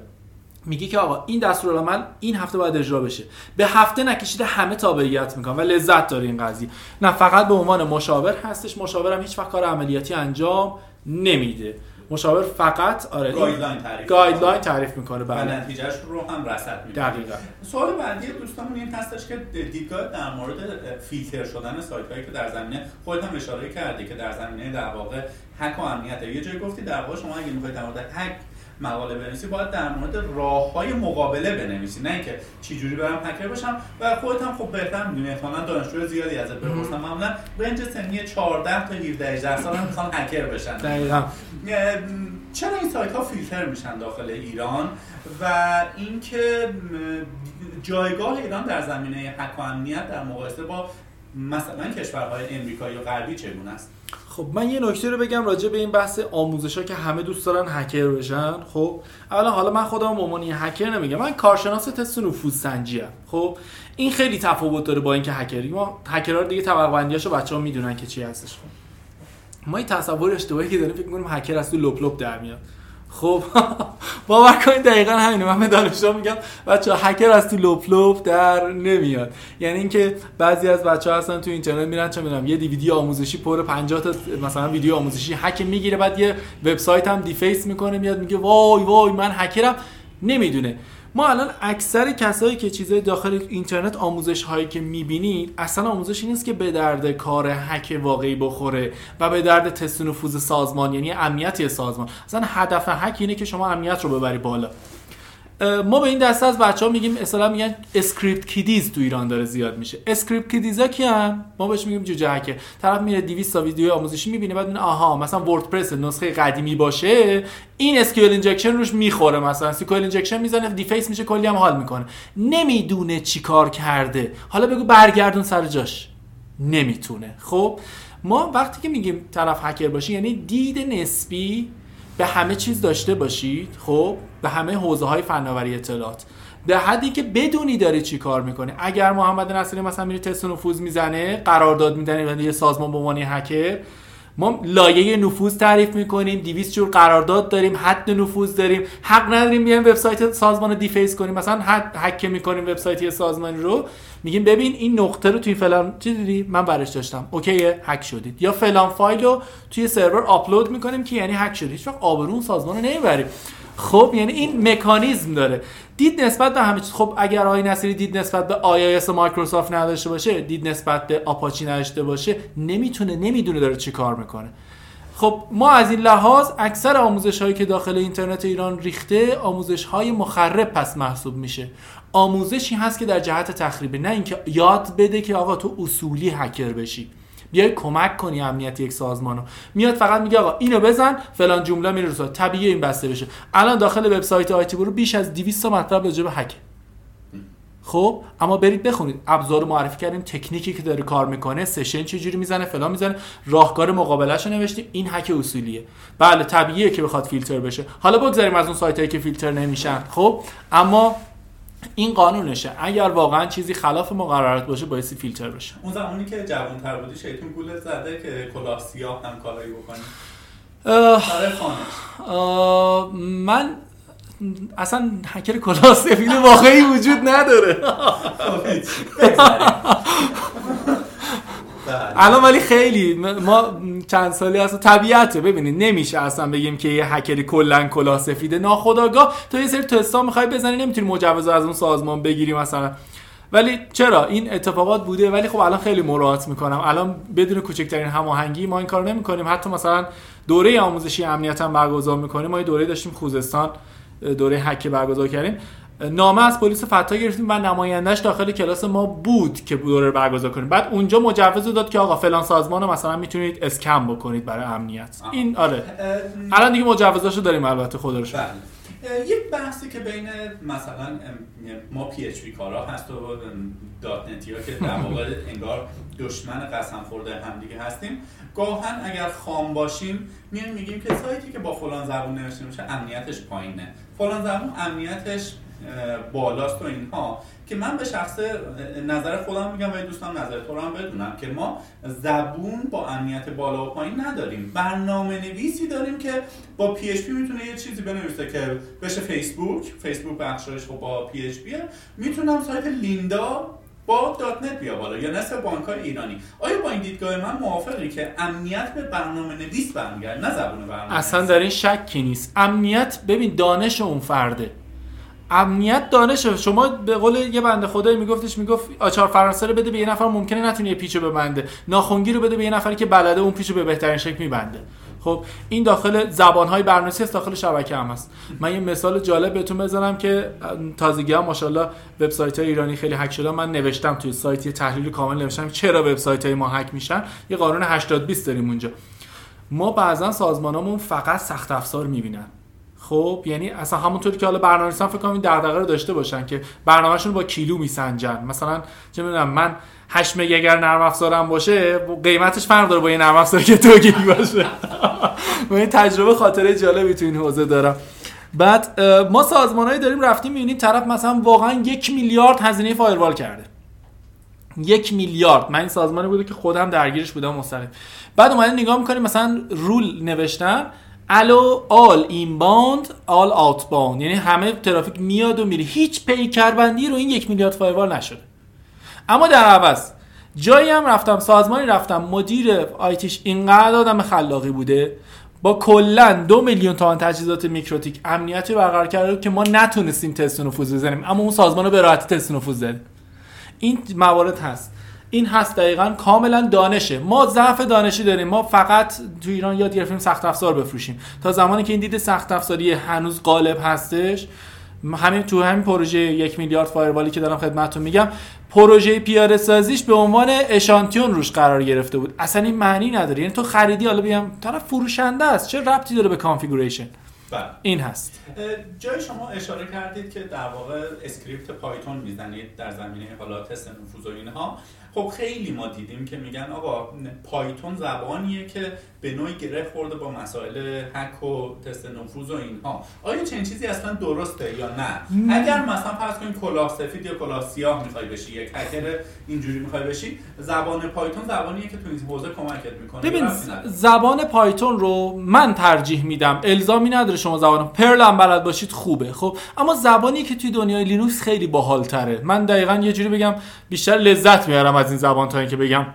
Speaker 2: میگی که آقا این دستورالعمل این هفته باید اجرا بشه. به هفته نکشیده همه تابعیت می‌کنن و لذت داره این قضیه. نه فقط به عنوان مشاور هستش. مشاورم هیچ وقت کار عملیاتی انجام نمیده. مشاور فقط آره
Speaker 1: guideline تعریف
Speaker 2: guideline تعریف می‌کنه
Speaker 1: بله. نتیجه‌ش رو هم رصد می‌کنه.
Speaker 2: دقیقاً.
Speaker 1: سوال بعدی دوستامون این هستش که دیدگاه در مورد فیلتر شدن سایت هایی که در زمینه خودت هم اشاره کردی که در زمینه در واقع هک و امنیت. یه جایی گفتی در واقع شما اگه می‌خواید در مورد هک مقاله بنویسی باید در مورد راه های مقابله بنویسی. نه اینکه چی جوری برم هکر بشم. و خودت هم خب بهتر می‌دونی احتمالاً دانشجو زیادی ازت بپرسن. معمولا رنج سنی 14 تا 17 18 سال هم می‌خوان هکر بشن.
Speaker 2: دقیقاً.
Speaker 1: چرا این سایت ها فیلتر میشن داخل ایران؟ و اینکه جایگاه ایران در زمینه حق و امنیت در مقایسه با مثلا کشورهای امریکایی و غربی چگونه است؟
Speaker 2: خب من یه نکته رو بگم راجع به این بحث آموزش ها که همه دوست دارن هکر بشن. خب اولا حالا من خودم به هکر نمیگم من کارشناس تست نفوذ سنجی ام خب این خیلی تفاوت داره با اینکه هکری. ما هکرها دیگه طبقه بندیاشو بچه‌ها می‌دونن که چی هستش. ما این تصور اشتباهی که داریم فکر می‌کنیم هکر از تو لپ لپ در میاد. خب (laughs) باور کنید دقیقا همینه. من به دانشجو میگم بچه هکر از تو لپ لپ در نمیاد. یعنی اینکه بعضی از بچه ها هستن تو اینترنت میرن چه می‌دونم یه دیویدی آموزشی پر 50 تا مثلا ویدیو آموزشی هک می‌گیره بعد یه وبسایت هم دیفیس می‌کنه میاد میگه وای وای من هکرم نمی‌دونه. ما الان اکثر کسایی که چیزای داخل اینترنت آموزش هایی که می‌بینید اصلا آموزشی نیست که به درد کار هک واقعی بخوره و به درد تست نفوذ سازمان یعنی امنیتی سازمان. اصلا هدف هک اینه که شما امنیت رو ببری بالا. ما به این دسته از بچه ها میگیم اصلا میگن script kiddies تو ایران داره زیاد میشه. script kiddies ها کیان ما بهش میگیم جوجه هکر طرف میره 200 تا ویدیو آموزشی می‌بینه بعد میگه آها مثلا وردپرس نسخه قدیمی باشه. این SQL injection روش می‌خوره مثلا. SQL injection می‌زنه deface میشه کلی هم حال می‌کنه. نمی‌دونه چیکار کرده. حالا بگو برگردون سر جاش. نمی‌تونه. خب ما وقتی که میگیم طرف هکر باشه یعنی دید نسبی به همه چیز داشته باشید خب؟ به همه حوزه های فناوری اطلاعات. به حدی که بدونی داری چی کار می‌کنه اگر محمد نصیری مثلا میره تست نفوذ می‌زنه قرارداد می‌بنده یه سازمان به عنوان هکر ما لایه نفوذ تعریف می‌کنیم 200 جور قرارداد داریم حد نفوذ داریم. حق نداریم بیایم وبسایت سازمان رو deface کنیم. مثلا حد هک می‌کنیم وبسایت سازمانی رو. میگیم ببین این نقطه رو توی فلان چی دیدی؟ من برش داشتم. OK هک شدید. یا فلان فایل رو توی سرور آپلود می‌کنیم که یعنی هک شدید هیچ آبرون سازمان رو نمی‌بریم. خب یعنی این مکانیزم داره. دید نسبت به همه چیز خب اگر آقای نصیری دید نسبت به آی مایکروسافت نداشته باشه دید نسبت به آپاچی نداشته باشه نمی‌تونه نمی‌دونه داره چی کار می‌کنه. خب ما از این لحاظ اکثر آموزش هایی که داخل اینترنت ایران ریخته آموزش های مخرب پس محسوب میشه. آموزشی هست که در جهت تخریبه نه اینکه یاد بده که آقا تو اصولی هکر بشی. بیای کمک کنی امنیت یک سازمانو میاد فقط میگه آقا اینو بزن فلان جمله میره رو طبیعی این بسته بشه. الان داخل وبسایت آیتی برو بیش از 200 تا مطلب راجع به هک خب؟ اما برید بخونید. ابزار معرفی کردیم تکنیکی که داره کار می‌کنه سشن چجوری می‌زنه فلان می‌زنه. راهکار مقابلش رو نوشتیم. این هک اصولیه. بله طبیعیه که بخواد فیلتر بشه. حالا بگذاریم از اون سایت که فیلتر نمیشن. خب؟ اما این قانونشه. اگر واقعا چیزی خلاف مقررات باشه باعث فیلتر بشه.
Speaker 1: اون زمانی که جوان تر بودی شیطون گول زده که کلاه سیاه هم کارایی بکنی.
Speaker 2: من اصلا هکر کلاه سفید واقعی وجود نداره. بله. (laughs) الان ولی خیلی ما چند سالی هست. طبیعته ببینید. نمیشه اصلا بگیم که یه هکری کلا کلاه سفیده. ناخداگاه تو یه سری تستا می‌خوای بزنی نمی‌تونی مجوز از اون سازمان بگیری مثلا. ولی چرا؟ این اتفاقات بوده. ولی خب الان خیلی مراعات می‌کنم. الان بدون کوچکترین هماهنگی ما این کار نمی‌کنیم. حتی مثلا دوره آموزشی امنیت هم برگزار می‌کنیم. ما یه دوره داشتیم خوزستان دوره هک برگزار کردیم. نامه از پلیس فتا گرفتیم و نمایندهش داخل کلاس ما بود که دوره برگزار کنیم. بعد اونجا مجوز داد که آقا فلان سازمان رو مثلا می‌تونید اسکم بکنید برای امنیت. این آره. الان دیگه مجوزاشو داریم البته خدا رو
Speaker 1: بله. یه بحثی که بین مثلا ما PHP کارا هست و .NET ی ها که در واقع انگار دشمن قسم خورده هم دیگه هستیم. گاهاً اگر خام باشیم میایم میگیم که سایتی که با فلان زبون نوشته میشه امنیتش پایینه. فلان زبون امنیتش بالاست و اینها که من به شخص نظر خودم میگم و دوستان نظر تو هم بدونم که ما زبون با امنیت بالا و پایین نداریم. برنامه نویسی داریم که با PHP می‌تونه یه چیزی بنویسه که بشه فیسبوک فیسبوک بخشش خب با PHP می‌تونم سایت لیندا با .NET بیا بالا یا نصف بانک های ایرانی. آیا با این دیدگاه من موافقی که امنیت به برنامه نویس برمی‌گرده نه زبون برنامه
Speaker 2: اصلا در این شکی نیست. امنیت ببین دانش اون فرده. امنیت دانش شما به قول یه بنده خدایی میگفتش می‌گفت آچار فرانسه رو بده به یه نفر ممکنه نتونه پیچو ببنده. ناخونگی رو بده به یه نفری که بلده اون پیچو به بهترین شکل میبنده. خب این داخل زبان های برنامه‌نویسی است داخل شبکه هم هست. من یه مثال جالب بهتون بزنم که تازگی هم ماشاءالله وبسایت های ایرانی خیلی هک شده من نوشتم توی سایت یه تحلیل کامل نوشتم چرا وبسایت های ما هک میشن. یه قانون 80 20 داریم اونجا. ما بعضا سازمانامون فقط سخت افزار می‌بینن. خب یعنی اصلا همونطوری که حالا برنامه‌نویسان فکر کنم این دغدغه رو داشته باشن که برنامهشون با کیلو میسنجن. مثلا چه می‌دونم من 8 مگ اگر نرم افزارم باشه قیمتش فرق داره با یه نرم افزاری که تو گیگ باشه. (laughs) من تجربه خاطره جالبی تو این حوزه دارم. بعد ما سازمانهایی داریم رفتیم می‌بینیم طرف مثلا واقعا یک میلیارد هزینه firewall کرده. یک میلیارد. من این سازمانی بوده که خودم درگیرش بودم مستقیم. بعد اومدن نگاه می‌کنیم مثلا rule نوشتن. allow all inbound all outbound یعنی همه ترافیک میاد و میره. هیچ پیکربندی رو این یک میلیارد firewall نشده. اما در عوض جایی هم رفتم سازمانی رفتم مدیر آیتیش اینقدر آدم خلاقی بوده با کلا دو میلیون تومان تجهیزات میکروتیک امنیتی برقرار کرده که ما نتونستیم تست نفوذ بزنیم. اما اون سازمان رو به راحتی تست نفوذ زد این موارد هست. این هست دقیقا کاملا دانشه. ما ضعف دانشی داریم. ما فقط تو ایران یاد گرفتیم سخت افزار بفروشیم. تا زمانی که این دید سخت افزاری هنوز غالب هستش همین تو همین پروژه یک میلیارد firewall ی که دارم خدمتتون میگم پروژه پیاده سازیش به عنوان اشانتیون روش قرار گرفته بود. اصلا این معنی نداره. یعنی تو خریدی حالا بیام طرف فروشنده است. چه ربطی داره به configuration
Speaker 1: بله.
Speaker 2: این هست.
Speaker 1: جای شما اشاره کردید که در واقع script پایتون می‌زنید در زمینه حالا تست نفوذ و اینها. خب خیلی ما دیدیم که میگن آقا پایتون زبانیه که به نوعی گره خورده با مسائل هک و تست نفوذ و اینها. آیا چنین چیزی اصلا درسته یا نه؟ اگر مثلا فرض کنیم کلاه سفید یا کلاه سیاه می‌خوای بشی یک هکر اینجوری می‌خوای بشی زبان پایتون زبانیه که تو این حوزه کمکت می‌کنه
Speaker 2: ببین زبان پایتون رو من ترجیح میدم. الزامی نداره شما زبان پرل هم بلد باشید خوبه. خب اما زبانی که توی دنیای لینوکس خیلی باحالتره. من دقیقا یه جوری بگم بیشتر لذت می‌برم از این زبان تا اینکه بگم.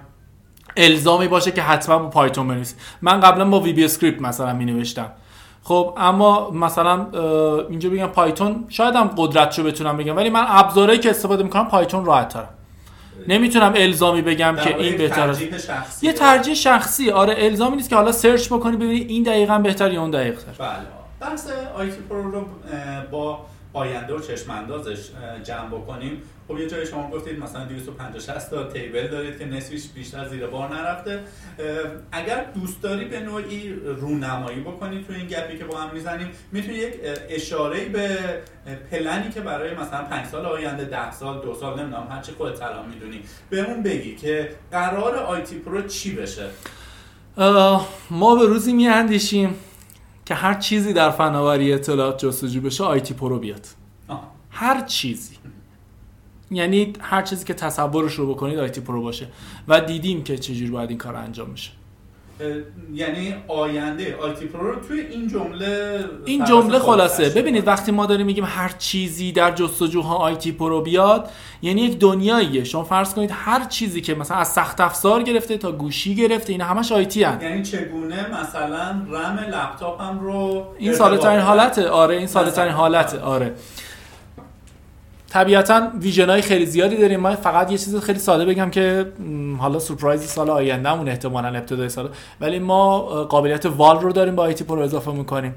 Speaker 2: الزامی باشه که حتما با پایتون بنویسید. من قبلا با VBScript مثلا می نوشتم خب اما مثلا اینجا بگم پایتون شاید هم قدرتشو بتونم بگم ولی من ابزارهایی که استفاده می‌کنم پایتون راحت ترم نمی‌تونم الزامی بگم که این بهتره. یه ترجیح شخصی. آره الزامی نیست که حالا search بکنی ببینی این دقیقا بهتر یا اون دقیق تر.
Speaker 1: بله. بحث آی‌تی پرو رو با آینده و چشم اندازش جمع بکنیم. خب یه جایی شما گفتید مثلا 250 تا table دارید که نصفش بیشتر زیر بار نرفته. اگر دوست داری به نوعی رونمایی بکنید تو این گپی که با هم می‌زنیم می‌تونی یک اشاره به پلنی که برای مثلا 5 سال آینده 10 سال دو سال نمی‌دونم هر چی خودت الان می‌دونی بهمون بگی که قراره آی‌تی پرو چی بشه؟
Speaker 2: ما به روزی میاندیشیم که هر چیزی در فناوری اطلاعات جستجو بشه آی‌تی پرو بیاد. هر چیزی. یعنی هر چیزی که تصورش رو بکنید آی‌تی پرو باشه. و دیدیم که چجوری باید این کار انجام میشه
Speaker 1: یعنی آینده آی‌تی پرو رو توی این جمله
Speaker 2: این جمله خلاصه. ببینید وقتی ما داریم میگیم هر چیزی در جستجوها آیتی پرو بیاد یعنی یک دنیاییه. شما فرض کنید هر چیزی که مثلا از سخت افزار گرفته تا گوشی گرفته اینا همش IT
Speaker 1: هن. یعنی چگونه مثلا رم لپتاپم رو
Speaker 2: این ساده ترین حالته. آره این ساده ترین حالته. آره. طبیعتا vision های خیلی زیادی داریم. من فقط یه چیز خیلی ساده بگم که حالا سورپرایز سال آیندهمون احتمالا ابتدای سال ولی ما قابلیت wall رو داریم با آیتی پرو اضافه می‌کنیم.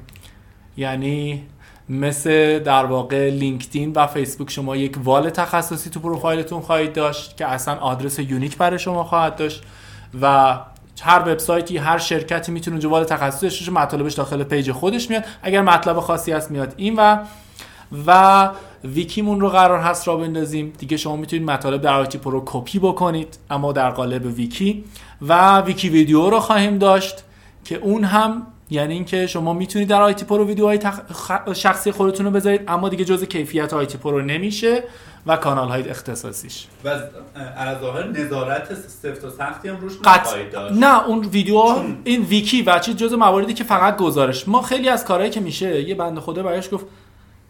Speaker 2: یعنی مثل در واقع لینکدین و فیسبوک شما یک wall تخصصی تو پروفایلتون خواهید داشت که اصلا آدرس unique برای شما خواهد داشت و هر وبسایتی هر شرکتی می‌تونه اونجا wall داشته مطالبش داخل page خودش میاد. اگر مطلب خاصی هست میاد این و و ویکیمون رو قرار هست راه بندازیم. دیگه شما می‌تونید مطالب در آیتی پرو کپی بکنید اما در قالب ویکی. و ویکی ویدیو رو خواهیم داشت که اون هم یعنی اینکه شما می‌تونید در آیتی پرو ویدیوهای تخ... شخصی خودتون رو بذارید اما دیگه جز کیفیت آیتی پرو نمیشه و کانال های اختصاصیش.
Speaker 1: و از ظاهر نظارت سفت و سختی هم روش نخواهید داشت.
Speaker 2: نه اون ویدیو این ویکی و چیز جز مواردی که فقط گزارش. ما خیلی از کارهایی که میشه یه بنده خدا برایش گفت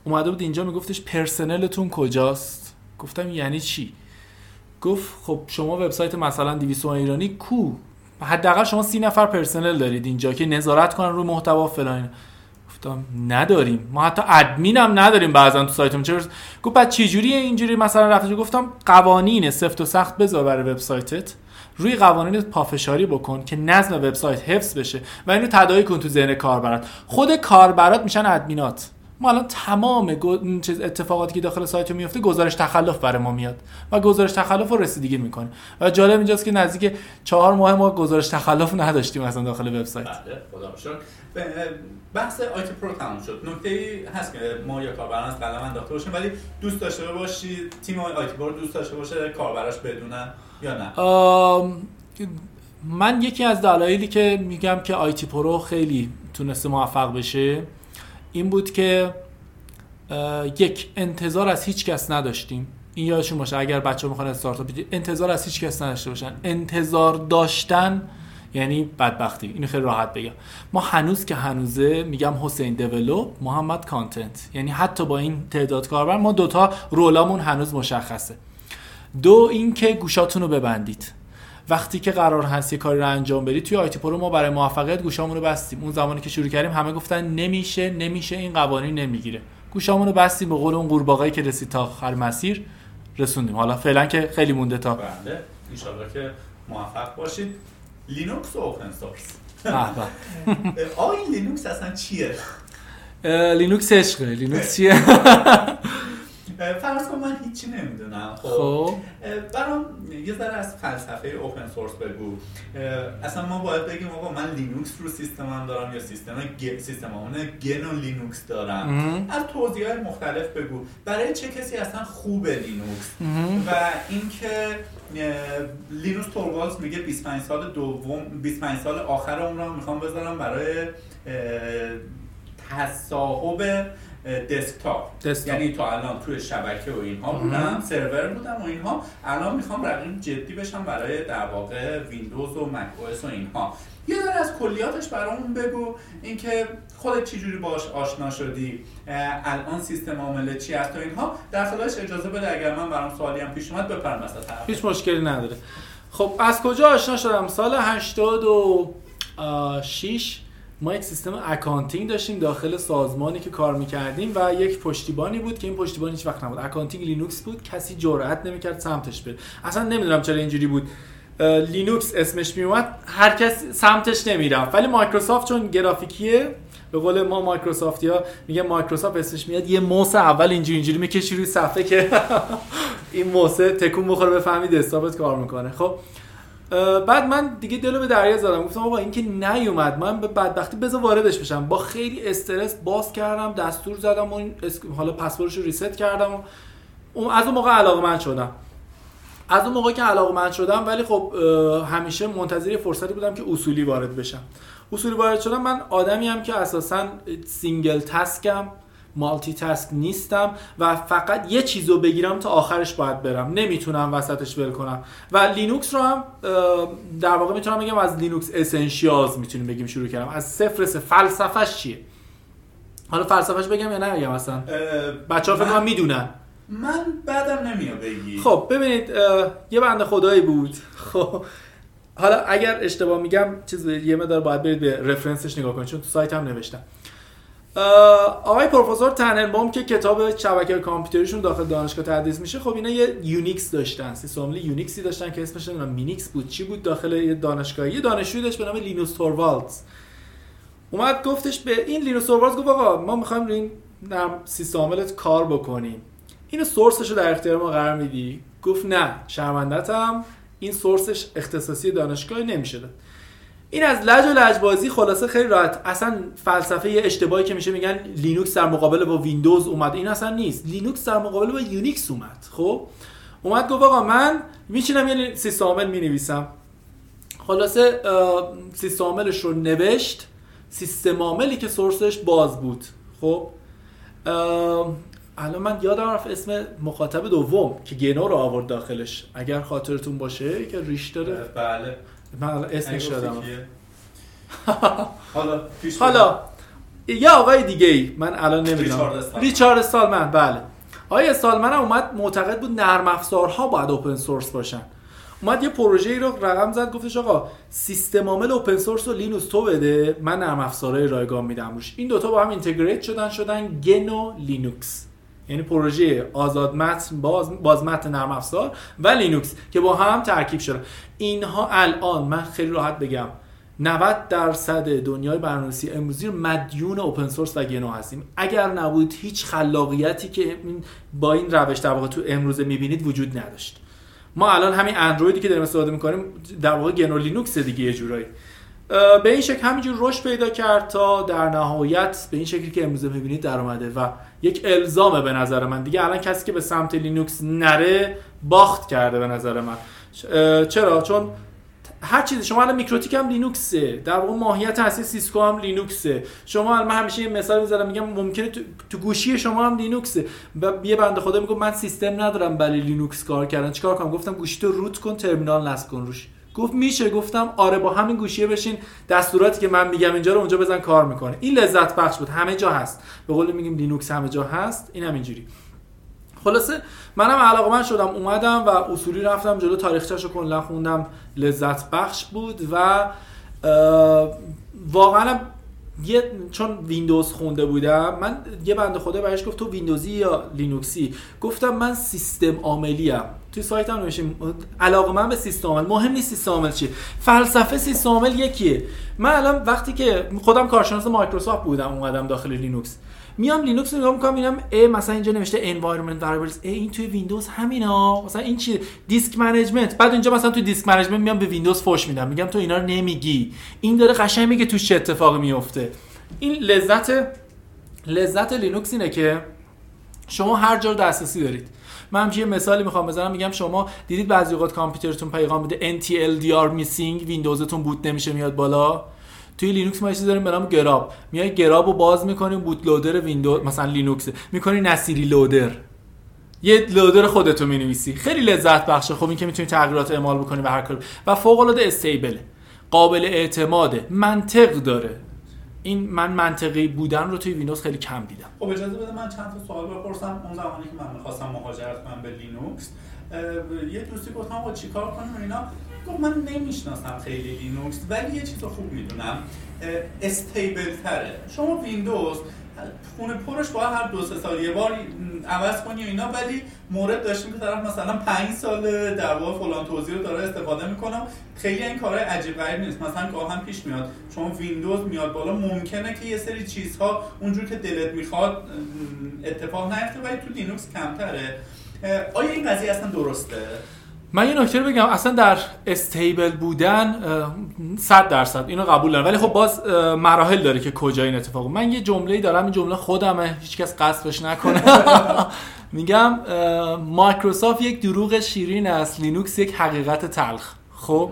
Speaker 2: اومده بود اینجا میگفتش پرسنلتون کجاست؟ گفتم یعنی چی؟ گفت خب شما وبسایت مثلا 200 ایرانی کو؟ حداقل شما سی نفر پرسنل دارید اینجا که نظارت کنن رو محتوا فلان گفتم نداریم. ما حتی ادمین هم نداریم بعضا تو سایتمون. چرا؟ گفت بعد چه جوریه اینجوری مثلا رفته گفتم قوانین سفت و سخت بذار برای وبسایتت. روی قوانین پافشاری بکن که نظم وبسایت حفظ بشه و اینو تداعی کن تو ذهن کاربرات. خود کاربرات میشن ادمینات. ما الان تمام چیز اتفاقاتی که داخل سایت میفته گزارش تخلف برای ما میاد. و گزارش تخلف رو رسیدگی می‌کنه. و جالب اینجاست که نزدیک چهار ماه ما گزارش تخلف نداشتیم مثلا داخل وبسایت.
Speaker 1: بله خب بحث آیتی پرو تموم شد. نکته ای هست که ما یا کاربران از قلم انداخته باشیم ولی دوست داشته باشی تیم آیتی پرو دوست داشته باشه کاربراش بدونن یا نه؟
Speaker 2: من یکی از دلایلی که میگم که آیتی پرو خیلی تونسته موفق بشه این بود که یک انتظار از هیچ کس نداشتیم. این یادشون باشه اگر بچه می‌خوان استارتاپ انتظار از هیچ کس نداشته باشن. انتظار داشتن یعنی بدبختی. اینو خیلی راحت بگم. ما هنوز که هنوزه میگم حسین develop محمد content. یعنی حتی با این تعداد کاربر ما دوتا role امون هنوز مشخصه. دو اینکه گوشاتون رو ببندید. وقتی که قرار هست یه کاری رو انجام بدید توی آیتی پرو ما برای موفقیت گوشامون رو بستیم. اون زمانی که شروع کردیم همه گفتن نمیشه نمیشه این قوانین نمی‌گیره. گوشامون رو بستیم به قول اون قورباغه‌ای که رسید تا آخر مسیر رسوندیم. حالا فعلا که خیلی مونده تا
Speaker 1: بله. ان که موفق باشید. لینوکس و open source آقا این لینوکس اصلا چیه؟
Speaker 2: لینوکس عشقه. لینوکس چیه؟ (laughs)
Speaker 1: فرض کن من هیچی نمی‌دونم خب, خب. برام یه ذره از فلسفه open source بگو. اصلا ما باید بگیم آقا من لینوکس رو سیستمم دارم یا سیستم سیستم گنو لینوکس دارم. از توزیع مختلف بگو. برای چه کسی اصلا خوبه لینوکس؟ و اینکه لینوس توروالدز میگه 25 سال دوم 25 سال آخر عمرم می‌خوام بذارم برای تصاحب دسکتاپ یعنی تا الان توی شبکه و اینها بودم سرور بودم و اینها. الان می‌خوام رقیب جدی بشم برای در واقع ویندوز و مک او اس و اینها. یه ذره از کلیاتش برامون بگو. اینکه خودت چجوری باش آشنا شدی؟ الان سیستم عامله چی هست و اینها. در خلالش اجازه بده اگر من برام سوالی هم پیش اومد بپرم مثلا
Speaker 2: هیچ مشکلی نداره. خب از کجا آشنا شدم؟ سال 86 ما یک سیستم accounting داشتیم داخل سازمانی که کار می‌کردیم و یک پشتیبانی بود که این پشتیبان هیچ وقت نبود. accounting لینوکس بود کسی جرئت نمی‌کرد سمتش بره. اصلا نمی‌دونم چرا اینجوری بود. لینوکس اسمش میومد هر کس سمتش نمی‌رفت. ولی مایکروسافت چون گرافیکیه به قول ما مایکروسافتی میگه مایکروسافت اسمش میاد یه موس اول اینجوری اینجوری می‌کشی روی صفحه که (laughs) این موسه تکون بخوره بفهمی دسکتاپت کار می‌کنه. خب بعد من دیگه دلو به دریا زدم. گفتم آقا این که نیومد. من به بدبختی بذار واردش بشم. با خیلی استرس باز کردم دستور زدم و حالا پسوردش رو reset کردم و از اون موقع علاقه من شدم. از اون موقع که علاقه من شدم ولی خب همیشه منتظر فرصتی بودم که اصولی وارد بشم. اصولی وارد شدم من آدمی هم که اساسا single task م multitask نیستم و فقط یه چیزو بگیرم تا آخرش باید برم. نمی‌تونم وسطش ول کنم. و لینوکس رو هم در واقع می‌تونم بگم از Linux Essentials می‌تونیم بگیم شروع کردم. از صفر سه. فلسفهش چیه؟ حالا فلسفهش بگم یا نمیگم اصلا؟ بچه ها فکر می‌دونن.
Speaker 1: من بدم نمیاد بگی.
Speaker 2: خب ببینید یه بنده خدایی بود. خب حالا اگر اشتباه میگم چیز یه مدار باید برید به reference ش نگاه کنید چون تو سایت هم نوشتم. آقای پروفسور تننبام که کتاب شبکه کامپیوتریشون داخل دانشگاه تدریس میشه خب اینا یه یونیکس داشتن سیستم یونیکسی داشتن که اسمش نمی‌دونم مینیکس بود چی بود؟ داخل یه دانشگاهی یه دانشجویی داشت به نام لینوس توروالدز اومد گفتش به این لینوس توروالدز گفت آقا ما می‌خوایم این نرم سیستم کار بکنیم. اینو سورسش رو در اختیار ما قرار میدی؟ گفت نه شرمندتم این سورسش اختصاصی دانشگاه نمیشه این از لج و لجبازی خلاصه خیلی راحت. اصلا فلسفه اشتباهی که میشه میگن لینوکس در مقابل با ویندوز اومد. این اصلا نیست. لینوکس در مقابل با یونیکس اومد. خب؟ اومد گفت آقا من میشینم یه سیستم عامل می‌نویسم. خلاصه سیستم عاملش رو نوشت. سیستم عاملی که سورسش باز بود. خب؟ الان من یادم رفت اسم مخاطب دوم که گنو رو آورد داخلش. اگر خاطرتون باشه که ریش
Speaker 1: بله.
Speaker 2: من اسمش یادم
Speaker 1: حالا
Speaker 2: حالا یه آقای دیگه ای من الان نمی‌دونم. (laughs) ریچارد سالمن بله. آقای سالمن هم اومد معتقد بود نرم افزارها باید اوپن سورس باشن. اومد یه پروژه ای رو رقم زد گفتش آقا سیستم عامل اوپن سورس و لینوس تو بده من نرم افزارهای رایگان میدم روش. این دوتا با هم integrate شدن شدن گنو لینوکس یعنی پروژه آزاد متن باز, باز متن نرم افزار و لینوکس که با هم ترکیب شدن اینها الان من خیلی راحت بگم 90 درصد دنیای برنامه‌نویسی امروزی مدیون open source و گنو هستیم. اگر نبود هیچ خلاقیتی که با این روش در واقع تو امروزه می‌بینید وجود نداشت. ما الان همین اندرویدی که داریم استفاده می‌کنیم در واقع گنو لینوکس دیگه یه جورایی. به این شکل همینجور رشد پیدا کرد تا در نهایت به این شکلی که امروزه می‌بینید در اومده و یک الزامه به نظر من. دیگه الان کسی که به سمت لینوکس نره باخت کرده به نظر من. چرا؟ چون هر چیزی شما الان میکروتیک هم لینوکسه. در واقع ماهیت اصلی سیسکو هم لینوکسه. شما الان من همیشه یه مثال می‌ذارم میگم ممکنه تو, تو گوشی شما هم لینوکسه. و یه بنده خدا میگه من سیستم ندارم برای لینوکس کار کردن. چیکار کنم؟ گفتم گوشی تو root کن ترمینال نصب کن روش. گفت میشه گفتم آره با همین گوشیه بشین دستوراتی که من میگم اینجا رو اونجا بزن کار می‌کنه. این لذت بخش بود. همه جا هست. به قول میگیم لینوکس همه جا هست. این هم اینجوری. خلاصه منم علاقه من شدم اومدم و اصولی رفتم جلو تاریخچه‌ش رو کلا خوندم. لذت بخش بود و واقعا یه چون ویندوز خونده بودم من یه بنده خدا بهش گفت تو ویندوزی یا لینوکسی گفتم من سیستم عاملی ام. توی سایت هم نوشتیم علاقه من به سیستم عامل. مهم نیست سیستم عامل چیه. فلسفه سیستم عامل یکیه. من الان وقتی که خودم کارشناس مایکروسافت بودم اومدم داخل لینوکس میام لینوکس رو نگاه می‌کنم می‌بینم ای مثلا اینجا نوشته environment variables. ای این توی ویندوز همینا. مثلا این چی؟ disk management. بعد اینجا مثلا توی disk management میام به ویندوز فوش میدم. میگم تو اینا رو نمیگی. این داره قشنگ میگه تو چه اتفاقی میفته. این لذت لذت لینوکس اینه که شما هر جا دسترسی دارید. من یه مثالی می‌خوام بزنم. میگم شما دیدید بعضی اوقات کامپیوترتون پیغام بده NTLDR missing ویندوزتون boot نمیشه میاد بالا. توی لینوکس ما چیزی داریم به نام گراب. میای گراب رو باز می‌کنیم boot loader ویندوز مثلا لینوکس می‌کنی نصیری loader. یه loader خودتو می‌نویسی. خیلی لذت بخشه. خب این که می‌تونی تغییرات اعمال بکنی و هر کار و فوق العاده stable قابل اعتماده. منطق داره. این من منطقی بودن رو توی ویندوز خیلی کم دیدم.
Speaker 1: خب اجازه بده من چند تا سوال بپرسم. اون زمانی که من می‌خواستم مهاجرت کنم به لینوکس یه دوستی گفتم با چیکار کنیم؟ اینا گفت من نمی‌شناسم خیلی لینوکس ولی یه چیز خوب می‌دونم. stable تره شما ویندوز خونه پرش باید هر دو سه سال یه بار عوض کنی و اینا ولی مورد داشتیم که طرف مثلا پنج سال در واقع فلان توزیع رو داره استفاده می‌کنم. خیلی این کار عجیب غریب نیست. مثلا گاهم پیش میاد. شما ویندوز میاد بالا ممکنه که یه سری چیزها اونجور که دلت می‌خواد اتفاق نیفته ولی تو لینوکس کمتره. آیا این قضیه اصلا درسته؟
Speaker 2: من یه نکته بگم اصلا در stable بودن 100 درصد اینو قبول دارم. ولی خب باز مراحل داره که کجا این اتفاق. من یه جمله دارم این جمله خودمه هیچکس قصدش نکنه. (laughs) میگم مایکروسافت یک دروغ شیرین است لینوکس یک حقیقت تلخ. خب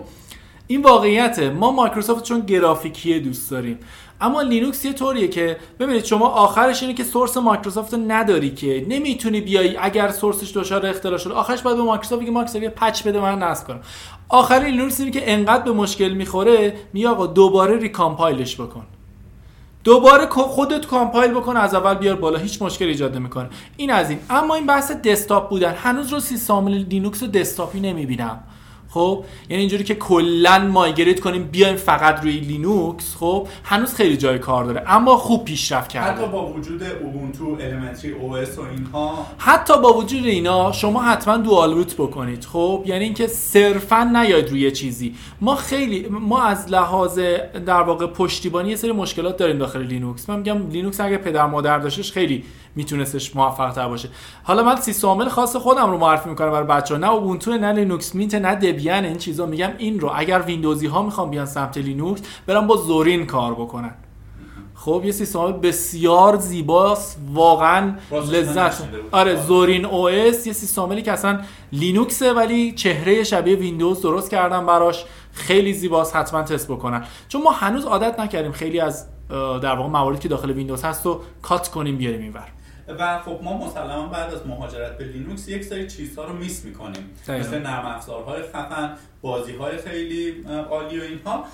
Speaker 2: این واقعیته. ما مایکروسافت چون گرافیکی دوست داریم. اما لینوکس یه طوریه که ببینید شما آخرش اینه که source مایکروسافت نداری که. نمی‌تونی بیای اگر source ش دچار اختلال شده آخرش باید به مایکروسافت بگی مایکروسافت patch بده من نصب کنم. آخر لینوکس اینه که انقدر به مشکل می‌خوره میگی آقا دوباره recompile ش بکن. دوباره خودت compile بکن از اول بیار بالا هیچ مشکل ایجاد نمی‌کنه. این از این. اما این بحث desktop بودن. هنوز رو سیستم لینوکس و desktop ی نمی‌بینم. خب؟ یعنی اینجوری که کلا migrate کنیم بیایم فقط روی لینوکس خب؟ هنوز خیلی جای کار داره اما خوب پیشرفت کرده.
Speaker 1: حتی با وجود اوبونتو elementary OS و اینها.
Speaker 2: حتی با وجود اینا شما حتما dual boot بکنید خب؟ یعنی اینکه صرفا نیاید روی چیزی. ما خیلی ما از لحاظ در واقع پشتیبانی یه سری مشکلات داریم داخل لینوکس. من میگم لینوکس اگه پدر مادر داشتش خیلی میتونستش موفق تر باشه. حالا من سیستم عامل خاص خودم رو معرفی می‌کنم برای بچه‌ها. نه اوبونتو نه لینوکس مینت نه دبیان این چیزا میگم این رو اگر ویندوزی ها می‌خوام بیان سمت لینوکس برم با زورین کار بکنن. خب یه سیستم بسیار زیباست واقعا لذت. آره زورین OS یه سیستم که اصلا لینوکسه ولی چهره شبیه ویندوز درست کردن براش. خیلی زیباست حتما تست بکنن. چون ما هنوز عادت نکردیم خیلی از در واقع مواردی که داخل ویندوز هست رو cut کنیم بیاریم اینور.
Speaker 1: و خب ما مسلما بعد از مهاجرت به لینوکس یک سری چیزها رو miss می‌کنیم. مثل نرم افزارهای خفن بازی های خیلی عالی و اینها.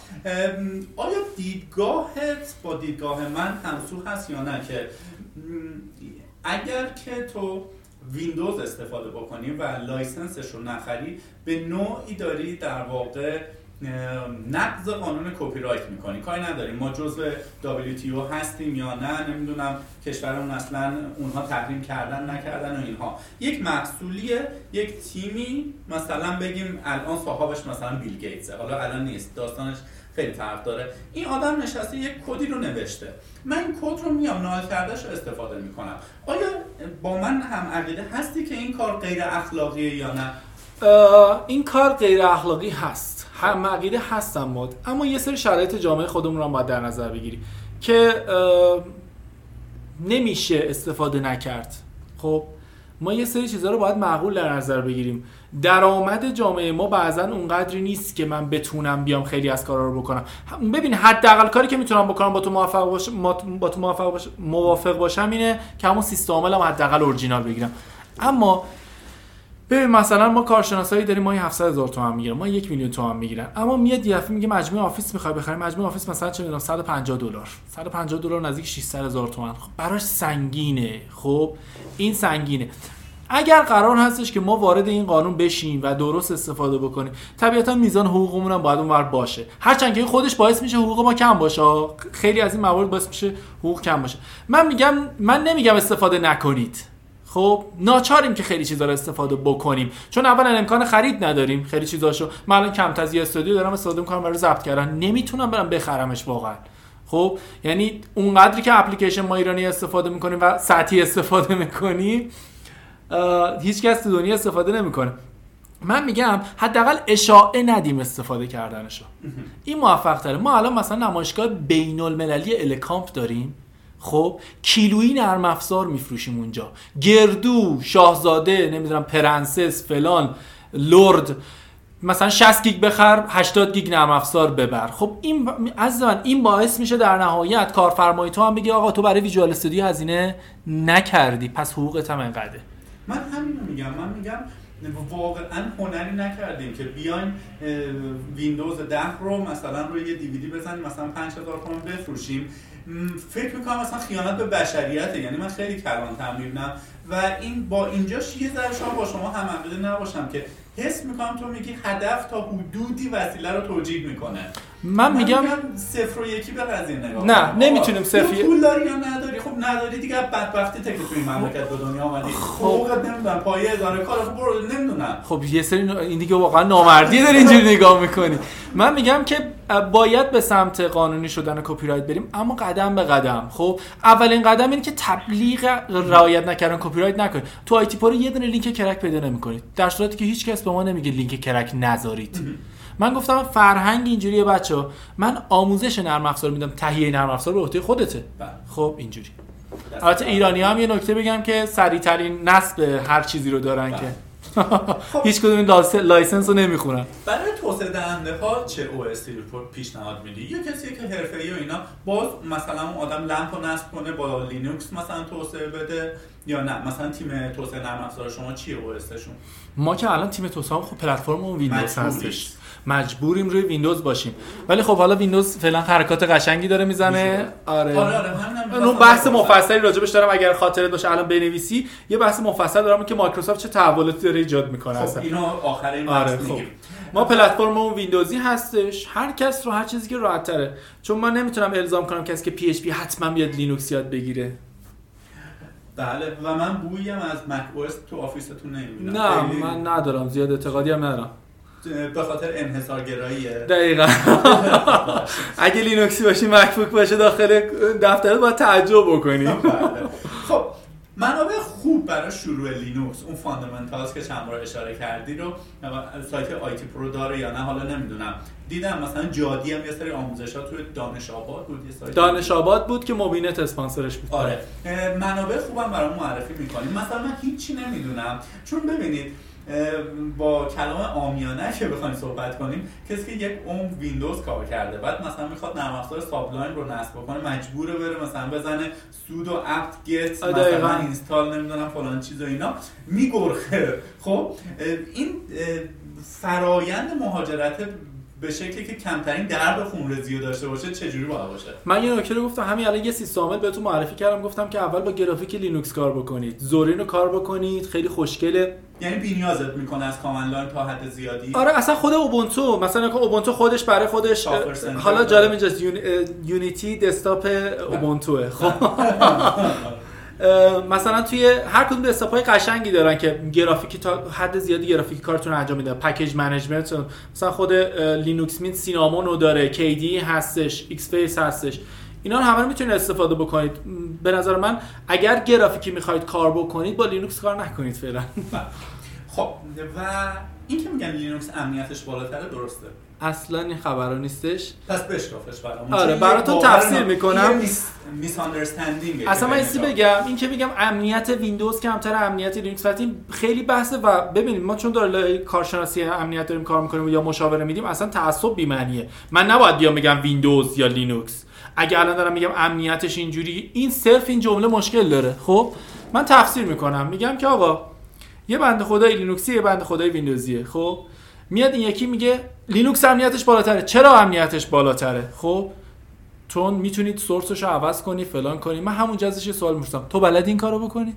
Speaker 1: آیا دیدگاهت با دیدگاه من همسو هست یا نه که اگر که تو ویندوز استفاده بکنی و license ش رو نخری به نوعی داری در واقع نقض قانون کپی رایت می‌کنی. کاری نداریم. ما جزء WTO هستیم یا نه نمی‌دونم. کشورمون اصلا اونها تحریم کردن نکردن و اینها. یک محصولیه یک تیمی مثلا بگیم الان صاحبش مثلا بیل گیتسه. حالا الان نیست. داستانش خیلی فرق داره. این آدم نشسته یک کدی رو نوشته. من این کد رو میام نال کردهش رو استفاده می‌کنم. آیا با من هم عقیده هستی که این کار غیر اخلاقیه یا نه؟
Speaker 2: این کار غیر اخلاقی هست. هم عقیده هستم مد. اما یه سری شرایط جامعه خودمون رو باید در نظر بگیری که نمیشه استفاده نکرد. خب ما یه سری چیزها رو باید معقول در نظر بگیریم. درآمد جامعه ما بعضا اونقدری نیست که من بتونم بیام خیلی از کارا رو بکنم. ببین حداقل کاری که می‌تونم بکنم با تو موافق باشم با تو موافق باشم موافق باشم اینه که همون سیستم عاملم حداقل اورجینال بگیرم. اما ببین مثلا ما کارشناسایی داریم ما 700 هزار تومان می‌گیرن ما یک میلیون تومان می‌گیرن. اما میاد یه میگه مجموعه آفیس می‌خوای بخری مجموعه آفیس مثلا چه می‌دونم 150 دلار. 150 دلار نزدیک 600 هزار تومان. خب براش سنگینه. خب این سنگینه. اگر قرار هستش که ما وارد این قانون بشیم و درست استفاده بکنیم طبیعتا میزان حقوقمون هم باید اونور باشه. هرچند که خودش باعث میشه حقوق ما کم باشه. خیلی از این موارد باعث میشه حقوق کم باشه. من میگم من نمیگم استفاده نکنید. خب ناچاریم که خیلی چیزا رو استفاده بکنیم. چون اولا امکان خرید نداریم خیلی چیزاشو. من الان کم تزیه استودیو دارم استفاده می‌کنم برای ضبط کردن. نمی‌تونم برم بخرمش واقعا. خب یعنی اونقدری که اپلیکیشن ما ایرانی استفاده می‌کنیم و سطحی استفاده می‌کنیم هیچ کس تو دنیا استفاده نمی‌کنه. من میگم حداقل اشاعه ندیم استفاده کردنشو. این موفق تره. ما الان مثلا نمایشگاه بین المللی الکامپ داریم. خب کیلویی نرم افزار میفروشیم اونجا. گردو شاهزاده نمی‌دونم پرنسس فلان لرد. مثلا 60 گیگ بخر 80 گیگ نرم افزار ببر. خب این از من این باعث میشه در نهایت کارفرمای تو هم بگی آقا تو برای Visual Studio هزینه نکردی. پس حقوقت هم انقدره
Speaker 1: من همین رو میگم. من میگم واقعا هنری نکردیم که بیایم ویندوز 10 رو مثلا روی یه دیویدی بزنیم مثلا 5000 تومان بفروشیم. فکر می‌کنم مثلا خیانت به بشریته یعنی من خیلی کلان تعمیرم و این با اینجاش یه ذره با شما هم نباشم که حس می‌کنم تو میگی هدف تا حدودی وسیله رو توجیه می‌کنه.
Speaker 2: من, میگم
Speaker 1: صفر و یکی به قضیه نگاه
Speaker 2: نه نمی‌تونیم صفر
Speaker 1: پول داری یا نداری؟ خب نداری دیگه بدبختی تک تو این مملکت به دنیا آمدی خب. نمی‌دونم پایه اداره کار خب برو نمی‌دونم.
Speaker 2: خب یه سری این دیگه واقعا نامردی داری اینجوری نگاه می‌کنی. من میگم که باید به سمت قانونی شدن کپی رایت بریم اما قدم به قدم. خب اولین قدم اینه که تبلیغ رعایت نکردن کپی رایت نکنید. تو ITPro یه دونه لینک crack پیدا نمی‌کنید. در صورتی که هیچ کس به ما نمیگه لینک crack نذارید. من گفتم فرهنگ اینجوریه بچه من آموزش نرم افزار میدم تهیه نرم افزار به عهده خودته. بله. خب اینجوری. البته ایرانی هم یه نکته بگم که سریع ترین نصب هر چیزی رو دارن که. خب. (laughs) هیچ کدوم این license رو نمی‌خونن.
Speaker 1: برای توسعه دهنده ها چه OS پیشنهاد میدی؟ یا کسی که حرفه‌ای و اینا باز مثلا اون آدم LAMP رو نصب کنه با لینوکس مثلا توسعه بده یا نه؟ مثلا تیم توسعه نرم افزار شما چیه او
Speaker 2: ما که الان تیم توسعه خب پلتفرممون ویندوز هستش. مجبوریم روی ویندوز باشیم. ولی خب حالا ویندوز فعلا حرکات قشنگی داره می‌زنه.
Speaker 1: آره. آره,
Speaker 2: آره بحث مفصلی راجبش دارم. اگر خاطرت باشه الان بنویسی یه بحث مفصل دارم که مایکروسافت چه تحولاتی داره ایجاد می‌کنه
Speaker 1: خب اصلا. اینو آخر این
Speaker 2: آره خب. ما پلتفرم ویندوزی هستش. هر کس رو هر چیزی که راحت تره. چون من نمی‌تونم الزام کنم کسی که PHP حتما بیاد لینوکس یاد بگیره.
Speaker 1: بله و من بویی هم از Mac OS تو آفیستون نمی‌بینم.
Speaker 2: نه من ندارم. زیاد اعتقادی هم ندارم.
Speaker 1: به خاطر انحصارگراییه.
Speaker 2: دقیقا. (laughs) اگه لینوکسی باشی MacBook باشه داخل دفترت باید تعجب بکنی. (laughs)
Speaker 1: بله. خب منابع خوب برای شروع لینوکس اون fundamentals که چند بار اشاره کردی رو سایت ITPro داره یا نه؟ حالا نمی‌دونم. دیدم مثلا جادی هم یه سری آموزش ها توی دانش آباد بود یه سایت
Speaker 2: دانش آباد بود که مبین‌نت اسپانسرش بود.
Speaker 1: آره. منابع خوبم برای معرفی می‌کنیم مثلا من هیچی نمی‌دونم. چون ببینید با کلام عامیانه که بخوایم صحبت کنیم کسی که یک عمر ویندوز کار کرده بعد مثلا می‌خواد نرم افزار Sublime رو نصب کنه مجبوره بره مثلا بزنه sudo apt-get مثلا install نمی‌دونم فلان چیز و اینا میگرخه. خب این فرایند مهاجرت به شکلی که کمترین درد و خونریزی رو داشته باشه چجوری باید باشه؟
Speaker 2: من یه نکته رو گفتم همین الان یه سیستم عامل بهتون معرفی کردم گفتم که اول با گرافیک لینوکس کار بکنید. Zorin رو کار بکنید خیلی خوشگله
Speaker 1: یعنی بینیازت می‌کنه از command line تا حد زیادی؟
Speaker 2: آره اصلا خود اوبونتو مثلا که اوبونتو خودش برای خودش حالا جالب اینجاست Unity دسکتاپ (laughs) اوبونتوه خب. (laughs) مثلا توی هر کدوم دسکتاپ های قشنگی دارن که گرافیکی تا حد زیادی گرافیکی کارتون انجام میده. package management مثلا خود Linux Mint Cinnamon داره KDE هستش Xfce هستش. اینا رو همه رو می‌تونید استفاده بکنید. به نظر من اگر گرافیکی می‌خواید کار بکنید با لینوکس کار نکنید فعلا.
Speaker 1: خب و این که میگن لینوکس امنیتش بالاتره درسته.
Speaker 2: اصلا این خبرها نیستش.
Speaker 1: پس بشکافش برام
Speaker 2: آره براتون تفسیر می‌کنم.
Speaker 1: میس
Speaker 2: اصلا من ایستی بگم این که میگم امنیت ویندوز کمتر امنیت لینوکس وقتی خیلی بحثه و ببینید ما چون داره کارشناسی امنیت داریم کار می‌کنیم یا مشاوره میدیم اصلا تعصب بی معنیه من نباید بیام بگم ویندوز یا لینوکس. اگه الان دارم میگم امنیتش اینجوری این صرف این جمله مشکل داره. خب من تفسیر می‌کنم. میگم که آقا یه بنده خدای لینوکسی یه بنده خدای ویندوزیه. خب میاد این یکی میگه لینوکس امنیتش بالاتره. چرا امنیتش بالاتره؟ خب چون می‌تونید source ش رو عوض کنی فلان کنی. من همون ازش یه سوال می‌پرسم. تو بلد این کارو بکنی؟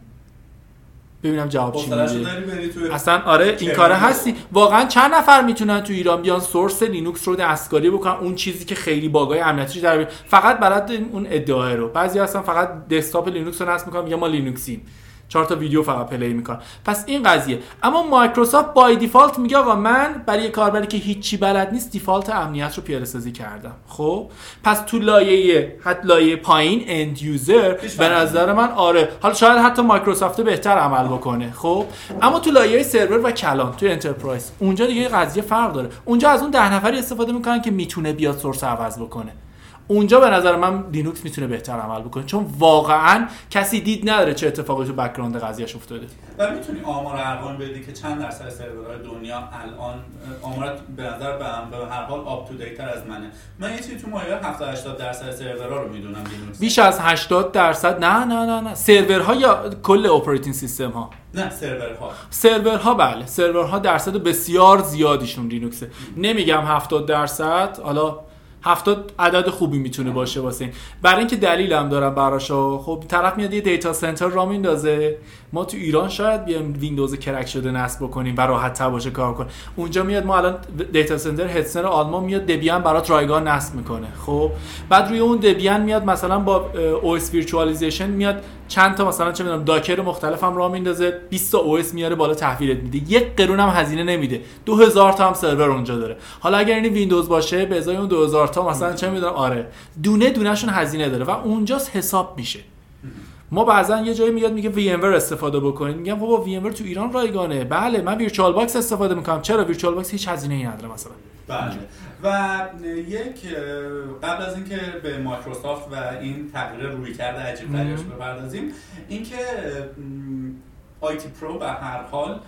Speaker 2: ببینم جواب چی میده. اصلا آره این کاره هستی. واقعا چند نفر می‌تونن تو ایران بیان source لینوکس رو دستکاری بکنن؟ اون چیزی که خیلی باگای امنیتیش در فقط بلد اون ادعا رو. بعضی اصلا فقط دسکتاپ لینوکس رو نصب می‌کنن. میگن ما لینوکسیم. چهار تا ویدیو فقط play می‌کنن. پس این قضیه. اما مایکروسافت by default میگه آقا من برای کاربری که هیچی بلد نیست default امنیت رو پیاده سازی کردم. خب؟ پس تو لایه حتی لایه پایین end user به نظر من آره. حالا شاید حتی مایکروسافت بهتر عمل بکنه. خب؟ اما تو لایه سرور و کلان تو enterprise اونجا دیگه قضیه فرق داره. اونجا از اون ده نفری استفاده می‌کنن که می‌تونه بیاد source عوض بکنه. اونجا به نظر من لینوکس می‌تونه بهتر عمل بکنه. چون واقعا کسی دید نداره چه اتفاقی تو background قضیهش افتاده.
Speaker 1: و می‌تونی آمار ارقام بدی که چند درصد سرورهای دنیا الان آمار به نظر به هر حال up to date تر از منه. من یه چیزی تو مایه 70 80 درصد سرورها رو می‌دونم لینوکس.
Speaker 2: بیش از 80 درصد؟ نه نه نه نه. سرورها یا کل operating system ها؟
Speaker 1: نه سرورها.
Speaker 2: سرورها بله. سرورها درصد بسیار زیادیشون لینوکسه. نمیگم 70 درصد. حالا هفتاد عدد خوبی می‌تونه باشه واسه این. برای اینکه دلیلم دارم براشو خب طرف میاد یه data center راه میندازه. ما تو ایران شاید بیایم ویندوز crack شده نصب بکنیم و راحت تر باشه کار کنیم. اونجا میاد ما الان data center Hetzner آلمان میاد Debian برات رایگان نصب می‌کنه. خب بعد روی اون Debian میاد مثلا با OS virtualization میاد چند تا مثلا چه می‌دونم Docker مختلف هم راه میندازه 20 تا OS میاره بالا تحویلت میده. یک قرون هم هزینه نمیده. 2000 تا هم سرور اونجا داره. حالا اگر این ویندوز باشه به ازای اون 2000 تا مثلا چه می‌دونم آره دونه دونهشون هزینه داره و اونجاست حساب میشه. ما بعضا یه جایی میاد میگه وی استفاده بکنید. میگم بابا وی تو ایران رایگانه. بله من VirtualBox استفاده می‌کنم. چرا VirtualBox هیچ هزینه ای نداره مثلا.
Speaker 1: بله. و یک قبل از اینکه به مایکروسافت و این تغییر رویکرد عجیب غریبش بپردازیم اینکه ITPro به هر حال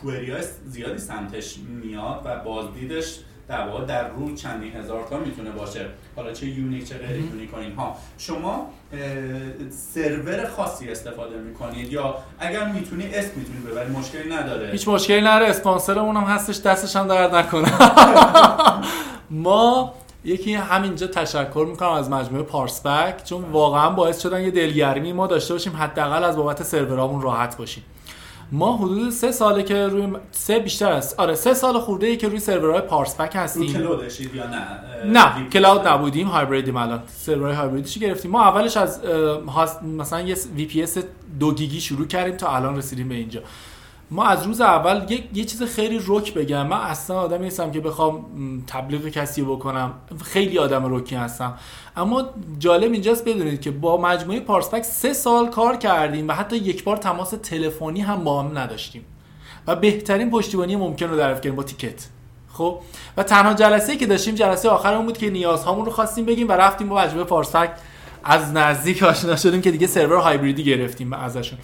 Speaker 1: query زیادی سمتش میاد و بازدیدش در واقع در رو چندین هزار تا می‌تونه باشه. حالا چه unique چه غیر unique و اینها. شما سرور خاصی استفاده می‌کنید یا اگر می‌تونی اسم می‌تونی ببری مشکلی نداره.
Speaker 2: هیچ مشکلی نداره. اسپانسرمون هم هستش. دستش هم درد نکنه. (laughs) ما یکی همینجا تشکر می‌کنم از مجموعه پارس‌پک چون واقعا باعث شدن یه دلگرمی ما داشته باشیم حداقل از بابت سرورامون راحت باشیم. ما حدود سه ساله که روی سه بیشتر است آره سه سال خورده ای که روی سرورهای پک هستیم.
Speaker 1: cloud شید یا نه؟
Speaker 2: نه cloud نبودیم هایبریدیم الان. سرورهای هایبریدش گرفتیم. ما اولش از مثلا یه VPS دو گیگی شروع کردیم تا الان رسیدیم به اینجا. ما از روز اول یه, یه چیز خیلی رک بگم. من اصلا آدمی نیستم که بخوام تبلیغ کسی بکنم. خیلی آدم رکی هستم. اما جالب اینجاست بدونید که با مجموعه پارس‌پک سه سال کار کردیم و حتی یک بار تماس تلفنی هم با هم نداشتیم. و بهترین پشتیبانی ممکن رو دریافت کردیم با ticket. خب؟ و تنها جلسه که داشتیم جلسه آخرمون بود که نیازهامون رو خواستیم بگیم و رفتیم با مجموعه پارس‌پک از نزدیک آشنا شدیم که دیگه سرور هایبریدی گرفتیم ازشون.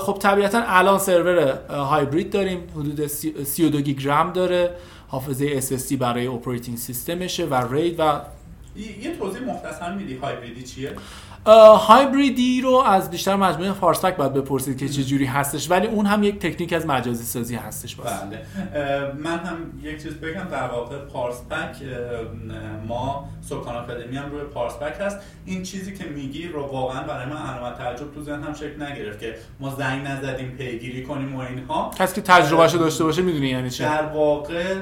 Speaker 2: خب طبیعتا الان سرور هایبرید داریم. حدود 32 گیگ رم داره. حافظه SSD برای operating system شه و RAID و
Speaker 1: یه توضیح مختصر میدی هایبریدی چیه؟
Speaker 2: هایبریدی رو از بیشتر مجموعه پارس‌پک باید بپرسید که چه جوری هستش ولی اون هم یک تکنیک از مجازی سازی هستش
Speaker 1: باز. بله. من هم یک چیز بگم در واقع پارسپک ما سکان آکادمی هم روی پارسپک هست. این چیزی که میگی رو واقعا برای من علامت تعجب تو ذهن هم شکل نگرفت که ما زنگ نزدیم پیگیری کنیم و اینها.
Speaker 2: کسی که تجربهشو داشته باشه می‌دونی یعنی چه
Speaker 1: در واقع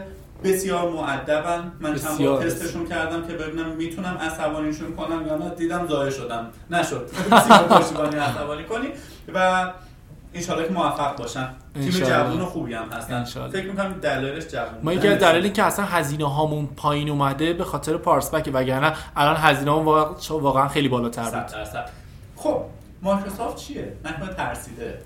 Speaker 1: بسیار معدبن من چند بار تستشون کردم که ببینم می‌تونم عصبانیشون کنم یا نه. دیدم ضایع شدم. نشد. (laughs) بسیار پشتیبانی عصبانی کنی و انشالله که موفق باشن. تیم. جوون خوبی هم هستن.
Speaker 2: انشالله.
Speaker 1: فکر می‌کنم دلایلش جوون
Speaker 2: ما یکی از دلایلی که اصلا هزینه هامون پایین اومده به خاطر پارسبک وگرنه الان هزینه هامون واقعا- واقعا خیلی بالاتر بود.
Speaker 1: خب مایکروسافت چیه؟ نکنه ترسیده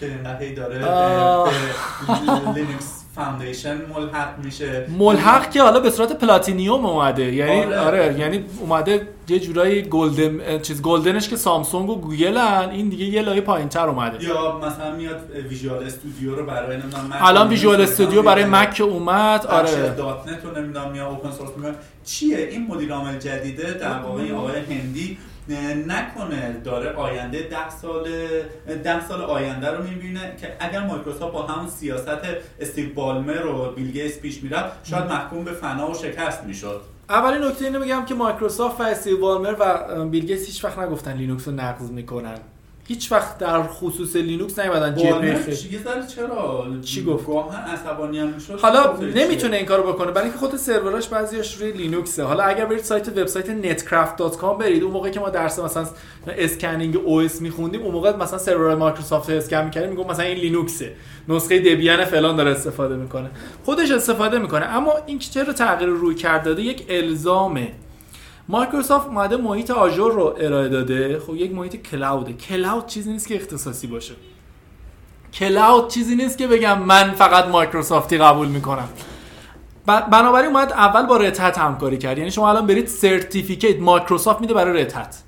Speaker 1: که اینقدر هی داره. به- Linux Foundation ملحق میشه.
Speaker 2: ملحق که حالا به صورت platinum اومده. یعنی
Speaker 1: آره.
Speaker 2: آره, یعنی اومده یه جورایی golden چیز golden ش که سامسونگ و گوگلن این دیگه یه لایه پایینتر اومده.
Speaker 1: یا مثلا میاد Visual Studio رو برای نمی‌دونم مک
Speaker 2: الان
Speaker 1: Visual
Speaker 2: Studio برای
Speaker 1: میاد.
Speaker 2: مک که اومد آره.
Speaker 1: .NET رو نمی‌دونم یا open source میاد چیه؟ این مدیر عامل جدیده در واقع آقای هندی نکنه داره آینده ده سال ده سال آینده رو می‌بینه که اگر مایکروسافت با همون سیاست استیو بالمر و بیل گیتس پیش می‌رفت شاید محکوم به فنا و شکست می‌شد.
Speaker 2: اولین نکته اینو بگم که مایکروسافت و استیو بالمر و بیل گیتس هیچ وقت نگفتن لینوکس رو نقض می‌کنن. هیچ وقت در خصوص لینوکس نیومدن جبهه
Speaker 1: یه ذره چرا؟
Speaker 2: چی گفت؟
Speaker 1: عصبانی هم می‌شد.
Speaker 2: حالا نمی‌تونه این کارو بکنه برای اینکه خود سروراش بعضیاش روی لینوکسه حالا اگر برید سایت وبسایت netcraft.com برید اون موقعی که ما درس مثلا scanning OS میخوندیم اون موقع مثلا سرور مایکروسافت اسکن می‌کردیم میگم مثلا این لینوکسه. نسخه دبیان فلان داره استفاده می‌کنه. خودش استفاده می‌کنه اما این چرا تغییر رویکرد داده؟ یک الزامه. مایکروسافت اومده محیط Azure رو ارائه داده. خب یک محیط cloud ه. cloud چیزی نیست که اختصاصی باشه. cloud چیزی نیست که بگم من فقط مایکروسافتی قبول می‌کنم. بنابراین اومد اول با Red Hat همکاری کرد. یعنی شما الان برید certificate مایکروسافت میده برای Red Hat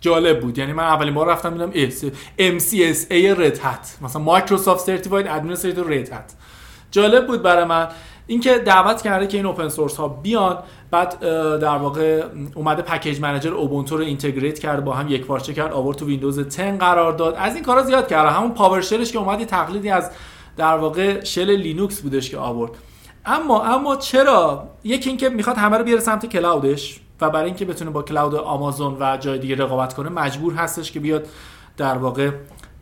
Speaker 2: جالب بود. یعنی من اولین بار رفتم دیدم MCSA Red Hat مثلا Microsoft Certified Administrator Red Hat جالب بود برای من. اینکه دعوت کرده که این open source ها بیان بعد در واقع اومده package manager اوبونتو رو integrate کرد با هم یک پارچه کرد آورد تو ویندوز 10 قرار داد. از این کارا زیاد کرد. همون PowerShell ش که اومد یه تقلیدی از در واقع shell لینوکس بودش که آورد. اما اما چرا؟ یکی اینکه می‌خواد همه رو بیاره سمت cloud ش و برای اینکه بتونه با cloud آمازون و جای دیگه رقابت کنه مجبور هستش که بیاد در واقع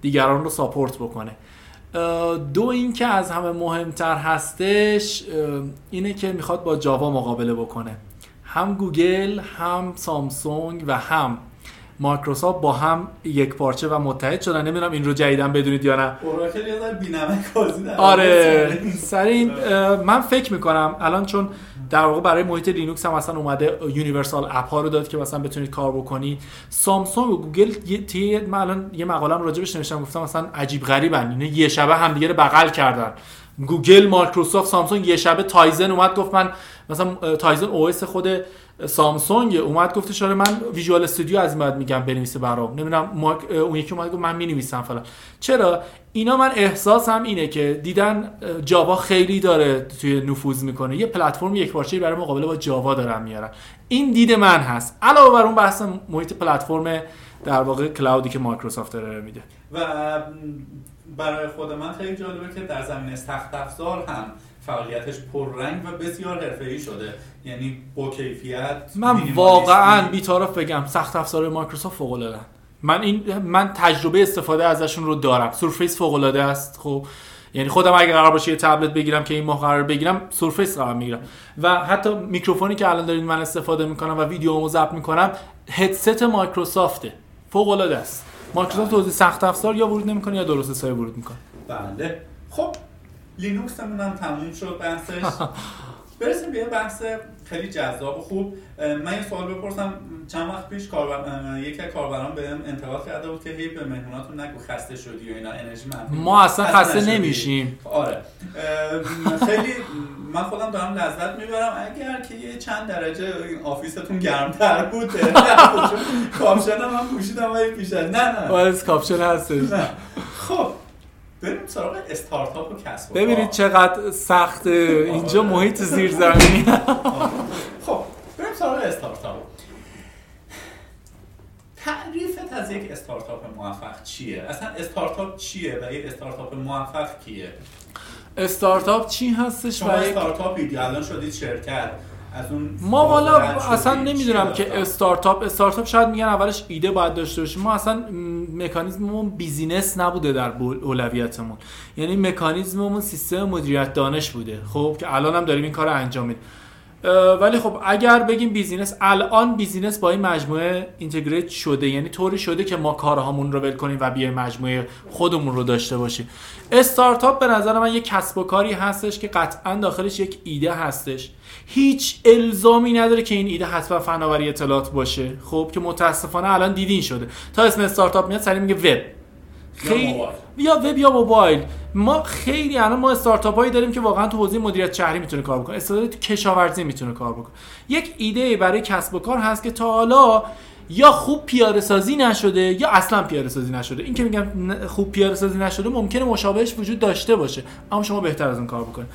Speaker 2: دیگران رو support بکنه. دو اینکه از همه مهمتر هستش اینه که می‌خواد با جاوا مقابله بکنه. هم گوگل هم سامسونگ و هم مایکروسافت با هم یک پارچه و متحد شدن. نمی‌دونم این رو جدیدا بدونید یا نه.
Speaker 1: اوراکل ذره بی‌نمک
Speaker 2: آره. سر این من فکر می‌کنم الان چون در واقع برای محیط لینوکس هم مثلا اومده universal app ها رو داد که مثلا بتونید کار بکنید سامسونگ و گوگل یه من الان یه مقالم راجبش نوشتم گفتم مثلا عجیب غریبن. اینا یه شبه همدیگه رو بغل کردن. گوگل مایکروسافت سامسونگ یه شبه تایزن اومد گفت من مثلا تایزن او خود سامسونگ اومد گفتش آره من Visual Studio از بعد میگم بنویسه برام. نمی‌دونم اون یکی اومد گفت من می‌نویسم فلان. چرا؟ اینا من احساسم اینه که دیدن جاوا خیلی داره توی نفوذ می‌کنه. یه پلتفرم یک پارچه‌ای برای مقابله با جاوا دارن میارن. این دید من هست. علاوه بر اون بحث محیط پلتفرم در واقع cloud ی که مایکروسافت داره میده.
Speaker 1: و برای خود من خیلی جالبه که در زمینه سخت افزار هم فعالیتش پررنگ و بسیار حرفه‌ای شده. یعنی با کیفیت
Speaker 2: من. واقعا بی‌طرف بگم سخت افزار مایکروسافت فوق العاده من این من تجربه استفاده ازشون رو دارم. Surface فوق العاده است خب. یعنی خودم اگه قرار باشه یه تبلت بگیرم که این ماه قرار بگیرم Surface قرار می‌گیرم. و حتی میکروفونی که الان دارید من استفاده می‌کنم و ویدیومو ضبط می‌کنم هدست مایکروسافته. فوق العاده است. مایکروسافت توضیح سخت افزار یا ورود نمی‌کنه یا درست حسابی ورود می‌کنه.
Speaker 1: بله. خب لینوکسمون هم تموم شد بحثش. (laughs) برسیم به یه بحث خیلی جذاب و خوب. من یه سوال بپرسم. چند وقت پیش کاربر... یکی از کاربران بهم انتقاد کرده بود که هی به مهموناتون نگو خسته شدی و اینا انرژی منفی.
Speaker 2: ما اصلا خسته
Speaker 1: نشدی.
Speaker 2: نمیشیم.
Speaker 1: آره. خیلی من خودم دارم لذت می‌برم. اگر که یه چند درجه این آفیستون گرمتر بود کاپشن هم پوشیدم ولی پیش نه نه.
Speaker 2: کاپشن هستش.
Speaker 1: خب. بریم سراغ استارتاپ و کسب.
Speaker 2: ببینید چقدر سخت اینجا محیط زیرزمینی (laughs)
Speaker 1: خب بریم سراغ استارتاپ تعریفت از یک استارتاپ موفق چیه؟ اصلا استارتاپ چیه و یک استارتاپ موفق کیه؟
Speaker 2: استارتاپ چی هستش
Speaker 1: شما
Speaker 2: و یک
Speaker 1: استارتاپی الان شدید شرکت از اون
Speaker 2: ما والا. اصلا نمی‌دونم؟ که استارتاپ استارتاپ شاید میگن اولش ایده باید داشته باشیم. ما اصلا مکانیزممون بیزینس نبوده در اولویتمون. یعنی مکانیزممون سیستم مدیریت دانش بوده. خب که الان هم داریم این کار انجام میدیم. ولی خب اگر بگیم بیزینس الان بیزینس با این مجموعه اینتگریت شده. یعنی طوری شده که ما کارهامون رو ول کنیم و بیایم مجموعه خودمون رو داشته باشیم. استارتاپ به نظر من یک کسب و کاری هستش که قطعا داخلش یک ایده هستش. هیچ الزامی نداره که این ایده حتما فناوری اطلاعات باشه. خب که متاسفانه الان دیدین شده. تا اسم استارتاپ میاد سری میگه وب. خیلی یا وب یا موبایل. ما خیلی الان ما استارتاپ هایی داریم که واقعا تو حوزه مدیریت شهری می‌تونه کار بکنه. استفاده تو کشاورزی می‌تونه کار بکنه. یک ایده برای کسب و کار هست که تا حالا یا خوب پیاده سازی نشده یا اصلا پیاده سازی نشده. این که میگم خوب پیاده سازی نشده ممکنه مشابهش وجود داشته باشه. اما شما بهتر از اون کار بکنید.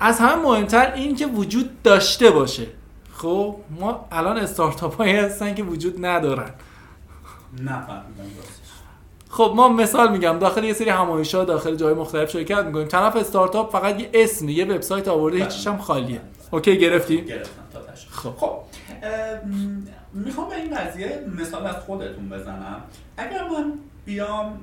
Speaker 2: از همه مهمتر این که وجود داشته باشه. خب ما الان استارتاپ هایی هستن که وجود ندارن.
Speaker 1: نه
Speaker 2: خب ما مثال میگم داخل یه سری همایش ها داخل جای مختلف شرکت می‌کنیم. طرف استارتاپ فقط یه اسم یه وبسایت آورده بله. هیچیش هم خالیه. اوکی گرفتی
Speaker 1: گرفتم خب. خب می‌خوام به این قضیه مثال از خودتون بزنم. اگر من بیام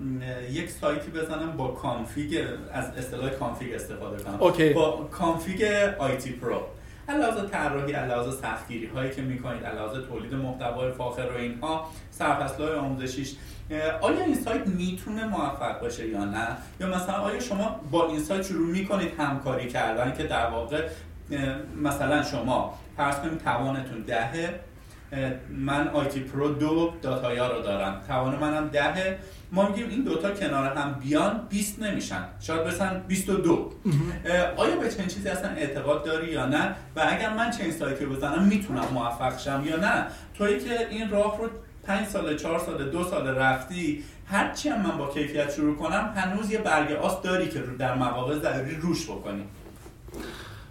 Speaker 1: یک سایتی بزنم با config از اصطلاح config استفاده کنم.
Speaker 2: OK.
Speaker 1: با config آیتی پرو. علاوه طراحی علاوه سختگیری هایی که می‌کنید علاوه تولید محتوای فاخر و اینها سرفصل آموزشیش آیا این سایت می‌تونه موفق باشه یا نه؟ یا مثلا آیا شما با این سایت شروع می‌کنید همکاری کردن که در واقع مثلا شما فرض کنید توانتون دهه من آیتی پرو دو داتایا رو دارم. توان منم دهه ما میگیم این دوتا کنار هم بیان 20 نمیشن. شاید بسن 22 آیا به چنین چیزی اصلا اعتقاد داری یا نه؟ و اگر من چنین سایتی بزنم می‌تونم موفق شم یا نه؟ تویی که این راه رو 5 سال 4 سال دو سال رفتی هرچی هم من با کیفیت شروع کنم هنوز یه برگ آس داری که در مواقع ضروری روش بکنی.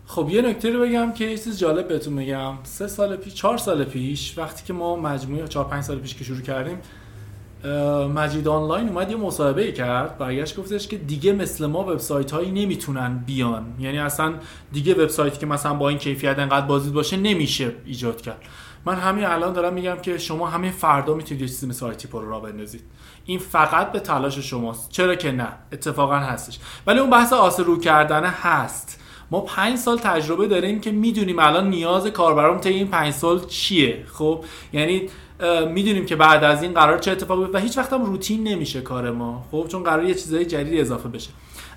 Speaker 2: خب یه نکته رو بگم که یه چیز جالب بهتون میگم سه سال پیش چهار سال پیش وقتی که ما مجموعه چهار پنج سال پیش که شروع کردیم مجید آنلاین اومد یه مصاحبه کرد برگشت گفتش که دیگه مثل ما وبسایت هایی نمی‌تونن بیان. یعنی اصلا دیگه وبسایتی که مثلا با این کیفیت انقدر بازدید باشه نمیشه ایجاد کرد. من همین الان دارم میگم که شما همین فردا می‌تونید یه چیزی مثل آیتی رو را بندازید. این فقط به تلاش شماست. چرا که نه؟ اتفاقا هستش. ولی اون بحث آسرو کردن هست. ما پنج سال تجربه داریم که می‌دونیم الان نیاز کاربران طی این پنج سال چیه. خب یعنی می‌دونیم که بعد از این قرار چه اتفاقی و هیچ وقت هم روتین نمیشه کار ما. خب چون قرار یه چیزای جدید اضافه بشه.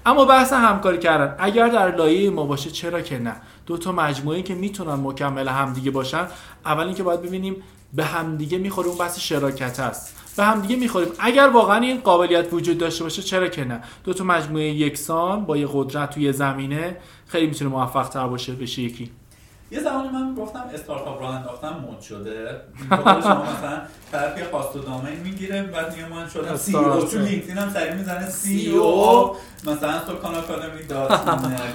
Speaker 2: اما بحث همکاری کردن. اگر در لایه ما باشه چرا که نه؟ دو تا مجموعه که می‌تونن مکمل همدیگه باشن. اول اینکه باید ببینیم به همدیگه می‌خوره اون بحث شراکت است به همدیگه می‌خوریم. اگر واقعا این قابلیت وجود داشته باشه چرا که نه؟ دو تا مجموعه یکسان با یه قدرت توی زمینه خیلی می‌تونه موفق تر باشه بشه یکی.
Speaker 1: یه زمانی من گفتم استارتاپ راه انداختن مد شده. شما مثلا طرف یه host و domain می‌گیره بعد میگه من شدم CEO تو لینکدین هم سریع می‌زنه CEO مثلا تو کان آکادمی dot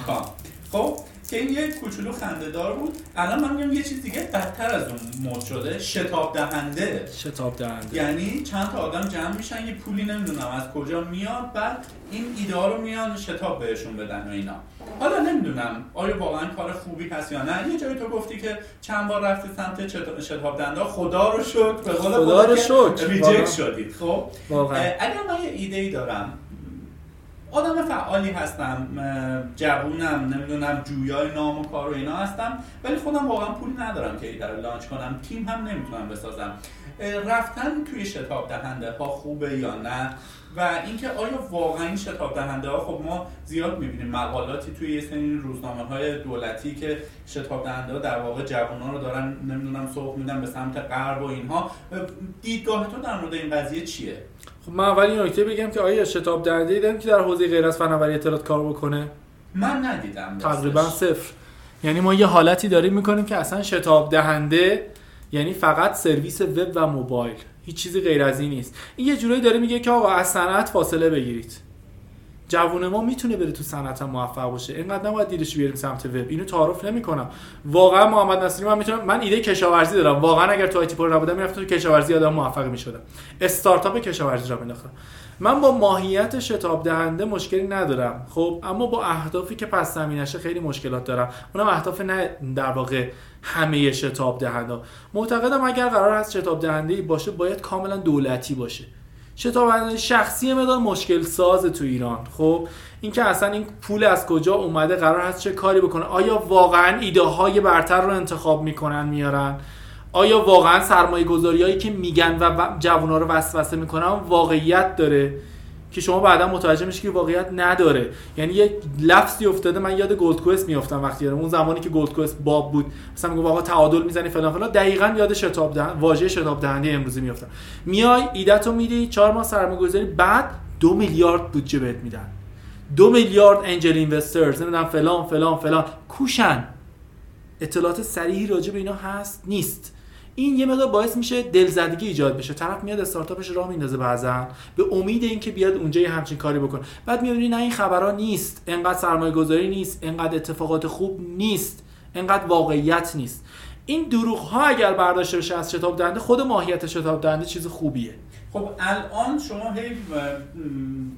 Speaker 1: com. خب که این یه کوچولو خندهدار بود. الان من میگم یه چیز دیگه بدتر از اون مد شده شتاب دهنده.
Speaker 2: شتاب دهنده.
Speaker 1: یعنی چند تا آدم جمع میشن یه پولی نمی‌دونم از کجا میاد بعد این ایده رو میان شتاب بهشون بدن و اینا. حالا نمی‌دونم آیا واقعا کار خوبی هست یا نه؟ یه جایی تو گفتی که چند بار رفتی سمت شتاب دهنده خدا رو شد به قول
Speaker 2: خدا رو شد
Speaker 1: ریجکت شدید خب اگر من یه ایده ای دارم آدم فعالی هستم جوونم نمی‌دونم جویای نام و کار و اینا هستم ولی خودم واقعا پول ندارم که ایده لانچ کنم. تیم هم نمی‌تونم بسازم. رفتن توی شتاب دهنده ها خوبه یا نه؟ و اینکه آیا واقعا این شتاب دهنده ها خب ما زیاد می‌بینیم مقالاتی توی یه سری روزنامه های دولتی که شتاب دهنده ها در واقع جوان ها رو دارن نمی‌دونم سوق میدن به سمت غرب و اینها. دیدگاه تو در مورد این قضیه چیه؟
Speaker 2: خب من اول این نکته بگم که آیا شتاب دهنده دیدم که در حوزه غیر از فناوری اطلاعات کار بکنه؟
Speaker 1: من ندیدم
Speaker 2: تقریبا صفر. یعنی ما یه حالتی داریم می‌کنیم که اصلا شتاب دهنده یعنی فقط سرویس وب و موبایل. هیچ چیزی غیر از این نیست. این یه جورایی داره میگه که آقا از صنعت فاصله بگیرید. جوون ما می‌تونه بره تو صنعت موفق باشه. اینقدر نباید دیدش بیاریم سمت وب. اینو تعارف نمی‌کنم. واقعا محمد نصیری من می‌تونم من ایده کشاورزی دارم. واقعا اگر تو آیتی پر نبودم می‌رفتم تو کشاورزی آدم موفق می‌شدم. استارتاپ کشاورزی را مینداختم. من با ماهیت شتاب دهنده مشکلی ندارم. خب اما با اهدافی که پس زمینشه خیلی مشکلات دارم. اونم اهداف نه در واقع همه شتاب دهنده. معتقدم اگر قرار هست شتاب دهنده باشه باید کاملا دولتی باشه. شتاب شخصی مدار مشکل ساز تو ایران. خب اینکه اصلا این پول از کجا اومده قرار هست چه کاری بکنه؟ آیا واقعا ایده های برتر رو انتخاب می‌کنن میارن؟ آیا واقعا سرمایه گذاری هایی که میگن و جوونا رو وسوسه می‌کنن واقعیت داره؟ که شما بعدا متوجه میشی که واقعیت نداره. یعنی یه لفظی افتاده من یاد گولد کوست میافتم وقتی اون زمانی که گولد کوست باب بود. مثلا میگم آقا تعادل می‌زنی فلان فلان. دقیقا یاد شتاب دهن واژه شتاب دهنده امروزی میافتم. میای ایدهتو میدی چهار ماه سرمایه‌گذاری بعد دو میلیارد بودجه بهت میدن. دو میلیارد انجل اینوسترز نمی‌دونم فلان فلان فلان. کوشن. اطلاعات صریحی راجع به اینا هست نیست. این یه مقدار باعث میشه دلزدگی ایجاد بشه. طرف میاد استارتاپش راه میندازه بعضا. به امید اینکه بیاد اونجا یه همچین کاری بکنه. بعد می‌بینی نه این خبرها نیست. انقدر سرمایه گذاری نیست. انقدر اتفاقات خوب نیست. انقدر واقعیت نیست. این دروغ ها اگر برداشته بشه از شتاب دهنده خود ماهیت شتاب دهنده چیز خوبیه.
Speaker 1: خب الان شما هی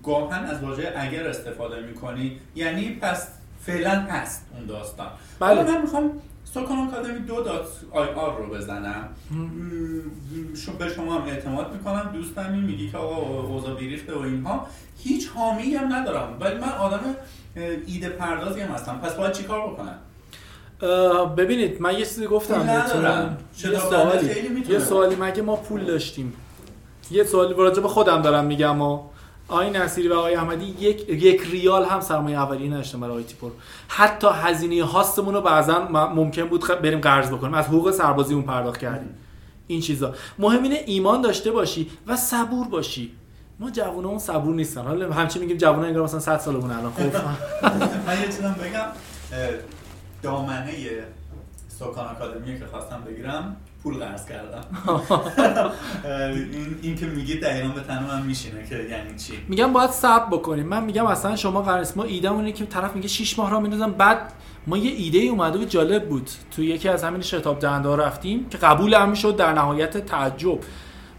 Speaker 1: گاهن از واژه اگر استفاده می‌کنی یعنی پس فعلا هست اون داستان. بله. من می‌خوام سوکان آکادمی دو دات آی آر رو بزنم. به شما هم اعتماد می‌کنم دوستمی میگی که آقا اوضا بیریخته و اینها. هیچ حامی هم ندارم. ولی من آدم ایده پردازی هم هستم. پس باید چیکار بکنم؟
Speaker 2: ببینید من یه چیزی گفتم یه سوالی. یه سوالی مگه ما پول داشتیم؟ یه سوالی راجع به خودم دارم میگم و آقای نصیری و آقای احمدی یک یک ریال هم سرمایه اولیه نداشتن برای تیپور. حتی هزینه هاستمون رو بعضا ممکن بود بریم قرض بکنیم. از حقوق سربازی اون پرداخت کردیم. این چیزا. مهم اینه ایمان داشته باشی و صبور باشی. ما جوونا صبور نیستن. حالا همچی میگیم جوونا انگار مثلا 100 سالمون الان. خب. (laughs)
Speaker 1: من یه بگم. دامنه سوکان آکادمی که خواستم بگیرم پول قرض کردم. این, (laughs) این که میگی دقیقا به تن من میشینه که یعنی چی؟
Speaker 2: میگم باید صبر بکنیم. من میگم اصلا شما قرض ما ایده اینه که طرف میگه 6 ماه را میندازم. بعد ما یه ایده اومده بود جالب بود. تو یکی از همین شتاب دهنده رفتیم که قبول هم شد در نهایت تعجب.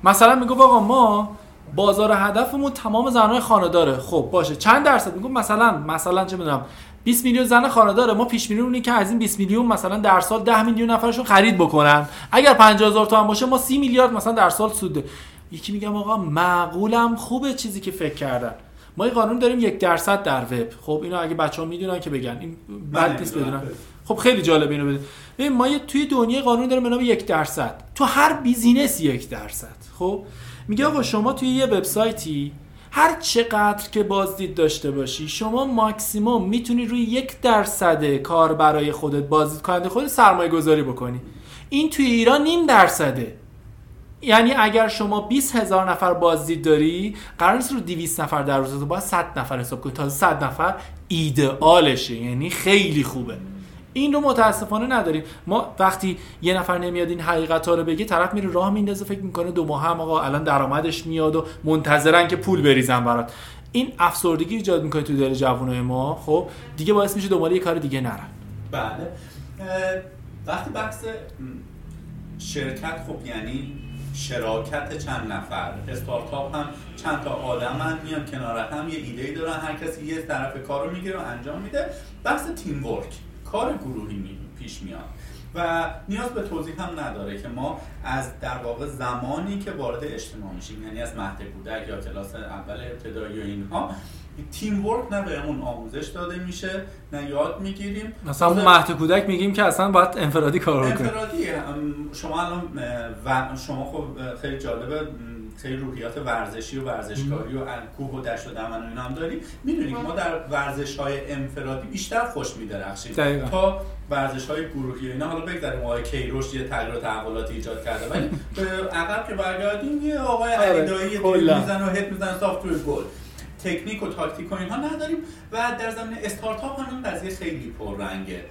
Speaker 2: مثلا میگه آقا ما بازار هدفمون تمام زنهای خانه داره خب باشه. چند درصد؟ میگم مثلا مثلا چه می‌دونم 20 میلیون زن خانه داره ما پیش بینی که از این 20 میلیون مثلا در سال 10 میلیون نفرشون خرید بکنن. اگر 50 هزار تومن باشه ما 30 میلیارد مثلا در سال سود. یکی میگم آقا معقولم خوبه چیزی که فکر کردن. ما این قانون داریم یک درصد در وب خب اینو اگه بچه ها می‌دونن که بگن. این بد نیست بدونن. خب خیلی جالب اینو بده ببین ما یه توی دنیای قانون داریم به نام یک درصد. تو هر بیزینس یک درصد. خب؟ میگه آقا شما توی یه وبسایتی هر چقدر که بازدید داشته باشی شما ماکسیموم می‌تونی روی یک درصد کار برای خودت بازدید کننده خودت سرمایه گذاری بکنی. این توی ایران نیم درصده. یعنی اگر شما 20 هزار نفر بازدید داری قرار نیست رو 200 نفر در روز باید 100 نفر حساب کنی. تا 100 نفر ایدئالشه یعنی خیلی خوبه. این رو متاسفانه نداریم. ما وقتی یه نفر نمیاد این حقیقت ها رو بگه طرف میره راه میندازه فکر می‌کنه دو ماه هم آقا الان درآمدش میاد و منتظرن که پول بریزن برات. این افسردگی ایجاد می‌کنه تو دل جوانای ما. خب دیگه باعث میشه دنبال یه کار دیگه نرن.
Speaker 1: بله. وقتی بحث شرکت خب یعنی شراکت چند نفر. استارتاپ هم چند تا آدم میان کنار هم یه ایده دارن هر کسی یه طرف کار رو می‌گیره و انجام میده. بحث تیم ورک کار گروهی پیش میاد و نیاز به توضیح هم نداره که ما از در واقع زمانی که وارد اجتماع میشیم یعنی از مهد کودک یا کلاس اول ابتدایی و اینها تیم ورک نه بهمون آموزش داده میشه نه یاد می‌گیریم.
Speaker 2: مثلا اون مهد کودک میگیم که اصلا باید انفرادی کار
Speaker 1: کنیم انفرادی شما الان و شما خب خیلی جالبه خیلی روحیات ورزشی و ورزشکاری و کوه و دشت و دمن و اینا هم داریم. می‌دونیم ما در ورزش های انفرادی بیشتر خوش میدرخشیم. تا ورزش های گروهی اینا حالا بگذاریم آقای کیروش یه تغییر و تحولاتی ایجاد کرده ولی به عقب که برگردیم یه آقای آره، علیدایی میزن و هت میزن صاف توی گل. تکنیک و تاکتیک و اینها نداریم و در زمین استارتاپ هم این قضیه خیلی پررنگه.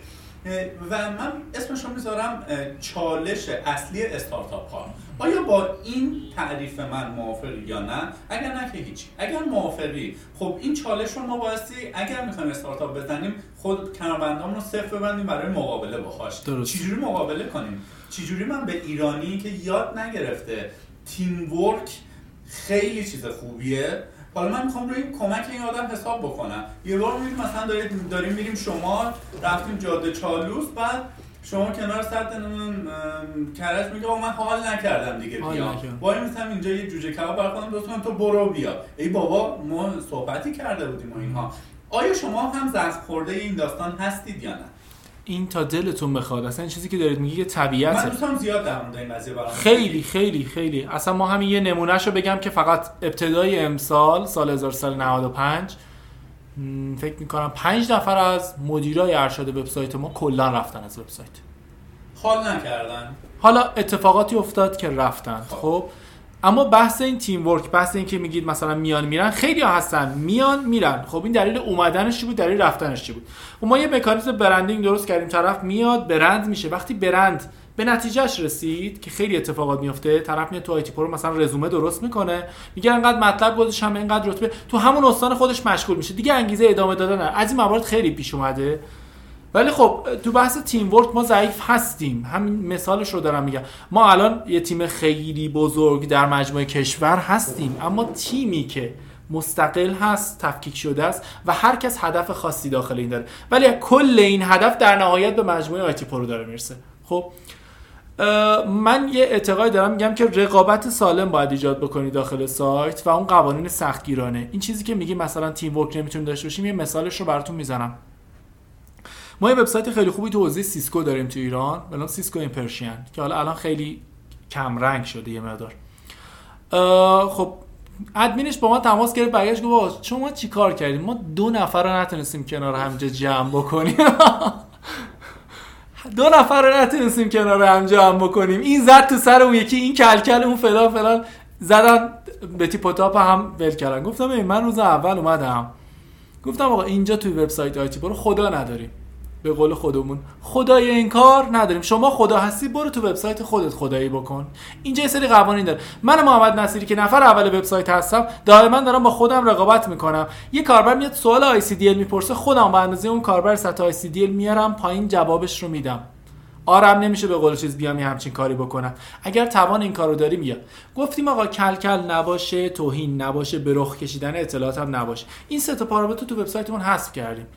Speaker 1: و من اسمش رو می‌ذارم چالش اصلی استارتاپ ها آیا با این تعریف من موافقی یا نه؟ اگر نه که هیچی. اگر موافقی خب این چالش رو ما بایستی اگر می‌خوایم استارتاپ بزنیم خود کمربندام رو صفر ببندیم برای مقابله باهاش. چجوری مقابله کنیم؟ چجوری من به ایرانی که یاد نگرفته تیم ورک خیلی چیز خوبیه حالا من می‌خوام روی کمک این آدم حساب بکنم. یه بار میریم مثلا داریم, داریم میریم شما رفتیم جاده چالوس بعد شما کنار سد نمی‌دونم کرج میگه من حال نکردم دیگه بیا. وای مثلا اینجا یه جوجه کباب برخوام دوستان تو برو بیا. ای بابا ما صحبتی کرده بودیم و اینها. آیا شما هم زخم خورده این داستان هستید یا نه؟
Speaker 2: این تا دلتون بخواد. اصلا این چیزی که دارید میگی طبیعت
Speaker 1: من دوستم زیاد در مورد این قضیه
Speaker 2: خیلی خیلی خیلی. اصلا ما همین یه نمونهشو بگم که فقط ابتدای امسال سال 1395 فکر می‌کنم پنج نفر از مدیرای ارشد وبسایت ما کلا رفتن از وبسایت.
Speaker 1: حال نکردن.
Speaker 2: حالا اتفاقاتی افتاد که رفتن. خب, خب. اما بحث این teamwork بحث این که میگید مثلا میان میرن خیلی ها هستن. میان میرن. خب این دلیل اومدنش چی بود؟ دلیل رفتنش چی بود؟ و ما یه مکانیزم branding درست کردیم. طرف میاد برند میشه. وقتی برند به نتیجهش رسید که خیلی اتفاقات میفته طرف میاد تو آیتی پرو مثلا رزومه درست می‌کنه. میگه انقدر مطلب گذاشتم انقدر رتبه. تو همون استان خودش مشغول میشه. دیگه انگیزه ادامه دادن از این موارد خیلی پیش اومده. ولی خب تو بحث teamwork ما ضعیف هستیم. همین مثالش رو دارم میگم. ما الان یه تیم خیلی بزرگ در مجموعه کشور هستیم. اما تیمی که مستقل هست تفکیک شده است و هر کس هدف خاصی داخل این داره. ولی کل این هدف در نهایت به مجموعه آیتی پرو داره می‌رسه. خب من یه اعتقاد دارم میگم که رقابت سالم باید ایجاد بکنی داخل سایت و اون قوانین سختگیرانه. این چیزی که میگی مثلا teamwork نمی‌تونیم داشته باشیم یه مثالش رو براتون می‌زنم. ما یه وبسایت خیلی خوبی تو حوزه سیسکو داریم تو ایران به نام سیسکو این پرشین که حالا الان خیلی کم رنگ شده یه مقدار. خب ادمینش با ما تماس گرفت برگشت گفت شما چی کار کردیم ما دو نفر رو نتونستیم کنار همجا جمع بکنیم. (laughs) دو نفر رو نتونستیم کنار هم جمع بکنیم. این زد تو سر اون یکی این کلکل اون فلان فلان. زدن به تیپ و تاپ هم ول کردن. گفتم من روز اول اومدم. گفتم آقا اینجا توی وبسایت آیتی پرو خدا نداریم. به قول خودمون. خدای این کار نداریم. شما خدا هستی برو تو وبسایت خودت خدایی بکن. اینجا یه سری قوانین داره. من محمد نصیری که نفر اول وبسایت هستم دائما دارم با خودم رقابت می‌کنم. یه کاربر میاد سوال ICDL می‌پرسه خودم به اندازه اون کاربر سطح ICDL میارم پایین جوابش رو میدم. آرم نمیشه به قول چیز بیام همچین کاری بکنم. اگر توان این کارو داریم یا. گفتیم آقا کلکل نباشه توهین نباشه به رخ کشیدن اطلاعات هم نباشه. این سه تا پارامتر تو وبسایتمون حذف کردیم.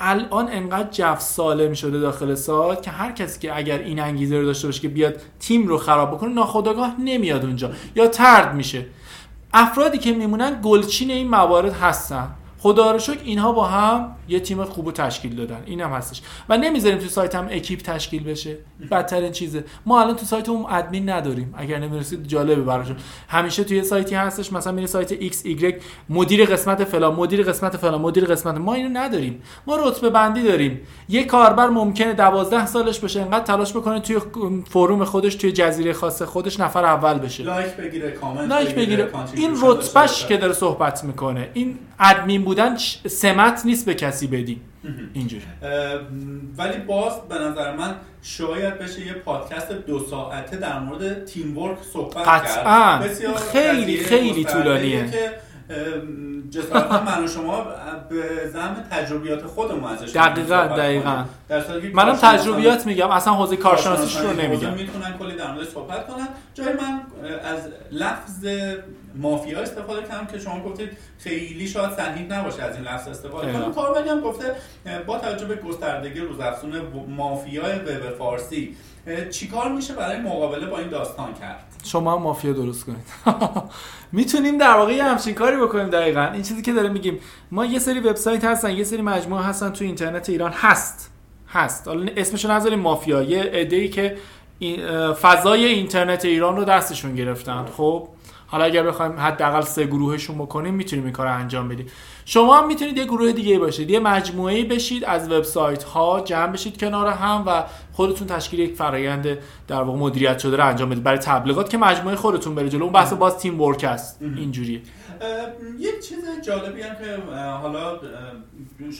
Speaker 2: الان انقدر جو سالم شده داخل سایت که هر کسی که اگر این انگیزه رو داشته باشه که بیاد تیم رو خراب بکنه ناخودآگاه نمیاد اونجا. یا ترد میشه. افرادی که میمونن گلچین این موارد هستن. خدا رو شکر اینها با هم یه تیم خوب تشکیل دادن. این هم هستش. و نمی‌ذاریم تو سایت هم اکیپ تشکیل بشه. بدترین چیزه. ما الان تو سایت اون ادمین نداریم. اگر نمی‌رسید جالبه براشون. همیشه توی سایتی هستش. مثلا میره سایت x y مدیر قسمت فلان مدیر قسمت فلان مدیر قسمت. ما اینو نداریم. ما رتبه بندی داریم. یه کاربر ممکنه 12 سالش بشه انقدر تلاش بکنه توی فروم خودش توی جزیره خاص خودش نفر اول بشه.
Speaker 1: like بگیره comment
Speaker 2: like بگیره این رتبهش که داره صحبت می‌کنه. این ادمین بودن سمت نیست به کسی بدی. اینجوری.
Speaker 1: ولی باز به نظر من شاید بشه یه پادکست دو ساعته در مورد تیم ورک صحبت
Speaker 2: قطعا. کرد. خیلی خیلی طولانیه.
Speaker 1: که جسارتا من و شما به زم تجربیات خودمون ازش
Speaker 2: دقیقا دقیقا. منم تجربیات میگم اصلا حوزه کارشناسیش رو نمیگم.
Speaker 1: می‌تونن کلی در مورد صحبت کنن. جای من از لفظ مافیا استفاده کردم که شما گفتید خیلی شاید صحیح نباشه از این لفظ استفاده کنم. کاربری هم گفته با توجه به گستردگی روزافزون مافیای وب فارسی چیکار میشه برای مقابله با این داستان کرد؟
Speaker 2: شما هم مافیا درست کنید. (laughs) می‌تونیم در واقع همچین کاری بکنیم دقیقا. این چیزی که داره میگیم ما یه سری وبسایت هستن یه سری مجموعه هستن تو اینترنت ایران. هست. هست. حالا اسمشو نذاریم مافیا. یه عده‌ای که فضای اینترنت ایران رو دستشون گرفتن. خب؟ حالا اگر بخوایم حداقل سه گروهشون بکنیم می‌تونیم این کار انجام بدیم. شما هم می‌تونید یه گروه دیگه باشید. یه مجموعه بشید از وبسایت ها جمع بشید کنار هم و خودتون تشکیل یک فرایند در واقع مدیریت شده رو انجام بدید. برای تبلیغات که مجموعه خودتون بره جلو. اون بحث باز تیم ورک است. اینجوریه.
Speaker 1: یک چیز جالبی هم که حالا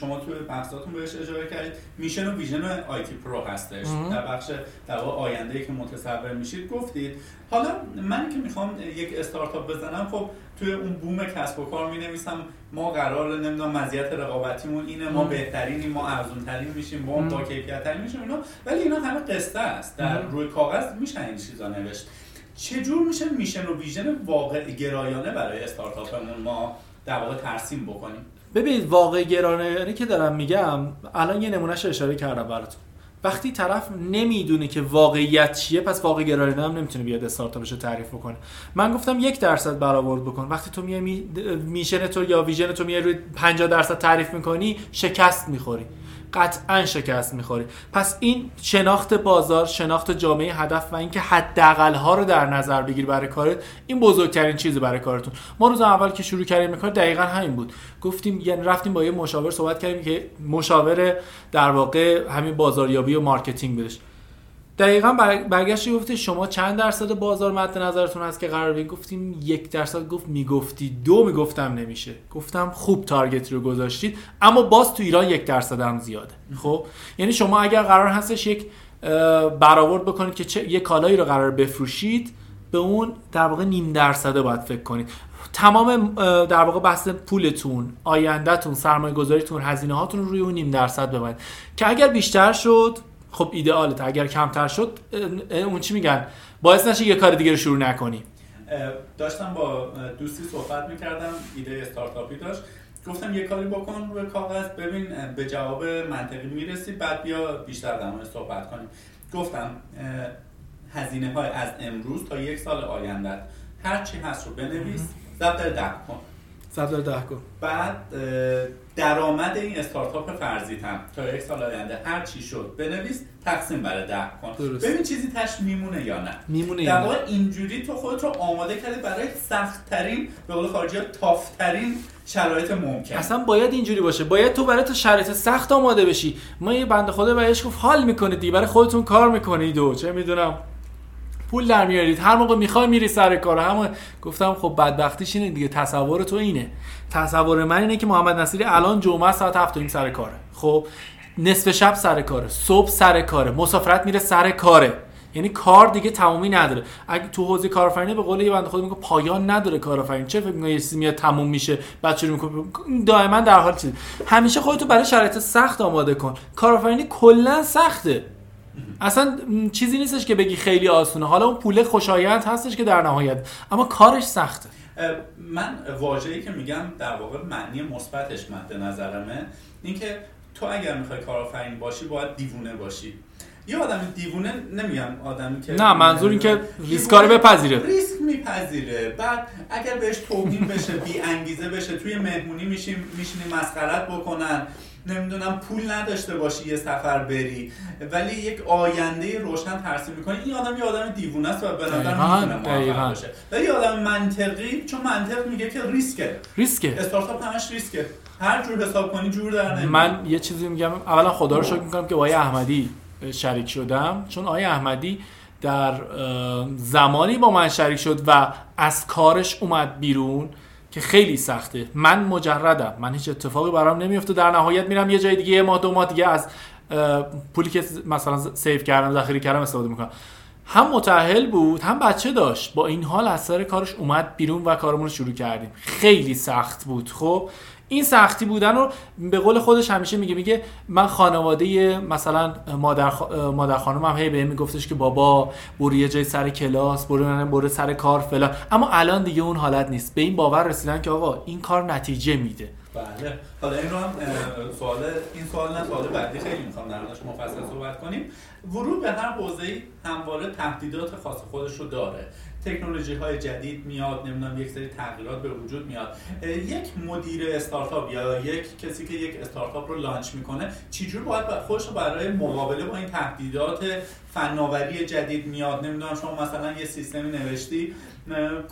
Speaker 1: شما توی بحثاتون بهش اشاره کردید. mission و vision آیتی پرو هستش. در بخش در آینده که متصور میشید گفتید. حالا من که می‌خوام یک استارتاپ بزنم خب توی اون بوم کسب و کار می نویسم ما قرار نمی‌دونم مزیت رقابتیمون اینه ما بهترینیم ما ارزون ترین میشیم ما با کیفیت ترین میشیم اینا. ولی اینا همه قصه است. در روی کاغذ میشن این چیزا نوشت. چجور میشه mission و vision واقع گرایانه برای استارتاپمون ما در واقع ترسیم بکنیم؟
Speaker 2: ببینید واقع گرایانه که دارم میگم الان یه نمونهش اشاره کردم براتون. وقتی طرف نمی‌دونه که واقعیت چیه پس واقع گرایی هم نمی‌تونه بیاد استارتاپش رو تعریف بکنه. من گفتم یک درصد برآورد بکن. وقتی تو. میشن تو یا ویژن تو میای روی 50 درصد تعریف می‌کنی شکست می‌خوری. قطعا شکست می‌خوری. پس این شناخت بازار شناخت جامعه هدف و اینکه حداقل ها رو در نظر بگیر برای کارت این بزرگترین چیز برای کارتون. ما روز اول که شروع کردیم کار دقیقا همین بود. گفتیم یعنی رفتیم با یه مشاور صحبت کردیم که مشاور در واقع همین بازاریابی و marketing بودش دقیقا برگشتی گفتی شما چند درصد بازار مد نظرتون هست که قرار گفتیم یک درصد. گفت می‌گفتی. دو می‌گفتم نمیشه. گفتم خوب target رو گذاشتید اما باز تو ایران یک درصد هم زیاده. خب؟ یعنی شما اگر قرار هستش یک برآورد بکنید که چه یک کالایی رو قرار بفروشید به اون در واقع نیم درصده باید فکر کنید. تمام در واقع بحث پولتون آیندهتون سرمایه گذاریتون هزینه هاتون رو روی اون نیم درصد ببرید. که اگر بیشتر شد خب ایدئالت اگر کمتر شد اون چی میگن؟ باعث نشه یه کار دیگه رو شروع نکنی.
Speaker 1: داشتم با دوستی صحبت می‌کردم ایده استارتاپی داشت. گفتم یه کاری بکن روی کاغذ ببین به جواب منطقی می‌رسی بعد بیا بیشتر در صحبت کنیم. گفتم هزینه های از امروز تا یک سال آینده هر چی هست رو بنویس ضبط ده کن.
Speaker 2: ده کن.
Speaker 1: بعد درآمد این استارتاپ فرضی هم تا یک سال آینده هر چی شد بنویس تقسیم بر ده کن. ببین چیزی تش میمونه یا نه.
Speaker 2: میمونه
Speaker 1: در واقع اینجوری تو خودت رو آماده کردی برای سخت ترین به قول خارجی تافترین شرایط ممکن.
Speaker 2: اصلا باید اینجوری باشه. باید تو برای تو شرایط سخت آماده بشی. ما یه بنده خدا بهش گفت حال می‌کنید دی برای خودتون کار می‌کنید و چه می‌دونم. پول در میارید. هر موقع می‌خوای میری سر کار. هم گفتم خب بدبختیش اینه دیگه. تصور تو اینه. تصور من اینه که محمد نصیری الان جمعه ساعت 7 سر کاره. خب نصف شب سر کاره. صبح سر کاره. مسافرت میره سر کاره. یعنی کار دیگه تمومی نداره. اگه تو حوزه کارآفرینی به قول یه بنده خود میگه پایان نداره کارآفرینی. چه فکر می‌کنی یه میاد تموم میشه؟ بعد می‌کنه دائما در حال چیز همیشه خودتو برای شرایط سخت آماده کن. کارآفرینی کلا سخته. اصلا چیزی نیستش که بگی خیلی آسونه. حالا اون پول خوشایند هستش که در نهایت. اما کارش سخته.
Speaker 1: من واژه‌ای که میگم در واقع معنی مثبتش مد نظرمه اینکه تو اگر می‌خوای کارآفرین باشی باید دیوونه باشی. یه آدم دیوونه نمیگم آدمی که
Speaker 2: نه منظور این که ریسکاره بپذیره.
Speaker 1: ریسک میپذیره. بعد اگر بهش توهین بشه بی انگیزه بشه توی مهمونی میشیم میشینی مسخرت بکنن. نمی‌دونم پول نداشته باشی یه سفر بری ولی یک آینده روشن ترسیم می‌کنی. این آدم یه آدم دیوونه است و به نظر می‌تونه باشه. ولی آدم منطقی چون منطق میگه که ریسکه.
Speaker 2: ریسکه.
Speaker 1: استارتاپ همش ریسکه. هر جور حساب کنی جور در نمیاد.
Speaker 2: من یه چیزی میگم. اولا خدا رو شکر می‌کنم که با احمدی شریک شدم. چون آقای احمدی در زمانی با من شریک شد و از کارش اومد بیرون. که خیلی سخته. من مجردم. من هیچ اتفاقی برام نمیفته در نهایت میرم یه جای دیگه یه ماه دو ماه دیگه از پولی که مثلا سیو کردم ذخیره کردم استفاده می‌کنم. هم متأهل بود هم بچه داشت. با این حال از سر کارش اومد بیرون و کارمون رو شروع کردیم. خیلی سخت بود. خب این سختی بودن رو به قول خودش همیشه میگه میگه من خانواده مثلا مادر, خ... مادر خانم هم هی به میگفتش که بابا برو یه جای سر کلاس برو برو سر کار فلان. اما الان دیگه اون حالت نیست. به این باور رسیدن که آقا این کار نتیجه میده.
Speaker 1: بله. حالا این رو هم سوال این سوال نه سوال بعدی خیلی می‌خوام در مفصل صحبت کنیم. ورود به هر حوزه‌ای همواره تهدیدات خاص خودش رو داره. تکنولوژی های جدید میاد نمی‌دونم یک سری تغییرات به وجود میاد. یک مدیر استارتاپ یا یک کسی که یک استارتاپ رو لانچ می‌کنه چجور باید خودش رو برای مقابله با این تهدیدات فناوری جدید میاد. نمی‌دونم شما مثلا یه سیستمی نوشتی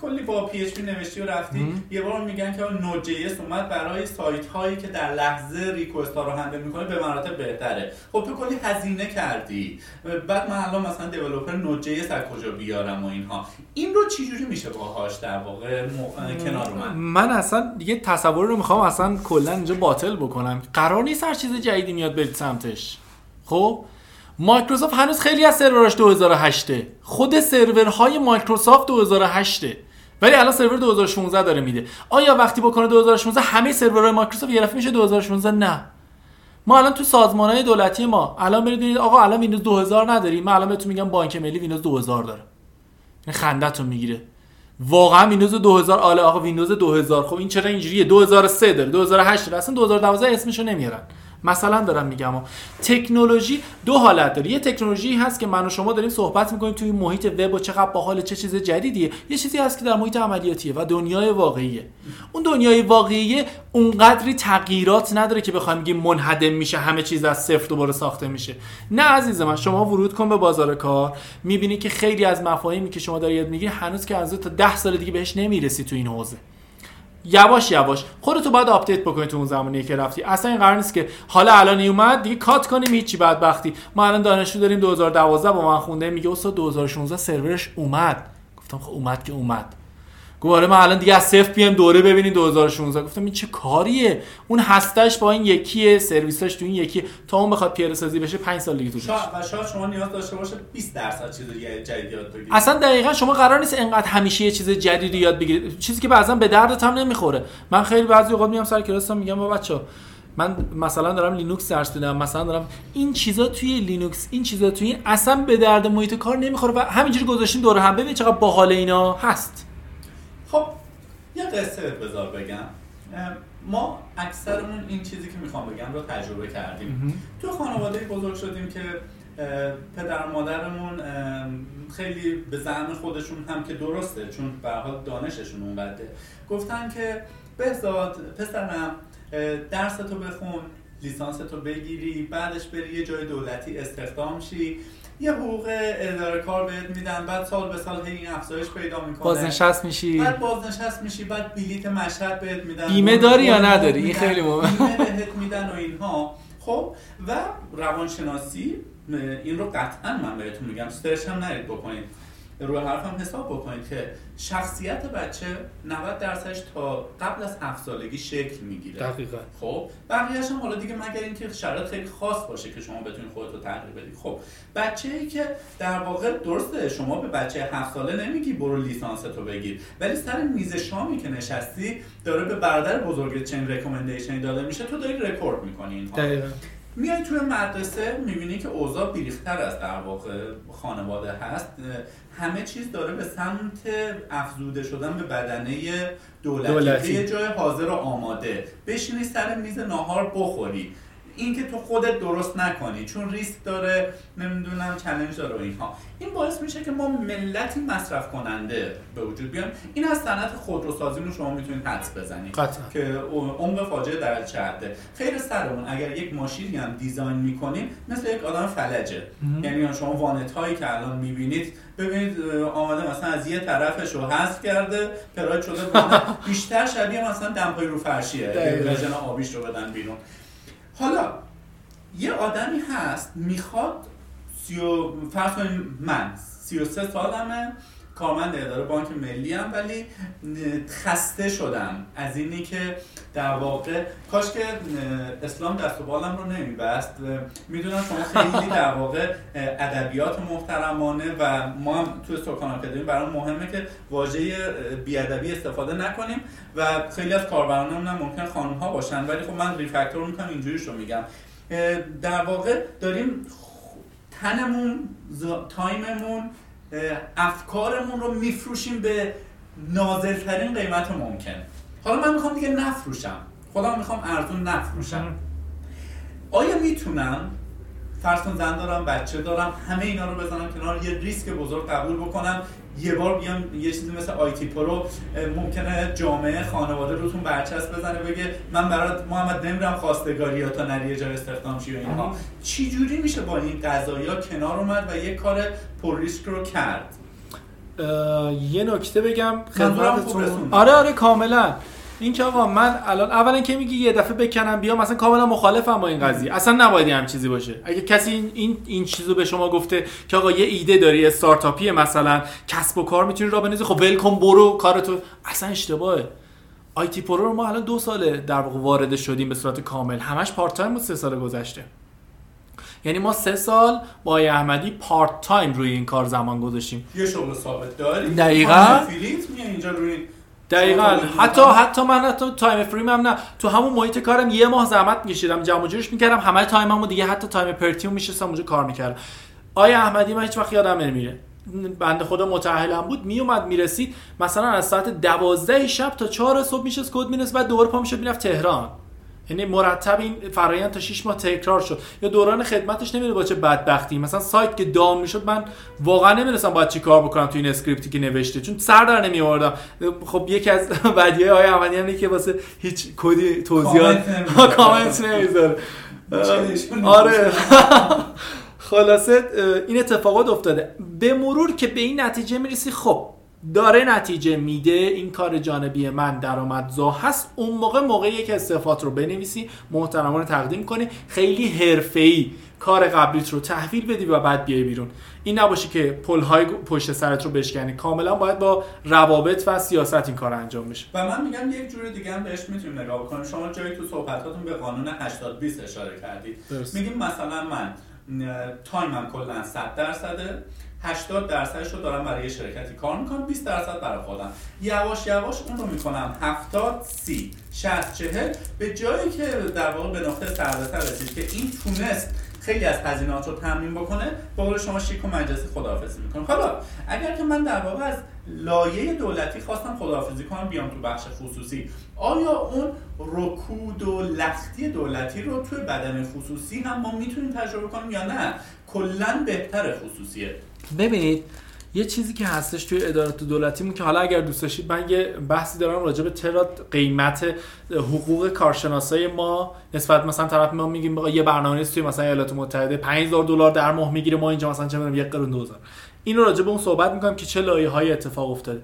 Speaker 1: کلی با PHP نوشتی و رفتی. یه بار میگن که Node.js اومد برای سایت هایی که در لحظه request ها رو handle می‌کنه به مراتب بهتره. خب تو کلی هزینه کردی. بعد من الان مثلا developer Node.js از کجا بیارم و اینها. این رو چجوری میشه باهاش در واقع کنار من
Speaker 2: من اصلا دیگه تصور رو می‌خوام اصلا کلا اینجا باطل بکنم. قرار نیست هر چیز جدیدی میاد برید سمتش. خب؟ مایکروسافت هنوز خیلی از سروراش 2008 خود سرورهای مایکروسافت 2008 ولی الان سرور 2016 داره میده آیا وقتی بکنه 2016 همه سرورهای مایکروسافت یه میشه 2016 نه ما الان تو سازمان های دولتی ما الان برید آقا الان ویندوز 2000 نداریم من الان بهتون میگم بانک ملی ویندوز 2000 داره این خندتون می‌گیره واقعا ویندوز 2000 آره آقا ویندوز 2000 خب این چرا اینجوریه 2003 داره 2008 داره اصلا 2012 اسمشو نمیارن مثلا دارم میگم تکنولوژی دو حالت داره. یه تکنولوژی هست که من و شما داریم صحبت می‌کنیم توی محیط وب و چقدر باحال چه چیز جدیدیه. یه چیزی هست که در محیط عملیاتیه و دنیای واقعیه. اون دنیای واقعیه اونقدری تغییرات نداره که بخوایم بگیم منهدم میشه همه چیز از صفر دوباره ساخته میشه. نه عزیز من شما ورود کن به بازار کار. می‌بینی که خیلی از مفاهیمی که شما داری یاد می‌گیری هنوز که از تا 10 سال دیگه بهش نمی‌رسی تو این حوزه. یواش یواش. خودتو باید update بکنی تو اون زمانی که رفتی. اصلا این قرار نیست که حالا الان اومد دیگه cut کنیم هیچی بدبختی ما الان دانشجو داریم 2012 با من خونده میگه استاد 2016 سرورش اومد. گفتم خب اومد که اومد. گفت آره من الان دیگه از صفر بیام دوره ببینید 2016 گفتم این چه کاریه؟ اون هستش با این یکیه سرویساش تو این یکی تا اون بخواد پیاده سازی بشه 5 سال دیگه
Speaker 1: طول و شاید شما نیاز داشته باشه 20 درصد چیز جدید یاد بگیرید.
Speaker 2: اصلا دقیقا شما قرار نیست انقدر همیشه یه چیز جدیدی یاد بگیرید. چیزی که بعضا به دردت هم نمی‌خوره. من خیلی بعضی اوقات میام سر کلاسم میگم بابا بچه‌ها من مثلا دارم لینوکس درس میدم مثلا دارم این چیزا توی لینوکس این چیزا توی این اصلا به درد محیط کار نمی‌خوره و همینجوری گذاشتیم دور هم. ببین چقدر باحال اینا هست.
Speaker 1: خب یه قصه بذار بگم. ما اکثرمون این چیزی که می‌خوام بگم رو تجربه کردیم. تو خانواده بزرگ شدیم که پدر و مادرمون خیلی به زعم خودشون هم که درسته چون به حال دانششون اونقدره. گفتن که بهزاد پسرم درس تو بخون لیسانس تو بگیری بعدش بری یه جای دولتی استخدام شی. یه حقوق اداره کار بهت میدن بعد سال به سال این افزایش پیدا می‌کنه.
Speaker 2: بازنشست میشی.
Speaker 1: بعد بازنشست میشی بعد بلیت مشهد بهت میدن.
Speaker 2: بیمه داری یا نداری؟ این خیلی مهمه.
Speaker 1: بیمه بهت میدن و اینها. خب و روانشناسی این رو قطعا من بهتون میگم سرچ هم نرید بکنید. روی حرفم حساب بکنید که شخصیت بچه 90 درصدش تا قبل از 7 سالگی شکل می‌گیره.
Speaker 2: دقیقا.
Speaker 1: خب بقیه‌اش هم حالا دیگه مگر اینکه شرایط خیلی خاص باشه که شما بتونید خودت رو تغییر بدید. خب بچه ای که در واقع درسته شما به بچه 7 ساله نمیگی برو لیسانس تو بگیر ولی سر میز شامی که نشستی داره به برادر بزرگ چنین recommendationی داده میشه تو داری رکورد می‌کنی اینها.
Speaker 2: دقیقا.
Speaker 1: میای توی مدرسه می‌بینی که اوضاع بیریختر از در واقع خانواده هست. همه چیز داره به سمت افزوده شدن به بدنه دولتی, دولتی. یه جای حاضر و آماده. بشینی سر میز ناهار بخوری. اینکه تو خودت درست نکنی چون ریسک داره نمی‌دونم چلنج داره و اینها. این باعث میشه که ما ملتی مصرف کننده به وجود بیان این از صنعت خودروسازی رو شما می‌تونید حدس بزنید
Speaker 2: قطعا.
Speaker 1: که عمق فاجعه در چهده خیر سرمون اگر یک ماشینی هم دیزاین می‌کنیم مثل یک آدم فلجه. یعنی شما وانت هایی که الان می‌بینید ببینید آمده مثلا از یه طرفش رو حذف کرده پراید شده (laughs) بیشتر شبیه مثلا دمپای رو فرشیه. آبیش رو بدن بیرون. حالا یه آدمی هست می‌خواد سی و فرض کنیم من 33 سالمه. کارمند اداره بانک ملی هم ولی خسته شدم. از اینی که در واقع کاش که اسلام دست و بالم رو نمیبست. می‌دونم شما خیلی در واقع ادبیات محترمانه و ما هم توی سکان آکادمی برام مهمه که واژه بیادبی استفاده نکنیم و خیلی از کاربرانمون هم ممکن خانم ها باشن ولی خب من ریفکتور می‌کنم اینجوریش رو میگم. در واقع داریم تنمون تایممون افکارمون رو میفروشیم به نازلترین قیمت ممکن. حالا من می‌خوام دیگه نفروشم. خودم می‌خوام ارزون نفروشم. آیا می‌تونم؟ فرض کن زن دارم بچه دارم همه اینا رو بزنم کنار یه ریسک بزرگ قبول بکنم. یه بار بیام یه چیزی مثل آیتی پرو ممکنه جامعه خانواده روتون برچسب بزنه بگه من برات محمد نمیرم خواستگاری یا تا نری جای استخدام شی و اینها. چی جوری میشه با این قضایا کنار اومد و یه کار پر ریسک رو کرد؟
Speaker 2: یه نکته بگم خدمتتون. آره آره کاملا. این که آقا من الان اولا که میگی یه دفعه بکنم بیام مثلا کاملا مخالفم با این قضیه. اصلا نباید هم چیزی باشه. اگه کسی این این, این چیزو به شما گفته که آقا یه ایده داری استارتاپی مثلا کسب و کار می‌تونی راه بندازی خب welcome برو کارتو. اصلا اشتباهه. آی‌تی پرو رو ما الان دو ساله در واقع وارد شدیم به صورت کامل. همش part time بود سه سال گذشته. یعنی ما سه سال با احمدی part time روی این کار زمان گذاشتیم.
Speaker 1: یه شغل ثابت داری؟
Speaker 2: دقیقاً.
Speaker 1: اینجا روی
Speaker 2: دقیقا. حتی حتی من حتی time فریم هم نه. تو همون محیط کارم یه ماه زحمت میکشیدم جمع جورش می‌کردم. همه time مو دیگه حتی time پرتیوم میشستم اونجا کار می‌کردم. آیا احمدی من هیچ وقت یادم نمیره. بنده خدا متأهلم بود. میومد می‌رسید. مثلا از ساعت دوازده شب تا چهار صبح می‌شست کد می‌نوشت بعد دوباره پا می‌شد می‌رفت تهران. یعنی مرتب این فرایند تا 6 ماه تکرار شد. یا دوران خدمتش نمیره با چه بدبختی. مثلا سایت که down می‌شد من واقعا نمی‌دونستم باید چی کار بکنم تو این script ی که نوشته. چون سر در نمی آوردم خب یکی از (laughs) بدی های احمدی هم که واسه هیچ کدی توضیحات کامنت نمی‌ذاره. (laughs) آره. (laughs) خلاصه این اتفاقات افتاده. به مرور که به این نتیجه می‌رسی خب داره نتیجه میده این کار جانبی من درآمدزا هست. اون موقع موقعی که استعفات رو بنویسی محترمانه تقدیم کنی. خیلی حرفه‌ای کار قبلیت رو تحویل بدی و بعد بیای بیرون. این نباشه که های پشت سرت رو بشکنی. کاملا باید با روابط و سیاست این کار انجام بشه.
Speaker 1: و من میگم یک جور دیگه هم بهش می‌تونیم نگاه بکنیم. شما جایی تو صحبتاتون به قانون 80 20 اشاره کردید. میگیم مثلا من تایمم کلا 100 درصده. 80 درصدش رو دارم برای شرکتی. کار می‌کنم 20 درصد برای خودم. یواش یواش اون رو می‌کنم. 70 30 60 40 به جایی که در واقع به نقطه سر رسید که این تونست خیلی از هزینه‌هات رو تامین بکنه به قول شما شیک و مجازی خداحافظی می‌کنه. حالا اگر که من در واقع از لایه دولتی خواستم خداحافظی کنم بیام تو بخش خصوصی. آیا اون رکود و لختی دولتی رو توی بدن خصوصی هم ما می‌تونیم تجربه کنیم یا نه؟ کلا بهتر خصوصیه.
Speaker 2: ببینید یه چیزی که هستش توی ادارات دولتی که حالا اگر دوست داشتید من یه بحثی دارم راجع به تراد قیمت حقوق کارشناسای ما نسبت مثلا طرف ما میگیم یه برنامه توی مثلا ایالات متحده 5000 دلار در ماه می‌گیره ما اینجا مثلا چه می‌دونم یک قرون 2000 این رو راجع به اون صحبت می‌کنم که چه لایه های اتفاق افتاده.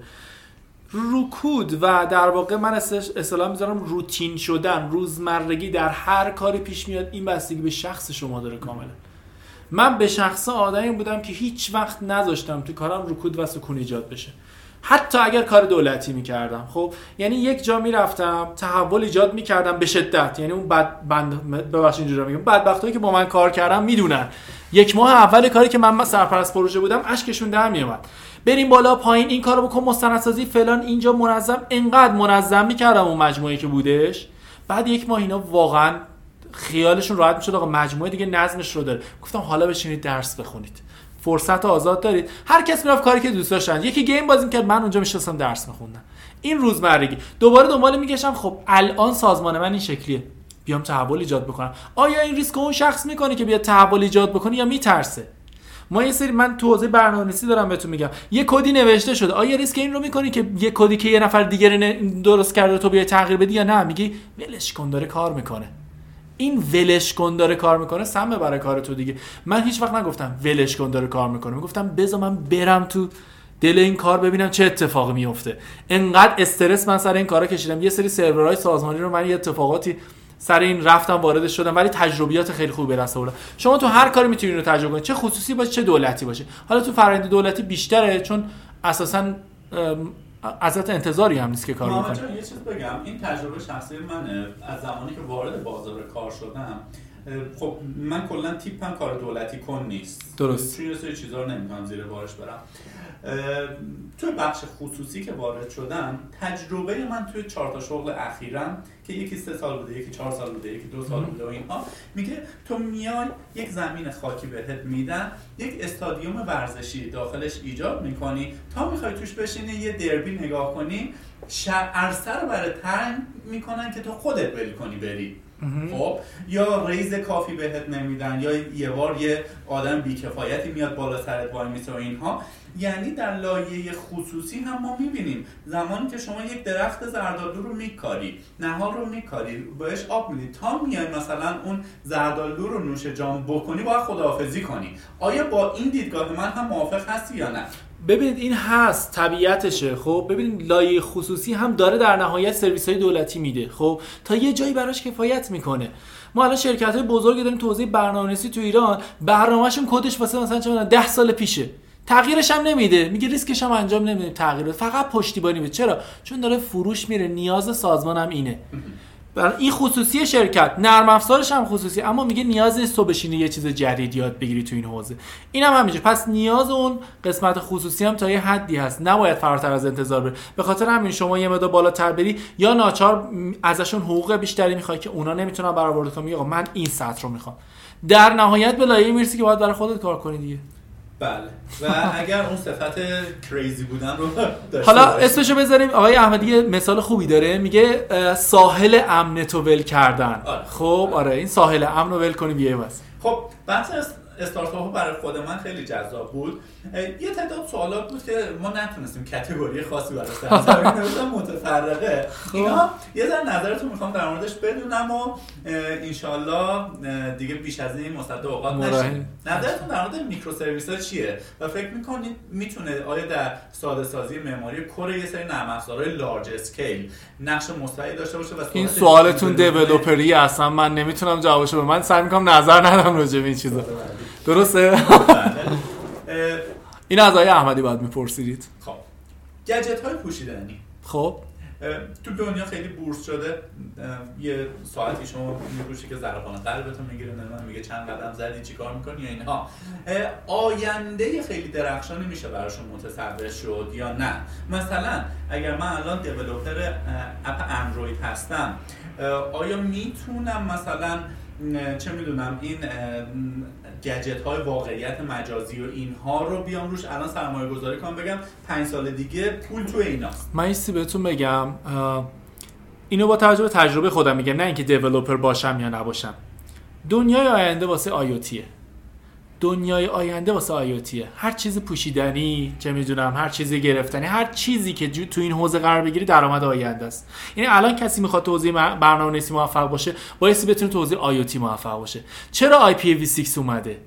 Speaker 2: رکود و در واقع من اصطلاح می‌ذارم روتین شدن روزمرگی در هر کاری پیش میاد این بستگی به شخص شما داره کاملا. من به شخص آدمی بودم که هیچ وقت نذاشتم تو کارم رکود و سکون ایجاد بشه. حتی اگر کار دولتی می‌کردم. خب یعنی یک جا می‌رفتم تحول ایجاد می‌کردم به شدت. یعنی اون بد بند ببخشید اینجوری میگم. بدبختایی که با من کار کردم می‌دونن. یک ماه اول کاری که من سرپرست پروژه بودم اشکشون در میومد بریم بالا پایین این کارو بکن مستندسازی فلان اینجا منظم. انقدر منظم می‌کردم اون مجموعه که بودش. بعد یک ماه اینا واقعا خیالشون راحت می‌شد آقا مجموعه دیگه نظمش رو داره. گفتم حالا بشینید درس بخونید. فرصت آزاد دارید. هر کس می‌رفت کاری که دوست داشتن. یکی گیم بازی کرد من اونجا میشستم درس میخوندم. این روزمرگی. دوباره دنبال میگشم خب الان سازمان من این شکلیه. بیام تحول ایجاد بکنم. آیا این ریسک اون شخص می‌کنه که بیاد تحول ایجاد بکنه یا میترسه؟ ما یه سری من تو حوزه برنامه‌نویسی دارم بهتون میگم. یه کدی نوشته شده. آیا ریسک این رو می‌کنی که یه کدی که یه نفر دیگه درست کرده تو بیای تغییر بدی یا نه؟ میگی ولش کن داره کار می‌کنه. این ولش کن داره کار می‌کنه سمه برای کار تو دیگه. من هیچ وقت نگفتم ولش کن داره کار می‌کنه. می‌گفتم بذار من برم تو دل این کار ببینم چه اتفاقی میفته انقدر استرس من سر این کارا کشیدم. یه سری سرورهای سازمانی رو من یه اتفاقاتی سر این رفتم وارد شدم ولی تجربیات خیلی خوبی به دست آوردم. شما تو هر کاری می‌تونید رو تجربه کنید چه خصوصی باشه چه دولتی باشه. حالا تو فرآیند دولتی بیشتره چون اساسا ازت انتظاری هم نیست که کار
Speaker 1: بکنی یه چیز بگم. این تجربه شخصی منه. از زمانی که وارد بازار کار شدم خب من کلا تیپم کار دولتی کن نیست.
Speaker 2: درست.
Speaker 1: چون یه سری چیزا رو نمی‌تونم زیر بارش برم. توی بخش خصوصی که وارد شدم تجربه من توی چهار تا شغل اخیرم که یکی سه سال بوده یکی چهار سال بوده یکی دو سال بوده و اینها میگه تو میای یک زمین خاکی بهت میدن یک استادیوم ورزشی داخلش ایجاد می‌کنی تا می‌خوای توش بشینی یه دربی نگاه کنی عرصه رو برای تنگ می‌کنن که تو خودت بری کنی بری. خب؟ یا ریز کافی بهت نمیدن یا یه بار یه آدم بیکفایتی میاد بالا سرت وای میسه و اینها. یعنی در لایه خصوصی هم ما می‌بینیم. زمانی که شما یک درخت زردالو رو میکاری نهار رو میکاری بهش آب میدی تا میای مثلا اون زردالو رو نوش جام بکنی باید خداحافظی کنی. آیا با این دیدگاه من هم موافق هستی یا نه؟
Speaker 2: ببینید این هست طبیعتشه خب؟ ببینید لایه خصوصی هم داره در نهایت سرویس های دولتی میده خب؟ تا یه جایی براش کفایت می‌کنه. ما الان شرکت های بزرگی داریم توضیح برنامه‌نویسی تو ایران برنامه‌شون کدش واسه مثلا چه 10 سال پیشه. تغییرش هم نمیده. میگه ریسکش هم انجام نمیده. تغییر فقط پشتیبانی میده. چرا؟ چون داره فروش میره. نیاز سازمان هم اینه. برای این خصوصی شرکت. نرم افزارش هم خصوصی. اما میگه نیاز نیست تو بشینی یه چیز جدید یاد بگیری تو این حوزه. این هم همینجا پس نیاز اون قسمت خصوصی هم تا یه حدی هست. نباید فراتر از انتظار بره. به خاطر همین شما یه مقدار بالاتر بری یا ناچار ازشون حقوق بیشتری می‌خوای که اونا نمی‌تونن برآورده کنن آقا من این سطح رو می‌خوام. در نهایت به لایه می‌رسی که باید برای خودت کار کنی دیگه.
Speaker 1: بله. و (laughs) اگر اون صفت کریزی بودن رو
Speaker 2: حالا اسمشو بذاریم. آقای احمدی یه مثال خوبی داره. میگه ساحل امن تو ول کردن. آره. خب آره. این ساحل امن رو ول کنی بیای بس.
Speaker 1: خب بحث استارتاپ برای خود من خیلی جذاب بود. یه تعداد سوالات بود که ما نتونستیم کتگوری خاصی براش در (laughs) متفرقه. خب. اینا یه ذره نظرتون می‌خوام در موردش بدونم و انشالله دیگه بیش از این مصد اوقات نشیم. نظرتون در مورد میکرو سرویس ها چیه؟ و فکر می‌کنید می‌تونه آیا در ساده سازی معماری کور یه سری نرم افزارهای لارج اسکیل نقش مستقلی داشته باشه و
Speaker 2: این سوالتون دیولپری اصلا من نمی‌تونم جوابشو بدم. من سعی می‌کنم نظر ندم راجع به این چیزا. درسته؟ بله. این از آقای احمدی باید میپرسیدید.
Speaker 1: خب. گجت های پوشیدنی.
Speaker 2: خب.
Speaker 1: تو دنیا خیلی بورس شده. یه ساعتی شما میگوشی که ضربان قلبتون می‌گیره من میگه چند قدم زدی چیکار می‌کنی یا اینها. آینده خیلی درخشانی میشه براشون متصور شد یا نه. مثلا اگر من الان دیولپر اپ اندروید هستم آیا می‌تونم مثلا چه می‌دونم این گجت های واقعیت مجازی و اینها رو بیام روش. الان سرمایه گذاری کنم. بگم پنج سال دیگه پول تو ایناست.
Speaker 2: من این بهتون بگم. اینو با توجه به تجربه خودم میگم نه اینکه دیولپر باشم یا نباشم. دنیای آینده واسه آیوتیه دنیای آینده واسه آیوتیه هر چیز پوشیدنی چه می‌دونم هر چیزی گرفتنی هر چیزی که تو این حوزه قرار بگیری درآمد آینده است. یعنی الان کسی می‌خواد توضیح برنامه نویسی موفق باشه بایستی بتونه توضیح آیوتی موفق باشه. چرا IPv6 اومده؟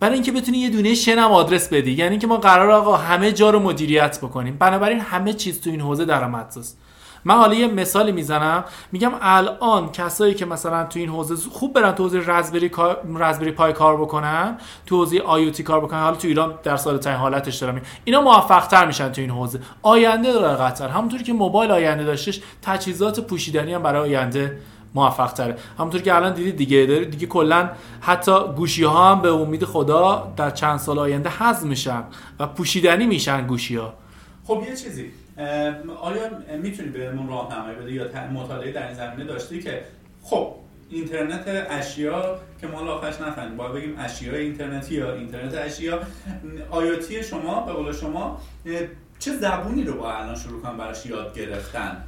Speaker 2: برای اینکه بتونی یه دونه شنم آدرس بدی. یعنی که ما قرار آقا همه جا رو مدیریت بکنیم. بنابراین همه چیز تو این حوزه درآمدزاست من حالا یه مثالی می‌زنم. میگم الان کسایی که مثلا تو این حوزه خوب برن تو حوزه رزبری پای کار بکنن تو حوزه آیوتی کار بکنن. حالا تو ایران در سال ترین حالتش دارم. اینا موفق تر میشن تو این حوزه. آینده داره قطر همونطوری که موبایل آینده داشتش تجهیزات پوشیدنی هم برای آینده موفق تره همونطور که الان دیدید دیگه داره دیگه کلا حتی گوشی ها هم به امید خدا در چند سال آینده حذف میشن و پوشیدنی میشن گوشی ها
Speaker 1: خب یه چیزی. آیا می‌تونی بهمون راهنمایی بده یا مطالعه در این زمینه داشتی که خب اینترنت اشیا که ما لاخش نفهمیم. باید بگیم اشیاء اینترنتی یا اینترنت اشیا. آیاتی شما به قول شما چه زبونی رو با الان شروع کنم براش یاد گرفتن؟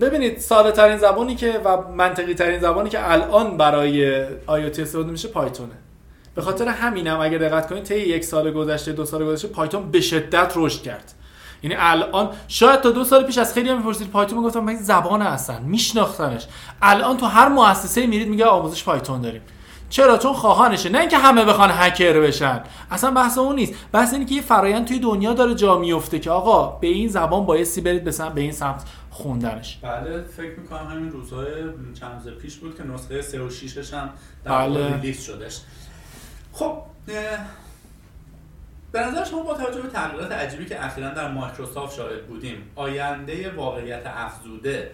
Speaker 2: ببینید ساده ترین زبانی که و منطقی ترین زبانی که الان برای آیوتی استفاده میشه پایتونه. به خاطر همینم اگه دقت کنید طی یک سال گذشته دو سال گذشته پایتون به شدت رشد کرد. یعنی الان شاید تا دو سال پیش از خیلی هم می‌پرسید پایتون می‌گفتم من زبان هستن میشناختنش الان تو هر مؤسسه میرید میگه آموزش پایتون داریم. چرا؟ چون خواهانشه. نه اینکه همه بخوان هکر بشن. اصلا بحث اون نیست. بحث اینه که یه فرایند توی دنیا داره جا میفته که آقا به این زبان بایستی برید به این سمت خوندنش.
Speaker 1: بله فکر می‌کنم همین روزهای چند روز پیش بود که نسخه 3 و 6 هم در بله. release شدش. خب به نظر شما با توجه به تغییرات عجیبی که اخیرا در مایکروسافت شاهد بودیم آینده واقعیت افزوده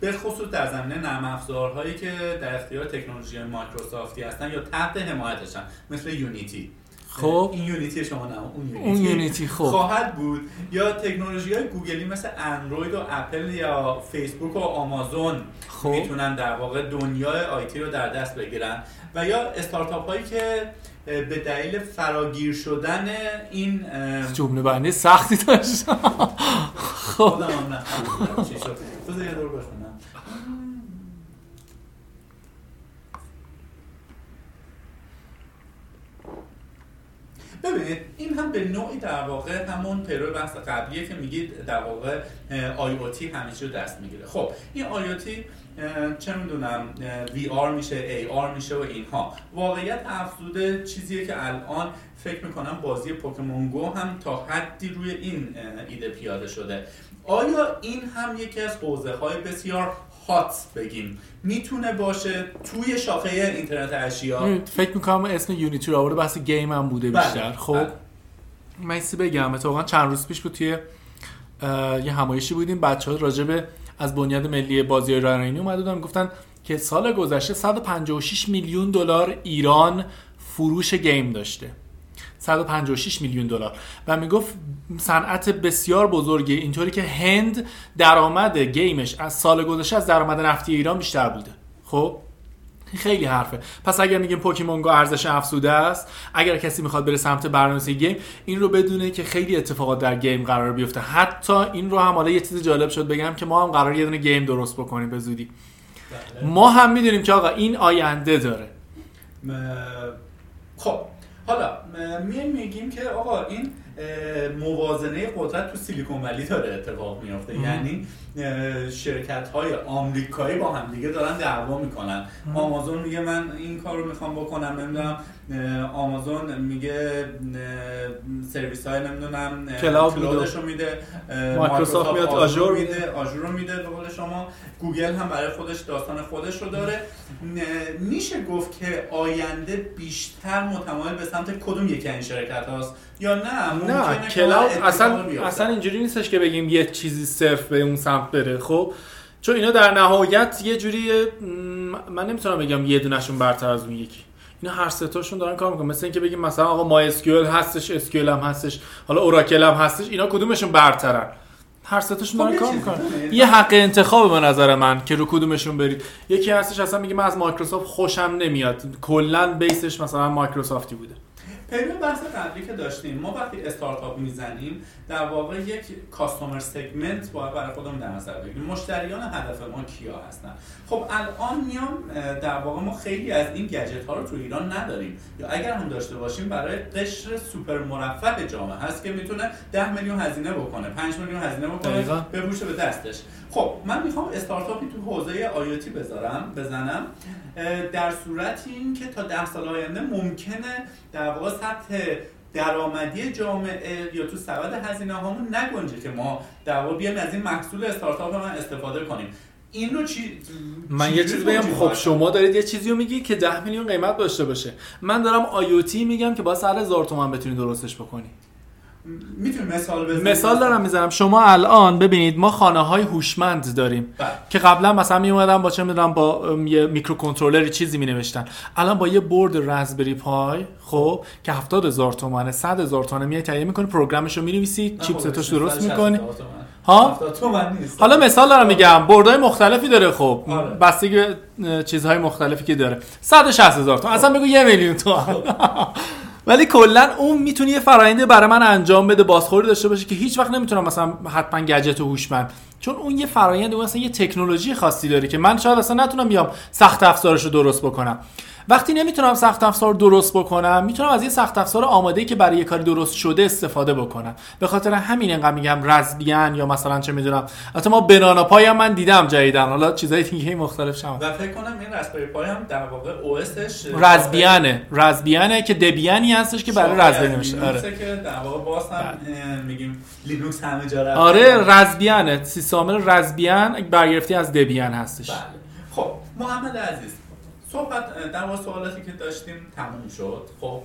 Speaker 1: به خصوص در زمینه نرم افزارهایی که در اختیار تکنولوژی مایکروسافتی هستن یا تحت حمایتشن مثل یونیتی.
Speaker 2: خب.
Speaker 1: این یونیتی شما نه
Speaker 2: اون یونیتی, اون یونیتی خب.
Speaker 1: خواهد بود. یا تکنولوژی های گوگلی مثل اندروید و اپل یا فیسبوک و آمازون خب. می‌تونن در واقع دنیای آیتی رو در دست بگیرن. و یا استارتاپ هایی که به دلیل فراگیر شدن این
Speaker 2: جمله بندی سختی داشت.
Speaker 1: خب ببینید این هم به نوعی در واقع همون پیرو بحث قبلیه که میگید در واقع آی او تی همه رو دست می‌گیره. خب این آی او تی چه می‌دونم وی آر میشه ای آر میشه و اینها. واقعیت افزوده چیزیه که الان فکر می‌کنم بازی پوکمون گو هم تا حدی روی این ایده پیاده شده. آیا این هم یکی از حوزه های بسیار هات بگیم؟ می‌تونه باشه توی شاخه اینترنت اشیا؟
Speaker 2: فکر می‌کنم اسم یونیتی رو آورده بحث گیم هم بوده بله، بیشتر. خب بله. من بگم. اتفاقا چند روز پیش بود توی یه همایشی بودیم. بچه ها راجبه از بنیاد ملی بازی رنینی اومده بودن گفتن که سال گذشته 156 میلیون دلار ایران فروش گیم داشته. 156 میلیون دلار. و می‌گفت صنعت بسیار بزرگی اینطوری که هند درآمد game ش از سال گذشته از درآمد نفتی ایران بیشتر بوده. خب؟ خیلی حرفه. پس اگر میگیم پوکیمون گو ارزش افزوده است اگر کسی می‌خواد بره سمت برنامه‌نویسی game این رو بدونه که خیلی اتفاقات در game قرار بیفته. حتی این رو هم حالا یه چیز جالب شد بگم که ما هم قرار یه دونه game درست بکنیم به زودی.
Speaker 1: بله.
Speaker 2: ما هم می‌دونیم که آقا این آینده داره.
Speaker 1: م- خب حالا میایم میگیم که آقا این موازنه قدرت تو سیلیکون ولی داره اتفاق میافته. یعنی شرکت های آمریکایی با هم دیگه دارن دعوا می‌کنن
Speaker 2: مم.
Speaker 1: آمازون میگه من این کار رو می‌خوام بکنم نمی‌دونم آمازون میگه سرویس های نمی‌دونم.
Speaker 2: cloud
Speaker 1: ش رو میده
Speaker 2: مایکروسافت میاد Azure
Speaker 1: میده Azure رو میده به قول شما گوگل هم برای خودش داستان خودش رو داره میشه گفت که آینده بیشتر متمایل به سمت کدوم یکی این شرکت هاست یا نه ممکنه
Speaker 2: نه
Speaker 1: cloud
Speaker 2: اصلا. اصلا اینجوری نیستش که بگیم یه چیزی صرف به اون سمت بره. خب چون اینا در نهایت یه جوری من نمی‌تونم بگم یه دونشون برتر از اون یکی. اینا هر سه تاشون دارن کار می‌کنن. مثل اینکه بگیم مثلا آقا MySQL هستش SQL هم هستش حالا Oracle هم هستش اینا کدومشون برترن؟ هر سه تاشون
Speaker 1: خب
Speaker 2: دارن
Speaker 1: یه
Speaker 2: کار می‌کنن. یه حق انتخاب به نظر من که رو کدومشون برید. یکی هستش اصلا میگه من از مایکروسافت خوشم نمیاد. کلا base ش مثلا مایکروسافتی بوده.
Speaker 1: پیرو بحث قبلی که داشتیم ما وقتی استارتاپ می‌زنیم در واقع یک کاستومر سگمنت باید برای خودمون در نظر بگیریم. مشتریان هدف ما کیا هستن؟ خب الان میام در واقع ما خیلی از این گجت ها رو تو ایران نداریم. یا اگر هم داشته باشیم برای قشر سوپر مرفه جامعه هست که می‌تونه 10 میلیون هزینه بکنه 5 میلیون هزینه بکنه. ببوشه به دستش. خب من می‌خوام استارتاپی تو حوزه آیوتی بذارم بزنم در صورتی این که تا ده سال آینده ممکنه در واقع سطح درآمدی جامعه یا تو سبد هزینه هامون نگنجه که ما در واقع بیایم از این محصول استارتاپ من استفاده کنیم. این رو چی
Speaker 2: من یه چیز بگم خب شما دارید یه چیزی رو میگی که 10 میلیون قیمت داشته باشه. من دارم آیوتی میگم که با سر هزار تومن بتونی درستش بکنی.
Speaker 1: می‌تونی مثال بزنی
Speaker 2: مثال دارم می‌زنم. شما الان ببینید ما خانه های هوشمند داریم
Speaker 1: بله.
Speaker 2: که قبلا مثلا می اومدن با چه می‌دونم با یه میکروکنترلری چیزی می نوشتن الان با یه برد رزبری پای خب که 70 هزار تومنه 100 هزار تومنه میای تهیه می‌کنی پروگرامش رو می‌نویسی چیپستش
Speaker 1: خب،
Speaker 2: درست
Speaker 1: 160
Speaker 2: می‌کنی. ها؟
Speaker 1: 70 تومن نیست.
Speaker 2: حالا مثال دارم میگم بردهای مختلفی داره خب
Speaker 1: آره.
Speaker 2: بستگی چیزهای مختلفی که داره. 160 هزار تومن. اصلا بگو یه میلیون تومن. (laughs) ولی کلا اون می‌تونه یه فرآیندی برای من انجام بده بازخوری داشته باشه که هیچ وقت نمی‌تونم مثلا حتما گجت هوشمند. چون اون یه فرآیند اون اصلا یه تکنولوژی خاصی داره که من شاید اصلا نتونم بیام سخت افزارش رو درست بکنم. وقتی نمی‌تونم سخت افزار درست بکنم می‌تونم از یه سخت افزار آماده که برای یه کاری درست شده استفاده بکنم. به خاطر همین انقدر میگم رزبیان یا مثلا چه می‌دونم البته ما بنانا پای هم من دیدم جدیدن حالا چیزای دیگه مختلف شما
Speaker 1: و فکر کنم این رسپبری پای هم در واقع او اسش
Speaker 2: رزبیانه. رزبیانه که دبیانی هستش که برای رزبیان نمیشه. آره.
Speaker 1: که در واقع باز هم اه، میگیم لینوکس همه جا.
Speaker 2: آره رزبیانه. سیستم عامل رزبیان برگرفتی از دبیان هستش.
Speaker 1: بله. خب محمد عزیز صحبت در واقع سوالاتی که داشتیم تموم شد. خب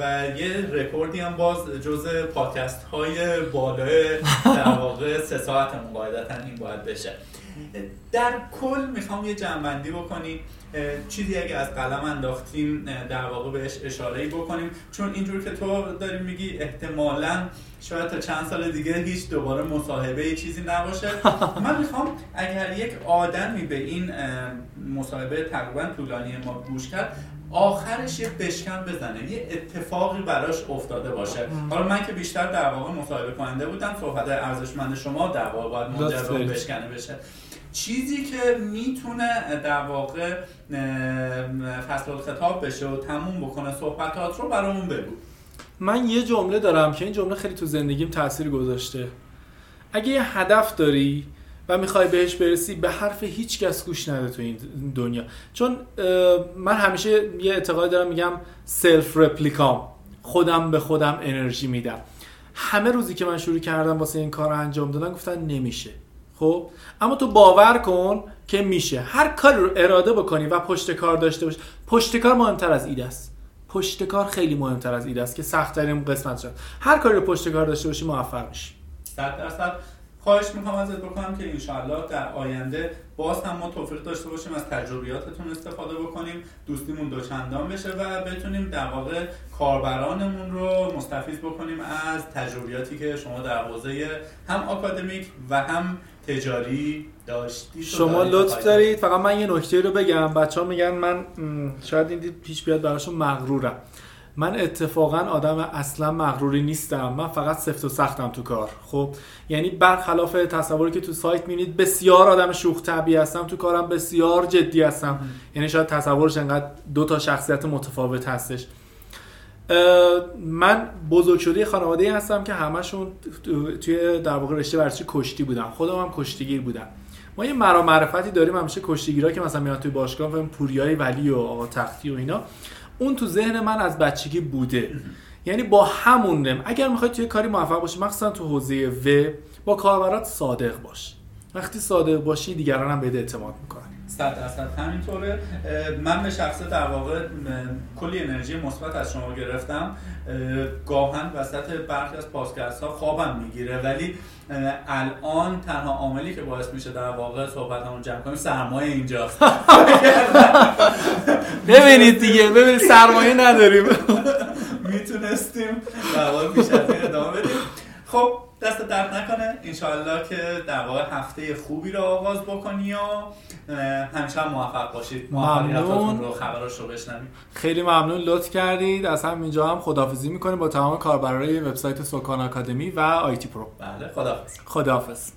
Speaker 1: و یه رکوردی هم باز جز پادکست های بالای در واقع سه ساعتمون قاعدتا این باید بشه. در کل می‌خوام یه جنبندی بکنی. اه، چیزی اگه از قلم انداختیم در واقع بهش اشاره بکنیم. چون اینجور که تو داری میگی احتمالا شاید تا چند سال دیگه هیچ دوباره مصاحبه چیزی نباشه. (laughs) من می‌خوام اگر یک آدمی به این مصاحبه تقریبا طولانی ما گوش کرد آخرش یه بشکن بزنه یه اتفاقی براش افتاده باشه. حالا من که بیشتر در واقع مصاحبه کننده بودم صحبت ارزشمند شما در واقع باید منجر. بشکنه بشه. چیزی که می‌تونه در واقع فصل الخطاب بشه و تموم بکنه صحبتات رو برامون بگو.
Speaker 2: من یه جمله دارم که این جمله خیلی تو زندگیم تاثیر گذاشته. اگه یه هدف داری و می‌خوای بهش برسی به حرف هیچ کس گوش نده تو این دنیا. چون من همیشه یه اعتقاد دارم میگم self replica م خودم به خودم انرژی میدم. همه روزی که من شروع کردم واسه این کار انجام دادن گفتن نمیشه. خب؟ اما تو باور کن که میشه. هر کاری رو اراده بکنی و پشت کار داشته باشی پشت کار مهمتر از ایده است. پشت کار خیلی مهمتر از ایده است که سخت ترین قسمت شد. هر کاری رو پشت کار داشته باشی موفق میشی.
Speaker 1: 100 درصد. خواهش می‌کنم ازت بکنم که انشاءالله در آینده باز هم ما توفیق داشته باشیم از تجربیاتتون استفاده بکنیم. دوستیمون دوچندان بشه و بتونیم در واقع کاربرانمون رو مستفیض بکنیم از تجربیاتی که شما در حوزه هم آکادمیک و هم تجاری داشتید
Speaker 2: شما لطف دارید. فقط من یه نکته رو بگم. بچه ها میگن من شاید این پیش بیاد براشون مغرورم. من اتفاقا آدم اصلا مغروری نیستم. من فقط سفت و سختم تو کار. خب؟ یعنی برخلاف تصوری که تو سایت می‌بینید بسیار آدم شوخ طبیعی هستم. تو کارم بسیار جدی هستم. یعنی شاید تصورش انقدر دو تا شخصیت متفاوت هستش. من بزرگ شده خانواده هستم که همشون توی در واقع رشته ورزشی کشتی بودم خودم هم کشتیگیر بودم. ما یه مرا معرفتی داریم همیشه کشتیگیرا که مثلا میاد توی باشگاه پوریای ولی و آقا تختی و اینا. اون تو ذهن من از بچگی بوده. یعنی با همون نم. اگر می‌خوای توی کاری موفق باشی مخصوصا تو حوزه و با کاربرات صادق باش. وقتی صادق باشی دیگران هم بهت اعتماد می‌کنن.
Speaker 1: صد درصد. همینطوره. من به شخصه در واقع کلی انرژی مثبت از شما گرفتم. گاهن وسط برخی از پاسکست ها خوابم می‌گیره. ولی الان تنها عاملی که باعث میشه در واقع صحبت همون جمع کنیم سرمایه اینجاست. (laughs)
Speaker 2: ببینید دیگه ببینید سرمایه نداریم. (laughs)
Speaker 1: می‌تونستیم در واقع بیشتر ادامه بدیم. خب دست درد نکنه. انشاءالله که در واقع هفته خوبی رو آغاز بکنی و همیشه موفق باشید
Speaker 2: ممنون.
Speaker 1: رو خبراش رو بشنوید
Speaker 2: خیلی ممنون. لطف کردید. از همینجا هم خدافزی می‌کنیم با تمام کاربرای وبسایت سوکان آکادمی و آیتی پرو.
Speaker 1: بله خداحافظ.
Speaker 2: خداحافظ.